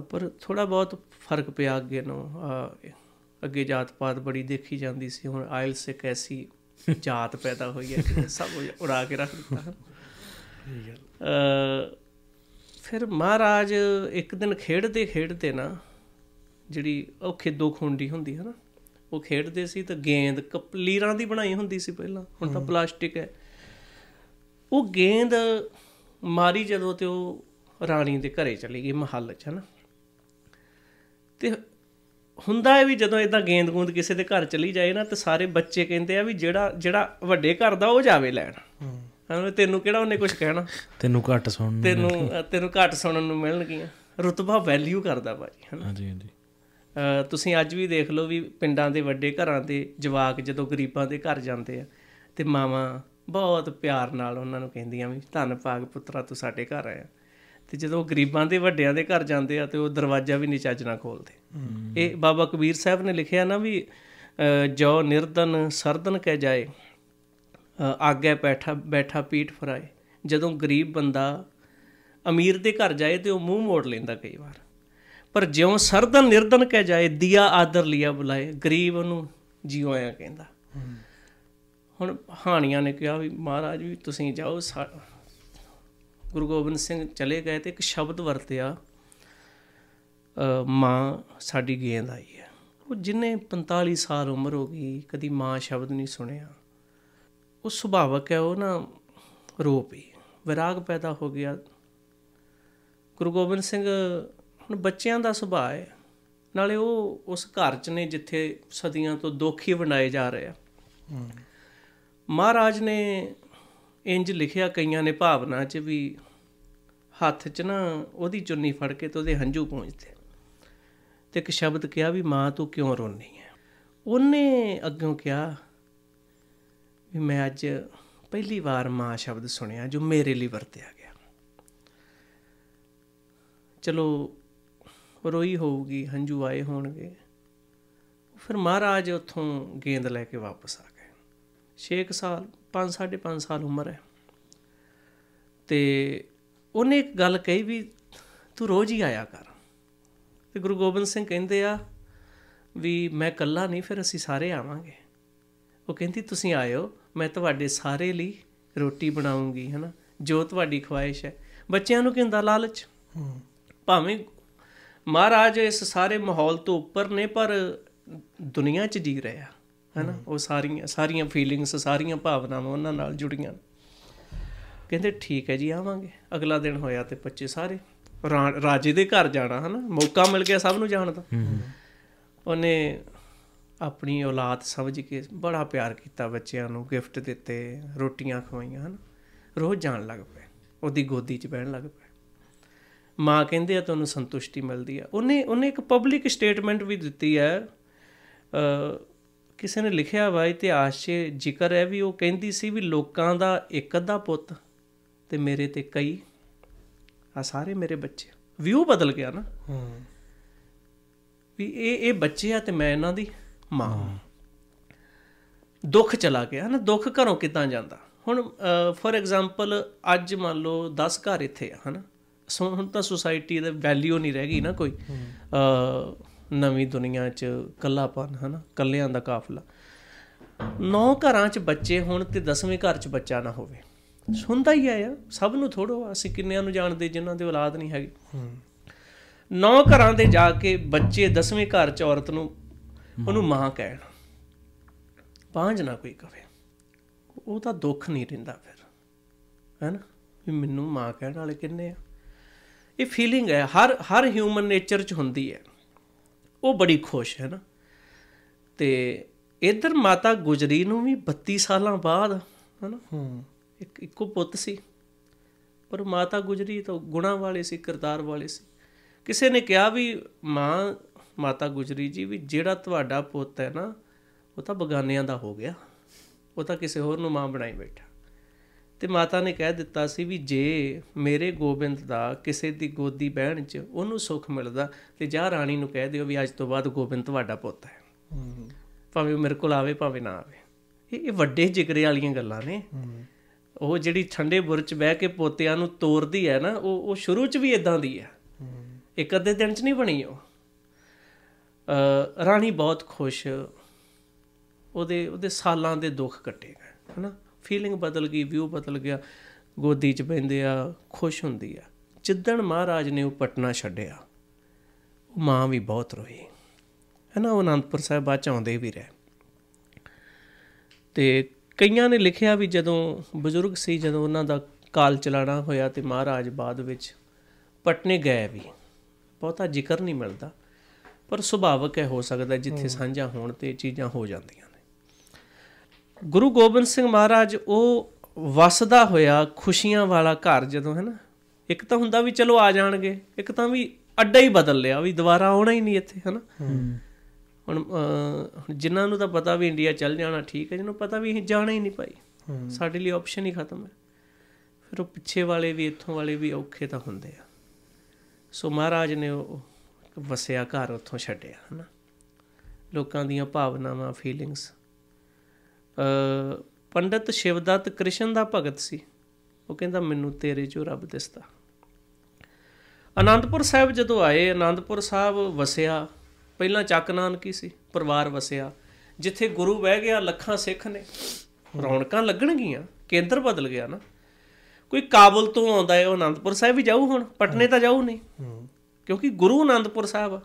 ਪਰ ਥੋੜਾ ਬਹੁਤ ਫ਼ਰਕ ਪਿਆ ਅੱਗੇ ਨੂੰ ਅੱਗੇ ਜਾਤ ਪਾਤ ਬੜੀ ਦੇਖੀ ਜਾਂਦੀ ਸੀ ਹੁਣ ਆਇਲਸ ਇੱਕ ਐਸੀ ਜਾਤ ਪੈਦਾ ਹੋਈ ਹੈ ਕਿ ਸਭ ਉਡਾ ਕੇ ਰੱਖ ਦਿੱਤਾ ਅ ਫਿਰ ਮਹਾਰਾਜ ਇੱਕ ਦਿਨ ਖੇਡਦੇ ਖੇਡਦੇ ਨਾ ਜਿਹੜੀ ਉਹ ਖਿੱਦੋ ਖੁੰਡੀ ਹੁੰਦੀ ਹੈ ਨਾ ਉਹ ਖੇਡਦੇ ਸੀ ਤਾਂ ਗੇਂਦ ਕਪਲੀਰਾਂ ਦੀ ਬਣਾਈ ਹੁੰਦੀ ਸੀ ਪਹਿਲਾਂ ਹੁਣ ਤਾਂ ਪਲਾਸਟਿਕ ਹੈ। ਉਹ ਗੇਂਦ ਮਾਰੀ ਜਦੋਂ ਤੇ ਉਹ ਰਾਣੀ ਦੇ ਘਰੇ ਚਲੀ ਗਈ ਮਹੱਲ 'ਚ ਹਨਾ ਤੇ ਹੁੰਦਾ ਹੈ ਵੀ ਜਦੋਂ ਇਦਾਂ ਗੇਂਦ ਗੂੰਦ ਕਿਸੇ ਦੇ ਘਰ ਚਲੀ ਜਾਏ ਨਾ ਤੇ ਸਾਰੇ ਬੱਚੇ ਕਹਿੰਦੇ ਆ ਵੀ ਜਿਹੜਾ ਜਿਹੜਾ ਵੱਡੇ ਘਰ ਦਾ ਉਹ ਜਾਵੇ ਲੈਣ। ਹੂੰ। ਹਾਂ ਤੈਨੂੰ ਕਿਹੜਾ ਉਹਨੇ ਕੁਝ ਕਹਿਣਾ? ਤੈਨੂੰ ਘੱਟ ਸੁਣਨ ਤੈਨੂੰ ਤੈਨੂੰ ਘੱਟ ਸੁਣਨ ਨੂੰ ਮਿਲਣਗੀਆਂ। ਰੁਤਬਾ ਵੈਲਿਊ ਕਰਦਾ ਭਾਜੀ ਹਨਾ? ਹਾਂਜੀ ਹਾਂਜੀ। ਤੁਸੀਂ ਅੱਜ ਵੀ ਦੇਖ ਲਓ ਵੀ ਪਿੰਡਾਂ ਦੇ ਵੱਡੇ ਘਰਾਂ ਦੇ ਜਵਾਕ ਜਦੋਂ ਗਰੀਬਾਂ ਦੇ ਘਰ ਜਾਂਦੇ ਆ ਤੇ ਮਾਵਾਂ ਬਹੁਤ ਪਿਆਰ ਨਾਲ ਉਹਨਾਂ ਨੂੰ ਕਹਿੰਦੀਆਂ ਵੀ ਧੰਨ ਭਾਗ ਪੁੱਤਰਾ ਤੂੰ ਸਾਡੇ ਘਰ ਆਇਆ। ਤੇ ਜਦੋਂ ਗਰੀਬਾਂ ਦੇ ਵੱਡਿਆਂ ਦੇ ਘਰ ਜਾਂਦੇ ਆ ਤੇ ਉਹ ਦਰਵਾਜ਼ਾ ਵੀ ਨਹੀਂ ਚੱਜ ਨਾਲ ਖੋਲਦੇ। ਇਹ ਬਾਬਾ ਕਬੀਰ ਸਾਹਿਬ ਨੇ ਲਿਖਿਆ ਨਾ ਵੀ ਜੋ ਨਿਰਦਨ ਸਰਦਨ ਕਹਿ ਜਾਏ ਆਗੇ ਬੈਠਾ ਬੈਠਾ ਪੀਠ ਫਰਾਏ। ਜਦੋਂ ਗਰੀਬ ਬੰਦਾ ਅਮੀਰ ਦੇ ਘਰ ਜਾਏ ਤੇ ਉਹ ਮੂੰਹ ਮੋੜ ਲੈਂਦਾ ਕਈ ਵਾਰ। ਪਰ ਜਿਉਂ ਸਰਦਨ ਨਿਰਦਨ ਕਹਿ ਜਾਏ ਦਿਆ ਆਦਰ ਲਿਆ ਬੁਲਾਏ ਗਰੀਬ ਉਹਨੂੰ ਜਿਉ ਆਇਆ ਕਹਿੰਦਾ। ਹੁਣ ਹਾਣੀਆਂ ਨੇ ਕਿਹਾ ਵੀ ਮਹਾਰਾਜ ਵੀ ਤੁਸੀਂ ਜਾਓ ਗੁਰੂ ਗੋਬਿੰਦ ਸਿੰਘ ਚਲੇ ਗਏ ਤੇ ਇੱਕ ਸ਼ਬਦ ਵਰਤਿਆ ਮਾਂ ਸਾਡੀ ਗੇਂਦ ਆਈ ਹੈ। ਉਹ ਜਿਨੇ 45 ਸਾਲ ਉਮਰ ਹੋ ਗਈ ਕਦੀ ਮਾਂ ਸ਼ਬਦ ਨਹੀਂ ਸੁਣਿਆ। ਉਹ ਸੁਭਾਵਕ ਹੈ ਉਹ ਨਾ ਰੋ ਪਈ। ਵਿਰਾਗ ਪੈਦਾ ਹੋ ਗਿਆ। ਗੁਰੂ ਗੋਬਿੰਦ ਸਿੰਘ ਹੁਣ ਬੱਚਿਆਂ ਦਾ ਸੁਭਾਅ ਹੈ। ਨਾਲੇ ਉਹ ਉਸ ਘਰ 'ਚ ਨੇ ਜਿੱਥੇ ਸਦੀਆਂ ਤੋਂ ਦੁੱਖ ਹੀ ਵੰਡਾਏ ਜਾ ਰਹੇ ਆ। ਮਹਾਰਾਜ ਨੇ ਇੰਜ ਲਿਖਿਆ ਕਈਆਂ ਨੇ ਭਾਵਨਾ 'ਚ ਵੀ ਹੱਥ 'ਚ ਨਾ ਉਹਦੀ ਚੁੰਨੀ ਫੜ ਕੇ ਤੇ ਉਹਦੇ ਹੰਝੂ ਪੂੰਝਦੇ। ਤੇ ਇੱਕ ਸ਼ਬਦ ਕਿਹਾ ਵੀ, ਮਾਂ, ਤੂੰ ਕਿਉਂ ਰੋਨੀ ਹੈ ਉਹਨੇ ਅੱਗੋਂ ਕਿਹਾ ਵੀ, ਮੈਂ ਅੱਜ ਪਹਿਲੀ ਵਾਰ ਮਾਂ ਸ਼ਬਦ ਸੁਣਿਆ ਜੋ ਮੇਰੇ ਲਈ ਵਰਤਿਆ ਗਿਆ। ਚਲੋ, ਰੋਈ ਹੋਊਗੀ, ਹੰਝੂ ਆਏ ਹੋਣਗੇ। ਫਿਰ ਮਹਾਰਾਜ ਉੱਥੋਂ ਗੇਂਦ ਲੈ ਕੇ ਵਾਪਸ ਆ ਗਏ। 6 ਸਾਲ 5 5.5 ਸਾਲ ਉਮਰ ਹੈ। ਤੇ ਉਹਨੇ ਇੱਕ ਗੱਲ ਕਹੀ ਵੀ ਤੂੰ ਰੋਜ਼ ਹੀ ਆਇਆ ਕਰ। ਤੇ ਗੁਰੂ ਗੋਬਿੰਦ ਸਿੰਘ ਕਹਿੰਦੇ ਆ ਵੀ ਮੈਂ ਇਕੱਲਾ ਨਹੀਂ ਫਿਰ ਅਸੀਂ ਸਾਰੇ ਆਵਾਂਗੇ। ਉਹ ਕਹਿੰਦੀ ਤੁਸੀਂ ਆਇਓ ਮੈਂ ਤੁਹਾਡੇ ਸਾਰੇ ਲਈ ਰੋਟੀ ਬਣਾਉਂਗੀ ਹਨਾ? ਜੋ ਤੁਹਾਡੀ ਖੁਆਇਸ਼ ਹੈ। ਬੱਚਿਆਂ ਨੂੰ ਕੀ ਹੁੰਦਾ ਲਾਲਚ? ਭਾਵੇਂ ਮਹਾਰਾਜ ਇਸ ਸਾਰੇ ਮਾਹੌਲ ਤੋਂ ਉੱਪਰ ਨੇ ਪਰ ਦੁਨੀਆ 'ਚ ਜੀ ਰਿਹਾ। ਹੈਨਾ ਉਹ ਸਾਰੀਆਂ ਸਾਰੀਆਂ ਫੀਲਿੰਗਸ ਸਾਰੀਆਂ ਭਾਵਨਾਵਾਂ ਉਹਨਾਂ ਨਾਲ ਜੁੜੀਆਂ ਕਹਿੰਦੇ ਠੀਕ ਹੈ ਜੀ ਆਵਾਂਗੇ। ਅਗਲਾ ਦਿਨ ਹੋਇਆ ਤੇ ਬੱਚੇ ਸਾਰੇ। ਰਾ- ਰਾਜੇ ਦੇ ਘਰ ਜਾਣਾ ਹਨਾ ਮੌਕਾ ਮਿਲ ਗਿਆ ਸਭ ਨੂੰ ਜਾਣ ਦਾ। ਉਹਨੇ ਆਪਣੀ ਔਲਾਦ ਸਮਝ ਕੇ ਬੜਾ ਪਿਆਰ ਕੀਤਾ ਬੱਚਿਆਂ ਨੂੰ ਗਿਫਟ ਦਿੱਤੇ ਰੋਟੀਆਂ ਖਵਾਈਆਂ ਹਨ। ਰੋਜ਼ ਜਾਣ ਲੱਗ ਪਏ ਉਹਦੀ ਗੋਦੀ 'ਚ ਬਹਿਣ ਲੱਗ ਪਏ। ਮਾਂ ਕਹਿੰਦੇ ਆ ਤੁਹਾਨੂੰ ਸੰਤੁਸ਼ਟੀ ਮਿਲਦੀ ਆ। ਉਹਨੇ ਉਹਨੇ ਇੱਕ ਪਬਲਿਕ ਸਟੇਟਮੈਂਟ ਵੀ ਦਿੱਤੀ ਹੈ ਕਿਸੇ ਨੇ ਲਿਖਿਆ ਵਾ ਇਤਿਹਾਸ 'ਚ ਜ਼ਿਕਰ ਹੈ ਵੀ ਉਹ ਕਹਿੰਦੀ ਸੀ ਵੀ ਲੋਕਾਂ ਦਾ ਇੱਕ ਅੱਧਾ ਪੁੱਤ ਤੇ ਮੇਰੇ ਤੇ ਕਈ ਆ ਸਾਰੇ ਮੇਰੇ ਬੱਚੇ। ਵਿਊ ਬਦਲ ਗਿਆ ਨਾ। ਵੀ ਇਹ ਇਹ ਬੱਚੇ ਆ ਤੇ ਮੈਂ ਇਹਨਾਂ ਦੀ ਮਾਂ ਦੁੱਖ ਚਲਾ ਗਿਆ ਨਾ ਦੁੱਖ ਘਰੋਂ ਕਿੱਦਾਂ ਜਾਂਦਾ? ਹੁਣ ਫੋਰ ਐਗਜ਼ਾਮਪਲ ਅੱਜ ਮੰਨ ਲਓ 10 ਘਰ ਇੱਥੇ ਆ ਹਨਾ? ਸੋ ਹੁਣ ਤਾਂ ਸੁਸਾਇਟੀ ਦਾ ਵੈਲਿਊ ਨਹੀਂ ਰਹਿ ਗਈ ਨਾ ਕੋਈ। ਅ ਨਵੀਂ ਦੁਨੀਆ 'ਚ ਕੱਲਾਪਨ ਹਨਾ? ਕੱਲਿਆਂ ਦਾ ਕਾਫਲਾ। ਨੌ ਘਰਾਂ 'ਚ ਬੱਚੇ ਹੁਣ ਤੇ 10ਵੇਂ ਘਰ 'ਚ ਬੱਚਾ ਨਾ ਹੋਵੇ। ਸੁਣਦਾ ਹੀ ਆ ਸਭ ਨੂੰ ਥੋੜੋ ਅਸੀਂ ਕਿੰਨਿਆਂ ਨੂੰ ਜਾਣਦੇ ਜਿਨ੍ਹਾਂ ਦੇ ਔਲਾਦ ਨਹੀਂ ਹੈਗੀ। ਨੌ ਘਰਾਂ ਦੇ ਜਾ ਕੇ ਬੱਚੇ 10ਵੇਂ ਘਰ 'ਚ ਔਰਤ ਨੂੰ ਉਹਨੂੰ ਮਾਂ ਕਹਿਣ। ਪਾਂਝ ਨਾ ਕੋਈ ਕਵੇ। ਉਹ ਤਾਂ ਦੁੱਖ ਨਹੀਂ ਰਹਿੰਦਾ ਫਿਰ। ਹੈਨਾ? ਵੀ ਮੈਨੂੰ ਮਾਂ ਕਹਿਣ ਵਾਲੇ ਕਿੰਨੇ ਆ? ਇਹ ਫੀਲਿੰਗ ਹੈ ਹਰ ਹਰ ਹਿਊਮਨ ਨੇਚਰ 'ਚ ਹੁੰਦੀ ਹੈ। ਉਹ ਬੜੀ ਖੁਸ਼ ਹੈ ਨਾ। ਤੇ ਇਧਰ ਮਾਤਾ ਗੁਜਰੀ ਨੂੰ ਵੀ 32 ਸਾਲਾਂ ਬਾਅਦ, ਹੈਨਾ ਹੂੰ ਇੱਕ ਇੱਕੋ ਪੁੱਤ ਸੀ। ਪਰ ਮਾਤਾ ਗੁਜਰੀ ਤਾਂ ਗੁਣਾ ਵਾਲੇ ਸੀ, ਕਿਰਦਾਰ ਵਾਲੇ ਸੀ। ਕਿਸੇ ਨੇ ਕਿਹਾ ਵੀ, ਮਾਂ, ਮਾਤਾ ਗੁਜਰੀ ਜੀ, ਵੀ ਜਿਹੜਾ ਤੁਹਾਡਾ ਪੁੱਤ ਹੈ ਨਾ, ਉਹ ਤਾਂ ਬਗਾਨਿਆਂ ਦਾ ਹੋ ਗਿਆ। ਉਹ ਤਾਂ ਕਿਸੇ ਹੋਰ ਨੂੰ ਮਾਂ ਬਣਾਈ ਬੈਠਾ। ਤੇ ਮਾਤਾ ਨੇ ਕਹਿ ਦਿੱਤਾ ਸੀ ਵੀ ਜੇ ਮੇਰੇ ਗੋਬਿੰਦ ਦਾ ਕਿਸੇ ਦੀ ਗੋਦੀ ਬਹਿਣ 'ਚ ਉਹਨੂੰ ਸੁੱਖ ਮਿਲਦਾ, ਤੇ ਜਾ ਰਾਣੀ ਨੂੰ ਕਹਿ ਦਿਓ ਵੀ ਅੱਜ ਤੋਂ ਬਾਅਦ ਗੋਬਿੰਦ ਤੁਹਾਡਾ ਪੁੱਤ ਹੈ। ਹੂੰ ਭਾਵੇਂ ਉਹ ਮੇਰੇ ਕੋਲ ਆਵੇ, ਭਾਵੇਂ ਨਾ ਆਵੇ। ਇਹ ਇਹ ਵੱਡੇ ਜਿਗਰੇ ਵਾਲੀਆਂ ਗੱਲਾਂ ਨੇ। ਹੂੰ ਉਹ ਜਿਹੜੀ ਠੰਡੇ ਬੁਰਜ 'ਚ ਬਹਿ ਕੇ ਪੋਤਿਆਂ ਨੂੰ ਤੋਰਦੀ ਹੈ ਨਾ, ਉਹ ਉਹ ਸ਼ੁਰੂ 'ਚ ਵੀ ਇਦਾਂ ਦੀ ਹੈ। ਇੱਕ ਅੱਧੇ ਦਿਨ 'ਚ ਨਹੀਂ ਬਣੀ ਉਹ। ਅ, ਰਾਣੀ ਬਹੁਤ ਖੁਸ਼। ਉਹਦੇ ਉਹਦੇ ਸਾਲਾਂ ਦੇ ਦੁੱਖ ਕੱਟੇ ਗਏ, ਹਨਾ? ਫੀਲਿੰਗ ਬਦਲ ਗਈ ਵਿਊ ਬਦਲ ਗਿਆ ਗੋਦੀ 'ਚ ਬੈੰਦੇ ਆ ਖੁਸ਼ ਹੁੰਦੀ ਆ। ਜਿੱਦਣ ਮਹਾਰਾਜ ਨੇ ਉਹ ਪਟਨਾ ਛੱਡਿਆ ਉਹ ਮਾਂ ਵੀ ਬਹੁਤ ਰੋਈ। ਹਨਾ ਉਹ ਅਨੰਦਪੁਰ ਸਾਹਿਬ ਬਾਅਦ 'ਚ ਆਉਂਦੇ ਵੀ ਰਹੇ। ਤੇ ਕਈਆਂ ਨੇ ਲਿਖਿਆ ਵੀ ਜਦੋਂ ਬਜ਼ੁਰਗ ਸੀ ਜਦੋਂ ਉਹਨਾਂ ਦਾ ਕਾਲ ਚਲਾਣਾ ਹੋਇਆ ਤੇ ਮਹਾਰਾਜ ਬਾਅਦ ਵਿੱਚ ਪਟਨੇ ਗਏ ਵੀ। ਬਹੁਤਾ ਜ਼ਿਕਰ ਨਹੀਂ ਮਿਲਦਾ ਪਰ ਸੁਭਾਵਕ ਹੈ ਹੋ ਸਕਦਾ ਜਿੱਥੇ ਸਾਂਝਾ ਹੋਣ ਤੇ ਚੀਜ਼ਾਂ ਹੋ ਜਾਂਦੀਆਂ। ਗੁਰੂ ਗੋਬਿੰਦ ਸਿੰਘ ਮਹਾਰਾਜ ਉਹ ਵਸਦਾ ਹੋਇਆ ਖੁਸ਼ੀਆਂ ਵਾਲਾ ਘਰ ਜਦੋਂ ਹੈ ਨਾ ਇੱਕ ਤਾਂ ਹੁੰਦਾ ਵੀ ਚਲੋ ਆ ਜਾਣਗੇ ਇੱਕ ਤਾਂ ਵੀ ਅੱਡਾ ਹੀ ਬਦਲ ਲਿਆ ਵੀ ਦੁਬਾਰਾ ਆਉਣਾ ਹੀ ਨਹੀਂ ਇੱਥੇ ਹੈ ਨਾ। ਹੁਣ ਜਿਨ੍ਹਾਂ ਨੂੰ ਤਾਂ ਪਤਾ ਵੀ ਇੰਡੀਆ ਚੱਲ ਜਾਣਾ ਠੀਕ ਹੈ ਜਿਹਨੂੰ ਪਤਾ ਵੀ ਅਸੀਂ ਜਾਣਾ ਹੀ ਨਹੀਂ ਭਾਈ। ਸਾਡੇ ਲਈ ਆਪਸ਼ਨ ਹੀ ਖਤਮ ਹੈ। ਫਿਰ ਉਹ ਪਿੱਛੇ ਵਾਲੇ ਵੀ ਇੱਥੋਂ ਵਾਲੇ ਵੀ ਔਖੇ ਤਾਂ ਹੁੰਦੇ ਆ। ਸੋ ਮਹਾਰਾਜ ਨੇ ਉਹ ਵਸਿਆ ਘਰ ਉੱਥੋਂ ਛੱਡਿਆ ਹਨਾ ਲੋਕਾਂ ਦੀਆਂ ਭਾਵਨਾਵਾਂ ਫੀਲਿੰਗਸ ਪੰਡਤ ਸ਼ਿਵਦੱਤ ਕ੍ਰਿਸ਼ਨ ਦਾ ਭਗਤ ਸੀ। ਉਹ ਕਹਿੰਦਾ, ਮੈਨੂੰ ਤੇਰੇ ਚੋਂ ਰੱਬ ਦਿਸਦਾ। ਆਨੰਦਪੁਰ ਸਾਹਿਬ ਜਦੋਂ ਆਏ ਆਨੰਦਪੁਰ ਸਾਹਿਬ ਵਸਿਆ। ਪਹਿਲਾਂ ਚੱਕ ਨਾਨਕੀ ਸੀ, ਪਰਿਵਾਰ ਵਸਿਆ। ਜਿੱਥੇ ਗੁਰੂ ਬਹਿ ਗਿਆ, ਲੱਖਾਂ ਸਿੱਖ ਨੇ। ਰੌਣਕਾਂ ਲੱਗਣਗੀਆਂ, ਕੇਂਦਰ ਬਦਲ ਗਿਆ ਨਾ। ਕੋਈ ਕਾਬਲ ਤੋਂ ਆਉਂਦਾ ਹੈ, ਉਹ ਆਨੰਦਪੁਰ ਸਾਹਿਬ ਵੀ ਜਾਊ ਹੁਣ, ਪਟਨੇ ਤਾਂ ਜਾਊ ਨਹੀਂ। ਹੂੰ ਕਿਉਂਕਿ ਗੁਰੂ ਆਨੰਦਪੁਰ ਸਾਹਿਬ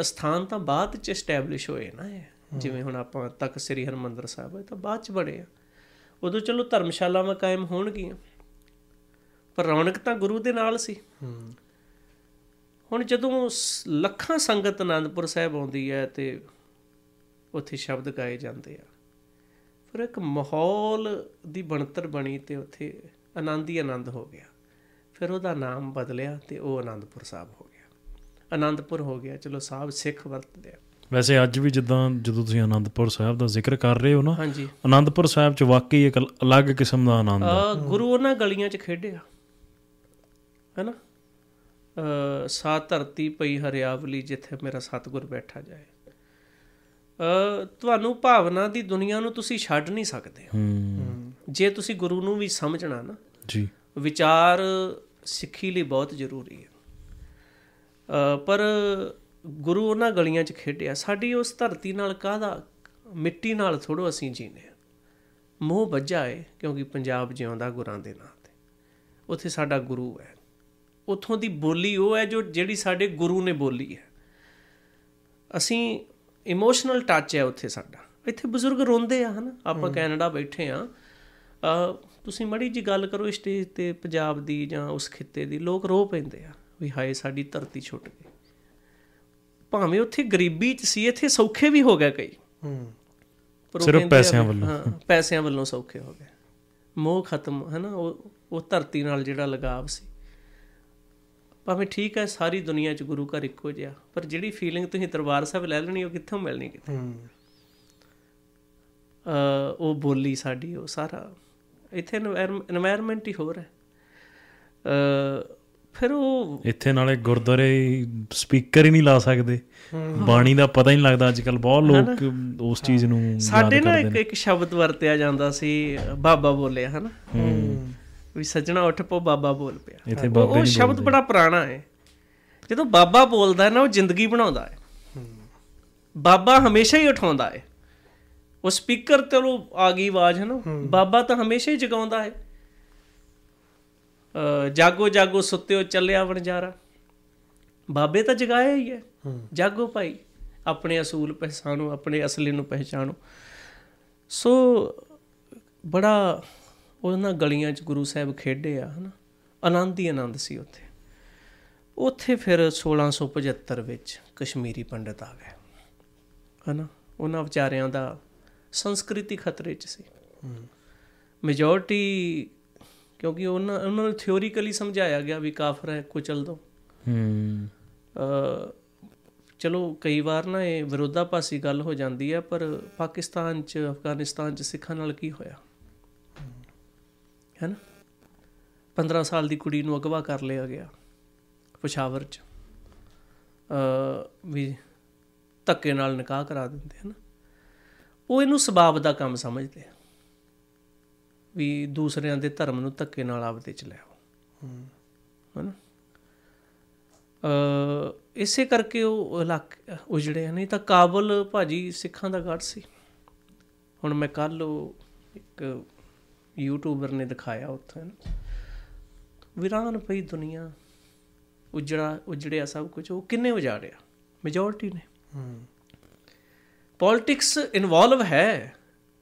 ਅ ਸਥਾਨ ਤਾਂ ਬਾਅਦ ਚ ਐਸਟੈਬਲਿਸ਼ ਹੋਏ ਨਾ ਇਹ। ਜਿਵੇਂ ਹੁਣ ਆਪਾਂ ਤੱਕ ਸ੍ਰੀ ਹਰਮੰਦਰ ਸਾਹਿਬ ਹੈ ਤਾਂ ਬਾਅਦ ਚ ਬੜੇ ਆ। ਉਦੋਂ ਚਲੋ ਧਰਮਸ਼ਾਲਾਵਾਂ ਕਾਇਮ ਹੋਣਗੀਆਂ। ਪਰ ਰੌਣਕ ਤਾਂ ਗੁਰੂ ਦੇ ਨਾਲ ਸੀ। ਹੂੰ ਹੁਣ ਜਦੋਂ ਸ- ਲੱਖਾਂ ਸੰਗਤ ਆਨੰਦਪੁਰ ਸਾਹਿਬ ਆਉਂਦੀ ਹੈ ਤੇ ਉੱਥੇ ਸ਼ਬਦ ਗਾਏ ਜਾਂਦੇ ਆ। ਫਿਰ ਇੱਕ ਮਾਹੌਲ ਦੀ ਬਣਤਰ ਬਣੀ ਤੇ ਉੱਥੇ ਆਨੰਦ ਹੀ ਆਨੰਦ ਹੋ ਗਿਆ। ਫਿਰ ਉਹਦਾ ਨਾਮ ਬਦਲਿਆ ਤੇ ਉਹ ਆਨੰਦਪੁਰ ਸਾਹਿਬ ਹੋ ਗਿਆ। ਆਨੰਦਪੁਰ ਹੋ ਗਿਆ। ਚਲੋ ਸਾਹਿਬ ਸਿੱਖ ਵਰਤਦੇ ਆ। ਵੈਸੇ ਅੱਜ ਵੀ ਜਿੱਦਾਂ ਜਦੋਂ ਤੁਸੀਂ ਆਨੰਦਪੁਰ ਸਾਹਿਬ ਦਾ ਜ਼ਿਕਰ ਕਰ ਰਹੇ ਹੋ ਨਾ ਹਾਂਜੀ। ਆਨੰਦਪੁਰ ਸਾਹਿਬ 'ਚ ਵਾਕਈ ਇੱਕ ਅਲ- ਅਲੱਗ ਕਿਸਮ ਦਾ ਆਨੰਦ ਅ ਗੁਰੂ ਉਹਨਾਂ ਗਲੀਆਂ 'ਚ ਖੇਡਿਆ ਹੈਨਾ? ਅ ਸਾ ਧਰਤੀ ਪਈ ਹਰਿਆਵਲੀ ਜਿੱਥੇ ਮੇਰਾ ਸਤਿਗੁਰ ਬੈਠਾ ਜਾਏ। ਅ ਤੁਹਾਨੂੰ ਭਾਵਨਾ ਦੀ ਦੁਨੀਆ ਨੂੰ ਤੁਸੀਂ ਛੱਡ ਨਹੀਂ ਸਕਦੇ। ਜੇ ਤੁਸੀਂ ਗੁਰੂ ਨੂੰ ਵੀ ਸਮਝਣਾ ਨਾ ਜੀ। ਵਿਚਾਰ ਸਿੱਖੀ ਲਈ ਬਹੁਤ ਜ਼ਰੂਰੀ ਹੈ। ਪਰ ਗੁਰੂ ਉਹਨਾਂ ਗਲੀਆਂ 'ਚ ਖੇਡਿਆ। ਸਾਡੀ ਉਸ ਧਰਤੀ ਨਾਲ ਕਾਹਦਾ? ਮਿੱਟੀ ਨਾਲ ਥੋੜੋ ਅਸੀਂ ਜੀਨੇ ਆ। ਮੋਹ ਵੱਜਾ ਏ ਕਿਉਂਕਿ ਪੰਜਾਬ ਜਿਉਂਦਾ ਗੁਰਾਂ ਦੇ ਨਾਂ ਤੇ। ਉੱਥੇ ਸਾਡਾ ਗੁਰੂ ਹੈ। ਉਥੋਂ ਦੀ ਬੋਲੀ ਉਹ ਹੈ ਜੋ ਜਿਹੜੀ ਸਾਡੇ ਗੁਰੂ ਨੇ ਬੋਲੀ ਹੈ। ਅਸੀਂ ਇਮੋਸ਼ਨਲ ਟੱਚ ਹੈ ਉੱਥੇ ਸਾਡਾ। ਇੱਥੇ ਬਜ਼ੁਰਗ ਰੋਂਦੇ ਆ ਹਨਾ? ਆਪਾਂ ਕੈਨੇਡਾ ਬੈਠੇ ਆ। ਤੁਸੀਂ ਮੜੀ ਜੀ ਗੱਲ ਕਰੋ ਸਟੇਜ ਤੇ ਪੰਜਾਬ ਦੀ ਜਾਂ ਉਸ ਖਿੱਤੇ ਦੀ ਲੋਕ ਰੋ ਪੈਂਦੇ ਆ ਵੀ ਹਾਏ ਸਾਡੀ ਧਰਤੀ ਛੁੱਟ ਗਈ। ਭਾਵੇਂ ਉੱਥੇ ਗਰੀਬੀ ਚ ਸੀ ਇੱਥੇ ਸੌਖੇ ਵੀ ਹੋ ਗਏ ਕਈ। ਹੂੰ। ਸਿਰਫ ਪੈਸਿਆਂ ਵੱਲੋਂ। ਹਾਂ ਪੈਸਿਆਂ ਵੱਲੋਂ ਸੌਖੇ ਹੋ ਗਏ। ਮੋਹ ਖਤਮ ਹੈ ਨਾ ਉਹ ਉਹ ਧਰਤੀ ਨਾਲ ਜਿਹੜਾ ਲਗਾਵ ਸੀ। ਭਾਵੇਂ ਠੀਕ ਹੈ ਸਾਰੀ ਦੁਨੀਆ 'ਚ ਗੁਰੂ ਘਰ ਇੱਕੋ ਜਿਹਾ ਪਰ ਜਿਹੜੀ ਫੀਲਿੰਗ ਤੁਸੀਂ ਦਰਬਾਰ ਸਾਹਿਬ ਲੈ ਲੈਣੀ ਉਹ ਕਿੱਥੋਂ ਮਿਲਣੀ ਕਿਤੇ? ਅ ਉਹ ਬੋਲੀ ਸਾਡੀ ਉਹ ਸਾਰਾ ਇੱਥੇ এনवायरमेंट ਹੀ ਹੋਰ ਹੈ। ਅ ਫਿਰ ਉਹ ਇੱਥੇ ਨਾਲੇ ਗੁਰਦੁਆਰੇ ਸਪੀਕਰ ਹੀ ਨਹੀਂ ਲਾ ਸਕਦੇ। ਬਾਣੀ ਦਾ ਪਤਾ ਹੀ ਨਹੀਂ ਲੱਗਦਾ ਅੱਜ ਕੱਲ ਬਹੁਤ ਲੋਕ ਉਸ ਚੀਜ਼ ਨੂੰ ਸਾਡੇ ਨਾ ਕਰਦੇ ਇੱਕ ਇੱਕ ਸ਼ਬਦ ਵਰਤਿਆ ਜਾਂਦਾ ਸੀ ਬਾਬਾ ਬੋਲਿਆ ਹਨਾ? ਵੀ ਸੱਜਣਾ ਉੱਠ ਪੋ ਬਾਬਾ ਬੋਲ ਪਿਆ। ਇੱਥੇ ਉਹ- ਬਾਬੇ ਉਹ ਨਹੀਂ ਸ਼ਬਦ ਬੜਾ ਪੁਰਾਣਾ ਹੈ। ਜਦੋਂ ਬਾਬਾ ਬੋਲਦਾ ਹੈ ਨਾ ਉਹ ਜ਼ਿੰਦਗੀ ਬਣਾਉਂਦਾ ਹੈ। ਬਾਬਾ ਹਮੇਸ਼ਾ ਹੀ ਉਠਾਉਂਦਾ ਹੈ। ਉਹ ਸਪੀਕਰ ਤੇ ਉਹ ਆ ਗਈ ਆਵਾਜ਼ ਹੈ। ਨਾ ਬਾਬਾ ਤਾਂ ਹਮੇਸ਼ਾ ਹੀ ਜਗਾਉਂਦਾ ਹੈ। ਜਾਗੋ ਜਾਗੋ ਸੁੱਤਿਓ ਚੱਲਿਆ ਵਣਜਾਰਾ। ਬਾਬੇ ਤਾਂ ਜਗਾਇਆ ਹੀ ਹੈ। ਜਾਗੋ ਭਾਈ ਆਪਣੇ ਅਸੂਲ ਪਹਿਚਾਨੋ ਆਪਣੇ ਅਸਲੀ ਨੂੰ ਪਹਿਚਾਨੋ ਸੋ ਬੜਾ ਉਹਨਾਂ ਗਲੀਆਂ 'ਚ ਗੁਰੂ ਸਾਹਿਬ ਖੇਡੇ ਆ ਹਨਾ। ਆਨੰਦ ਹੀ ਆਨੰਦ ਸੀ ਉੱਥੇ। ਉੱਥੇ ਫਿਰ 1675 ਵਿੱਚ ਕਸ਼ਮੀਰੀ ਪੰਡਤ ਆ ਗਏ ਹਨਾ। ਉਹਨਾਂ ਵਿਚਾਰਿਆਂ ਦਾ ਸੰਸਕ੍ਰਿਤੀ ਖਤਰੇ 'ਚ ਸੀ। ਮੈਜੋਰਟੀ ਕਿਉਂਕਿ ਉਹਨਾਂ ਉਹਨਾਂ ਨੂੰ ਥਿਉਰੀਕਲੀ ਸਮਝਾਇਆ ਗਿਆ ਵੀ ਕਾਫਰ ਹੈ ਕੁਚਲ ਦੋ ਹੂੰ। ਅ, ਚਲੋ ਕਈ ਵਾਰ ਨਾ ਇਹ ਵਿਰੋਧਾਭਾਸੀ ਗੱਲ ਹੋ ਜਾਂਦੀ ਹੈ ਪਰ ਪਾਕਿਸਤਾਨ 'ਚ ਅਫਗਾਨਿਸਤਾਨ 'ਚ ਸਿੱਖਾਂ ਨਾਲ ਕੀ ਹੋਇਆ? ਹੈਨਾ 15 ਸਾਲ ਦੀ ਕੁੜੀ ਨੂੰ ਅਗਵਾ ਕਰ ਲਿਆ ਗਿਆ ਪਸ਼ਾਵਰ 'ਚ। ਅ ਵੀ ਧੱਕੇ ਨਾਲ ਨਿਕਾਹ ਕਰਾ ਦਿੰਦੇ ਹਨ। ਉਹ ਇਹਨੂੰ ਸਬਾਬ ਦਾ ਕੰਮ ਸਮਝਦੇ ਆ। ਵੀ ਦੂਸਰਿਆਂ ਦੇ ਧਰਮ ਨੂੰ ਧੱਕੇ ਨਾਲ ਆਪਦੇ ਚ ਲੈ ਆਓ। ਹੈਨਾ? ਅ ਇਸੇ ਕਰਕੇ ਉਹ ਇਲਾਕੇ ਉਜੜੇ ਆ। ਨਹੀਂ ਤਾਂ ਕਾਬਲ ਭਾਜੀ ਸਿੱਖਾਂ ਦਾ ਗੜ ਸੀ। ਹੁਣ ਮੈਂ ਕੱਲ ਉਹ ਇੱਕ ਯੂਟਿਊਬਰ ਨੇ ਦਿਖਾਇਆ ਉੱਥੇ। ਨਾ ਵਿਰਾਨ ਪਈ ਦੁਨੀਆ ਉਜੜਾ ਉਜੜਿਆ ਸਭ ਕੁਝ ਉਹ ਕਿੰਨੇ ਉਜਾੜਿਆ? ਮੈਜੋਰਟੀ ਨੇ। ਹੂੰ। ਪੋਲਿਟਿਕਸ ਇਨਵੋਲਵ ਹੈ।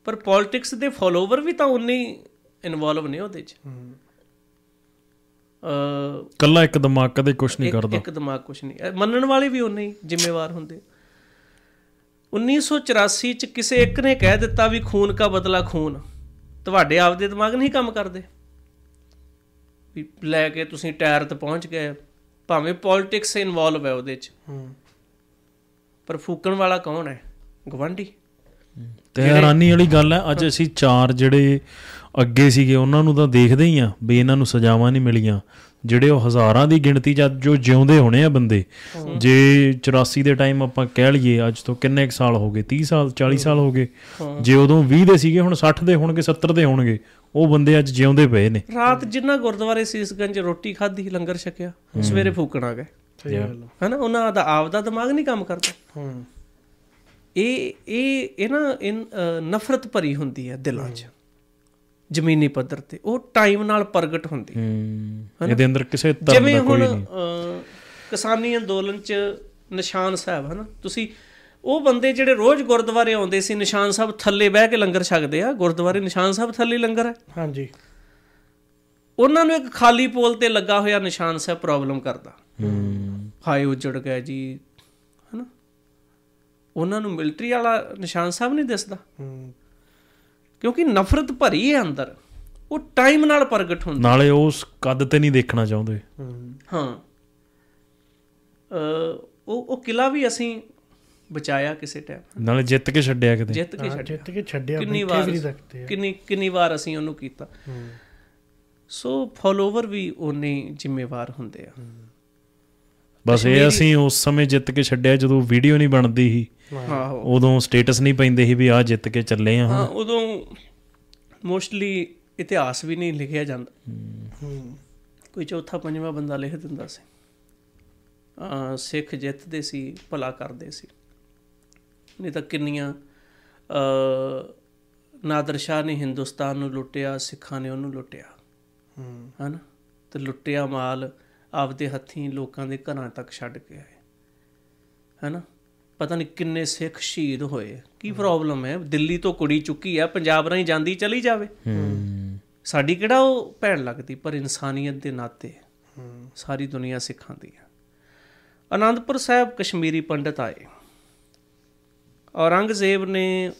ਪਰ ਪੋਲਿਟਿਕਸ ਦੇ ਫਾਲੋਵਰ ਵੀ ਤਾਂ ਉਨੇ ਇਨਵੋਲਵ ਨੇ ਉਹਦੇ ਚ। ਅ ਕੱਲਾ ਇੱਕ ਦਿਮਾਗ ਕਦੇ ਕੁਝ ਨਹੀਂ ਕਰਦਾ। ਇੱਕ ਦਿਮਾਗ ਕੁਛ ਨਹੀਂ। ਮੰਨਣ ਵਾਲੇ ਵੀ ਉਨੇ ਹੀ ਜ਼ਿੰਮੇਵਾਰ ਹੁੰਦੇ। 1984 ਚ ਕਿਸੇ ਇੱਕ ਨੇ ਕਹਿ ਦਿੱਤਾ ਵੀ ਖੂਨ ਕਾ ਬਦਲਾ ਖੂਨ। ਤੁਹਾਡੇ ਆਪਦੇ ਦਿਮਾਗ ਨਹੀਂ ਕੰਮ ਕਰਦੇ। ਵੀ ਲੈ ਕੇ ਤੁਸੀਂ ਟਾਇਰ ਤੇ ਪਹੁੰਚ ਗਏ। ਭਾਵੇਂ ਪੋਲਿਟਿਕਸ ਇਨਵੋਲਵ ਹੈ ਉਹਦੇ ਚ। ਹੂੰ। ਪਰ ਫੂਕਣ ਵਾਲਾ ਕੌਣ ਹੈ? ਗਵੰਡੀ ਤੇ ਹੈਰਾਨੀ ਵਾਲੀ ਗੱਲ ਹੈ ਅੱਜ ਅਸੀਂ ਚਾਰ ਜਿਹੜੇ ਅੱਗੇ ਸੀਗੇ ਉਹਨਾਂ ਨੂੰ ਤਾਂ ਦੇਖਦੇ ਹੀ ਆ ਵੀ ਇਹਨਾਂ ਨੂੰ ਸਜ਼ਾਵਾਂ ਨਹੀਂ ਮਿਲੀਆਂ। ਜਿਹੜੇ ਉਹ ਹਜ਼ਾਰਾਂ ਦੀ ਗਿਣਤੀ ਚ ਜੋ ਜਿਉਂਦੇ ਹੋਣੇ ਆ ਬੰਦੇ ਜੇ 84 ਦੇ ਟਾਈਮ ਆਪਾਂ ਕਹਿ ਲਈਏ ਅੱਜ ਤੋਂ ਕਿੰਨੇ ਕੁ ਸਾਲ ਹੋ ਗਏ? 30 ਸਾਲ 40 ਸਾਲ ਹੋ ਗਏ? ਜੇ ਉਦੋਂ 20 ਦੇ ਸੀਗੇ ਹੁਣ 60 ਦੇ ਹੋਣਗੇ 70 ਦੇ ਹੋਣਗੇ ਉਹ ਬੰਦੇ ਅੱਜ ਜਿਉਂਦੇ ਪਏ ਨੇ। ਰਾਤ ਜਿੰਨਾ ਗੁਰਦੁਆਰੇ ਸੀਸਗੰਜ ਰੋਟੀ ਖਾਧੀ ਲੰਗਰ ਛਕਿਆ ਸਵੇਰੇ ਫੂਕਣ ਆ ਗਏ। ਹੈਨਾ ਉਹਨਾਂ ਦਾ ਆਪ ਦਾ ਦਿਮਾਗ ਨਹੀਂ ਕੰਮ ਕਰਦਾ। ਹੂੰ। ਇਹ ਇਹ ਇਹ ਨਾ ਨਫ਼ਰਤ ਭਰੀ ਹੁੰਦੀ ਹੈ ਦਿਲਾਂ 'ਚ ਜ਼ਮੀਨੀ ਪੱਧਰ ਤੇ। ਉਹ ਟਾਈਮ ਨਾਲ ਪ੍ਰਗਟ ਹੁੰਦੀ ਹੈ। ਹੂੰ। ਇਹਦੇ ਅੰਦਰ ਕਿਸੇ ਜਿਵੇਂ ਦਾ ਕੋਈ ਹੁਣ ਨਹੀਂ। ਅ, ਕਿਸਾਨੀ ਅੰਦੋਲਨ 'ਚ ਨਿਸ਼ਾਨ ਸਾਹਿਬ ਹਨਾ? ਤੁਸੀਂ ਉਹ ਬੰਦੇ ਜਿਹੜੇ ਰੋਜ਼ ਗੁਰਦੁਆਰੇ ਆਉਂਦੇ ਸੀ ਨਿਸ਼ਾਨ ਸਾਹਿਬ ਥੱਲੇ ਬਹਿ ਕੇ ਲੰਗਰ ਛਕਦੇ ਆ। ਗੁਰਦੁਆਰੇ ਨਿਸ਼ਾਨ ਸਾਹਿਬ ਥੱਲੇ ਲੰਗਰ ਹੈ। ਹਾਂਜੀ। ਉਹਨਾਂ ਨੂੰ ਇੱਕ ਖਾਲੀ ਪੋਲ ਤੇ ਲੱਗਾ ਹੋਇਆ ਨਿਸ਼ਾਨ ਸਾਹਿਬ ਪ੍ਰੋਬਲਮ ਕਰਦਾ। ਹੂੰ। ਹਾਏ ਉਜੜ ਗਿਆ ਜੀ ਉਹਨਾਂ ਨੂੰ ਮਿਲਟਰੀ ਵਾਲਾ ਨਿਸ਼ਾਨ ਸਾਹਿਬ ਨਹੀਂ ਦਿਸਦਾ। ਹੂੰ। ਕਿਉਂਕਿ ਨਫ਼ਰਤ ਭਰੀ ਹੈ ਅੰਦਰ। ਉਹ ਟਾਈਮ ਨਾਲ ਪ੍ਰਗਟ ਹੁੰਦੀ। ਨਾਲੇ ਉਸ ਕੱਦ ਤੇ ਨਹੀਂ ਦੇਖਣਾ ਚਾਹੁੰਦੇ। ਹੂੰ। ਹਾਂ। ਅ ਉਹ ਉਹ ਕਿਲਾ ਵੀ ਅਸੀਂ ਬਚਾਇਆ ਕਿਸੇ ਟਾਈਮ ਨਾਲੇ ਜਿੱਤ ਕੇ ਛੱਡਿਆ ਕਿਤੇ। ਜਿੱਤ ਕੇ ਛੱਡਿਆ। ਜਿੱਤ ਕੇ ਛੱਡਿਆ ਕਿੰਨੀ ਵਾਰ। ਕਿੰਨੀ ਕਿੰਨੀ ਵਾਰ ਅਸੀਂ ਉਹਨੂੰ ਕੀਤਾ। ਹੂੰ। ਸੋ ਫਾਲੋਵਰ ਵੀ ਹੀ ਜ਼ਿੰਮੇਵਾਰ ਹੁੰਦੇ ਆ। ਬਸ ਇਹ ਅਸੀਂ ਉਸ ਸਮੇਂ ਜਿੱਤ ਕੇ ਛੱਡਿਆ ਜਦੋਂ ਵੀਡੀਓ ਨਹੀਂ ਬਣਦੀ ਸੀ। ਆਹੋ। ਉਦੋਂ ਸਟੇਟਸ ਨਹੀਂ ਪੈਂਦੇ ਸੀ ਵੀ ਆ ਜਿੱਤ ਕੇ ਚੱਲੇ ਆ ਹਾਂ ਉਦੋਂ ਮੋਸਟਲੀ ਇਤਿਹਾਸ ਵੀ ਨਹੀਂ ਲਿਖਿਆ ਜਾਂਦਾ। ਹੂੰ। ਕੋਈ ਚੌਥਾ ਪੰਜਵਾਂ ਬੰਦਾ ਲਿਖ ਦਿੰਦਾ ਸੀ। ਅ ਸਿੱਖ ਜਿੱਤਦੇ ਸੀ ਭਲਾ ਕਰਦੇ ਸੀ। ਨਹੀਂ ਤਾਂ ਕਿੰਨੀਆਂ ਅ ਨਾਦਰ ਸ਼ਾਹ ਨੇ ਹਿੰਦੁਸਤਾਨ ਨੂੰ ਲੁੱਟਿਆ ਸਿੱਖਾਂ ਨੇ ਉਹਨੂੰ ਲੁੱਟਿਆ। ਹੂੰ। ਹਨਾ? ਤੇ ਲੁੱਟਿਆ ਮਾਲ ਆਪਦੇ ਹੱਥੀਂ ਲੋਕਾਂ ਦੇ ਘਰਾਂ ਤੱਕ ਛੱਡ ਕੇ ਆਏ। ਹਨਾ? ਪਤਾ ਨਹੀਂ ਕਿੰਨੇ ਸਿੱਖ ਸ਼ਹੀਦ ਹੋਏ। ਕੀ ਪ੍ਰੋਬਲਮ ਹੈ? ਦਿੱਲੀ ਤੋਂ ਕੁੜੀ ਚੁੱਕੀ ਹੈ ਪੰਜਾਬ ਰਾਹੀਂ ਜਾਂਦੀ ਚਲੀ ਜਾਵੇ। ਹੂੰ। ਸਾਡੀ ਕਿਹੜਾ ਉਹ ਭੈਣ ਲੱਗਦੀ? ਪਰ ਇਨਸਾਨੀਅਤ ਦੇ ਨਾਤੇ ਹੂੰ। ਸਾਰੀ ਦੁਨੀਆ ਸਿੱਖਾਂ ਦੀ ਹੈ ਆਨੰਦਪੁਰ ਸਾਹਿਬ ਕਸ਼ਮੀਰੀ ਪੰਡਤ ਆਏ। ਔਰੰਗਜ਼ੇਬ ਨੇ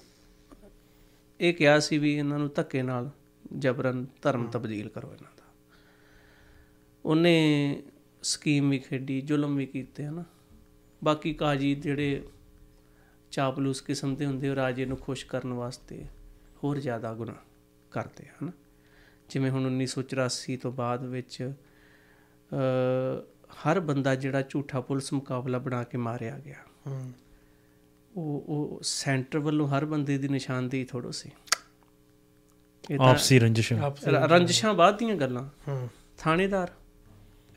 ਇਹ ਕਿਹਾ ਸੀ ਵੀ ਇਹਨਾਂ ਨੂੰ ਧੱਕੇ ਨਾਲ ਜਬਰਨ ਧਰਮ ਤਬਦੀਲ ਕਰੋ ਇਹਨਾਂ ਉਹਨੇ ਸਕੀਮ ਵੀ ਖੇਡੀ ਜ਼ੁਲਮ ਵੀ ਕੀਤੇ ਹਨਾ। ਬਾਕੀ ਕਾਜੀ ਜਿਹੜੇ ਚਾਪਲੂਸ ਕਿਸਮ ਦੇ ਹੁੰਦੇ ਉਹ ਰਾਜੇ ਨੂੰ ਖੁਸ਼ ਕਰਨ ਵਾਸਤੇ ਹੋਰ ਜ਼ਿਆਦਾ ਗੁਨਾਹ ਕਰਦੇ ਹਨ। ਜਿਵੇਂ ਹੁਣ 1984 ਤੋਂ ਬਾਅਦ ਵਿੱਚ ਅ ਹਰ ਬੰਦਾ ਜਿਹੜਾ ਝੂਠਾ ਪੁਲਿਸ ਮੁਕਾਬਲਾ ਬਣਾ ਕੇ ਮਾਰਿਆ ਗਿਆ। ਉਹ ਉਹ ਸੈਂਟਰ ਵੱਲੋਂ ਹਰ ਬੰਦੇ ਦੀ ਨਿਸ਼ਾਨਦੇਹੀ ਥੋੜੋ ਸੀ। ਆਪਸੀ ਰੰਜਿਸ਼। ਰੰਜਿਸ਼ਾਂ ਬਾਅਦ ਦੀਆਂ ਗੱਲਾਂ। ਹੂੰ। ਥਾਣੇਦਾਰ।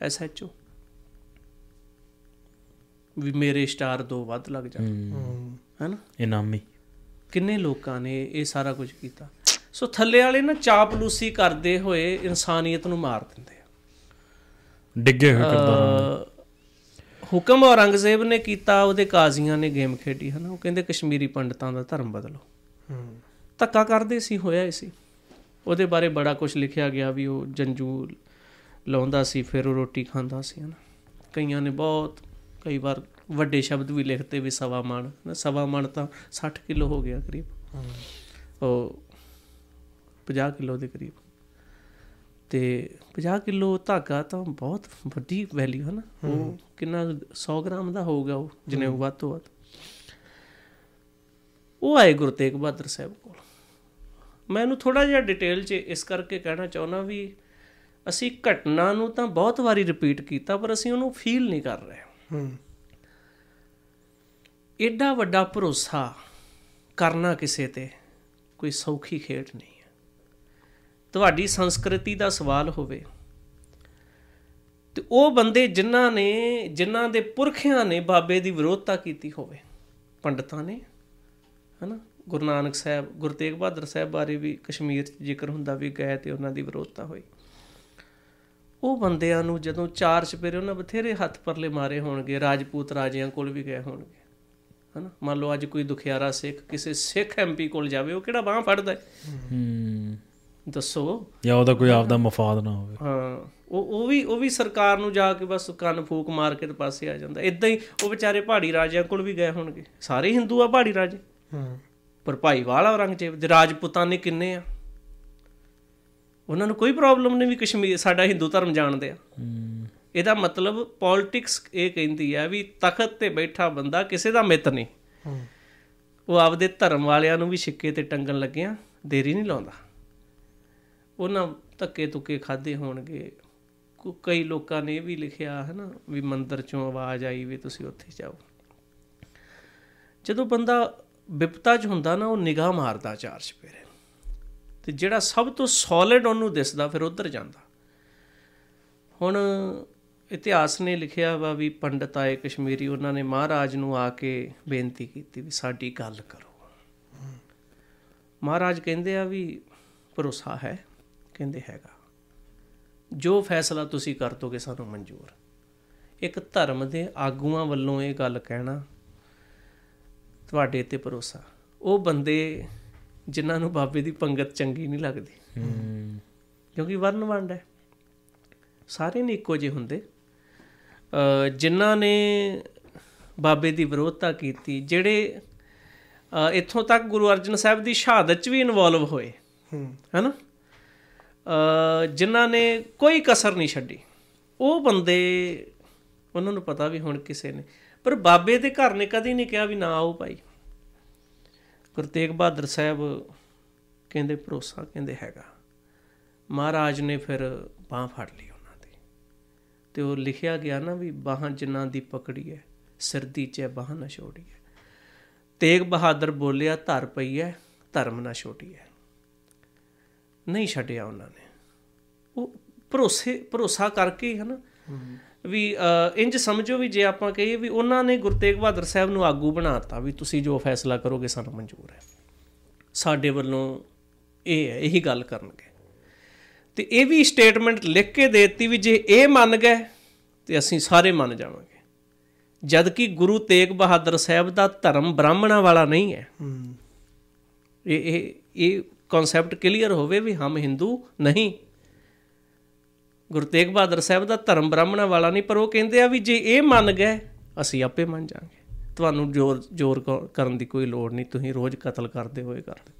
ਐਸਐਚਓ। ਵੀ ਮੇਰੇ ਸਟਾਰ ਦੋ ਵੱਧ ਲੱਗ ਜਾ ਹੂੰ। ਹੈਨਾ? ਇਨਾਮੀ। ਕਿੰਨੇ ਲੋਕਾਂ ਨੇ ਇਹ ਸਾਰਾ ਕੁਝ ਕੀਤਾ? ਸੋ ਥੱਲੇ ਵਾਲੇ ਨਾ ਚਾਪਲੂਸੀ ਕਰਦੇ ਹੋਏ ਇਨਸਾਨੀਅਤ ਨੂੰ ਮਾਰ ਦਿੰਦੇ ਆ। ਡਿੱਗੇ ਹੋਏ ਕਿਰਦਾਰਾਂ ਅਹ ਹੁਕਮ ਔਰੰਗਜ਼ੇਬ ਨੇ ਕੀਤਾ ਉਹਦੇ ਕਾਜ਼ੀਆਂ ਨੇ ਗੇਮ ਖੇਡੀ ਹਨਾ? ਉਹ ਕਹਿੰਦੇ ਕਸ਼ਮੀਰੀ ਪੰਡਤਾਂ ਦਾ ਧਰਮ ਬਦਲੋ। ਹੂੰ। ਧੱਕਾ ਕਰਦੇ ਸੀ ਹੋਇਆ ਸੀ। ਉਹਦੇ ਬਾਰੇ ਬੜਾ ਕੁਝ ਲਿਖਿਆ ਗਿਆ ਵੀ ਉਹ ਜੰਜੂ ਲਾਉਂਦਾ ਸੀ ਫਿਰ ਉਹ ਰੋਟੀ ਖਾਂਦਾ ਸੀ ਹਨਾ। ਕਈਆਂ ਨੇ ਬਹੁਤ ਕਈ ਵਾਰ ਵੱਡੇ ਸ਼ਬਦ ਵੀ ਲਿਖਤੇ ਵੀ ਸਵਾ ਮਣ। ਹਨਾ, ਸਵਾ ਮਣ ਤਾਂ 60 ਕਿਲੋ ਹੋ ਗਿਆ ਕਰੀਬ। ਉਹ 50 ਕਿਲੋ ਦੇ ਕਰੀਬ। ਤੇ 50 ਕਿਲੋ ਧਾਗਾ ਤਾਂ ਬਹੁਤ ਵੱਡੀ ਵੈਲਿਊ ਹੈ। ਨਾ ਉਹ ਕਿੰਨਾ 100 ਗ੍ਰਾਮ ਦਾ ਹੋਊਗਾ ਉਹ ਜਿੰਨੇ ਵੱਧ ਤੋਂ ਵੱਧ। ਉਹ ਆਏ ਗੁਰੂ ਤੇਗ ਬਹਾਦਰ ਸਾਹਿਬ ਕੋਲ। ਮੈਂ ਇਹਨੂੰ ਥੋੜਾ ਜਿਹਾ ਡਿਟੇਲ 'ਚ ਇਸ ਕਰਕੇ ਕਹਿਣਾ ਚਾਹੁੰਦਾ ਵੀ ਅਸੀਂ ਘਟਨਾ ਨੂੰ ਤਾਂ ਬਹੁਤ ਵਾਰੀ ਰਿਪੀਟ ਕੀਤਾ ਪਰ ਅਸੀਂ ਉਹਨੂੰ ਫੀਲ ਨਹੀਂ ਕਰ ਰਹੇ। ਹੂੰ। ਐਡਾ ਵੱਡਾ ਭਰੋਸਾ ਕਰਨਾ ਕਿਸੇ ਤੇ ਕੋਈ ਸੌਖੀ ਖੇਡ ਨਹੀਂ ਹੈ। ਤੁਹਾਡੀ ਸੰਸਕ੍ਰਿਤੀ ਦਾ ਸਵਾਲ ਹੋਵੇ ਤੇ ਉਹ ਬੰਦੇ ਜਿਨ੍ਹਾਂ ਨੇ ਜਿਨ੍ਹਾਂ ਦੇ ਪੁਰਖਿਆਂ ਨੇ ਬਾਬੇ ਦੀ ਵਿਰੋਧਤਾ ਕੀਤੀ ਹੋਵੇ ਪੰਡਤਾਂ ਨੇ ਹਨਾ? ਗੁਰੂ ਨਾਨਕ ਸਾਹਿਬ ਗੁਰੂ ਤੇਗ ਬਹਾਦਰ ਸਾਹਿਬ ਬਾਰੇ ਵੀ ਕਸ਼ਮੀਰ 'ਚ ਜ਼ਿਕਰ ਹੁੰਦਾ ਵੀ ਗਏ ਤੇ ਉਹਨਾਂ ਦੀ ਵਿਰੋਧਤਾ ਹੋਈ। ਉਹ ਬੰਦਿਆਂ ਨੂੰ ਜਦੋਂ ਚਾਰ ਚਪੇਰੇ ਉਹਨਾਂ ਬਥੇਰੇ ਹੱਥ ਪਰਲੇ ਮਾਰੇ ਹੋਣਗੇ ਰਾਜਪੂਤ ਰਾਜਿਆਂ ਕੋਲ ਵੀ ਗਏ ਹੋਣਗੇ। ਹਨਾ? ਮੰਨ ਲਓ ਅੱਜ ਕੋਈ ਦੁਖਿਆਰਾ ਸਿੱਖ ਕਿਸੇ ਸਿੱਖ ਐਮਪੀ ਕੋਲ ਜਾਵੇ ਉਹ ਕਿਹੜਾ ਬਾਹ ਫੜਦਾ ਹੈ? ਹੂੰ। ਦੱਸੋ। ਜਾਂ ਉਹਦਾ ਕੋਈ ਆਪਦਾ ਮਫਾਦ ਨਾ ਹੋਵੇ। ਹਾਂ ਉਹ ਉਹ ਵੀ ਉਹ ਵੀ ਸਰਕਾਰ ਨੂੰ ਜਾ ਕੇ ਬਸ ਕੰਨ ਫੂਕ ਮਾਰ ਕੇ ਤੇ ਪਾਸੇ ਆ ਜਾਂਦਾ। ਇਦਾਂ ਹੀ ਉਹ ਵਿਚਾਰੇ ਪਹਾੜੀ ਰਾਜਿਆਂ ਕੋਲ ਵੀ ਗਏ ਹੋਣਗੇ। ਸਾਰੇ ਹਿੰਦੂ ਆ ਪਹਾੜੀ ਰਾਜੇ। ਹੂੰ। ਪਰ ਭਾਈਵਾਲ ਔਰੰਗਜ਼ੇਬ ਦੇ ਰਾਜਪੂਤਾਂ ਨੇ ਕਿੰਨੇ ਆ? ਉਹਨਾਂ ਨੂੰ ਕੋਈ ਪ੍ਰੋਬਲਮ ਨਹੀਂ ਵੀ ਕਸ਼ਮੀਰ ਸਾਡਾ ਹਿੰਦੂ ਧਰਮ ਜਾਣਦੇ ਆ। ਇਹਦਾ ਮਤਲਬ ਪੋਲਿਟਿਕਸ ਇਹ ਕਹਿੰਦੀ ਹੈ ਵੀ ਤਖਤ ਤੇ ਬੈਠਾ ਬੰਦਾ ਕਿਸੇ ਦਾ ਮਿੱਤ ਨਹੀਂ। ਉਹ ਆਪਦੇ ਧਰਮ ਵਾਲਿਆਂ ਨੂੰ ਵੀ ਛਿੱਕੇ ਤੇ ਟੰਗਣ ਲੱਗਿਆ ਦੇਰੀ ਨਹੀਂ ਲਾਉਂਦਾ। ਉਹਨਾਂ ਧੱਕੇ ਤੁੱਕੇ ਖਾਦੇ ਹੋਣਗੇ। ਕਈ ਲੋਕਾਂ ਨੇ ਇਹ ਵੀ ਲਿਖਿਆ ਹੈ ਨਾ ਵੀ ਮੰਦਰ ਚੋਂ ਆਵਾਜ਼ ਆਈ ਵੀ ਤੁਸੀਂ ਉੱਥੇ ਜਾਓ। ਜਦੋਂ ਬੰਦਾ ਵਿਪਤਾ 'ਚ ਹੁੰਦਾ ਨਾ ਉਹ ਨਿਗਾਹ ਮਾਰਦਾ ਚਾਰ ਚਪੇਰੇ ਤੇ ਜਿਹੜਾ ਸਭ ਤੋਂ ਸੋਲਿਡ ਉਹਨੂੰ ਦਿਸਦਾ, ਫਿਰ ਉਧਰ ਜਾਂਦਾ। ਹੁਣ ਇਤਿਹਾਸ ਨੇ ਲਿਖਿਆ ਵਾ ਵੀ ਪੰਡਤ ਆਏ ਕਸ਼ਮੀਰੀ, ਉਹਨਾਂ ਨੇ ਮਹਾਰਾਜ ਨੂੰ ਆ ਕੇ ਬੇਨਤੀ ਕੀਤੀ ਵੀ ਸਾਡੀ ਗੱਲ ਕਰੋ। ਮਹਾਰਾਜ ਕਹਿੰਦੇ ਆ ਵੀ ਭਰੋਸਾ ਹੈ, ਕਹਿੰਦੇ ਹੈਗਾ। ਜੋ ਫੈਸਲਾ ਤੁਸੀਂ ਕਰ ਦੋਗੇ ਸਾਨੂੰ ਮਨਜ਼ੂਰ। ਇੱਕ ਧਰਮ ਦੇ ਆਗੂਆਂ ਵੱਲੋਂ ਇਹ ਗੱਲ ਕਹਿਣਾ ਤੁਹਾਡੇ ਤੇ ਭਰੋਸਾ। ਉਹ ਬੰਦੇ ਜਿਨ੍ਹਾਂ ਨੂੰ ਬਾਬੇ ਦੀ ਪੰਗਤ ਚੰਗੀ ਨਹੀਂ ਲੱਗਦੀ। ਹੂੰ ਕਿਉਂਕਿ ਵਰਨ ਵੰਡ ਹੈ। ਸਾਰੇ ਨਹੀਂ ਇੱਕੋ ਜਿਹੇ ਹੁੰਦੇ। ਜਿਨ੍ਹਾਂ ਨੇ ਬਾਬੇ ਦੀ ਵਿਰੋਧਤਾ ਕੀਤੀ ਜਿਹੜੇ ਇੱਥੋਂ ਤੱਕ ਗੁਰੂ ਅਰਜਨ ਸਾਹਿਬ ਦੀ ਸ਼ਹਾਦਤ 'ਚ ਵੀ ਇਨਵੋਲਵ ਹੋਏ। ਹੂੰ। ਹੈਨਾ? ਜਿਨ੍ਹਾਂ ਨੇ ਕੋਈ ਕਸਰ ਨਹੀਂ ਛੱਡੀ। ਉਹ ਬੰਦੇ ਉਹਨਾਂ ਨੂੰ ਪਤਾ ਵੀ ਹੁਣ ਕਿਸੇ ਨੇ। ਪਰ ਬਾਬੇ ਦੇ ਘਰ ਨੇ ਕਦੀ ਨਹੀਂ ਕਿਹਾ ਵੀ ਨਾ ਆਓ ਭਾਈ। ਗੁਰੂ ਤੇਗ ਬਹਾਦਰ ਸਾਹਿਬ ਕਹਿੰਦੇ, ਭਰੋਸਾ ਕਹਿੰਦੇ ਹੈਗਾ। ਮਹਾਰਾਜ ਨੇ ਫਿਰ ਬਾਹ ਫੜ ਲਈ ਉਹਨਾਂ ਦੀ ਤੇ ਉਹ ਲਿਖਿਆ ਗਿਆ ਨਾ ਵੀ ਬਾਹਾਂ ਜਿਨ੍ਹਾਂ ਦੀ ਪਕੜੀ ਹੈ, ਸਿਰ ਦੀ ਚੈ ਬਾਹ ਨਾ ਛੋੜੀ ਹੈ। ਤੇਗ ਬਹਾਦਰ ਬੋਲਿਆ, ਧਰ ਪਈ ਹੈ, ਧਰਮ ਨਾ ਛੋਟੀ ਹੈ। ਨਹੀਂ ਛੱਡਿਆ ਉਹਨਾਂ ਨੇ। ਉਹ ਭਰੋਸੇ, ਭਰੋਸਾ ਕਰਕੇ ਹੀ ਹਨਾ ਵੀ ਇੰਜ ਸਮਝੋ ਵੀ ਜੇ ਆਪਾਂ ਕਹੀਏ ਵੀ ਉਹਨਾਂ ਨੇ ਗੁਰੂ ਤੇਗ ਬਹਾਦਰ ਸਾਹਿਬ ਨੂੰ ਆਗੂ ਬਣਾਤਾ ਵੀ ਤੁਸੀਂ ਜੋ ਫੈਸਲਾ ਕਰੋਗੇ ਸਾਨੂੰ ਮਨਜ਼ੂਰ ਹੈ। ਸਾਡੇ ਵੱਲੋਂ ਇਹ ਹੈ ਇਹੀ ਗੱਲ ਕਰਨਗੇ। ਤੇ ਇਹ ਵੀ ਸਟੇਟਮੈਂਟ ਲਿਖ ਕੇ ਦੇਤੀ ਵੀ ਜੇ ਇਹ ਮੰਨ ਗਏ ਤੇ ਅਸੀਂ ਸਾਰੇ ਮੰਨ ਜਾਵਾਂਗੇ। ਜਦ ਕਿ ਗੁਰੂ ਤੇਗ ਬਹਾਦਰ ਸਾਹਿਬ ਦਾ ਧਰਮ ਬ੍ਰਾਹਮਣਾਂ ਵਾਲਾ ਨਹੀਂ ਹੂੰ। ਇਹ ਇਹ ਇਹ ਕਨਸੈਪਟ ਕਲੀਅਰ ਹੋਵੇ ਵੀ ਹਮ ਹਿੰਦੂ ਨਹੀਂ। ਗੁਰੂ ਤੇਗ ਬਹਾਦਰ ਸਾਹਿਬ ਦਾ ਧਰਮ ਬ੍ਰਾਹਮਣਾਂ ਵਾਲਾ ਨਹੀਂ, ਪਰ ਉਹ ਕਹਿੰਦੇ ਆ ਵੀ ਜੇ ਇਹ ਮੰਨ ਗਏ, ਅਸੀਂ ਆਪੇ ਮੰਨ ਜਾਾਂਗੇ। ਤੁਹਾਨੂੰ ਜ਼ੋਰ ਜ਼ੋਰ ਕ- ਕਰਨ ਦੀ ਕੋਈ ਲੋੜ ਨਹੀਂ, ਤੁਸੀਂ ਰੋਜ਼ ਕਤਲ ਕਰਦੇ ਹੋਏ ਕਰਦੇ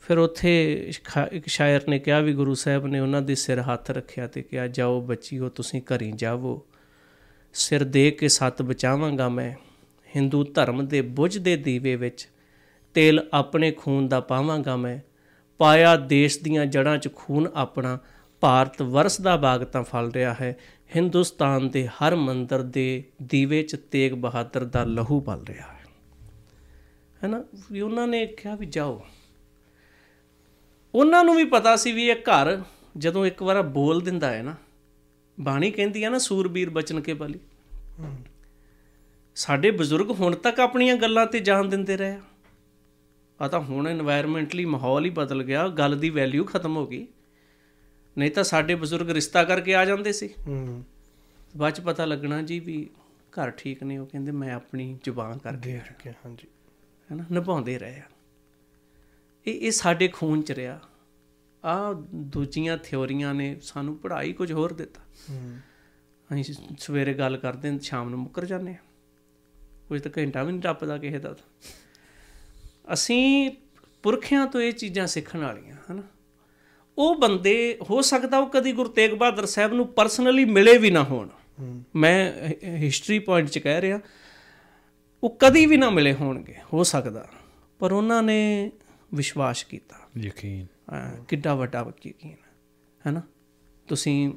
ਫਿਰ ਉੱਥੇ ਖਾ- ਇੱਕ ਸ਼ਾਇਰ ਨੇ ਕਿਹਾ ਵੀ ਗੁਰੂ ਸਾਹਿਬ ਨੇ ਉਹਨਾਂ ਦੇ ਸਿਰ ਹੱਥ ਰੱਖਿਆ ਤੇ ਕਿਹਾ, ਜਾਓ ਬੱਚੀਓ, ਤੁਸੀਂ ਘਰੀ ਜਾਵੋ। ਸਿਰ ਦੇ ਕੇ ਸੱਤ ਬਚਾਵਾਂਗਾ ਮੈਂ। ਹਿੰਦੂ ਧਰਮ ਦੇ ਬੁੱਝਦੇ ਦੀਵੇ ਵਿੱਚ ਤੇਲ ਆਪਣੇ ਖੂਨ ਦਾ ਪਾਵਾਂਗਾ ਮੈਂ। ਪਾਇਆ ਦੇਸ਼ ਦੀਆਂ ਜੜਾਂ 'ਚ ਖੂਨ ਆਪਣਾ ਭਾਰਤ ਵਰਸ ਦਾ ਬਾਗ ਤਾਂ ਫਲ ਰਿਹਾ ਹੈ। ਹਿੰਦੁਸਤਾਨ ਦੇ ਹਰ ਮੰਦਰ ਦੇ ਦੀਵੇ 'ਚ ਤੇਗ ਬਹਾਦਰ ਦਾ ਲਹੂ ਪਲ ਰਿਹਾ ਹੈ। ਹੈਨਾ? ਵੀ ਉਹਨਾਂ ਨੇ ਕਿਹਾ ਵੀ ਜਾਓ। ਉਹਨਾਂ ਨੂੰ ਵੀ ਪਤਾ ਸੀ ਵੀ ਇਹ ਘਰ ਜਦੋਂ ਇੱਕ ਵਾਰ ਬੋਲ ਦਿੰਦਾ ਹੈ ਨਾ ਬਾਣੀ ਕਹਿੰਦੀ ਆ ਨਾ ਸੂਰਬੀਰ ਬਚਨ ਕੇ ਬਲੀ। ਸਾਡੇ ਬਜ਼ੁਰਗ ਹੁਣ ਤੱਕ ਆਪਣੀਆਂ ਗੱਲਾਂ ਤੇ ਜਾਣ ਦਿੰਦੇ ਰਹੇ ਆ। ਤਾਂ ਹੁਣ এনवायरमेंटਲੀ ਮਾਹੌਲ ਹੀ ਬਦਲ ਗਿਆ ਗੱਲ ਦੀ ਵੈਲਿਊ ਖਤਮ ਹੋ ਗਈ। ਨਹੀਂ ਤਾਂ ਸਾਡੇ ਬਜ਼ੁਰਗ ਰਿਸ਼ਤਾ ਕਰਕੇ ਆ ਜਾਂਦੇ ਸੀ। ਹੂੰ। ਬਾਅਦ ਚ ਪਤਾ ਲੱਗਣਾ ਜੀ ਵੀ ਘਰ ਠੀਕ ਨਹੀਂ ਉਹ ਕਹਿੰਦੇ ਮੈਂ ਆਪਣੀ ਜ਼ੁਬਾਨ ਕਰਕੇ ਦੇ ਚੁੱਕੇ ਹਾਂਜੀ। ਹੈਨਾ ਨਿਭਾਉਂਦੇ ਰਹੇ ਆ। ਇਹ ਇਹ ਸਾਡੇ ਖੂਨ ਚ ਰਿਹਾ। ਆ ਦੂਜੀਆਂ ਥਿਉਰੀਆਂ ਨੇ ਸਾਨੂੰ ਪੜ੍ਹਾਈ ਕੁਝ ਹੋਰ ਦਿੱਤਾ। ਹੂੰ। ਅਸੀਂ ਸਵੇਰੇ ਗੱਲ ਕਰਦੇ ਹਾਂ ਸ਼ਾਮ ਨੂੰ ਮੁੱਕਰ ਜਾਂਦੇ ਹਾਂ। ਕੁਝ ਤਾਂ ਘੰਟਾ ਵੀ ਨਹੀਂ ਟੱਪਦਾ ਕਿਸੇ ਦਾ। ਅਸੀਂ ਪੁਰਖਿਆਂ ਤੋਂ ਇਹ ਚੀਜ਼ਾਂ ਸਿੱਖਣ ਵਾਲੀਆਂ। ਉਹ ਬੰਦੇ ਹੋ ਸਕਦਾ ਉਹ ਕਦੀ ਗੁਰੂ ਤੇਗ ਬਹਾਦਰ ਸਾਹਿਬ ਨੂੰ ਪਰਸਨਲੀ ਮਿਲੇ ਵੀ ਨਾ ਹੋਣ। ਮੈਂ ਹਿਸਟਰੀ ਪੁਆਇੰਟ 'ਚ ਕਹਿ ਰਿਹਾ ਉਹ ਕਦੀ ਵੀ ਨਾ ਮਿਲੇ ਹੋਣਗੇ ਹੋ ਸਕਦਾ। ਪਰ ਉਹਨਾਂ ਨੇ ਵਿਸ਼ਵਾਸ ਕੀਤਾ। ਯਕੀਨ। ਕਿੱਡਾ ਵੱਡਾ ਯਕੀਨ ਹੈ ਨਾ? ਤੁਸੀਂ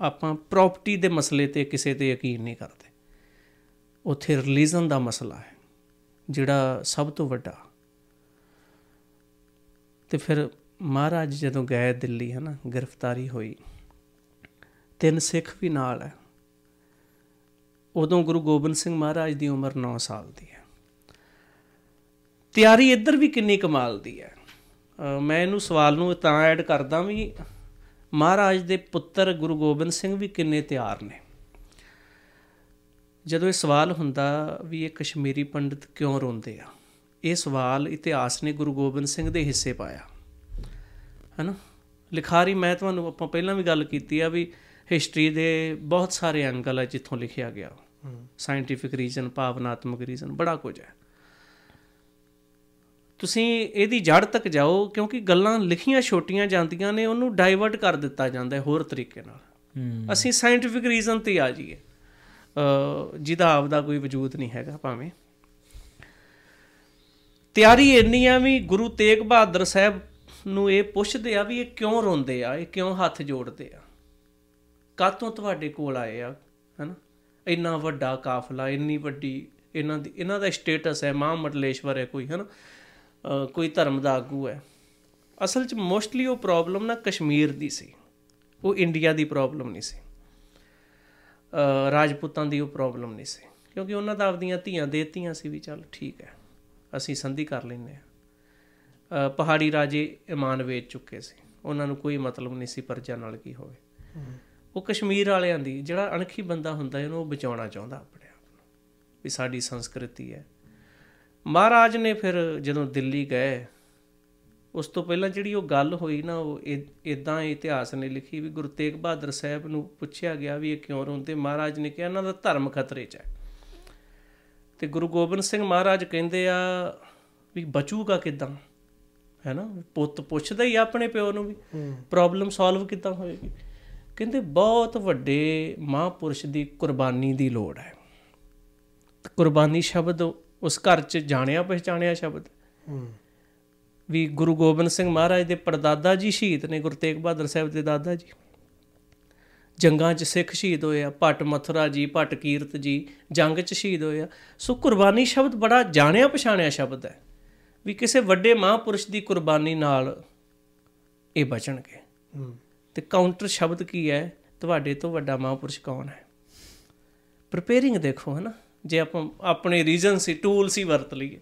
ਆਪਾਂ ਪ੍ਰਾਪਰਟੀ ਦੇ ਮਸਲੇ ਤੇ ਕਿਸੇ ਤੇ ਯਕੀਨ ਨਹੀਂ ਕਰਦੇ। ਉੱਥੇ ਰਿਲੀਜਨ ਦਾ ਮਸਲਾ ਹੈ ਜਿਹੜਾ ਸਭ ਤੋਂ ਵੱਡਾ। ਤੇ ਫਿਰ ਮਹਾਰਾਜ ਜਦੋਂ ਗਏ ਦਿੱਲੀ ਹੈ ਨਾ ਗ੍ਰਿਫਤਾਰੀ ਹੋਈ। ਤਿੰਨ ਸਿੱਖ ਵੀ ਨਾਲ ਹੈ। ਉਦੋਂ ਗੁਰੂ ਗੋਬਿੰਦ ਸਿੰਘ ਮਹਾਰਾਜ ਦੀ ਉਮਰ 9 ਸਾਲ ਦੀ ਹੈ। ਤਿਆਰੀ ਇੱਧਰ ਵੀ ਕਿੰਨੀ ਕਮਾਲ ਦੀ ਹੈ। ਅ, ਮੈਂ ਇਹਨੂੰ ਸਵਾਲ ਨੂੰ ਤਾਂ ਐਡ ਕਰਦਾ ਵੀ ਮਹਾਰਾਜ ਦੇ ਪੁੱਤਰ ਗੁਰੂ ਗੋਬਿੰਦ ਸਿੰਘ ਵੀ ਕਿੰਨੇ ਤਿਆਰ ਨੇ। ਜਦੋਂ ਇਹ ਸਵਾਲ ਹੁੰਦਾ ਵੀ ਇਹ ਕਸ਼ਮੀਰੀ ਪੰਡਿਤ ਕਿਉਂ ਰੋਂਦੇ ਆ ਇਹ ਸਵਾਲ ਇਤਿਹਾਸ ਨੇ ਗੁਰੂ ਗੋਬਿੰਦ ਸਿੰਘ ਦੇ ਹਿੱਸੇ ਪਾਇਆ। ਹੈਨਾ? ਲਿਖਾਰੀ ਮੈਂ ਤੁਹਾਨੂੰ ਆਪਾਂ ਪਹਿਲਾਂ ਵੀ ਗੱਲ ਕੀਤੀ ਆ ਵੀ ਹਿਸਟਰੀ ਦੇ ਬਹੁਤ ਸਾਰੇ ਐਂਗਲ ਆ ਜਿੱਥੋਂ ਲਿਖਿਆ ਗਿਆ। ਸਾਇੰਟੀਫਿਕ ਰੀਜ਼ਨ ਭਾਵਨਾਤਮਕ ਰੀਜ਼ਨ ਬੜਾ ਕੁਝ ਹੈ। ਤੁਸੀਂ ਇਹਦੀ ਜੜ ਤੱਕ ਜਾਓ ਕਿਉਂਕਿ ਗੱਲਾਂ ਲਿਖੀਆਂ ਛੋਟੀਆਂ ਜਾਂਦੀਆਂ ਨੇ ਉਹਨੂੰ ਡਾਈਵਰਟ ਕਰ ਦਿੱਤਾ ਜਾਂਦਾ ਹੈ ਹੋਰ ਤਰੀਕੇ ਨਾਲ। ਅਸੀਂ ਸਾਇੰਟੀਫਿਕ ਰੀਜ਼ਨ ਤੇ ਆ ਜਾਈਏ। ਜਿਹਦਾ ਆਪਦਾ ਕੋਈ ਵਜੂਦ ਨਹੀਂ ਹੈਗਾ ਭਾਵੇਂ। ਤਿਆਰੀ ਇੰਨੀ ਆ ਵੀ ਗੁਰੂ ਤੇਗ ਬਹਾਦਰ ਸਾਹਿਬ ਨੂੰ ਇਹ ਪੁੱਛਦੇ ਆ ਵੀ ਇਹ ਕਿਉਂ ਰੋਂਦੇ ਆ? ਇਹ ਕਿਉਂ ਹੱਥ ਜੋੜਦੇ ਆ? ਕਾਤੋਂ ਤੁਹਾਡੇ ਕੋਲ ਆਏ ਆ? ਹਨਾ? ਇੰਨਾ ਵੱਡਾ ਕਾਫਲਾ ਇੰਨੀ ਵੱਡੀ ਇਹਨਾਂ ਦੀ ਇਹਨਾਂ ਦਾ ਸਟੇਟਸ ਹੈ ਮਹਾ ਮੰਡਲੇਸ਼ਵਰ ਹੈ ਕੋਈ ਹਨਾ? ਅ, ਕੋਈ ਧਰਮ ਦਾ ਆਗੂ ਹੈ। ਅਸਲ 'ਚ ਮੋਸਟਲੀ ਉਹ ਪ੍ਰੋਬਲਮ ਨਾ ਕਸ਼ਮੀਰ ਦੀ ਸੀ। ਉਹ ਇੰਡੀਆ ਦੀ ਪ੍ਰੋਬਲਮ ਨਹੀਂ ਸੀ। ਅ, ਰਾਜਪੂਤਾਂ ਦੀ ਉਹ ਪ੍ਰੋਬਲਮ ਨਹੀਂ ਸੀ। ਕਿਉਂਕਿ ਉਹਨਾਂ ਦਾ ਆਪਦੀਆਂ ਧੀਆਂ ਦੇਤੀਆਂ ਸੀ ਵੀ ਚੱਲ ਠੀਕ ਹੈ ਅਸੀਂ ਸੰਧੀ ਕਰ ਲੈਂਦੇ ਆ ਪਹਾੜੀ ਰਾਜੇ ਇਮਾਨ ਵੇਚ ਚੁੱਕੇ ਸੀ। ਉਹਨਾਂ ਨੂੰ ਕੋਈ ਮਤਲਬ ਨਹੀਂ ਸੀ ਪਰਜਾ ਨਾਲ ਕੀ ਹੋਵੇ। ਉਹ ਕਸ਼ਮੀਰ ਵਾਲਿਆਂ ਦੀ ਜਿਹੜਾ ਅਣਖੀ ਬੰਦਾ ਹੁੰਦਾ ਹੈ ਉਹਨੂੰ ਉਹ ਬਚਾਉਣਾ ਚਾਹੁੰਦਾ ਆਪਣੇ ਆਪ ਨੂੰ। ਵੀ ਸਾਡੀ ਸੰਸਕ੍ਰਿਤੀ ਹੈ। ਮਹਾਰਾਜ ਨੇ ਫਿਰ ਜਦੋਂ ਦਿੱਲੀ ਗਏ, ਉਸ ਤੋਂ ਪਹਿਲਾਂ ਜਿਹੜੀ ਉਹ ਗੱਲ ਹੋਈ ਨਾ, ਉਹ ਇਦਾਂ ਇਤਿਹਾਸ ਨੇ ਲਿਖੀ ਵੀ ਗੁਰੂ ਤੇਗ ਬਹਾਦਰ ਸਾਹਿਬ ਨੂੰ ਪੁੱਛਿਆ ਗਿਆ ਵੀ ਇਹ ਕਿਉਂ ਰੋਂਦੇ? ਮਹਾਰਾਜ ਨੇ ਕਿਹਾ, ਇਹਨਾਂ ਦਾ ਧਰਮ ਖਤਰੇ 'ਚ ਹੈ। ਤੇ ਗੁਰੂ ਗੋਬਿੰਦ ਸਿੰਘ ਮਹਾਰਾਜ ਕਹਿੰਦੇ ਆ ਵੀ ਬਚੂਗਾ ਕਿਦਾਂ? ਹੈ ਨਾ ਪੁੱਤ ਪੁੱਛਦਾ ਹੀ ਆਪਣੇ ਪਿਓ ਨੂੰ ਵੀ ਪ੍ਰੋਬਲਮ ਸੋਲਵ ਕਿਦਾਂ ਹੋਏਗੀ? ਕਹਿੰਦੇ ਬਹੁਤ ਵੱਡੇ ਮਹਾਂਪੁਰਸ਼ ਦੀ ਕੁਰਬਾਨੀ ਦੀ ਲੋੜ ਹੈ। ਕੁਰਬਾਨੀ ਸ਼ਬਦ ਉਸ ਘਰ 'ਚ ਜਾਣਿਆ ਪਹਿਚਾਣਿਆ ਸ਼ਬਦ। ਵੀ ਗੁਰੂ ਗੋਬਿੰਦ ਸਿੰਘ ਮਹਾਰਾਜ ਦੇ ਪਰਦਾਦਾ ਜੀ ਸ਼ਹੀਦ ਨੇ ਗੁਰੂ ਤੇਗ ਬਹਾਦਰ ਸਾਹਿਬ ਦੇ ਦਾਦਾ ਜੀ। ਜੰਗਾਂ 'ਚ ਸਿੱਖ ਸ਼ਹੀਦ ਹੋਏ ਆ ਭੱਟ ਮਥੁਰਾ ਜੀ ਭੱਟ ਕੀਰਤ ਜੀ ਜੰਗ 'ਚ ਸ਼ਹੀਦ ਹੋਏ ਆ। ਸੋ ਕੁਰਬਾਨੀ ਸ਼ਬਦ ਬੜਾ ਜਾਣਿਆ ਪਛਾਣਿਆ ਸ਼ਬਦ ਹੈ। ਵੀ ਕਿਸੇ ਵੱਡੇ ਮਹਾਂਪੁਰਸ਼ ਦੀ ਕੁਰਬਾਨੀ ਨਾਲ ਇਹ ਬਚਣਗੇ। ਤੇ ਕਾਊਂਟਰ ਸ਼ਬਦ ਕੀ ਹੈ? ਤੁਹਾਡੇ ਤੋਂ ਵੱਡਾ ਮਹਾਂਪੁਰਸ਼ ਕੌਣ ਹੈ? ਪ੍ਰੀਪੇਅਰਿੰਗ ਦੇਖੋ ਹਨਾ? ਜੇ ਆਪਾਂ ਆਪਣੇ ਰੀਜਨ ਸੀ ਟੂਲ ਸੀ ਵਰਤ ਲਈਏ।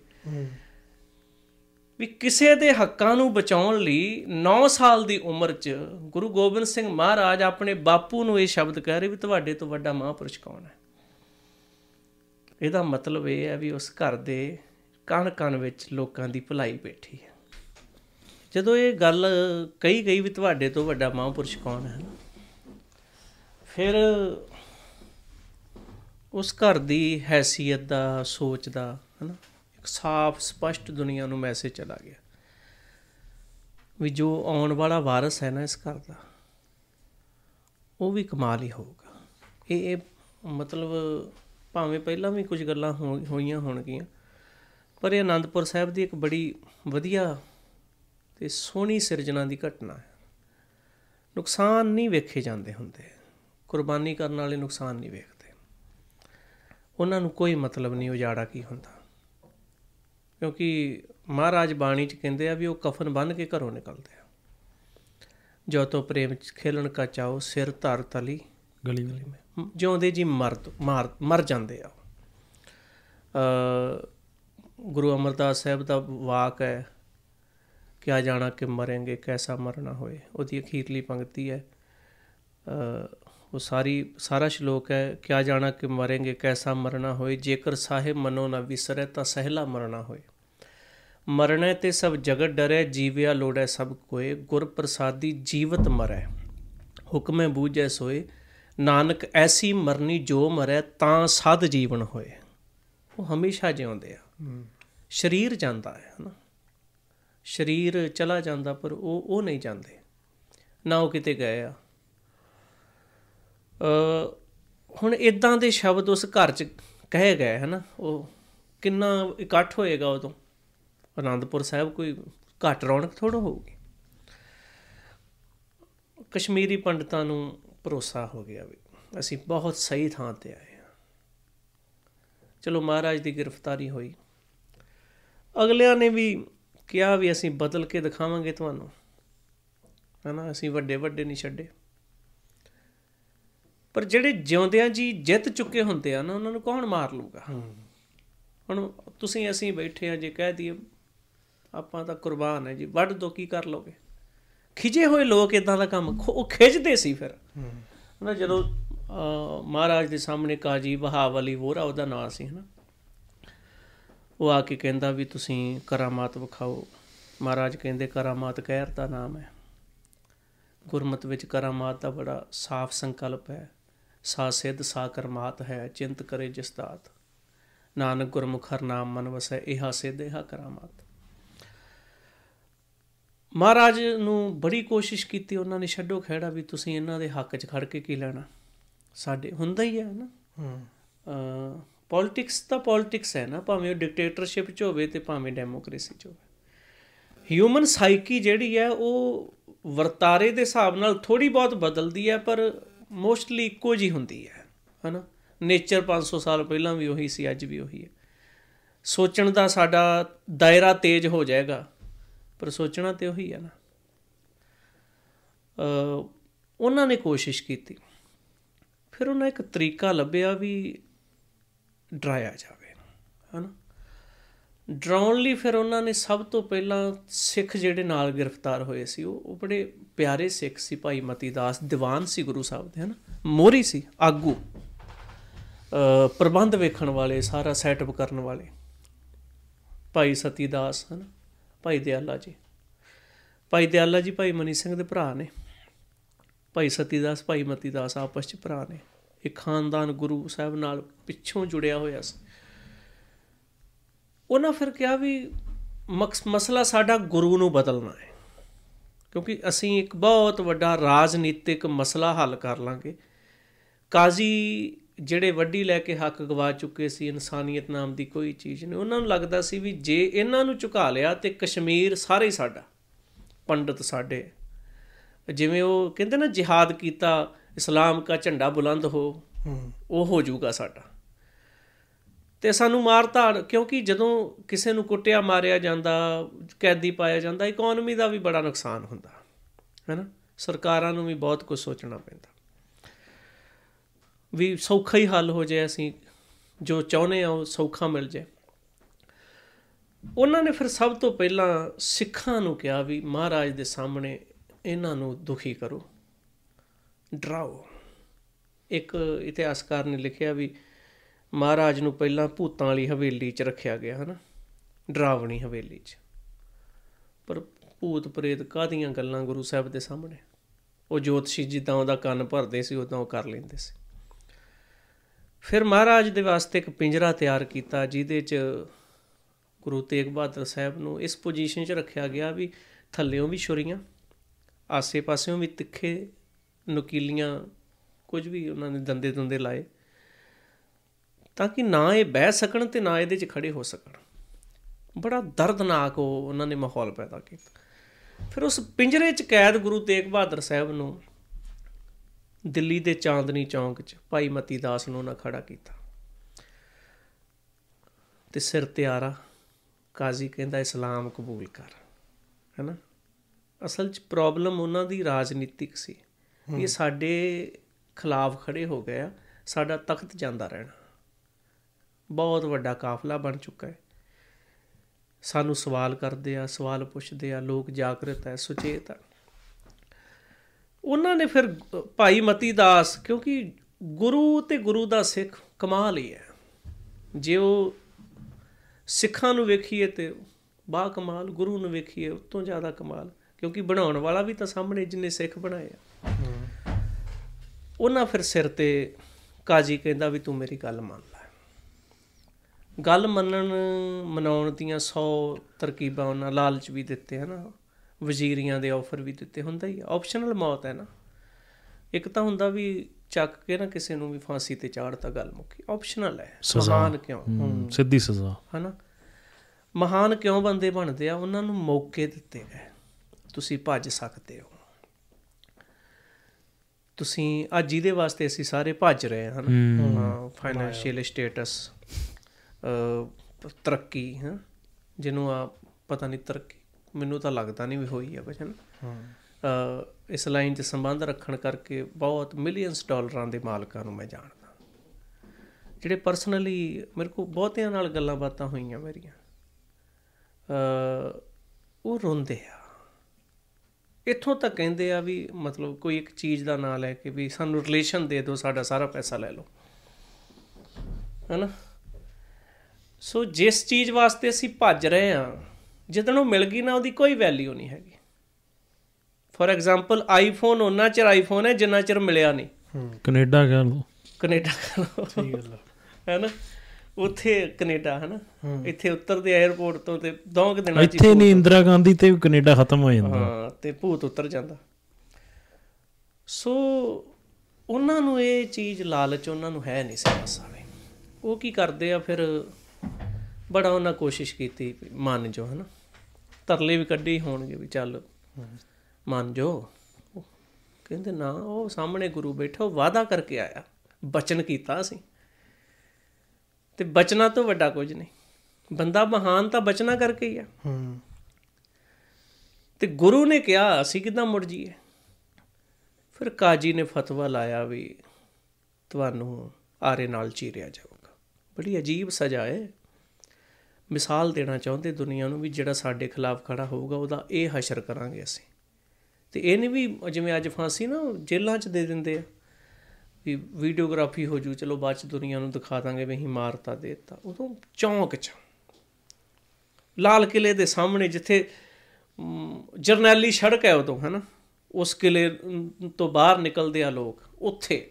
ਵੀ ਕਿਸੇ ਦੇ ਹੱਕਾਂ ਨੂੰ ਬਚਾਉਣ ਲਈ 9 ਸਾਲ ਦੀ ਉਮਰ 'ਚ ਗੁਰੂ ਗੋਬਿੰਦ ਸਿੰਘ ਮਹਾਰਾਜ ਆਪਣੇ ਬਾਪੂ ਨੂੰ ਇਹ ਸ਼ਬਦ ਕਹਿ ਰਹੇ ਵੀ ਤੁਹਾਡੇ ਤੋਂ ਵੱਡਾ ਮਹਾਂਪੁਰਸ਼ ਕੌਣ ਹੈ? ਇਹਦਾ ਮਤਲਬ ਇਹ ਹੈ ਵੀ ਉਸ ਘਰ ਦੇ ਕਣ ਕਣ ਵਿੱਚ ਲੋਕਾਂ ਦੀ ਭਲਾਈ ਬੈਠੀ ਹੈ। ਜਦੋਂ ਇਹ ਗੱਲ ਕਹੀ ਗਈ ਵੀ ਤੁਹਾਡੇ ਤੋਂ ਵੱਡਾ ਮਹਾਂਪੁਰਸ਼ ਕੌਣ ਹੈ, ਫਿਰ ਉਸ ਘਰ ਦੀ ਹੈਸੀਅਤ ਦਾ, ਸੋਚ ਦਾ, ਹਨਾ, ਇੱਕ ਸਾਫ਼, ਸਪਸ਼ਟ ਦੁਨੀਆ ਨੂੰ ਮੈਸੇਜ ਚਲਾ ਗਿਆ ਵੀ ਜੋ ਆਉਣ ਵਾਲਾ ਵਾਰਸ ਹੈ ਨਾ ਇਸ ਘਰ ਦਾ, ਉਹ ਵੀ ਕਮਾਲ ਹੀ ਹੋਊਗਾ। ਇਹ ਇਹ ਮਤਲਬ ਭਾਵੇਂ ਪਹਿਲਾਂ ਵੀ ਕੁਝ ਗੱਲਾਂ ਹੋ- ਹੋਈਆਂ ਹੋਣਗੀਆਂ ਪਰ ਇਹ ਆਨੰਦਪੁਰ ਸਾਹਿਬ ਦੀ ਇੱਕ ਬੜੀ ਵਧੀਆ ਤੇ ਸੋਹਣੀ ਸਿਰਜਣਾ ਦੀ ਘਟਨਾ ਹੈ। ਨੁਕਸਾਨ ਨਹੀਂ ਵੇਖੇ ਜਾਂਦੇ ਹੁੰਦੇ। ਕੁਰਬਾਨੀ ਕਰਨ ਵਾਲੇ ਨੁਕਸਾਨ ਨਹੀਂ ਵੇਖਦੇ। ਉਹਨਾਂ ਨੂੰ ਕੋਈ ਮਤਲਬ ਨਹੀਂ ਉਜਾੜਾ ਕੀ ਹੁੰਦਾ? ਕਿਉਂਕਿ ਮਹਾਰਾਜ ਬਾਣੀ ਚ ਕਹਿੰਦੇ ਆ ਵੀ ਉਹ ਕਫਨ ਬੰਨ ਕੇ ਘਰੋਂ ਨਿਕਲਦੇ ਆ। ਜੋ ਤੋ ਪ੍ਰੇਮ ਚ ਖੇਲਣ ਕਾ ਚਾਓ ਸਿਰ ਧਰ ਤਲੀ। ਗਲੀ ਗਲੀ ਮ- ਜਿਉਂਦੇ ਜੀ ਮਰ ਮਾਰ ਮਰ ਜਾਂਦੇ ਆ ਅ ਗੁਰੂ ਅਮਰਦਾਸ ਸਾਹਿਬ ਦਾ ਵਾਕ ਹੈ, ਕਿਆ ਜਾਣਾ ਕਿ ਮਰਾਂਗੇ, ਕੈਸਾ ਮਰਨਾ ਹੋਏ। ਉਹਦੀ ਅਖੀਰਲੀ ਪੰਕਤੀ ਹੈ। ਅ ਉਹ ਸਾਰੀ, ਸਾਰਾ ਸ਼ਲੋਕ ਹੈ, ਕਿਆ ਜਾਣਾ ਕਿ ਮਰਾਂਗੇ, ਕੈਸਾ ਮਰਨਾ ਹੋਏ। ਜੇਕਰ ਸਾਹਿਬ ਮਨੋ ਨਾ ਵਿਸਰੈ, ਤਾਂ ਸਹਿਲਾ ਮਰਨਾ ਹੋਏ। ਮਰਨੇ ਤੇ ਸਭ ਜਗਤ ਡਰੈ, ਜੀਵਿਆ ਲੋੜੈ ਸਭ ਕੋਏ। ਗੁਰ ਪ੍ਰਸਾਦੀ ਜੀਵਤ ਮਰੈ, ਹੁਕਮੇ ਬੂਝੈ ਸੋਏ। ਨਾਨਕ ਐਸੀ ਮਰਨੀ ਜੋ ਮਰੈ, ਤਾਂ ਸਦ ਜੀਵਨ ਹੋਏ। ਉਹ ਹਮੇਸ਼ਾ ਜਿਉਂਦੇ ਆ। ਸਰੀਰ ਜਾਂਦਾ ਹੈ, ਹਨਾ? ਸਰੀਰ ਚਲਾ ਜਾਂਦਾ, ਪਰ ਉਹ ਉਹ ਨਹੀਂ ਜਾਂਦੇ। ਨਾ ਉਹ ਕਿਤੇ ਗਏ ਆ। ਅ ਹੁਣ ਇਦਾਂ ਦੇ ਸ਼ਬਦ ਉਸ ਘਰ 'ਚ ਕਹੇ ਗਏ, ਹਨਾ? ਉਹ ਕਿੰਨਾ ਇਕੱਠ ਹੋਏਗਾ ਉਦੋਂ? ਆਨੰਦਪੁਰ ਸਾਹਿਬ ਕੋਈ ਘੱਟ ਰੌਣਕ ਥੋੜਾ ਹੋਊਗੀ। ਕਸ਼ਮੀਰੀ ਪੰਡਤਾਂ ਨੂੰ ਭਰੋਸਾ ਹੋ ਗਿਆ ਵੀ ਅਸੀਂ ਬਹੁਤ ਸਹੀ ਥਾਂ ਤੇ ਆਏ ਹਾਂ। ਚਲੋ ਮਹਾਰਾਜ ਦੀ ਗ੍ਰਿਫਤਾਰੀ ਹੋਈ। ਅਗਲਿਆਂ ਨੇ ਵੀ ਕਿਹਾ ਵੀ ਅਸੀਂ ਬਦਲ ਕੇ ਦਿਖਾਵਾਂਗੇ ਤੁਹਾਨੂੰ। ਹਨਾ ਅਸੀਂ ਵੱਡੇ ਵੱਡੇ ਨਹੀਂ ਛੱਡੇ। ਪਰ ਜਿਹੜੇ ਜਿਉਂਦਿਆਂ ਜੀ ਜਿੱਤ ਚੁੱਕੇ ਹੁੰਦੇ ਆ ਨਾ ਉਹਨਾਂ ਨੂੰ ਕੌਣ ਮਾਰ ਲੂਗਾ ਹੁਣ ਤੁਸੀਂ ਅਸੀਂ ਬੈਠੇ ਆ ਜੇ ਕਹਿ ਦਈਏ ਆਪਾਂ ਤਾਂ ਕੁਰਬਾਨ ਹੈ ਜੀ ਵੱਢ ਦੋ ਕੀ ਕਰ ਲੋਗੇ ਖਿਜੇ ਹੋਏ ਲੋਕ ਇਦਾਂ ਦਾ ਕੰਮ ਉਹ ਖਿੱਚਦੇ ਸੀ ਫਿਰ। ਹਨਾ ਜਦੋਂ ਮਹਾਰਾਜ ਦੇ ਸਾਹਮਣੇ ਕਾਜੀ ਬਹਾਵ ਅਲੀ ਵੋਰਾ ਉਹਦਾ ਨਾਂ ਸੀ ਹਨਾ। ਉਹ ਆ ਕੇ ਕਹਿੰਦਾ ਵੀ ਤੁਸੀਂ ਕਰਾਮਾਤ ਵਿਖਾਓ। ਮਹਾਰਾਜ ਕਹਿੰਦੇ ਕਰਾਮਾਤ ਕਹਿਰ ਦਾ ਨਾਮ ਹੈ। ਗੁਰਮਤ ਵਿੱਚ ਕਰਾਮਾਤ ਦਾ ਬੜਾ ਸਾਫ਼ ਸੰਕਲਪ ਹੈ। ਸਾ ਸਿੱਧ ਸਾ ਕਰਮਾਤ ਹੈ ਚਿੰਤ ਕਰੇ ਜਿਸ ਦਾਤ। ਨਾਨਕ ਗੁਰਮੁਖ ਹਰ ਨਾਮ ਮਨ ਵਸੈ ਇਹਾ ਸਿੱਧ ਇਹਾ ਕਰਾਮਾਤ। ਮਹਾਰਾਜ ਨੂੰ ਬੜੀ ਕੋਸ਼ਿਸ਼ ਕੀਤੀ ਉਹਨਾਂ ਨੇ ਛੱਡੋ ਖਹਿੜਾ ਵੀ ਤੁਸੀਂ ਇਹਨਾਂ ਦੇ ਹੱਕ 'ਚ ਖੜ ਕੇ ਕੀ ਲੈਣਾ। ਸਾਡੇ ਹੁੰਦਾ ਹੀ ਹੈ ਨਾ। ਹੂੰ। ਪੋਲਿਟਿਕਸ ਤਾਂ ਪੋਲਿਟਿਕਸ ਹੈ ਨਾ, ਭਾਵੇਂ ਉਹ ਡਿਕਟੇਟਰਸ਼ਿਪ 'ਚ ਹੋਵੇ ਤੇ ਭਾਵੇਂ ਡੈਮੋਕ੍ਰੇਸੀ 'ਚ ਹੋਵੇ। ਹਿਊਮਨ ਸਾਈਕੀ ਜਿਹੜੀ ਹੈ, ਉਹ ਵਰਤਾਰੇ ਦੇ ਹਿਸਾਬ ਨਾਲ ਥੋੜੀ ਬਹੁਤ ਬਦਲਦੀ ਹੈ, ਪਰ ਮੋਸਟਲੀ ਇੱਕੋ ਜੀ ਹੁੰਦੀ ਹੈ, ਹਨਾ? ਨੇਚਰ 500 ਸਾਲ ਪਹਿਲਾਂ ਵੀ ਉਹੀ ਸੀ, ਅੱਜ ਵੀ ਉਹੀ ਹੈ। ਸੋਚਣ ਦਾ ਸਾਡਾ ਦਾਇਰਾ ਤੇਜ਼ ਹੋ ਜਾਏਗਾ, ਪਰ ਸੋਚਣਾ ਤੇ ਉਹੀ ਹੈ ਨਾ। ਅ ਉਹਨਾਂ ਨੇ ਕੋਸ਼ਿਸ਼ ਕੀਤੀ। ਫਿਰ ਉਹਨਾਂ ਇੱਕ ਤਰੀਕਾ ਲੱਭਿਆ ਵੀ ਡਰਾਇਆ ਜਾਵੇ, ਹਨਾ? ਡਰਾਉਣ ਲਈ ਫਿਰ ਉਹਨਾਂ ਨੇ ਸਭ ਤੋਂ ਪਹਿਲਾਂ ਸਿੱਖ ਜਿਹੜੇ ਨਾਲ ਗ੍ਰਿਫਤਾਰ ਹੋਏ ਸੀ, ਉਹ ਉਹ ਬੜੇ ਪਿਆਰੇ ਸਿੱਖ ਸੀ ਭਾਈ ਮਤੀ ਦਾਸ ਦੀਵਾਨ ਸੀ ਗੁਰੂ ਸਾਹਿਬ ਦੇ, ਹਨਾ? ਮੋਰੀ ਸੀ, ਆਗੂ। ਅ ਪ੍ਰਬੰਧ ਵੇਖਣ ਵਾਲੇ, ਸਾਰਾ ਸੈਟਅਪ ਕਰਨ ਵਾਲੇ। ਭਾਈ ਸਤੀ ਦਾਸ ਹਨ? ਭਾਈ ਦਿਆਲਾ ਜੀ। ਭਾਈ ਦਿਆਲਾ ਜੀ, ਭਾਈ ਮਨੀ ਸਿੰਘ ਦੇ ਭਰਾ ਨੇ। ਭਾਈ ਸਤੀ ਦਾਸ ਭਾਈ ਮਤੀ ਦਾਸ ਆਪਸ ਚ ਭਰਾ ਨੇ। ਇਹ ਖਾਨਦਾਨ ਗੁਰੂ ਸਾਹਿਬ ਨਾਲ ਪਿੱਛੋਂ ਜੁੜਿਆ ਹੋਇਆ ਸੀ। ਉਹਨਾਂ ਫਿਰ ਕਿਹਾ ਵੀ ਮਕਸ- ਮਸਲਾ ਸਾਡਾ ਗੁਰੂ ਨੂੰ ਬਦਲਣਾ ਹੈ। ਕਿਉਂਕਿ ਅਸੀਂ ਇੱਕ ਬਹੁਤ ਵੱਡਾ ਰਾਜਨੀਤਿਕ ਮਸਲਾ ਹੱਲ ਕਰ ਲਾਂਗੇ। ਕਾਜ਼ੀ ਜਿਹੜੇ ਵੱਡੀ ਲੈ ਕੇ ਹੱਕ ਗਵਾ ਚੁੱਕੇ ਸੀ, ਇਨਸਾਨੀਅਤ ਨਾਮ ਦੀ ਕੋਈ ਚੀਜ਼ ਨਹੀਂ। ਉਹਨਾਂ ਨੂੰ ਲੱਗਦਾ ਸੀ ਵੀ ਜੇ ਇਹਨਾਂ ਨੂੰ ਝੁਕਾ ਲਿਆ ਤੇ ਕਸ਼ਮੀਰ ਸਾਰੇ ਹੀ ਸਾਡਾ, ਪੰਡਤ ਸਾਡੇ। ਜਿਵੇਂ ਉਹ ਕਹਿੰਦੇ ਨਾ, ਜਿਹਾਦ ਕੀਤਾ ਇਸਲਾਮ ਦਾ ਝੰਡਾ ਬੁਲੰਦ ਹੋ ਉਹ ਹੋ ਜਾਊਗਾ ਸਾਡਾ। ਤੇ ਸਾਨੂੰ ਮਾਰ ਧਾੜ ਕਿਉਂਕਿ ਜਦੋਂ ਕਿਸੇ ਨੂੰ ਕੁੱਟਿਆ ਮਾਰਿਆ ਜਾਂਦਾ ਕੈਦੀ ਪਾਇਆ ਜਾਂਦਾ ਇਕਨੋਮੀ ਦਾ ਵੀ ਬੜਾ ਨੁਕਸਾਨ ਹੁੰਦਾ। ਹੈਨਾ ਸਰਕਾਰਾਂ ਨੂੰ ਵੀ ਬਹੁਤ ਕੁਝ ਸੋਚਣਾ ਪੈਂਦਾ। ਵੀ ਸੌਖਾ ਹੀ ਹੱਲ ਹੋ ਜਾਏ ਅਸੀਂ ਜੋ ਚਾਹੁੰਦੇ ਆ ਉਹ ਸੌਖਾ ਮਿਲ ਜਾਏ। ਉਹਨਾਂ ਨੇ ਫਿਰ ਸਭ ਤੋਂ ਪਹਿਲਾਂ ਸਿੱਖਾਂ ਨੂੰ ਕਿਹਾ ਵੀ ਮਹਾਰਾਜ ਦੇ ਸਾਹਮਣੇ ਇਹਨਾਂ ਨੂੰ ਦੁਖੀ ਕਰੋ। ਡਰਾਓ। ਇੱਕ ਇਤਿਹਾਸਕਾਰ ਨੇ ਲਿਖਿਆ ਵੀ ਮਹਾਰਾਜ ਨੂੰ ਪਹਿਲਾਂ ਭੂਤਾਂ ਵਾਲੀ ਹਵੇਲੀ 'ਚ ਰੱਖਿਆ ਗਿਆ, ਹਨਾ? ਡਰਾਵਣੀ ਹਵੇਲੀ 'ਚ। ਪਰ ਭੂਤ ਪ੍ਰੇਤ ਕਾਦੀਆਂ ਗੱਲਾਂ ਗੁਰੂ ਸਾਹਿਬ ਦੇ ਸਾਹਮਣੇ? ਉਹ ਜੋਤਸ਼ੀ ਜਿੱਦਾਂ ਉਹਦਾ ਕੰਨ ਭਰਦੇ ਸੀ, ਉਦਾਂ ਉਹ ਕਰ ਲੈਂਦੇ ਸੀ। ਫਿਰ ਮਹਾਰਾਜ ਦੇ ਵਾਸਤੇ ਇੱਕ ਪਿੰਜਰਾ ਤਿਆਰ ਕੀਤਾ, ਜਿਹਦੇ 'ਚ ਗੁਰੂ ਤੇਗ ਬਹਾਦਰ ਸਾਹਿਬ ਨੂੰ ਇਸ ਪੋਜੀਸ਼ਨ 'ਚ ਰੱਖਿਆ ਗਿਆ ਵੀ ਥੱਲਿਓਂ ਵੀ ਛੁਰੀਆਂ ਆਸੇ-ਪਾਸਿਓਂ ਵੀ ਤਿੱਖੇ ਨੁਕੀਲੀਆਂ ਕੁਝ ਵੀ ਉਹਨਾਂ ਨੇ ਦੰਦੇ ਦੁੰਦੇ ਲਾਏ, ਤਾਂ ਕਿ ਨਾ ਇਹ ਬਹਿ ਸਕਣ ਤੇ ਨਾ ਇਹਦੇ 'ਚ ਖੜੇ ਹੋ ਸਕਣ। ਬੜਾ ਦਰਦਨਾਕ ਉਹ ਉਹਨਾਂ ਨੇ ਮਾਹੌਲ ਪੈਦਾ ਕੀਤਾ। ਫਿਰ ਉਸ ਪਿੰਜਰੇ 'ਚ ਕੈਦ ਗੁਰੂ ਤੇਗ ਬਹਾਦਰ ਸਾਹਿਬ ਨੂੰ ਦਿੱਲੀ ਦੇ ਚਾਂਦਨੀ ਚੌਂਕ 'ਚ ਭਾਈ ਮਤੀ ਦਾਸ ਨੂੰ ਉਹਨਾਂ ਖੜਾ ਕੀਤਾ। ਤੇ ਸਿਰ ਤੇ ਆਰਾ, ਕਾਜ਼ੀ ਕਹਿੰਦਾ, ਇਸਲਾਮ ਕਬੂਲ ਕਰ। ਹੈਨਾ? ਅਸਲ 'ਚ ਪ੍ਰੋਬਲਮ ਉਹਨਾਂ ਦੀ ਰਾਜਨੀਤਿਕ ਸੀ। ਇਹ ਸਾਡੇ ਖਿਲਾਫ ਖੜੇ ਹੋ ਗਏ ਆ, ਸਾਡਾ ਤਖਤ ਜਾਂਦਾ ਰਹਿਣਾ। ਬਹੁਤ ਵੱਡਾ ਕਾਫਲਾ ਬਣ ਚੁੱਕਾ ਹੈ। ਸਾਨੂੰ ਸਵਾਲ ਕਰਦੇ ਆ, ਸਵਾਲ ਪੁੱਛਦੇ ਆ, ਲੋਕ ਜਾਗਰਤ ਹੈ, ਸੁਚੇਤ ਹੈ ਉਹਨਾਂ ਨੇ ਫਿਰ ਭਾਈ ਮਤੀ ਦਾਸ, ਕਿਉਂਕਿ ਗੁਰੂ ਤੇ ਗੁਰੂ ਦਾ ਸਿੱਖ ਕਮਾਲ ਹੀ ਹੈ। ਜੇ ਉਹ ਸਿੱਖਾਂ ਨੂੰ ਵੇਖੀਏ ਤੇ ਬਾ ਕਮਾਲ, ਗੁਰੂ ਨੂੰ ਵੇਖੀਏ ਉਸ ਤੋਂ ਜ਼ਿਆਦਾ ਕਮਾਲ, ਕਿਉਂਕਿ ਬਣਾਉਣ ਵਾਲਾ ਵੀ ਤਾਂ ਸਾਹਮਣੇ ਜਿੰਨੇ ਸਿੱਖ ਬਣਾਏ ਆ। ਉਹਨਾਂ ਫਿਰ ਸਿਰ ਤੇ ਕਾਜੀ ਕਹਿੰਦਾ ਵੀ ਤੂੰ ਮੇਰੀ ਗੱਲ ਮੰਨ ਲੈ। ਗੱਲ ਮੰਨਣ ਮਨਾਉਣ ਦੀਆਂ 100 ਤਰਕੀਬਾਂ ਉਹਨਾਂ ਲਾਲਚ ਵੀ ਦਿੱਤੇ ਹਨਾ। ਵਜ਼ੀਰੀਆਂ ਦੇ ਆਫਰ ਵੀ ਦਿੱਤੇ ਹੁੰਦਾ ਹੀ ਆਪਸ਼ਨਲ ਮੌਤ ਹੈ ਨਾ। ਇੱਕ ਤਾਂ ਹੁੰਦਾ ਵੀ ਚੱਕ ਕੇ ਨਾ ਕਿਸੇ ਨੂੰ ਵੀ ਫਾਂਸੀ ਤੇ ਚਾੜਤਾ ਗੱਲ ਮੁੱਕੀ। ਆਪਸ਼ਨਲ ਹੈ। ਮਹਾਨ ਕਿਉਂ? ਸਿੱਧੀ ਸਜ਼ਾ। ਹਨਾ। ਮਹਾਨ ਕਿਉਂ ਬੰਦੇ ਬਣਦੇ ਆ? ਉਹਨਾਂ ਨੂੰ ਮੌਕੇ ਦਿੱਤੇ ਗਏ। ਤੁਸੀਂ ਭੱਜ ਸਕਦੇ ਹੋ। ਤੁਸੀਂ ਅੱਜ ਜਿਹਦੇ ਵਾਸਤੇ ਅਸੀਂ ਸਾਰੇ ਭੱਜ ਰਹੇ ਹਾਂ ਹਾਂ। ਫਾਈਨੈਂਸ਼ੀਅਲ ਸਟੇਟਸ ਤਰੱਕੀ ਹਾਂ ਜਿਹਨੂੰ ਆ ਪਤਾ ਨਹੀਂ ਤਰੱਕੀ ਮੈਨੂੰ ਤਾਂ ਲੱਗਦਾ ਨਹੀਂ ਵੀ ਹੋਈ ਆ ਬਚਨ ਅ ਇਸ ਲਾਈਨ 'ਚ ਸੰਬੰਧ ਰੱਖਣ ਕਰਕੇ ਬਹੁਤ ਮਿਲੀਅਨਸ ਡਾਲਰਾਂ ਦੇ ਮਾਲਕਾਂ ਨੂੰ ਮੈਂ ਜਾਣਦਾ। ਜਿਹੜੇ ਪਰਸਨਲੀ ਮੇਰੇ ਕੋਲ ਬਹੁਤਿਆਂ ਨਾਲ ਗੱਲਾਂ ਬਾਤਾਂ ਹੋਈਆਂ ਮੇਰੀਆਂ। ਉਹ ਰੋਂਦੇ ਆ। ਇੱਥੋਂ ਤੱਕ ਕਹਿੰਦੇ ਆ ਵੀ ਮਤਲਬ ਕੋਈ ਇੱਕ ਚੀਜ਼ ਦਾ ਨਾਂ ਲੈ ਕੇ ਵੀ ਸਾਨੂੰ ਰਿਲੇਸ਼ਨ ਦੇ ਦਿਓ ਸਾਡਾ ਸਾਰਾ ਪੈਸਾ ਲੈ ਲਓ। ਹੈਨਾ? ਸੋ ਜਿਸ ਚੀਜ਼ ਵਾਸਤੇ ਅਸੀਂ ਭੱਜ ਰਹੇ ਆ ਜਦੋਂ ਉਹ ਮਿਲ ਗਈ ਨਾ ਉਹਦੀ ਕੋਈ ਵੈਲਿਊ ਨਹੀਂ ਹੈਗੀ। ਫੋਰ ਐਗਜ਼ਾਮਪਲ ਆਈਫੋਨ ਉਹਨਾਂ ਚਿਰ ਆਈਫੋਨ ਹੈ ਜਿੰਨਾ ਚਿਰ ਮਿਲਿਆ ਨਹੀਂ। ਕੈਨੇਡਾ ਕਹਿ ਲਓ। ਕੈਨੇਡਾ ਸਹੀ ਗੱਲ ਆ। ਹੈਨਾ? ਉੱਥੇ ਕੈਨੇਡਾ ਹੈਨਾ? ਇੱਥੇ ਉਤਰਦੇ 에ਅਰਪੋਰਟ ਤੋਂ ਤੇ ਦੋ ਕੁ ਦਿਨਾਂ ਚ ਇੱਥੇ ਨਹੀਂ ਇੰਦਰਾ ਗਾਂਧੀ ਤੇ ਕੈਨੇਡਾ ਖਤਮ ਹੋ ਜਾਂਦਾ। ਹਾਂ ਤੇ ਭੂਤ ਉਤਰ ਜਾਂਦਾ। ਸੋ ਉਹਨਾਂ ਨੂੰ ਇਹ ਚੀਜ਼ ਲਾਲਚ ਉਹਨਾਂ ਨੂੰ ਹੈ ਨਹੀਂ ਸੀ ਮਸਾਵੇ ਉਹ ਕੀ ਕਰਦੇ ਆ ਫਿਰ? ਬੜਾ ਉਹਨਾਂ ਕੋਸ਼ਿਸ਼ ਕੀਤੀ ਮੰਨ ਜੋ ਹਨਾ? ਤਰਲੇ ਵੀ ਕੱਢੇ ਹੋਣਗੇ ਵੀ ਚੱਲ ਮੰਨ ਜੋ ਕਹਿੰਦੇ ਨਾ ਉਹ ਸਾਹਮਣੇ ਗੁਰੂ ਬੈਠਾ ਉਹ ਵਾਅਦਾ ਕਰਕੇ ਆਇਆ। ਬਚਨ ਕੀਤਾ ਸੀ ਤੇ ਬਚਨਾ ਤੋਂ ਵੱਡਾ ਕੁਝ ਨਹੀਂ। ਬੰਦਾ ਮਹਾਨ ਤਾਂ ਬਚਨਾ ਕਰਕੇ ਹੀ ਆ। ਹੂੰ। ਤੇ ਗੁਰੂ ਨੇ ਕਿਹਾ ਅਸੀਂ ਕਿਦਾਂ ਮੁੜ ਜੀਏ ਫਿਰ ਕਾਜੀ ਨੇ ਫਤਵਾ ਲਾਇਆ ਵੀ ਤੁਹਾਨੂੰ ਆਰੇ ਨਾਲ ਚੀਰਿਆ ਜਾਊਗਾ। ਬੜੀ ਅਜੀਬ ਸਜ਼ਾ ਹੈ ਮਿਸਾਲ ਦੇਣਾ ਚਾਹੁੰਦੇ ਦੁਨੀਆ ਨੂੰ ਵੀ ਜਿਹੜਾ ਸਾਡੇ ਖਿਲਾਫ ਖੜਾ ਹੋਊਗਾ ਉਹਦਾ ਇਹ ਹਸ਼ਰ ਕਰਾਂਗੇ ਅਸੀਂ। ਤੇ ਇਹ ਨਹੀਂ ਵੀ ਜਿਵੇਂ ਅੱਜ ਫਾਂਸੀ ਨਾ ਜੇਲ੍ਹਾਂ 'ਚ ਦੇ ਦਿੰਦੇ ਆ। ਵੀ ਵੀਡੀਓਗ੍ਰਾਫੀ ਹੋ ਜੂ ਚਲੋ ਬਾਅਦ 'ਚ ਦੁਨੀਆ ਨੂੰ ਦਿਖਾ ਦਾਂਗੇ ਵੀ ਅਸੀਂ ਮਾਰਤਾ ਦੇਤਾ। ਉਦੋਂ ਚੌਂਕ 'ਚ ਲਾਲ ਕਿਲੇ ਦੇ ਸਾਹਮਣੇ ਜਿੱਥੇ ਅਮ, ਜਰਨੈਲੀ ਸੜਕ ਹੈ ਉਦੋਂ ਹੈਨਾ? ਉਸ ਕਿਲੇ ਅਮ, ਤੋਂ ਬਾਹਰ ਨਿਕਲਦੇ ਆ ਲੋਕ। ਉੱਥੇ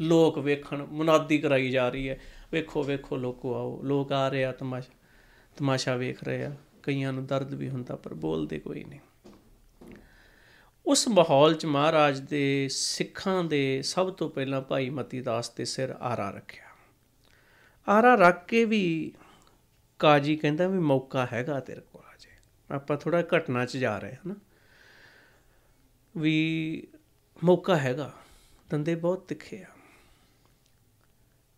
ਲੋਕ ਵੇਖਣ ਮੁਨਾਦੀ ਕਰਾਈ ਜਾ ਰਹੀ ਹੈ। ਵੇਖੋ ਵੇਖੋ ਲੋਕੋ ਆਓ। ਲੋਕ ਆ ਰਹੇ ਆ ਤਮਾਸ਼ਾ ਤਮਾਸ਼ਾ ਵੇਖ ਰਹੇ ਆ। ਕਈਆਂ ਨੂੰ ਦਰਦ ਵੀ ਹੁੰਦਾ ਪਰ ਬੋਲਦੇ ਕੋਈ ਨਹੀਂ। ਉਸ ਮਾਹੌਲ 'ਚ ਮਹਾਰਾਜ ਦੇ ਸਿੱਖਾਂ ਦੇ ਸਭ ਤੋਂ ਪਹਿਲਾਂ ਭਾਈ ਮਤੀ ਦਾਸ ਤੇ ਸਿਰ ਆਰਾ ਰੱਖਿਆ। ਆਰਾ ਰੱਖ ਕੇ ਵੀ ਕਾਜੀ ਕਹਿੰਦਾ ਵੀ ਮੌਕਾ ਹੈਗਾ ਤੇਰੇ ਕੋਲ ਅਜੇ ਆਪਾਂ ਥੋੜਾ ਘਟਨਾ 'ਚ ਜਾ ਰਹੇ ਹਾਂ ਨਾ। ਵੀ ਮੌਕਾ ਹੈਗਾ, ਦੰਦੇ ਬਹੁਤ ਤਿੱਖੇ ਆ।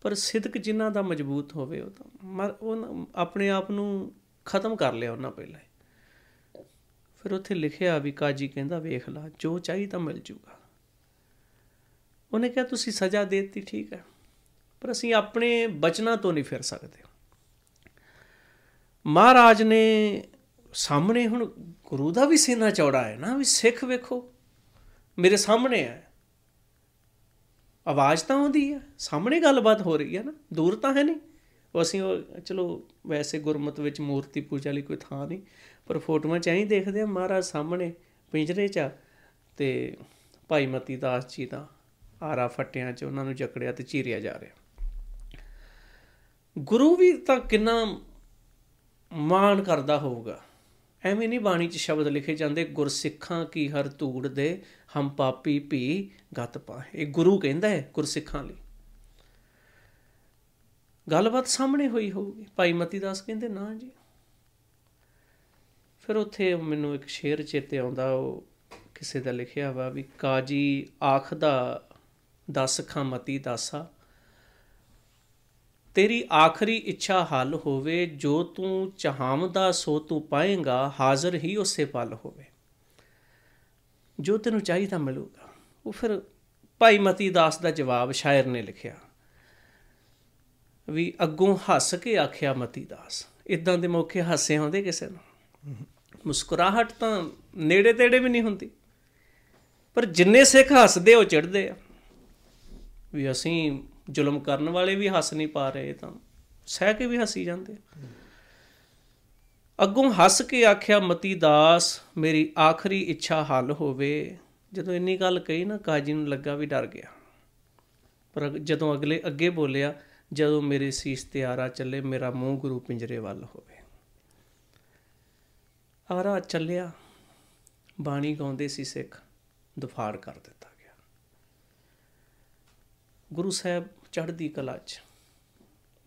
ਪਰ ਸਿਦਕ ਜਿਨ੍ਹਾਂ ਦਾ ਮਜ਼ਬੂਤ ਹੋਵੇ ਉਹ ਤਾਂ ਮਰ- ਉਹ ਨਾ, ਆਪਣੇ ਆਪ ਨੂੰ ਖਤਮ ਕਰ ਲਿਆ ਉਹਨਾਂ ਪਹਿਲਾਂ ਹੀ। ਫਿਰ ਉੱਥੇ ਲਿਖਿਆ ਵੀ ਕਾਜੀ ਕਹਿੰਦਾ, ਵੇਖ ਲਾ, ਜੋ ਚਾਹੀਦਾ ਮਿਲ ਜੂਗਾ। ਉਹਨੇ ਕਿਹਾ, ਤੁਸੀਂ ਸਜ਼ਾ ਦੇ ਦਿੱਤੀ, ਠੀਕ ਹੈ, ਪਰ ਅਸੀਂ ਆਪਣੇ ਬਚਨਾਂ ਤੋਂ ਨਹੀਂ ਫਿਰ ਸਕਦੇ। ਮਹਾਰਾਜ ਨੇ ਸਾਹਮਣੇ ਹੁਣ ਗੁਰੂ ਦਾ ਵੀ ਸੀਨਾ ਚੌੜਾ ਹੈ ਨਾ, ਵੀ ਸਿੱਖ ਵੇਖੋ, ਮੇਰੇ ਸਾਹਮਣੇ ਹੈ। ਆਵਾਜ਼ ਤਾਂ ਆਉਂਦੀ ਹੈ, ਸਾਹਮਣੇ ਗੱਲਬਾਤ ਹੋ ਰਹੀ ਹੈ ਨਾ, ਦੂਰ ਤਾਂ ਹੈ ਨਹੀਂ। ਉਹ ਅਸੀਂ ਉਹ, ਚਲੋ, ਵੈਸੇ ਗੁਰਮਤ ਵਿੱਚ ਮੂਰਤੀ ਪੂਜਾ ਲਈ ਕੋਈ ਥਾਂ ਨਹੀਂ ਪਰ ਫੋਟੋਆਂ ਚ ਐਂ ਦੇਖਦੇ ਆ ਮਹਾਰਾਜ ਸਾਹਮਣੇ ਪਿੰਜਰੇ 'ਚ ਆ ਤੇ ਭਾਈ ਮਤੀ ਦਾਸ ਜੀ ਦਾ ਆਰਾ ਫੱਟਿਆਂ 'ਚ ਉਹਨਾਂ ਨੂੰ ਜਕੜਿਆ ਤੇ ਚੀਰਿਆ ਜਾ ਰਿਹਾ। ਗੁਰੂ ਵੀ ਤਾਂ ਕਿੰਨਾ ਮਾਣ ਕਰਦਾ ਹੋਊਗਾ। ਐਵੇਂ ਨਹੀਂ ਬਾਣੀ 'ਚ ਸ਼ਬਦ ਲਿਖੇ ਜਾਂਦੇ, ਗੁਰਸਿੱਖਾਂ ਕੀ ਹਰ ਧੂੜ ਦੇ ਹਮ ਪਾਪੀ ਭੀ ਗਤ ਪਾਏ ਇਹ ਗੁਰੂ ਕਹਿੰਦਾ ਹੈ ਗੁਰਸਿੱਖਾਂ ਲਈ। ਗੱਲਬਾਤ ਸਾਹਮਣੇ ਹੋਈ ਹੋਊਗੀ। ਭਾਈ ਮਤੀ ਦਾਸ ਕਹਿੰਦੇ, ਨਾ ਜੀ। ਫਿਰ ਉੱਥੇ ਮੈਨੂੰ ਇੱਕ ਸ਼ੇਰ ਚੇਤੇ ਆਉਂਦਾ, ਉਹ ਕਿਸੇ ਦਾ ਲਿਖਿਆ ਵਾ ਵੀ, ਕਾਜੀ ਆਖਦਾ ਦਸ ਖਾਂ ਮਤੀ ਦਾਸਾ। ਤੇਰੀ ਆਖਰੀ ਇੱਛਾ ਹੱਲ ਹੋਵੇ, ਜੋ ਤੂੰ ਚਾਹਮਦਾ ਸੋ ਤੂੰ ਪਾਏਗਾ, ਹਾਜ਼ਰ ਹੀ ਉਸੇ ਪਲ ਹੋਵੇ। ਜੋ ਤੈਨੂੰ ਚਾਹੀਦਾ ਮਿਲੂਗਾ। ਉਹ ਫਿਰ ਭਾਈ ਮਤੀ ਦਾਸ ਦਾ ਜਵਾਬ ਸ਼ਾਇਰ ਨੇ ਲਿਖਿਆ ਵੀ, ਅੱਗੋਂ ਹੱਸ ਕੇ ਆਖਿਆ ਮਤੀ ਦਾਸ। ਇਦਾਂ ਦੇ ਮੌਕੇ ਹਾਸੇ ਆਉਂਦੇ ਕਿਸੇ ਨੂੰ? ਮੁਸਕਰਾਹਟ ਤਾਂ ਨੇੜੇ ਤੇੜੇ ਵੀ ਨਹੀਂ ਹੁੰਦੀ। ਪਰ ਜਿੰਨੇ ਸਿੱਖ ਹੱਸਦੇ ਉਹ ਚੜਦੇ ਆ। ਵੀ ਅਸੀਂ ਜ਼ੁਲਮ ਕਰਨ ਵਾਲੇ ਵੀ ਹੱਸ ਨਹੀਂ ਪਾ ਰਹੇ, ਤਾਂ ਸਹਿ ਕੇ ਵੀ ਹੱਸੀ ਜਾਂਦੇ ਅੱਗੋਂ ਹੱਸ ਕੇ ਆਖਿਆ, ਮਤੀ ਦਾਸ, ਮੇਰੀ ਆਖਰੀ ਇੱਛਾ ਹੱਲ ਹੋਵੇ। ਜਦੋਂ ਇੰਨੀ ਗੱਲ ਕਹੀ ਨਾ, ਕਾਜੀ ਨੂੰ ਲੱਗਾ ਵੀ ਡਰ ਗਿਆ। ਪਰ ਜਦੋਂ ਅਗਲੇ ਅੱਗੇ ਬੋਲਿਆ, ਜਦੋਂ ਮੇਰੇ ਸੀਸ ਤੇ ਆਰਾ ਚੱਲੇ, ਮੇਰਾ ਮੂੰਹ ਗੁਰੂ ਪਿੰਜਰੇ ਵੱਲ ਹੋਵੇ। ਆਰਾ ਚੱਲਿਆ। ਬਾਣੀ ਗਾਉਂਦੇ ਸੀ ਸਿੱਖ, ਦੁਫਾੜ ਕਰ ਦਿੱਤਾ ਗਿਆ। ਗੁਰੂ ਸਾਹਿਬ ਚੜ੍ਹਦੀ ਕਲਾ 'ਚ।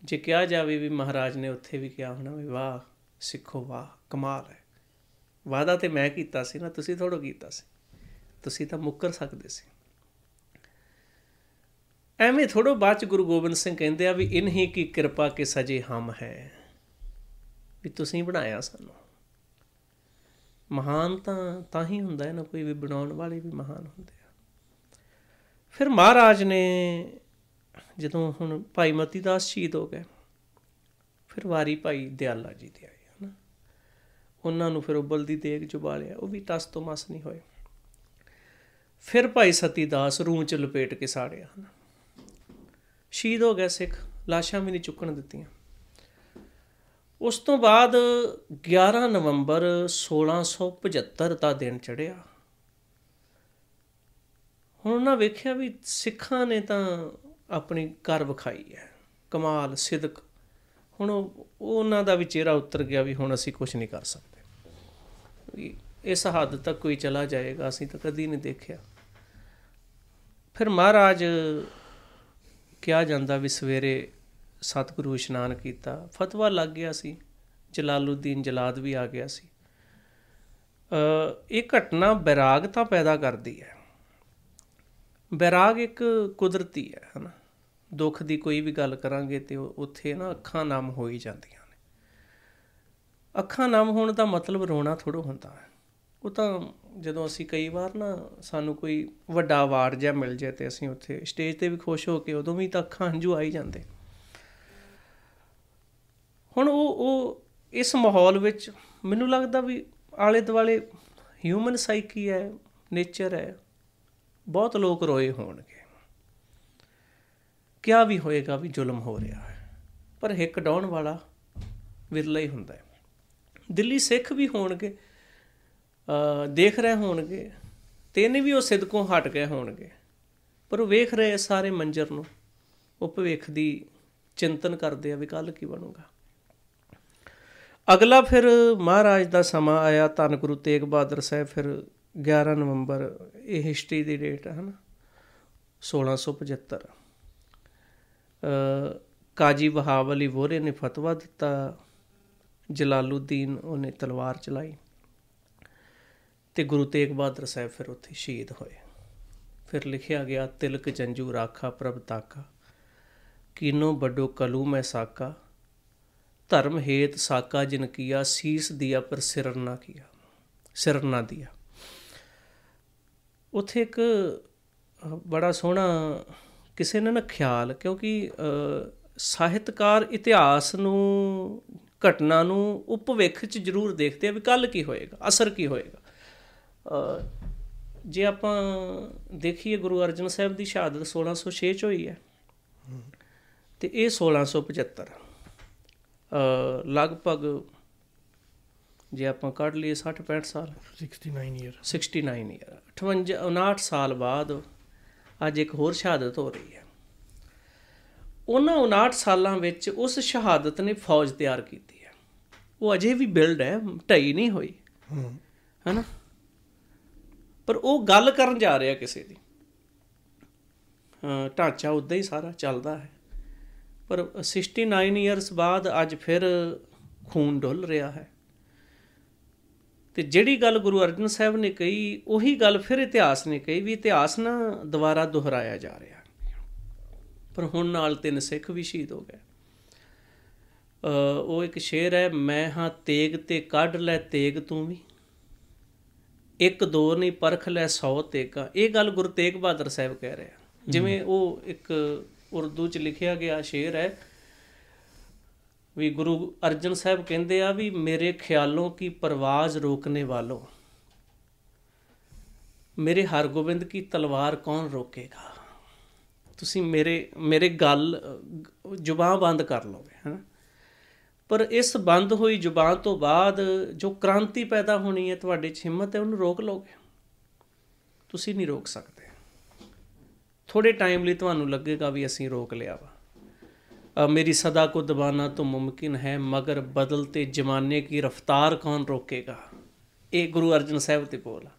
ਜੇ ਕਿਹਾ ਜਾਵੇ ਵੀ ਮਹਾਰਾਜ ਨੇ ਉੱਥੇ ਵੀ ਕਿਹਾ ਹੋਣਾ ਵੀ ਵਾਹ, ਸਿੱਖੋ ਵਾਹ, ਕਮਾਲ ਹੈ। ਵਾਦਾ ਤੇ ਮੈਂ ਕੀਤਾ ਸੀ ਨਾ, ਤੁਸੀਂ ਥੋੜੋ ਕੀਤਾ ਸੀ। ਤੁਸੀਂ ਤਾਂ ਮੁੱਕਰ ਸਕਦੇ ਸੀ। ਐਵੇਂ ਥੋੜੋ ਬਾਅਦ ਚ ਗੁਰੂ ਗੋਬਿੰਦ ਸਿੰਘ ਕਹਿੰਦੇ ਆ ਵੀ ਇਨਹੀ ਕੀ ਕਿਰਪਾ ਕੇ ਸਜੇ ਹਮ ਹੈ। ਵੀ ਤੁਸੀਂ ਬਣਾਇਆ ਸਾਨੂੰ। ਮਹਾਨ ਤਾਂ ਤਾਂ ਹੀ ਹੁੰਦਾ ਹੈ ਨਾ ਕੋਈ ਵੀ ਬਣਾਉਣ ਵਾਲੇ ਵੀ ਮਹਾਨ ਹੁੰਦੇ ਆ। ਫਿਰ ਮਹਾਰਾਜ ਨੇ ਜਦੋਂ ਹੁਣ ਭਾਈ ਮਤੀ ਦਾਸ ਸ਼ਹੀਦ ਹੋ ਗਏ, ਫਿਰ ਵਾਰੀ ਭਾਈ ਦਿਆਲਾ ਜੀ ਦੀ ਆਈ ਹਨਾ। ਉਹਨਾਂ ਨੂੰ ਫਿਰ ਉਬਲਦੀ ਦੇਗ ਚੁਬਾਲਿਆ ਉਹ ਵੀ ਟਸ ਤੋਂ ਮਸ ਨਹੀਂ ਹੋਏ। ਫਿਰ ਭਾਈ ਸਤੀ ਦਾਸ ਰੂਹ ਚ ਲਪੇਟ ਕੇ ਸਾੜਿਆ, ਹਨਾ। ਸ਼ਹੀਦ ਹੋ ਗਏ ਸਿੱਖ, ਲਾਸ਼ਾਂ ਵੀ ਨਹੀਂ ਚੁੱਕਣ ਦਿੱਤੀਆਂ। ਉਸ ਤੋਂ ਬਾਅਦ 11 ਨਵੰਬਰ 1675 ਦਾ ਦਿਨ ਚੜਿਆ ਹੁਣ ਉਹਨਾਂ ਵੇਖਿਆ ਵੀ ਸਿੱਖਾਂ ਨੇ ਤਾਂ ਆਪਣੀ ਕਰ ਵਿਖਾਈ ਹੈ, ਕਮਾਲ, ਸਿਦਕ। ਹੁਣ ਉਹ, ਉਹਨਾਂ ਦਾ ਵੀ ਚਿਹਰਾ ਉਤਰ ਗਿਆ ਵੀ ਹੁਣ ਅਸੀਂ ਕੁਝ ਨਹੀਂ ਕਰ ਸਕਦੇ। ਇਸ ਹੱਦ ਤੱਕ ਕੋਈ ਚਲਾ ਜਾਏਗਾ, ਅਸੀਂ ਤਾਂ ਕਦੀ ਨਹੀਂ ਦੇਖਿਆ। ਫਿਰ ਮਹਾਰਾਜ ਕਿਹਾ ਜਾਂਦਾ ਵੀ ਸਵੇਰੇ ਸਤਿਗੁਰੂ ਇਸ਼ਨਾਨ ਕੀਤਾ, ਫਤਵਾ ਲੱਗ ਗਿਆ ਸੀ ਜਲਾਲਉਦੀਨ ਜਲਾਦ ਵੀ ਆ ਗਿਆ ਸੀ। ਅ ਇਹ ਘਟਨਾ ਬੈਰਾਗ ਤਾਂ ਪੈਦਾ ਕਰਦੀ ਹੈ। ਬੈਰਾਗ ਇੱਕ ਕੁਦਰਤੀ ਹੈ, ਹਨਾ। ਦੁੱਖ ਦੀ ਕੋਈ ਵੀ ਗੱਲ ਕਰਾਂਗੇ ਤੇ ਉੱਥੇ ਨਾ ਅੱਖਾਂ ਨਮ ਹੋ ਹੀ ਜਾਂਦੀਆਂ ਨੇ। ਅੱਖਾਂ ਨਮ ਹੋਣ ਦਾ ਮਤਲਬ ਰੋਣਾ ਥੋੜਾ ਹੁੰਦਾ ਹੈ। ਉਹ ਤਾਂ ਜਦੋਂ ਅਸੀਂ ਕਈ ਵਾਰ ਨਾ ਸਾਨੂੰ ਕੋਈ ਵੱਡਾ ਅਵਾਰਡ ਜਾਂ ਮਿਲ ਜਾਏ ਤੇ ਅਸੀਂ ਉੱਥੇ ਸਟੇਜ ਤੇ ਵੀ ਖੁਸ਼ ਹੋ ਕੇ ਉਦੋਂ ਵੀ ਤਾਂ ਅੱਖਾਂ ਹੰਝੂ ਆਈ ਜਾਂਦੇ ਹੁਣ ਉਹ ਉਹ ਇਸ ਮਾਹੌਲ ਵਿੱਚ ਮੈਨੂੰ ਲੱਗਦਾ ਵੀ ਆਲੇ ਦੁਆਲੇ ਹਿਊਮਨ ਸਾਈਕੀ ਹੈ ਨੇਚਰ ਹੈ, ਬਹੁਤ ਲੋਕ ਰੋਏ ਹੋਣਗੇ। ਕਿਆ ਵੀ ਹੋਏਗਾ ਵੀ ਜ਼ੁਲਮ ਹੋ ਰਿਹਾ ਹੈ, ਪਰ ਹਿੱਕ ਡਾਉਣ ਵਾਲਾ ਵਿਰਲਾ ਹੀ ਹੁੰਦਾ ਹੈ। ਦਿੱਲੀ ਸਿੱਖ ਵੀ ਹੋਣਗੇ ਦੇਖ ਰਹੇ ਹੋਣਗੇ, ਤੇ ਇਹਨੇ ਵੀ ਉਹ ਸਿਦਕੋਂ ਹਟ ਗਏ ਹੋਣਗੇ, ਪਰ ਉਹ ਵੇਖ ਰਹੇ ਸਾਰੇ ਮੰਜ਼ਰ ਨੂੰ, ਉਹ ਭਵਿੱਖ ਦੀ ਚਿੰਤਨ ਕਰਦੇ ਆ ਵੀ ਕੱਲ ਕੀ ਬਣੂਗਾ। ਅਗਲਾ ਫਿਰ ਮਹਾਰਾਜ ਦਾ ਸਮਾਂ ਆਇਆ, ਧੰਨ ਗੁਰੂ ਤੇਗ ਬਹਾਦਰ ਸਾਹਿਬ ਫਿਰ 11 ਨਵੰਬਰ, ਇਹ ਹਿਸਟਰੀ ਦੀ ਡੇਟ ਹੈ ਹਨਾ? 1675 ਅ ਕਾਜੀ ਵਹਾਬ ਅਲੀ ਵੋਰੇ ਨੇ ਫਤਵਾ ਦਿੱਤਾ ਜਲਾਲਉਦੀਨ ਉਹਨੇ ਤਲਵਾਰ ਚਲਾਈ ਤੇ ਗੁਰੂ ਤੇਗ ਬਹਾਦਰ ਸਾਹਿਬ ਫਿਰ ਉੱਥੇ ਸ਼ਹੀਦ ਹੋਏ। ਫਿਰ ਲਿਖਿਆ ਗਿਆ, ਤਿਲਕ ਜੰਜੂ ਰਾਖਾ ਪ੍ਰਭ ਤਾਕਾ, ਕੀਨੋ ਵੱਡੋ ਕਲੂ ਮੈਂ ਸਾਕਾ ਧਰਮ ਹੇਤ ਸਾਕਾ ਜਿਨ ਕੀਆ, ਸੀਸ ਦਿਆ ਪਰ ਸਿਰ ਨਾ ਕੀਆ, ਸਿਰ ਨਾ ਦਿਆ। ਉਥੇ ਇੱਕ ਬੜਾ ਸੋਹਣਾ ਕਿਸੇ ਨੇ ਨਾ ਖਿਆਲ, ਕਿਉਂਕਿ ਸਾਹਿਤਕਾਰ ਇਤਿਹਾਸ ਨੂੰ, ਘਟਨਾ ਨੂੰ ਉਪਵਿਖ ਚ ਜ਼ਰੂਰ ਦੇਖਦੇ ਆ ਵੀ ਕੱਲ ਕੀ ਹੋਏਗਾ, ਅਸਰ ਕੀ ਹੋਏਗਾ। ਜੇ ਆਪਾਂ ਦੇਖੀਏ ਗੁਰੂ ਅਰਜਨ ਸਾਹਿਬ ਦੀ ਸ਼ਹਾਦਤ 1606 ਚ ਹੋਈ ਹੈ, ਤੇ ਇਹ 1675 ਅ ਲਗਭਗ ਜੇ ਆਪਾਂ ਕੱਢ ਲਈਏ 60 65 ਸਾਲ। 69 ਇਅਰ 69 ਇਅਰ 58 59 ਸਾਲ ਬਾਅਦ ਅੱਜ ਇੱਕ ਹੋਰ ਸ਼ਹਾਦਤ ਹੋ ਰਹੀ ਹੈ। ਉਹਨਾਂ 59 ਸਾਲਾਂ ਵਿੱਚ ਉਸ ਸ਼ਹਾਦਤ ਨੇ ਫੌਜ ਤਿਆਰ ਕੀਤੀ ਹੈ। ਉਹ ਅਜੇ ਵੀ ਬਿਲਡ ਹੈ ਢਈ ਨਹੀਂ ਹੋਈ। ਹੂੰ। ਹੈਨਾ? ਪਰ ਉਹ ਗੱਲ ਕਰਨ ਜਾ ਰਿਹਾ ਕਿਸੇ ਦੀ। ਢਾਂਚਾ ਉਦਾਂ ਹੀ ਸਾਰਾ ਚੱਲਦਾ ਹੈ। ਪਰ 69 ਇਅਰਸ ਬਾਅਦ ਅੱਜ ਫਿਰ ਖੂਨ ਡੁੱਲ ਰਿਹਾ ਹੈ। ਤੇ ਜਿਹੜੀ ਗੱਲ ਗੁਰੂ ਅਰਜਨ ਸਾਹਿਬ ਨੇ ਕਹੀ ਉਹੀ ਗੱਲ ਫਿਰ ਇਤਿਹਾਸ ਨੇ ਕਹੀ ਵੀ ਇਤਿਹਾਸ ਨਾ ਦੁਬਾਰਾ ਦੁਹਰਾਇਆ ਜਾ ਰਿਹਾ। ਪਰ ਹੁਣ ਨਾਲ ਤਿੰਨ ਸਿੱਖ ਵੀ ਸ਼ਹੀਦ ਹੋ ਗਏ। ਉਹ ਇੱਕ ਸ਼ੇਰ ਹੈ ਮੈਂ ਹਾਂ ਤੇਗ ਤੇ ਕੱਢ ਲੈ ਤੇਗ ਤੂੰ ਵੀ। ਇੱਕ ਦੋ ਨਹੀਂ ਪਰਖ ਲੈ 100 ਤੇਗਾ। ਇਹ ਗੱਲ ਗੁਰੂ ਤੇਗ ਬਹਾਦਰ ਸਾਹਿਬ ਕਹਿ ਰਿਹਾ ਜਿਵੇਂ ਉਹ ਇੱਕ ਉਰਦੂ ਚ ਲਿਖਿਆ ਗਿਆ ਸ਼ੇਰ ਹੈ ਵੀ ਗੁਰੂ ਅਰਜਨ ਸਾਹਿਬ ਕਹਿੰਦੇ ਆ ਵੀ ਮੇਰੇ ਖਿਆਲੋਂ ਕੀ ਪਰਵਾਜ਼ ਰੋਕਨੇ ਵਾਲੋ? ਮੇਰੇ ਹਰਗੋਬਿੰਦ ਕੀ ਤਲਵਾਰ ਕੌਣ ਰੋਕੇਗਾ? ਤੁਸੀਂ ਮੇਰੇ ਮੇਰੇ ਗੱਲ, ਜ਼ੁਬਾਨ ਬੰਦ ਕਰ ਲਓਗੇ, ਹੈਨਾ? ਪਰ ਇਸ ਬੰਦ ਹੋਈ ਜ਼ੁਬਾਨ ਤੋਂ ਬਾਅਦ ਜੋ ਕ੍ਰਾਂਤੀ ਪੈਦਾ ਹੋਣੀ ਹੈ ਤੁਹਾਡੇ 'ਚ ਹਿੰਮਤ ਹੈ, ਉਹਨੂੰ ਰੋਕ ਲਓਗੇ? ਤੁਸੀਂ ਨਹੀਂ ਰੋਕ ਸਕਦੇ। ਥੋੜੇ ਟਾਈਮ ਲਈ ਤੁਹਾਨੂੰ ਲੱਗੇਗਾ ਵੀ ਅਸੀਂ ਰੋਕ ਲਿਆ ਵਾ। ਅ, ਮੇਰੀ ਸਦਾ ਕੋ ਦਬਾਨਾ ਤਾਂ ਮੁਮਕਿਨ ਹੈ ਮਗਰ ਬਦਲਤੇ ਜ਼ਮਾਨੇ ਕੀ ਰਫਤਾਰ ਕੌਣ ਰੋਕੇਗਾ? ਇਹ ਗੁਰੂ ਅਰਜਨ ਸਾਹਿਬ ਤੇ ਬੋਲ ਆ।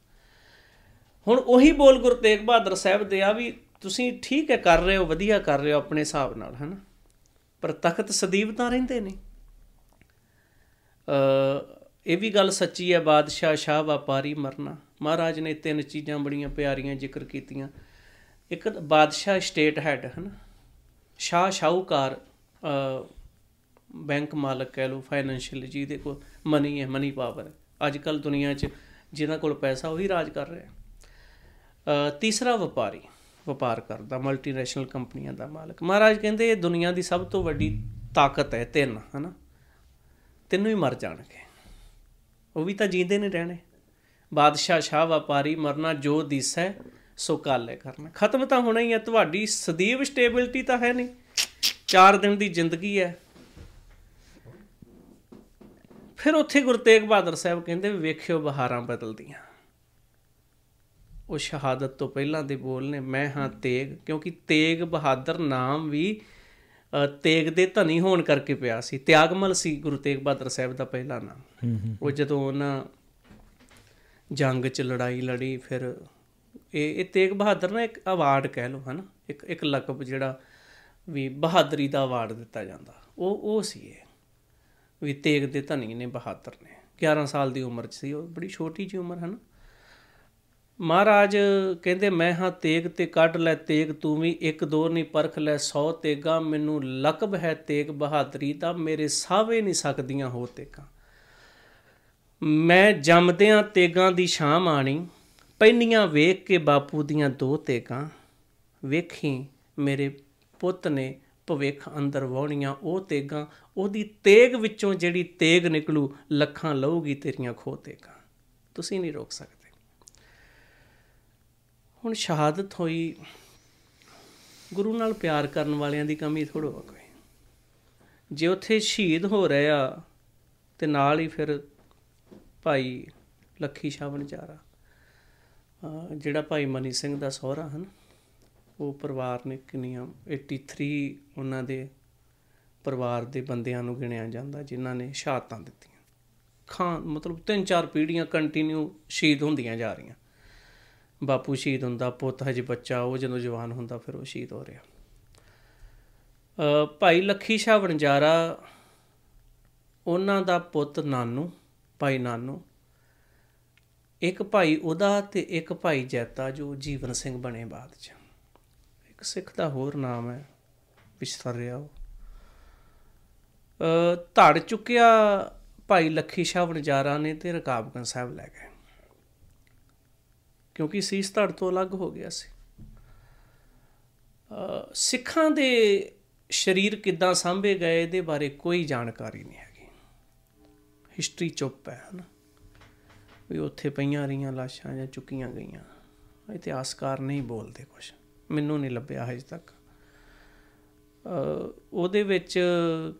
ਹੁਣ ਉਹੀ ਬੋਲ ਗੁਰੂ ਤੇਗ ਬਹਾਦਰ ਸਾਹਿਬ ਦੇ ਆ ਵੀ ਤੁਸੀਂ ਠੀਕ ਹੈ ਕਰ ਰਹੇ ਹੋ ਵਧੀਆ ਕਰ ਰਹੇ ਹੋ ਆਪਣੇ ਹਿਸਾਬ ਨਾਲ ਹਨਾ? ਪਰ ਤਖਤ ਸਦੀਵ ਤਾਂ ਰਹਿੰਦੇ ਨੇ। ਅ ਇਹ ਵੀ ਗੱਲ ਸੱਚੀ ਹੈ ਬਾਦਸ਼ਾਹ ਸ਼ਾਹ ਵਪਾਰੀ ਮਰਨਾ। ਮਹਾਰਾਜ ਨੇ ਤਿੰਨ ਚੀਜ਼ਾਂ ਬੜੀਆਂ ਪਿਆਰੀਆਂ ਜ਼ਿਕਰ ਕੀਤੀਆਂ। ਇੱਕ ਬਾਦਸ਼ਾਹ ਸਟੇਟ ਹੈਡ ਹਨਾ? ਸ਼ਾਹ ਸ਼ਾਹੂਕਾਰ ਅ ਬੈਂਕ ਮਾਲਕ ਕਹਿ ਲਓ ਫਾਈਨੈਂਸ਼ੀਅਲ ਜਿਹਦੇ ਕੋਲ ਮਨੀ ਹੈ ਮਨੀ ਪਾਵਰ ਅੱਜ ਕੱਲ ਦੁਨੀਆ 'ਚ ਜਿਹਨਾਂ ਕੋਲ ਪੈਸਾ ਉਹੀ ਰਾਜ ਕਰ ਰਿਹਾ ਅ ਤੀਸਰਾ ਵਪਾਰੀ, ਵਪਾਰ ਕਰਦਾ ਮਲਟੀਨੈਸ਼ਨਲ ਕੰਪਨੀਆਂ ਦਾ ਮਾਲਕ। ਮਹਾਰਾਜ ਕਹਿੰਦੇ ਇਹ ਦੁਨੀਆ ਦੀ ਸਭ ਤੋਂ ਵੱਡੀ ਤਾਕਤ ਹੈ, ਤਿੰਨ, ਹਨਾ? ਤਿੰਨੋਂ ਹੀ ਮਰ ਜਾਣਗੇ। ਉਹ ਵੀ ਤਾਂ ਜੀਂਦੇ ਨਹੀਂ ਰਹਿਣੇ। ਬਾਦਸ਼ਾਹ, ਸ਼ਾਹ ਵਪਾਰੀ ਮਰਨਾ ਜੋ ਦਿਸੈ ਸੋ ਕਾਲੇ ਕਰਨਾ। ਖਤਮ ਤਾਂ ਹੋਣਾ ਹੀ ਹੈ ਤੁਹਾਡੀ ਸਦੀਵ ਸਟੇਬਿਲਿਟੀ ਤਾਂ ਹੈ ਨਹੀਂ। 4 ਦਿਨ ਦੀ ਜ਼ਿੰਦਗੀ ਹੈ। ਫਿਰ ਉੱਥੇ ਗੁਰੂ ਤੇਗ ਬਹਾਦਰ ਸਾਹਿਬ ਕਹਿੰਦੇ ਵੇਖਿਓ ਬਹਾਰਾਂ ਬਦਲਦੀਆਂ। ਉਹ ਸ਼ਹਾਦਤ ਤੋਂ ਪਹਿਲਾਂ ਦੇ ਬੋਲ ਨੇ ਮੈਂ ਹਾਂ ਤੇਗ ਕਿਉਂਕਿ ਤੇਗ ਬਹਾਦਰ ਨਾਮ ਵੀ ਤੇਗ ਦੇ ਧਨੀ ਹੋਣ ਕਰਕੇ ਪਿਆ ਸੀ। ਤਿਆਗਮਲ ਸੀ ਗੁਰੂ ਤੇਗ ਬਹਾਦਰ ਸਾਹਿਬ ਦਾ ਪਹਿਲਾ ਨਾਮ। ਉਹ ਜਦੋਂ ਉਹਨਾਂ ਜੰਗ 'ਚ ਲੜਾਈ ਲੜੀ ਫਿਰ ਇਹ ਇਹ ਤੇਗ ਬਹਾਦਰ ਨਾ ਇੱਕ ਅਵਾਰਡ ਕਹਿ ਲਓ, ਹਨਾ? ਇੱਕ ਇੱਕ ਲਕਬ ਜਿਹੜਾ ਵੀ ਬਹਾਦਰੀ ਦਾ ਅਵਾਰਡ ਦਿੱਤਾ ਜਾਂਦਾ। ਉਹ ਉਹ ਸੀ ਇਹ। ਵੀ ਤੇਗ ਦੇ ਧਨੀ ਨੇ ਬਹਾਦਰ ਨੇ। 11 ਸਾਲ ਦੀ ਉਮਰ 'ਚ ਸੀ ਉਹ, ਬੜੀ ਛੋਟੀ ਜਿਹੀ ਉਮਰ ਹੈ ਨਾ ਮਹਾਰਾਜ ਕਹਿੰਦੇ, ਮੈਂ ਹਾਂ ਤੇਗ ਤੇ ਕੱਢ ਲੈ ਤੇਗ, ਤੂੰ ਵੀ ਇੱਕ ਦੋ ਨਹੀਂ ਪਰਖ ਲੈ 100 ਤੇਗਾ। ਮੈਨੂੰ ਲਕਬ ਹੈ ਤੇਗ ਬਹਾਦਰੀ ਦਾ, ਮੇਰੇ ਸਾਵੇ ਨਹੀਂ ਸਕਦੀਆਂ ਹੋ ਤੇਗਾ। ਮੈਂ ਜੰਮਦਿਆਂ ਤੇਗਾਂ ਦੀ ਸ਼ਾਮ ਆਣੀ ਪੈਨੀਆਂ ਵੇਖ ਕੇ ਬਾਪੂ ਦੀਆਂ ਦੋ ਤੇਗਾਂ ਵੇਖੀ, ਮੇਰੇ ਪੁੱਤ ਨੇ ਭਵਿੱਖ ਅੰਦਰ ਵਾਉਣੀਆਂ ਉਹ ਤੇਗਾਂ, ਉਹਦੀ ਤੇਗ ਵਿੱਚੋਂ ਜਿਹੜੀ ਤੇਗ ਨਿਕਲੂ, ਲੱਖਾਂ ਲਊਗੀ ਤੇਰੀਆਂ ਖੋ ਤੇਗਾਂ। ਤੁਸੀਂ ਨਹੀਂ ਰੋਕ ਸਕਦੇ। ਹੁਣ ਸ਼ਹਾਦਤ ਹੋਈ, ਗੁਰੂ ਨਾਲ ਪਿਆਰ ਕਰਨ ਵਾਲਿਆਂ ਦੀ ਕਮੀ ਥੋੜੋ ਆ ਕੋਈ ਜੇ ਉੱਥੇ ਸ਼ਹੀਦ ਹੋ ਰਿਹਾ, ਤੇ ਨਾਲ ਹੀ ਫਿਰ ਭਾਈ ਲੱਖੀ ਸ਼ਾਹ ਵਣਜਾਰਾ ਅਹ ਜਿਹੜਾ ਭਾਈ ਮਨੀ ਸਿੰਘ ਦਾ ਸਹੁਰਾ ਹਨ, ਉਹ ਪਰਿਵਾਰ ਨੇ ਕਿੰਨੀਆਂ 83 ਉਹਨਾਂ ਦੇ ਪਰਿਵਾਰ ਦੇ ਬੰਦਿਆਂ ਨੂੰ ਗਿਣਿਆ ਜਾਂਦਾ, ਜਿਨ੍ਹਾਂ ਨੇ ਸ਼ਹਾਦਤਾਂ ਦਿੱਤੀਆਂ। ਖਾਂ, ਮਤਲਬ ਤਿੰਨ ਚਾਰ ਪੀੜ੍ਹੀਆਂ ਕੰਟੀਨਿਊ ਸ਼ਹੀਦ ਹੁੰਦੀਆਂ ਜਾ ਰਹੀਆਂ। ਬਾਪੂ ਸ਼ਹੀਦ ਹੁੰਦਾ, ਪੁੱਤ ਹਜੇ ਬੱਚਾ, ਉਹ ਜਦੋਂ ਜਵਾਨ ਹੁੰਦਾ, ਫਿਰ ਉਹ ਸ਼ਹੀਦ ਹੋ ਰਿਹਾ। ਅ ਭਾਈ ਲੱਖੀ ਸ਼ਾਹ ਵਣਜਾਰਾ, ਉਹਨਾਂ ਦਾ ਪੁੱਤ ਨਾਨੂ, ਭਾਈ ਨਾਨੂ ਇੱਕ ਭਾਈ ਉਹਦਾ ਤੇ ਇੱਕ ਭਾਈ ਜੈਤਾ ਜੋ ਜੀਵਨ ਸਿੰਘ ਬਣੇ ਬਾਅਦ ਚ। ਇੱਕ ਸਿੱਖ ਦਾ ਹੋਰ ਨਾਮ ਹੈ ਵਿਸਰ ਰਿਹਾ ਉਹ। ਅ ਧੜ ਚੁੱਕਿਆ ਭਾਈ ਲੱਖੀ ਸ਼ਾਹ ਵਣਜਾਰਾ ਨੇ ਤੇ ਰਕਾਬਗੰਜ ਸਾਹਿਬ ਲੈ ਗਏ। ਕਿਉਂਕਿ ਸੀਸ ਧੜ ਤੋਂ ਅਲੱਗ ਹੋ ਗਿਆ ਸੀ। ਅ ਸਿੱਖਾਂ ਦੇ ਸਰੀਰ ਕਿੱਦਾਂ ਸਾਂਭੇ ਗਏ, ਇਹਦੇ ਬਾਰੇ ਕੋਈ ਜਾਣਕਾਰੀ ਨਹੀਂ ਹੈਗੀ। ਹਿਸਟਰੀ ਚੁੱਪ ਹੈ, ਹਨਾ? ਵੀ ਉੱਥੇ ਪਈਆਂ ਰਹੀਆਂ ਲਾਸ਼ਾਂ ਜਾਂ ਚੁੱਕੀਆਂ ਗਈਆਂ। ਇਤਿਹਾਸਕਾਰ ਨਹੀਂ ਬੋਲਦੇ ਕੁਝ ਮੈਨੂੰ ਨਹੀਂ ਲੱਭਿਆ ਹਜੇ ਤੱਕ। ਅ ਉਹਦੇ ਵਿੱਚ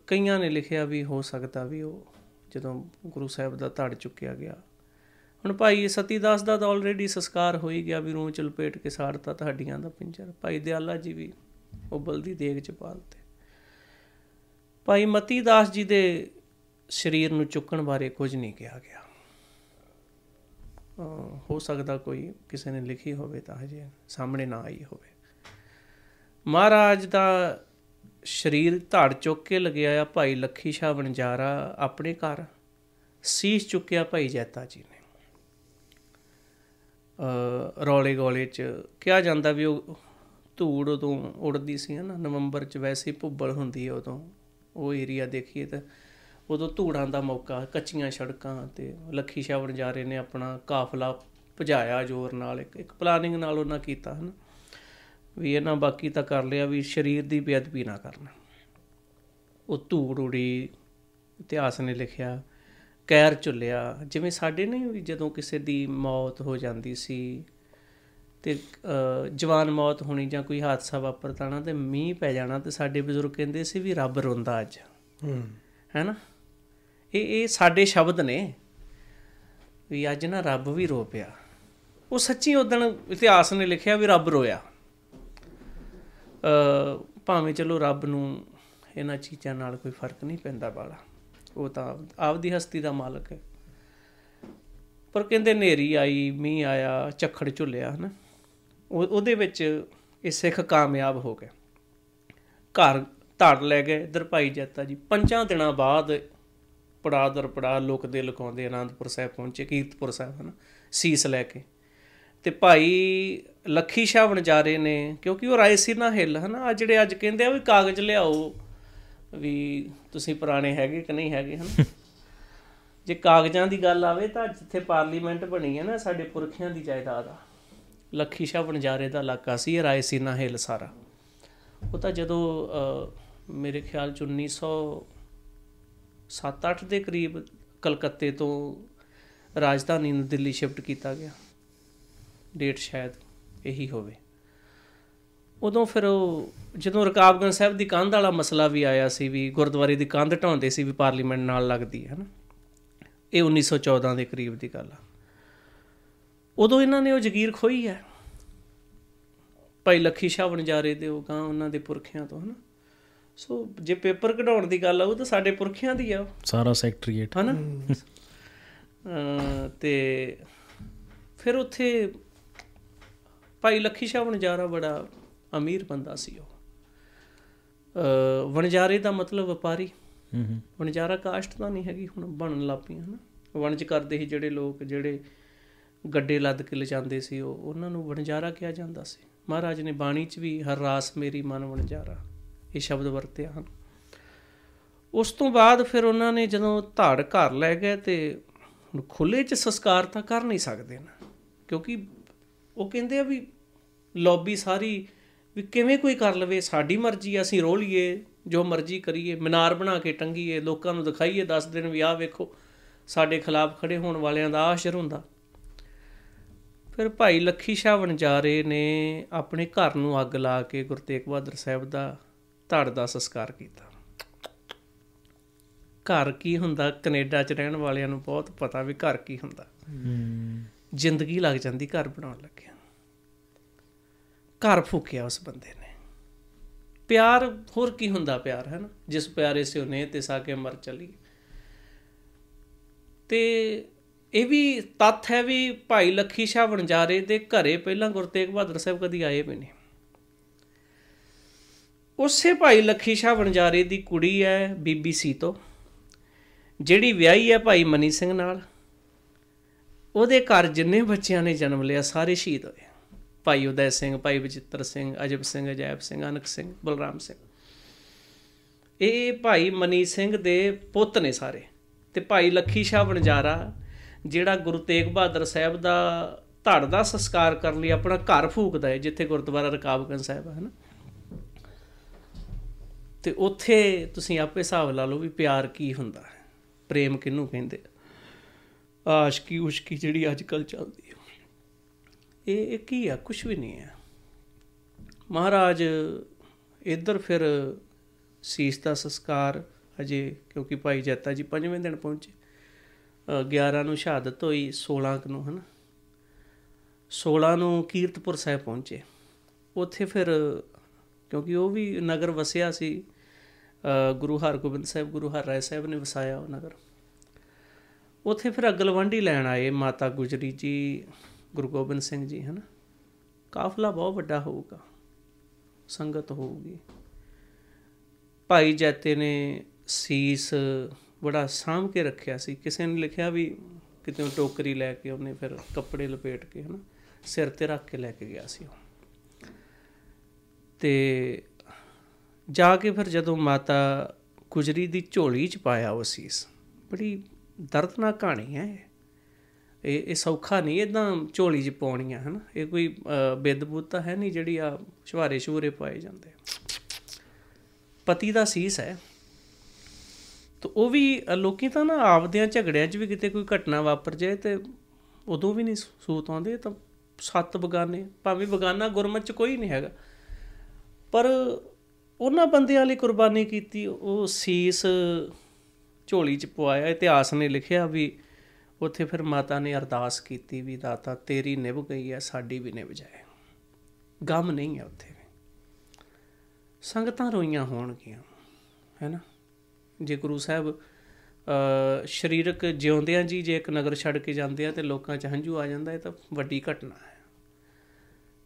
ਕਈਆਂ ਨੇ ਲਿਖਿਆ ਵੀ ਹੋ ਸਕਦਾ ਵੀ ਉਹ ਜਦੋਂ ਗੁਰੂ ਸਾਹਿਬ ਦਾ ਧੜ ਚੁੱਕਿਆ ਗਿਆ। ਹੁਣ ਭਾਈ ਸਤੀਦਾਸ ਦਾ ਤਾਂ ਆਲਰੇਡੀ ਸੰਸਕਾਰ ਹੋ ਹੀ ਗਿਆ ਵੀ ਰੂਹ ਚ ਲਪੇਟ ਕੇ ਸਾੜਤਾ ਤਾਂ ਹੱਡੀਆਂ ਦਾ ਪਿੰਜਰ। ਭਾਈ ਦਿਆਲਾ ਜੀ ਵੀ ਉਬਲਦੀ ਦੇਗ ਚ ਪਾਲਤੇ। ਭਾਈ ਮਤੀ ਦਾਸ ਜੀ ਦੇ ਸਰੀਰ ਨੂੰ ਚੁੱਕਣ ਬਾਰੇ ਕੁਝ ਨਹੀਂ ਕਿਹਾ ਗਿਆ। ਹੋ ਸਕਦਾ ਕੋਈ ਕਿਸੇ ਨੇ ਲਿਖੀ ਹੋਵੇ ਤਾਂ ਹਜੇ ਸਾਹਮਣੇ ਨਾ ਆਈ ਹੋਵੇ। ਮਹਾਰਾਜ ਦਾ ਸਰੀਰ ਧੜ ਚੁੱਕ ਕੇ ਲਗਿਆ ਆ ਭਾਈ ਲੱਖੀ ਸ਼ਾਹ ਵਣਜਾਰਾ ਆਪਣੇ ਘਰ। ਸੀਸ ਚੁੱਕਿਆ ਭਾਈ ਜੈਤਾ ਜੀ ਨੇ। ਅ ਰੌਲੇ ਗੋਲੇ ਚ ਕਿਹਾ ਜਾਂਦਾ ਵੀ ਉਹ ਧੂੜ ਉਦੋਂ ਉੜਦੀ ਸੀ ਨਾ ਨਵੰਬਰ ਚ ਵੈਸੇ ਹੀ ਭੁੱਬਲ ਹੁੰਦੀ ਹੈ ਉਦੋਂ। ਉਹ ਏਰੀਆ ਦੇਖੀਏ ਤਾਂ ਉਦੋਂ ਧੂੜਾਂ ਦਾ ਮੌਕਾ ਕੱਚੀਆਂ ਸੜਕਾਂ ਤੇ ਲੱਖੀ ਸ਼ਾਹ ਵਣਜਾਰੇ ਨੇ ਆਪਣਾ ਕਾਫਲਾ ਭਜਾਇਆ ਜ਼ੋਰ ਨਾਲ ਇੱਕ ਇੱਕ ਪਲਾਨਿੰਗ ਨਾਲ ਉਹਨਾਂ ਕੀਤਾ ਹਨ? ਵੀ ਇਹਨਾਂ ਬਾਕੀ ਤਾਂ ਕਰ ਲਿਆ ਵੀ ਸਰੀਰ ਦੀ ਬੇਅਦਬੀ ਨਾ ਕਰਨਾ। ਉਹ ਧੂੜ ਉੜੀ ਇਤਿਹਾਸ ਨੇ ਲਿਖਿਆ ਕੈਰ ਝੁੱਲਿਆ ਜਿਵੇਂ ਸਾਡੇ ਨਹੀਂ ਜਦੋਂ ਕਿਸੇ ਦੀ ਮੌਤ ਹੋ ਜਾਂਦੀ ਸੀ ਤੇ ਜਵਾਨ ਮੌਤ ਹੋਣੀ ਜਾਂ ਕੋਈ ਹਾਦਸਾ ਵਾਪਰਦਾ ਨਾ ਤੇ ਮੀਂਹ ਪੈ ਜਾਣਾ ਤੇ ਸਾਡੇ ਬਜ਼ੁਰਗ ਕਹਿੰਦੇ ਸੀ ਵੀ ਰੱਬ ਰੋਂਦਾ ਅੱਜ। ਹੂੰ। ਹੈਨਾ? ਇਹ ਇਹ ਸਾਡੇ ਸ਼ਬਦ ਨੇ ਵੀ ਅੱਜ ਨਾ ਰੱਬ ਵੀ ਰੋ ਪਿਆ। ਉਹ ਸੱਚੀ ਉਦਣ ਇਤਿਹਾਸ ਨੇ ਲਿਖਿਆ ਵੀ ਰੱਬ ਰੋਇਆ। ਅ ਭਾਵੇਂ ਚਲੋ ਰੱਬ ਨੂੰ ਇਹਨਾਂ ਚੀਜ਼ਾਂ ਨਾਲ ਕੋਈ ਫ਼ਰਕ ਨਹੀਂ ਪੈਂਦਾ ਬਾਲਾ। ਉਹ ਤਾਂ ਆਪਦੀ ਹਸਤੀ ਦਾ ਮਾਲਕ ਹੈ। ਪਰ ਕਹਿੰਦੇ ਨੇਰੀ ਆਈ, ਮੀਂਹ ਆਇਆ, ਝੱਖੜ ਝੁੱਲਿਆ, ਹਨਾ। ਉਹਦੇ ਵਿੱਚ ਇਹ ਸਿੱਖ ਕਾਮਯਾਬ ਹੋ ਗਿਆ ਘਰ ਧੜ ਲੈ ਗਏ, ਇਧਰ ਭਾਈ ਜੱਤਾ ਜੀ। ਪੰਜਾਂ ਦਿਨਾਂ ਬਾਅਦ ਪੜਾ ਦਰ ਪੜਾ ਲੋਕ ਦੇ ਲੁਕਾਉਂਦੇ ਆਨੰਦਪੁਰ ਸਾਹਿਬ ਪਹੁੰਚੇ ਕੀਰਤਪੁਰ ਸਾਹਿਬ ਹਨਾ ਸੀਸ ਲੈ ਕੇ। ਤੇ ਭਾਈ ਲੱਖੀ ਸ਼ਾਹ ਵਣਜਾਰੇ ਨੇ ਕਿਉਂਕਿ ਉਹ ਰਾਏ ਸੀ ਨਾ ਹਿੱਲ ਹਨਾ ਆ ਜਿਹੜੇ ਅੱਜ ਕਹਿੰਦੇ ਆ ਵੀ ਕਾਗਜ਼ ਲਿਆਓ ਵੀ ਤੁਸੀਂ ਪੁਰਾਣੇ ਹੈਗੇ ਕਿ ਨਹੀਂ ਹੈਗੇ ਹਨਾ। [LAUGHS] ਜੇ ਕਾਗਜ਼ਾਂ ਦੀ ਗੱਲ ਆਵੇ ਤਾਂ ਜਿੱਥੇ ਪਾਰਲੀਮੈਂਟ ਬਣੀ ਹੈ ਨਾ ਸਾਡੇ ਪੁਰਖਿਆਂ ਦੀ ਜਾਇਦਾਦ ਆ। ਲੱਖੀ ਸ਼ਾਹ ਵਣਜਾਰੇ ਦਾ ਇਲਾਕਾ ਸੀ ਇਹ ਰਾਏ ਸੀਨਾ ਹਿੱਲ ਸਾਰਾ। ਉਹ ਤਾਂ ਜਦੋਂ ਮੇਰੇ ਖਿਆਲ ਚ 1907-8 ਦੇ ਕਰੀਬ ਕਲਕੱਤੇ ਤੋਂ ਰਾਜਧਾਨੀ ਨੂੰ ਦਿੱਲੀ ਸ਼ਿਫਟ ਕੀਤਾ ਗਿਆ। ਡੇਟ ਸ਼ਾਇਦ ਇਹੀ ਹੋਵੇ। ਉਦੋਂ ਫਿਰ ਉਹ ਜਦੋਂ ਰਕਾਬਗੰਜ ਸਾਹਿਬ ਦੀ ਕੰਧ ਵਾਲਾ ਮਸਲਾ ਵੀ ਆਇਆ ਸੀ ਵੀ ਗੁਰਦੁਆਰੇ ਦੀ ਕੰਧ ਢਾਉਂਦੇ ਸੀ ਵੀ ਪਾਰਲੀਮੈਂਟ ਨਾਲ ਲੱਗਦੀ ਹੈ ਨਾ, ਇਹ 1914 ਦੇ ਕਰੀਬ ਦੀ ਗੱਲ ਆ। ਉਦੋਂ ਇਹਨਾਂ ਨੇ ਉਹ ਜ਼ਗੀਰ ਖੋਈ ਹੈ। ਭਾਈ ਲੱਖੀ ਸ਼ਾਹ ਵਣਜਾਰੇ ਦੇ ਉਹ ਗਾਂ ਉਹਨਾਂ ਦੇ ਪੁਰਖਿਆਂ ਤੋਂ ਹਨਾ ਸੋ ਜੇ ਪੇਪਰ ਕਢਾਉਣ ਦੀ ਗੱਲ ਆਉ ਤਾਂ ਸਾਡੇ ਪੁਰਖਿਆਂ ਦੀ ਆ। ਸਾਰਾ ਸੈਕਟਰੀਏਟ। ਹਨਾ? ਤੇ ਫਿਰ ਉੱਥੇ ਭਾਈ ਲੱਖੀ ਸ਼ਾਹ ਵਣਜਾਰਾ ਬੜਾ ਅਮੀਰ ਬੰਦਾ ਸੀ ਉਹ। ਵਣਜਾਰੇ ਦਾ ਮਤਲਬ ਵਪਾਰੀ। ਹੂੰ ਹੂੰ। ਵਣਜਾਰਾ ਕਾਸ਼ਟ ਤਾਂ ਨਹੀਂ ਹੈਗੀ ਹੁਣ ਬਣਨ ਲੱਪੀਆਂ ਹਨਾ? ਵਣਜ ਕਰਦੇ ਸੀ ਜਿਹੜੇ ਲੋਕ ਜਿਹੜੇ ਗੱਡੇ ਲੱਦ ਕੇ ਲਿਜਾਂਦੇ ਸੀ ਉਹ। ਉਹਨਾਂ ਨੂੰ ਵਣਜਾਰਾ ਕਿਹਾ ਜਾਂਦਾ ਸੀ। ਮਹਾਰਾਜ ਨੇ ਬਾਣੀ 'ਚ ਵੀ ਹਰ ਰਾਸ ਮੇਰੀ ਮਨ ਵਣਜਾਰਾ। ਇਹ ਸ਼ਬਦ ਵਰਤਿਆ ਹਨ। ਉਸ ਤੋਂ ਬਾਅਦ ਫਿਰ ਉਹਨਾਂ ਨੇ ਜਦੋਂ ਧਾੜ ਘਰ ਲੈ ਗਏ ਤੇ ਖੁੱਲੇ 'ਚ ਸੰਸਕਾਰ ਤਾਂ ਕਰ ਨਹੀਂ ਸਕਦੇ ਨਾ, ਕਿਉਂਕਿ ਉਹ ਕਹਿੰਦੇ ਆ ਵੀ ਲੌਬੀ ਸਾਰੀ ਵੀ ਕਿਵੇਂ ਕੋਈ ਕਰ ਲਵੇ, ਸਾਡੀ ਮਰਜ਼ੀ ਆ, ਅਸੀਂ ਰੋਲੀਏ, ਜੋ ਮਰਜ਼ੀ ਕਰੀਏ, ਮਨਾਰ ਬਣਾ ਕੇ ਟੰਗੀਏ, ਲੋਕਾਂ ਨੂੰ ਦਿਖਾਈਏ 10 ਦਿਨ ਵੀ ਆਹ ਵੇਖੋ, ਸਾਡੇ ਖਿਲਾਫ ਖੜੇ ਹੋਣ ਵਾਲਿਆਂ ਦਾ ਆਸ਼ਰ ਹੁੰਦਾ। ਫਿਰ ਭਾਈ ਲੱਖੀ ਸ਼ਾਹ ਵਣਜਾਰੇ ਨੇ ਆਪਣੇ ਘਰ ਨੂੰ ਅੱਗ ਲਾ ਕੇ ਗੁਰੂ ਤੇਗ ਬਹਾਦਰ ਸਾਹਿਬ ਦਾ ਧੜ ਦਾ ਸੰਸਕਾਰ ਕੀਤਾ। ਘਰ ਕੀ ਹੁੰਦਾ? ਕੈਨੇਡਾ 'ਚ ਰਹਿਣ ਵਾਲਿਆਂ ਨੂੰ ਬਹੁਤ ਪਤਾ ਵੀ ਘਰ ਕੀ ਹੁੰਦਾ। ਜ਼ਿੰਦਗੀ ਲੱਗ ਜਾਂਦੀ ਘਰ ਬਣਾਉਣ ਲੱਗਿਆ ਘਰ ਫੂਕਿਆ ਉਸ ਬੰਦੇ ਨੇ। ਪਿਆਰ, ਹੋਰ ਕੀ ਹੁੰਦਾ ਪਿਆਰ, ਹੈ ਨਾ? ਜਿਸ ਪਿਆਰੇ ਸੇ ਉਹਨੇ ਤੇ ਸਾਕੇ ਮਰ ਚਲੀ। ਤੇ ਇਹ ਵੀ ਤੱਥ ਹੈ ਵੀ ਭਾਈ ਲੱਖੀ ਸ਼ਾਹ ਵਣਜਾਰੇ ਦੇ ਘਰੇ ਪਹਿਲਾਂ ਗੁਰਤੇਗ ਬਹਾਦਰ ਸਾਹਿਬ ਕਦੀ ਆਏ ਵੀ ਨਹੀਂ। ਉਸੇ ਭਾਈ ਲੱਖੀ ਸ਼ਾਹ ਵਣਜਾਰੇ ਦੀ ਕੁੜੀ ਹੈ ਬੀਬੀਸੀ ਤੋਂ ਜਿਹੜੀ ਵਿਆਹੀ ਹੈ ਭਾਈ ਮਨੀ ਸਿੰਘ ਨਾਲ। ਉਹਦੇ ਘਰ ਜਿੰਨੇ ਬੱਚਿਆਂ ਨੇ ਜਨਮ ਲਿਆ, ਸਾਰੇ ਸ਼ਹੀਦ ਹੋਏ। ਭਾਈ ਉਦੈ ਸਿੰਘ, ਭਾਈ ਬਚਿੱਤਰ ਸਿੰਘ, ਅਜਬ ਸਿੰਘ ਅਜੈਬ ਸਿੰਘ ਅਨਕ ਸਿੰਘ, ਬਲਰਾਮ ਸਿੰਘ। ਇਹ ਭਾਈ ਮਨੀ ਸਿੰਘ ਦੇ ਪੁੱਤ ਨੇ ਸਾਰੇ। ਤੇ ਭਾਈ ਲੱਖੀ ਸ਼ਾਹ ਵਣਜਾਰਾ, ਜਿਹੜਾ ਗੁਰੂ ਤੇਗ ਬਹਾਦਰ ਸਾਹਿਬ ਦਾ ਧੜ ਦਾ ਸੰਸਕਾਰ ਕਰਨ ਲਈ ਆਪਣਾ ਘਰ ਫੂਕਦਾ ਹੈ, ਜਿੱਥੇ ਗੁਰਦੁਆਰਾ ਰਕਾਬਗੰਜ ਸਾਹਿਬ ਹੈ ਨਾ ਤੇ ਉੱਥੇ ਤੁਸੀਂ ਆਪੇ ਹਿਸਾਬ ਲਾ ਲਓ ਵੀ ਪਿਆਰ ਕੀ ਹੁੰਦਾ ਹੈ। ਪ੍ਰੇਮ ਕਿਹਨੂੰ ਕਹਿੰਦੇ ਆਸ਼ਕੀ ਉਸ਼ਕੀ ਜਿਹੜੀ ਅੱਜ ਕੱਲ ਚੱਲਦੀ ਹੈ ਇਹ ਇਹ ਕੀ ਆ? ਕੁਝ ਵੀ ਨਹੀਂ ਹੈ ਮਹਾਰਾਜ ਇੱਧਰ ਫਿਰ ਸੀਸ ਦਾ ਸੰਸਕਾਰ ਅਜੇ ਕਿਉਂਕਿ ਭਾਈ ਜੱਤਾ ਜੀ ਪੰਜਵੇਂ ਦਿਨ ਪਹੁੰਚੇ। 11 ਨੂੰ ਸ਼ਹਾਦਤ ਹੋਈ 16 ਨੂੰ, ਹਨਾ? 16 ਨੂੰ ਕੀਰਤਪੁਰ ਸਾਹਿਬ ਪਹੁੰਚੇ। ਉੱਥੇ ਫਿਰ, ਕਿਉਂਕਿ ਉਹ ਵੀ ਨਗਰ ਵਸਿਆ ਸੀ ਗੁਰੂ ਹਰਗੋਬਿੰਦ ਸਾਹਿਬ, ਗੁਰੂ ਹਰਰਾਏ ਸਾਹਿਬ ਨੇ ਵਸਾਇਆ ਉਹ ਨਗਰ। ਉੱਥੇ ਫਿਰ ਅਗਲਵੰਡੀ ਲੈਣ ਆਏ ਮਾਤਾ ਗੁਜਰੀ ਜੀ, ਗੁਰੂ ਗੋਬਿੰਦ ਸਿੰਘ ਜੀ, ਹਨਾ? ਕਾਫਲਾ ਬਹੁਤ ਵੱਡਾ ਹੋਊਗਾ, ਸੰਗਤ ਹੋਊਗੀ। ਭਾਈ ਜੈਤੇ ਨੇ ਸੀਸ ਬੜਾ ਸਾਂਭ ਕੇ ਰੱਖਿਆ ਸੀ। ਕਿਸੇ ਨੇ ਲਿਖਿਆ ਵੀ ਕਿਤੇ ਟੋਕਰੀ ਲੈ ਕੇ ਉਹਨੇ ਫਿਰ ਕੱਪੜੇ ਲਪੇਟ ਕੇ, ਹਨਾ? ਸਿਰ ਤੇ ਰੱਖ ਕੇ ਲੈ ਕੇ ਗਿਆ ਸੀ ਉਹ। ਤੇ ਜਾ ਕੇ ਫਿਰ ਜਦੋਂ ਮਾਤਾ ਗੁਜਰੀ ਦੀ ਝੋਲੀ ਚ ਪਾਇਆ ਉਹ ਸੀਸ, ਬੜੀ ਦਰਦਨਾਕ ਕਹਾਣੀ ਹੈ ਇਹ। ਇਹ ਇਹ ਸੌਖਾ ਨਹੀਂ ਇਦਾਂ ਝੋਲੀ 'ਚ ਪਾਉਣੀਆਂ ਹਨ? ਇਹ ਕੋਈ ਬਿੱਦ ਬੁੱਤਾ ਹੈ ਨਹੀਂ ਜਿਹੜੀ ਆ ਸ਼ਵਾਰੇ ਸ਼ੂਰੇ ਪਾਏ ਜਾਂਦੇ। ਪਤੀ ਦਾ ਸੀਸ ਹੈ। ਤਾਂ ਉਹ ਵੀ ਲੋਕੀ ਤਾਂ ਨਾ ਆਪਦਿਆਂ ਝਗੜਿਆਂ 'ਚ ਵੀ ਕਿਤੇ ਕੋਈ ਘਟਨਾ ਵਾਪਰ ਜਾਏ ਤੇ ਉਦੋਂ ਵੀ ਨਹੀਂ ਸੂਤ ਆਉਂਦੇ ਤਾਂ ਸੱਤ ਬਗਾਨੇ, ਭਾਵੇਂ ਬਗਾਨਾ ਗੁਰਮਤ 'ਚ ਕੋਈ ਨਹੀਂ ਹੈਗਾ। ਪਰ ਉਹਨਾਂ ਬੰਦਿਆਂ ਲਈ ਕੁਰਬਾਨੀ ਕੀਤੀ, ਉਹ ਸੀਸ ਝੋਲੀ 'ਚ ਪਵਾਇਆ, ਇਤਿਹਾਸ ਨੇ ਲਿਖਿਆ ਵੀ ਉੱਥੇ ਫਿਰ ਮਾਤਾ ਨੇ ਅਰਦਾਸ ਕੀਤੀ ਵੀ ਦਾਤਾ ਤੇਰੀ ਨਿਭ ਗਈ ਹੈ, ਸਾਡੀ ਵੀ ਨਿਭ ਜਾਏ। ਗਮ ਨਹੀਂ ਹੈ ਉੱਥੇ ਸੰਗਤਾਂ ਰੋਈਆਂ ਹੋਣਗੀਆਂ ਹੈਨਾ ਜੇ ਗੁਰੂ ਸਾਹਿਬ ਸਰੀਰਕ ਜਿਉਂਦਿਆਂ ਜੀ ਜੇ ਇੱਕ ਨਗਰ ਛੱਡ ਕੇ ਜਾਂਦੇ ਆ ਤੇ ਲੋਕਾਂ 'ਚ ਹੰਝੂ ਆ ਜਾਂਦਾ, ਇਹ ਤਾਂ ਵੱਡੀ ਘਟਨਾ ਹੈ।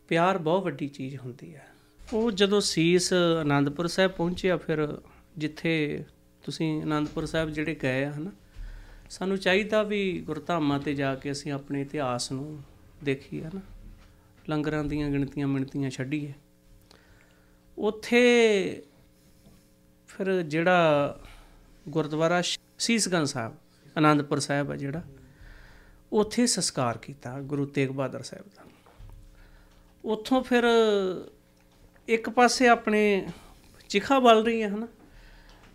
ਪਿਆਰ ਬਹੁਤ ਵੱਡੀ ਚੀਜ਼ ਹੁੰਦੀ ਹੈ। ਉਹ ਜਦੋਂ ਸੀਸ ਆਨੰਦਪੁਰ ਸਾਹਿਬ ਪਹੁੰਚਿਆ, ਫਿਰ ਜਿੱਥੇ ਤੁਸੀਂ ਆਨੰਦਪੁਰ ਸਾਹਿਬ ਜਿਹੜੇ ਗਏ ਆ, ਹਨਾ, ਸਾਨੂੰ ਚਾਹੀਦਾ ਵੀ ਗੁਰਧਾਮਾਂ ਤੇ ਜਾ ਕੇ ਅਸੀਂ ਆਪਣੇ ਇਤਿਹਾਸ ਨੂੰ ਦੇਖੀਏ, ਹਨਾ, ਲੰਗਰਾਂ ਦੀਆਂ ਗਿਣਤੀਆਂ, ਮਿਣਤੀਆਂ ਛੱਡੀਏ। ਉੱਥੇ ਫਿਰ ਜਿਹੜਾ ਗੁਰਦੁਆਰਾ ਸੀਸਗੰਜ ਸਾਹਿਬ ਆਨੰਦਪੁਰ ਸਾਹਿਬ ਹੈ ਜਿਹੜਾ, ਉੱਥੇ ਸੰਸਕਾਰ ਕੀਤਾ ਗੁਰੂ ਤੇਗ ਬਹਾਦਰ ਸਾਹਿਬ ਦਾ। ਉੱਥੋਂ ਫਿਰ ਇੱਕ ਪਾਸੇ ਆਪਣੇ ਚਿਖਾ ਬਲ ਰਹੀ ਹੈ, ਹਨਾ?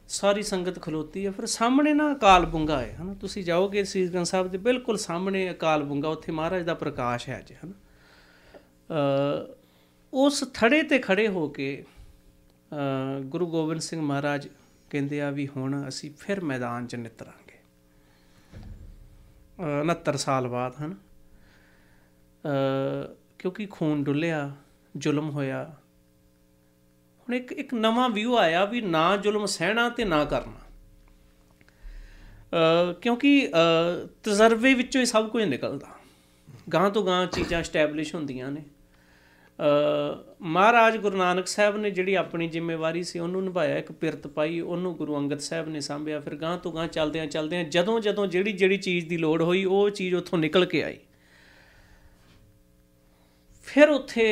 ਸਾਰੀ ਸੰਗਤ ਖਲੋਤੀ ਹੈ। ਫਿਰ ਸਾਹਮਣੇ ਨਾ ਅਕਾਲ ਬੁੰਗਾ ਹੈ, ਹਨਾ? ਤੁਸੀਂ ਜਾਓਗੇ ਸੀਸਗੰਜ ਸਾਹਿਬ ਦੇ, ਬਿਲਕੁਲ ਸਾਹਮਣੇ ਅਕਾਲ ਬੁੰਗਾ ਉੱਥੇ ਮਹਾਰਾਜ ਦਾ ਪ੍ਰਕਾਸ਼ ਹੈ ਅੱਜ, ਹਨਾ? ਅ ਉਸ ਥੜੇ ਤੇ ਖੜੇ ਹੋ ਕੇ ਗੁਰੂ ਗੋਬਿੰਦ ਸਿੰਘ ਮਹਾਰਾਜ ਕਹਿੰਦੇ ਆ ਵੀ ਹੁਣ ਅਸੀਂ ਫਿਰ ਮੈਦਾਨ 'ਚ ਨਿਤਰਾਂਗੇ। 69 ਸਾਲ ਬਾਅਦ, ਹਨ? ਕਿਉਂਕਿ ਖੂਨ ਡੁੱਲਿਆ, ਜ਼ੁਲਮ ਹੋਇਆ ਹੁਣ ਇੱਕ ਇੱਕ ਨਵਾਂ ਵਿਊ ਆਇਆ ਵੀ ਨਾ ਜ਼ੁਲਮ ਸਹਿਣਾ ਤੇ ਨਾ ਕਰਨਾ। ਕਿਉਂਕਿ ਤਜਰਬੇ ਵਿੱਚੋਂ ਹੀ ਸਭ ਕੁਝ ਨਿਕਲਦਾ। ਗਾਂ ਤੋਂ ਗਾਂ ਚੀਜ਼ਾਂ ਸਟੈਬਲਿਸ਼ ਹੁੰਦੀਆਂ ਨੇ। ਮਹਾਰਾਜ ਗੁਰੂ ਨਾਨਕ ਸਾਹਿਬ ਨੇ ਜਿਹੜੀ ਆਪਣੀ ਜ਼ਿੰਮੇਵਾਰੀ ਸੀ, ਉਹਨੂੰ ਨਿਭਾਇਆ, ਇੱਕ ਪਿਰਤ ਪਾਈ, ਉਹਨੂੰ ਗੁਰੂ ਅੰਗਦ ਸਾਹਿਬ ਨੇ ਸੰਭਿਆ। ਫਿਰ ਗਾਂ ਤੋਂ ਗਾਂ ਚੱਲਦਿਆਂ ਚੱਲਦਿਆਂ, ਜਦੋਂ ਜਦੋਂ ਜਿਹੜੀ ਜਿਹੜੀ ਚੀਜ਼ ਦੀ ਲੋੜ ਹੋਈ, ਉਹ ਚੀਜ਼ ਉੱਥੋਂ ਨਿਕਲ ਕੇ ਆਈ। ਫਿਰ ਉੱਥੇ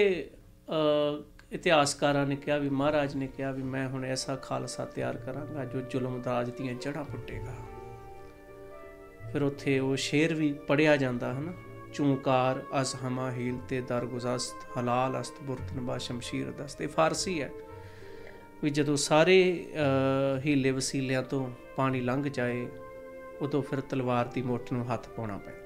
ਇਤਿਹਾਸਕਾਰਾਂ ਨੇ ਕਿਹਾ ਵੀ ਮਹਾਰਾਜ ਨੇ ਕਿਹਾ ਵੀ ਮੈਂ ਹੁਣ ਐਸਾ ਖਾਲਸਾ ਤਿਆਰ ਕਰਾਂਗਾ ਜੋ ਜ਼ੁਲਮ ਦਾਜ ਦੀਆਂ ਜੜ੍ਹਾਂ ਪੁੱਟੇਗਾ। ਫਿਰ ਉੱਥੇ ਉਹ ਸ਼ੇਰ ਵੀ ਪੜਿਆ ਜਾਂਦਾ ਹਨਾ। ਚੂੰਕਾਰ ਅਸ ਹਮਾ ਹੀਲ ਤੇ ਦਰਗੁਜ਼ਸਤ, ਹਲਾਲ, ਅਸਤ ਬੁਰਤਨ ਬਾ ਸ਼ਮਸ਼ੀਰ ਦਸਤ ਇਹ ਫਾਰਸੀ ਹੈ। ਵੀ ਜਦੋਂ ਸਾਰੇ ਹੀਲੇ ਵਸੀਲਿਆਂ ਤੋਂ ਪਾਣੀ ਲੰਘ ਜਾਏ, ਉਦੋਂ ਫਿਰ ਤਲਵਾਰ ਦੀ ਮੁੱਠ ਨੂੰ ਹੱਥ ਪਾਉਣਾ ਪੈਂਦਾ।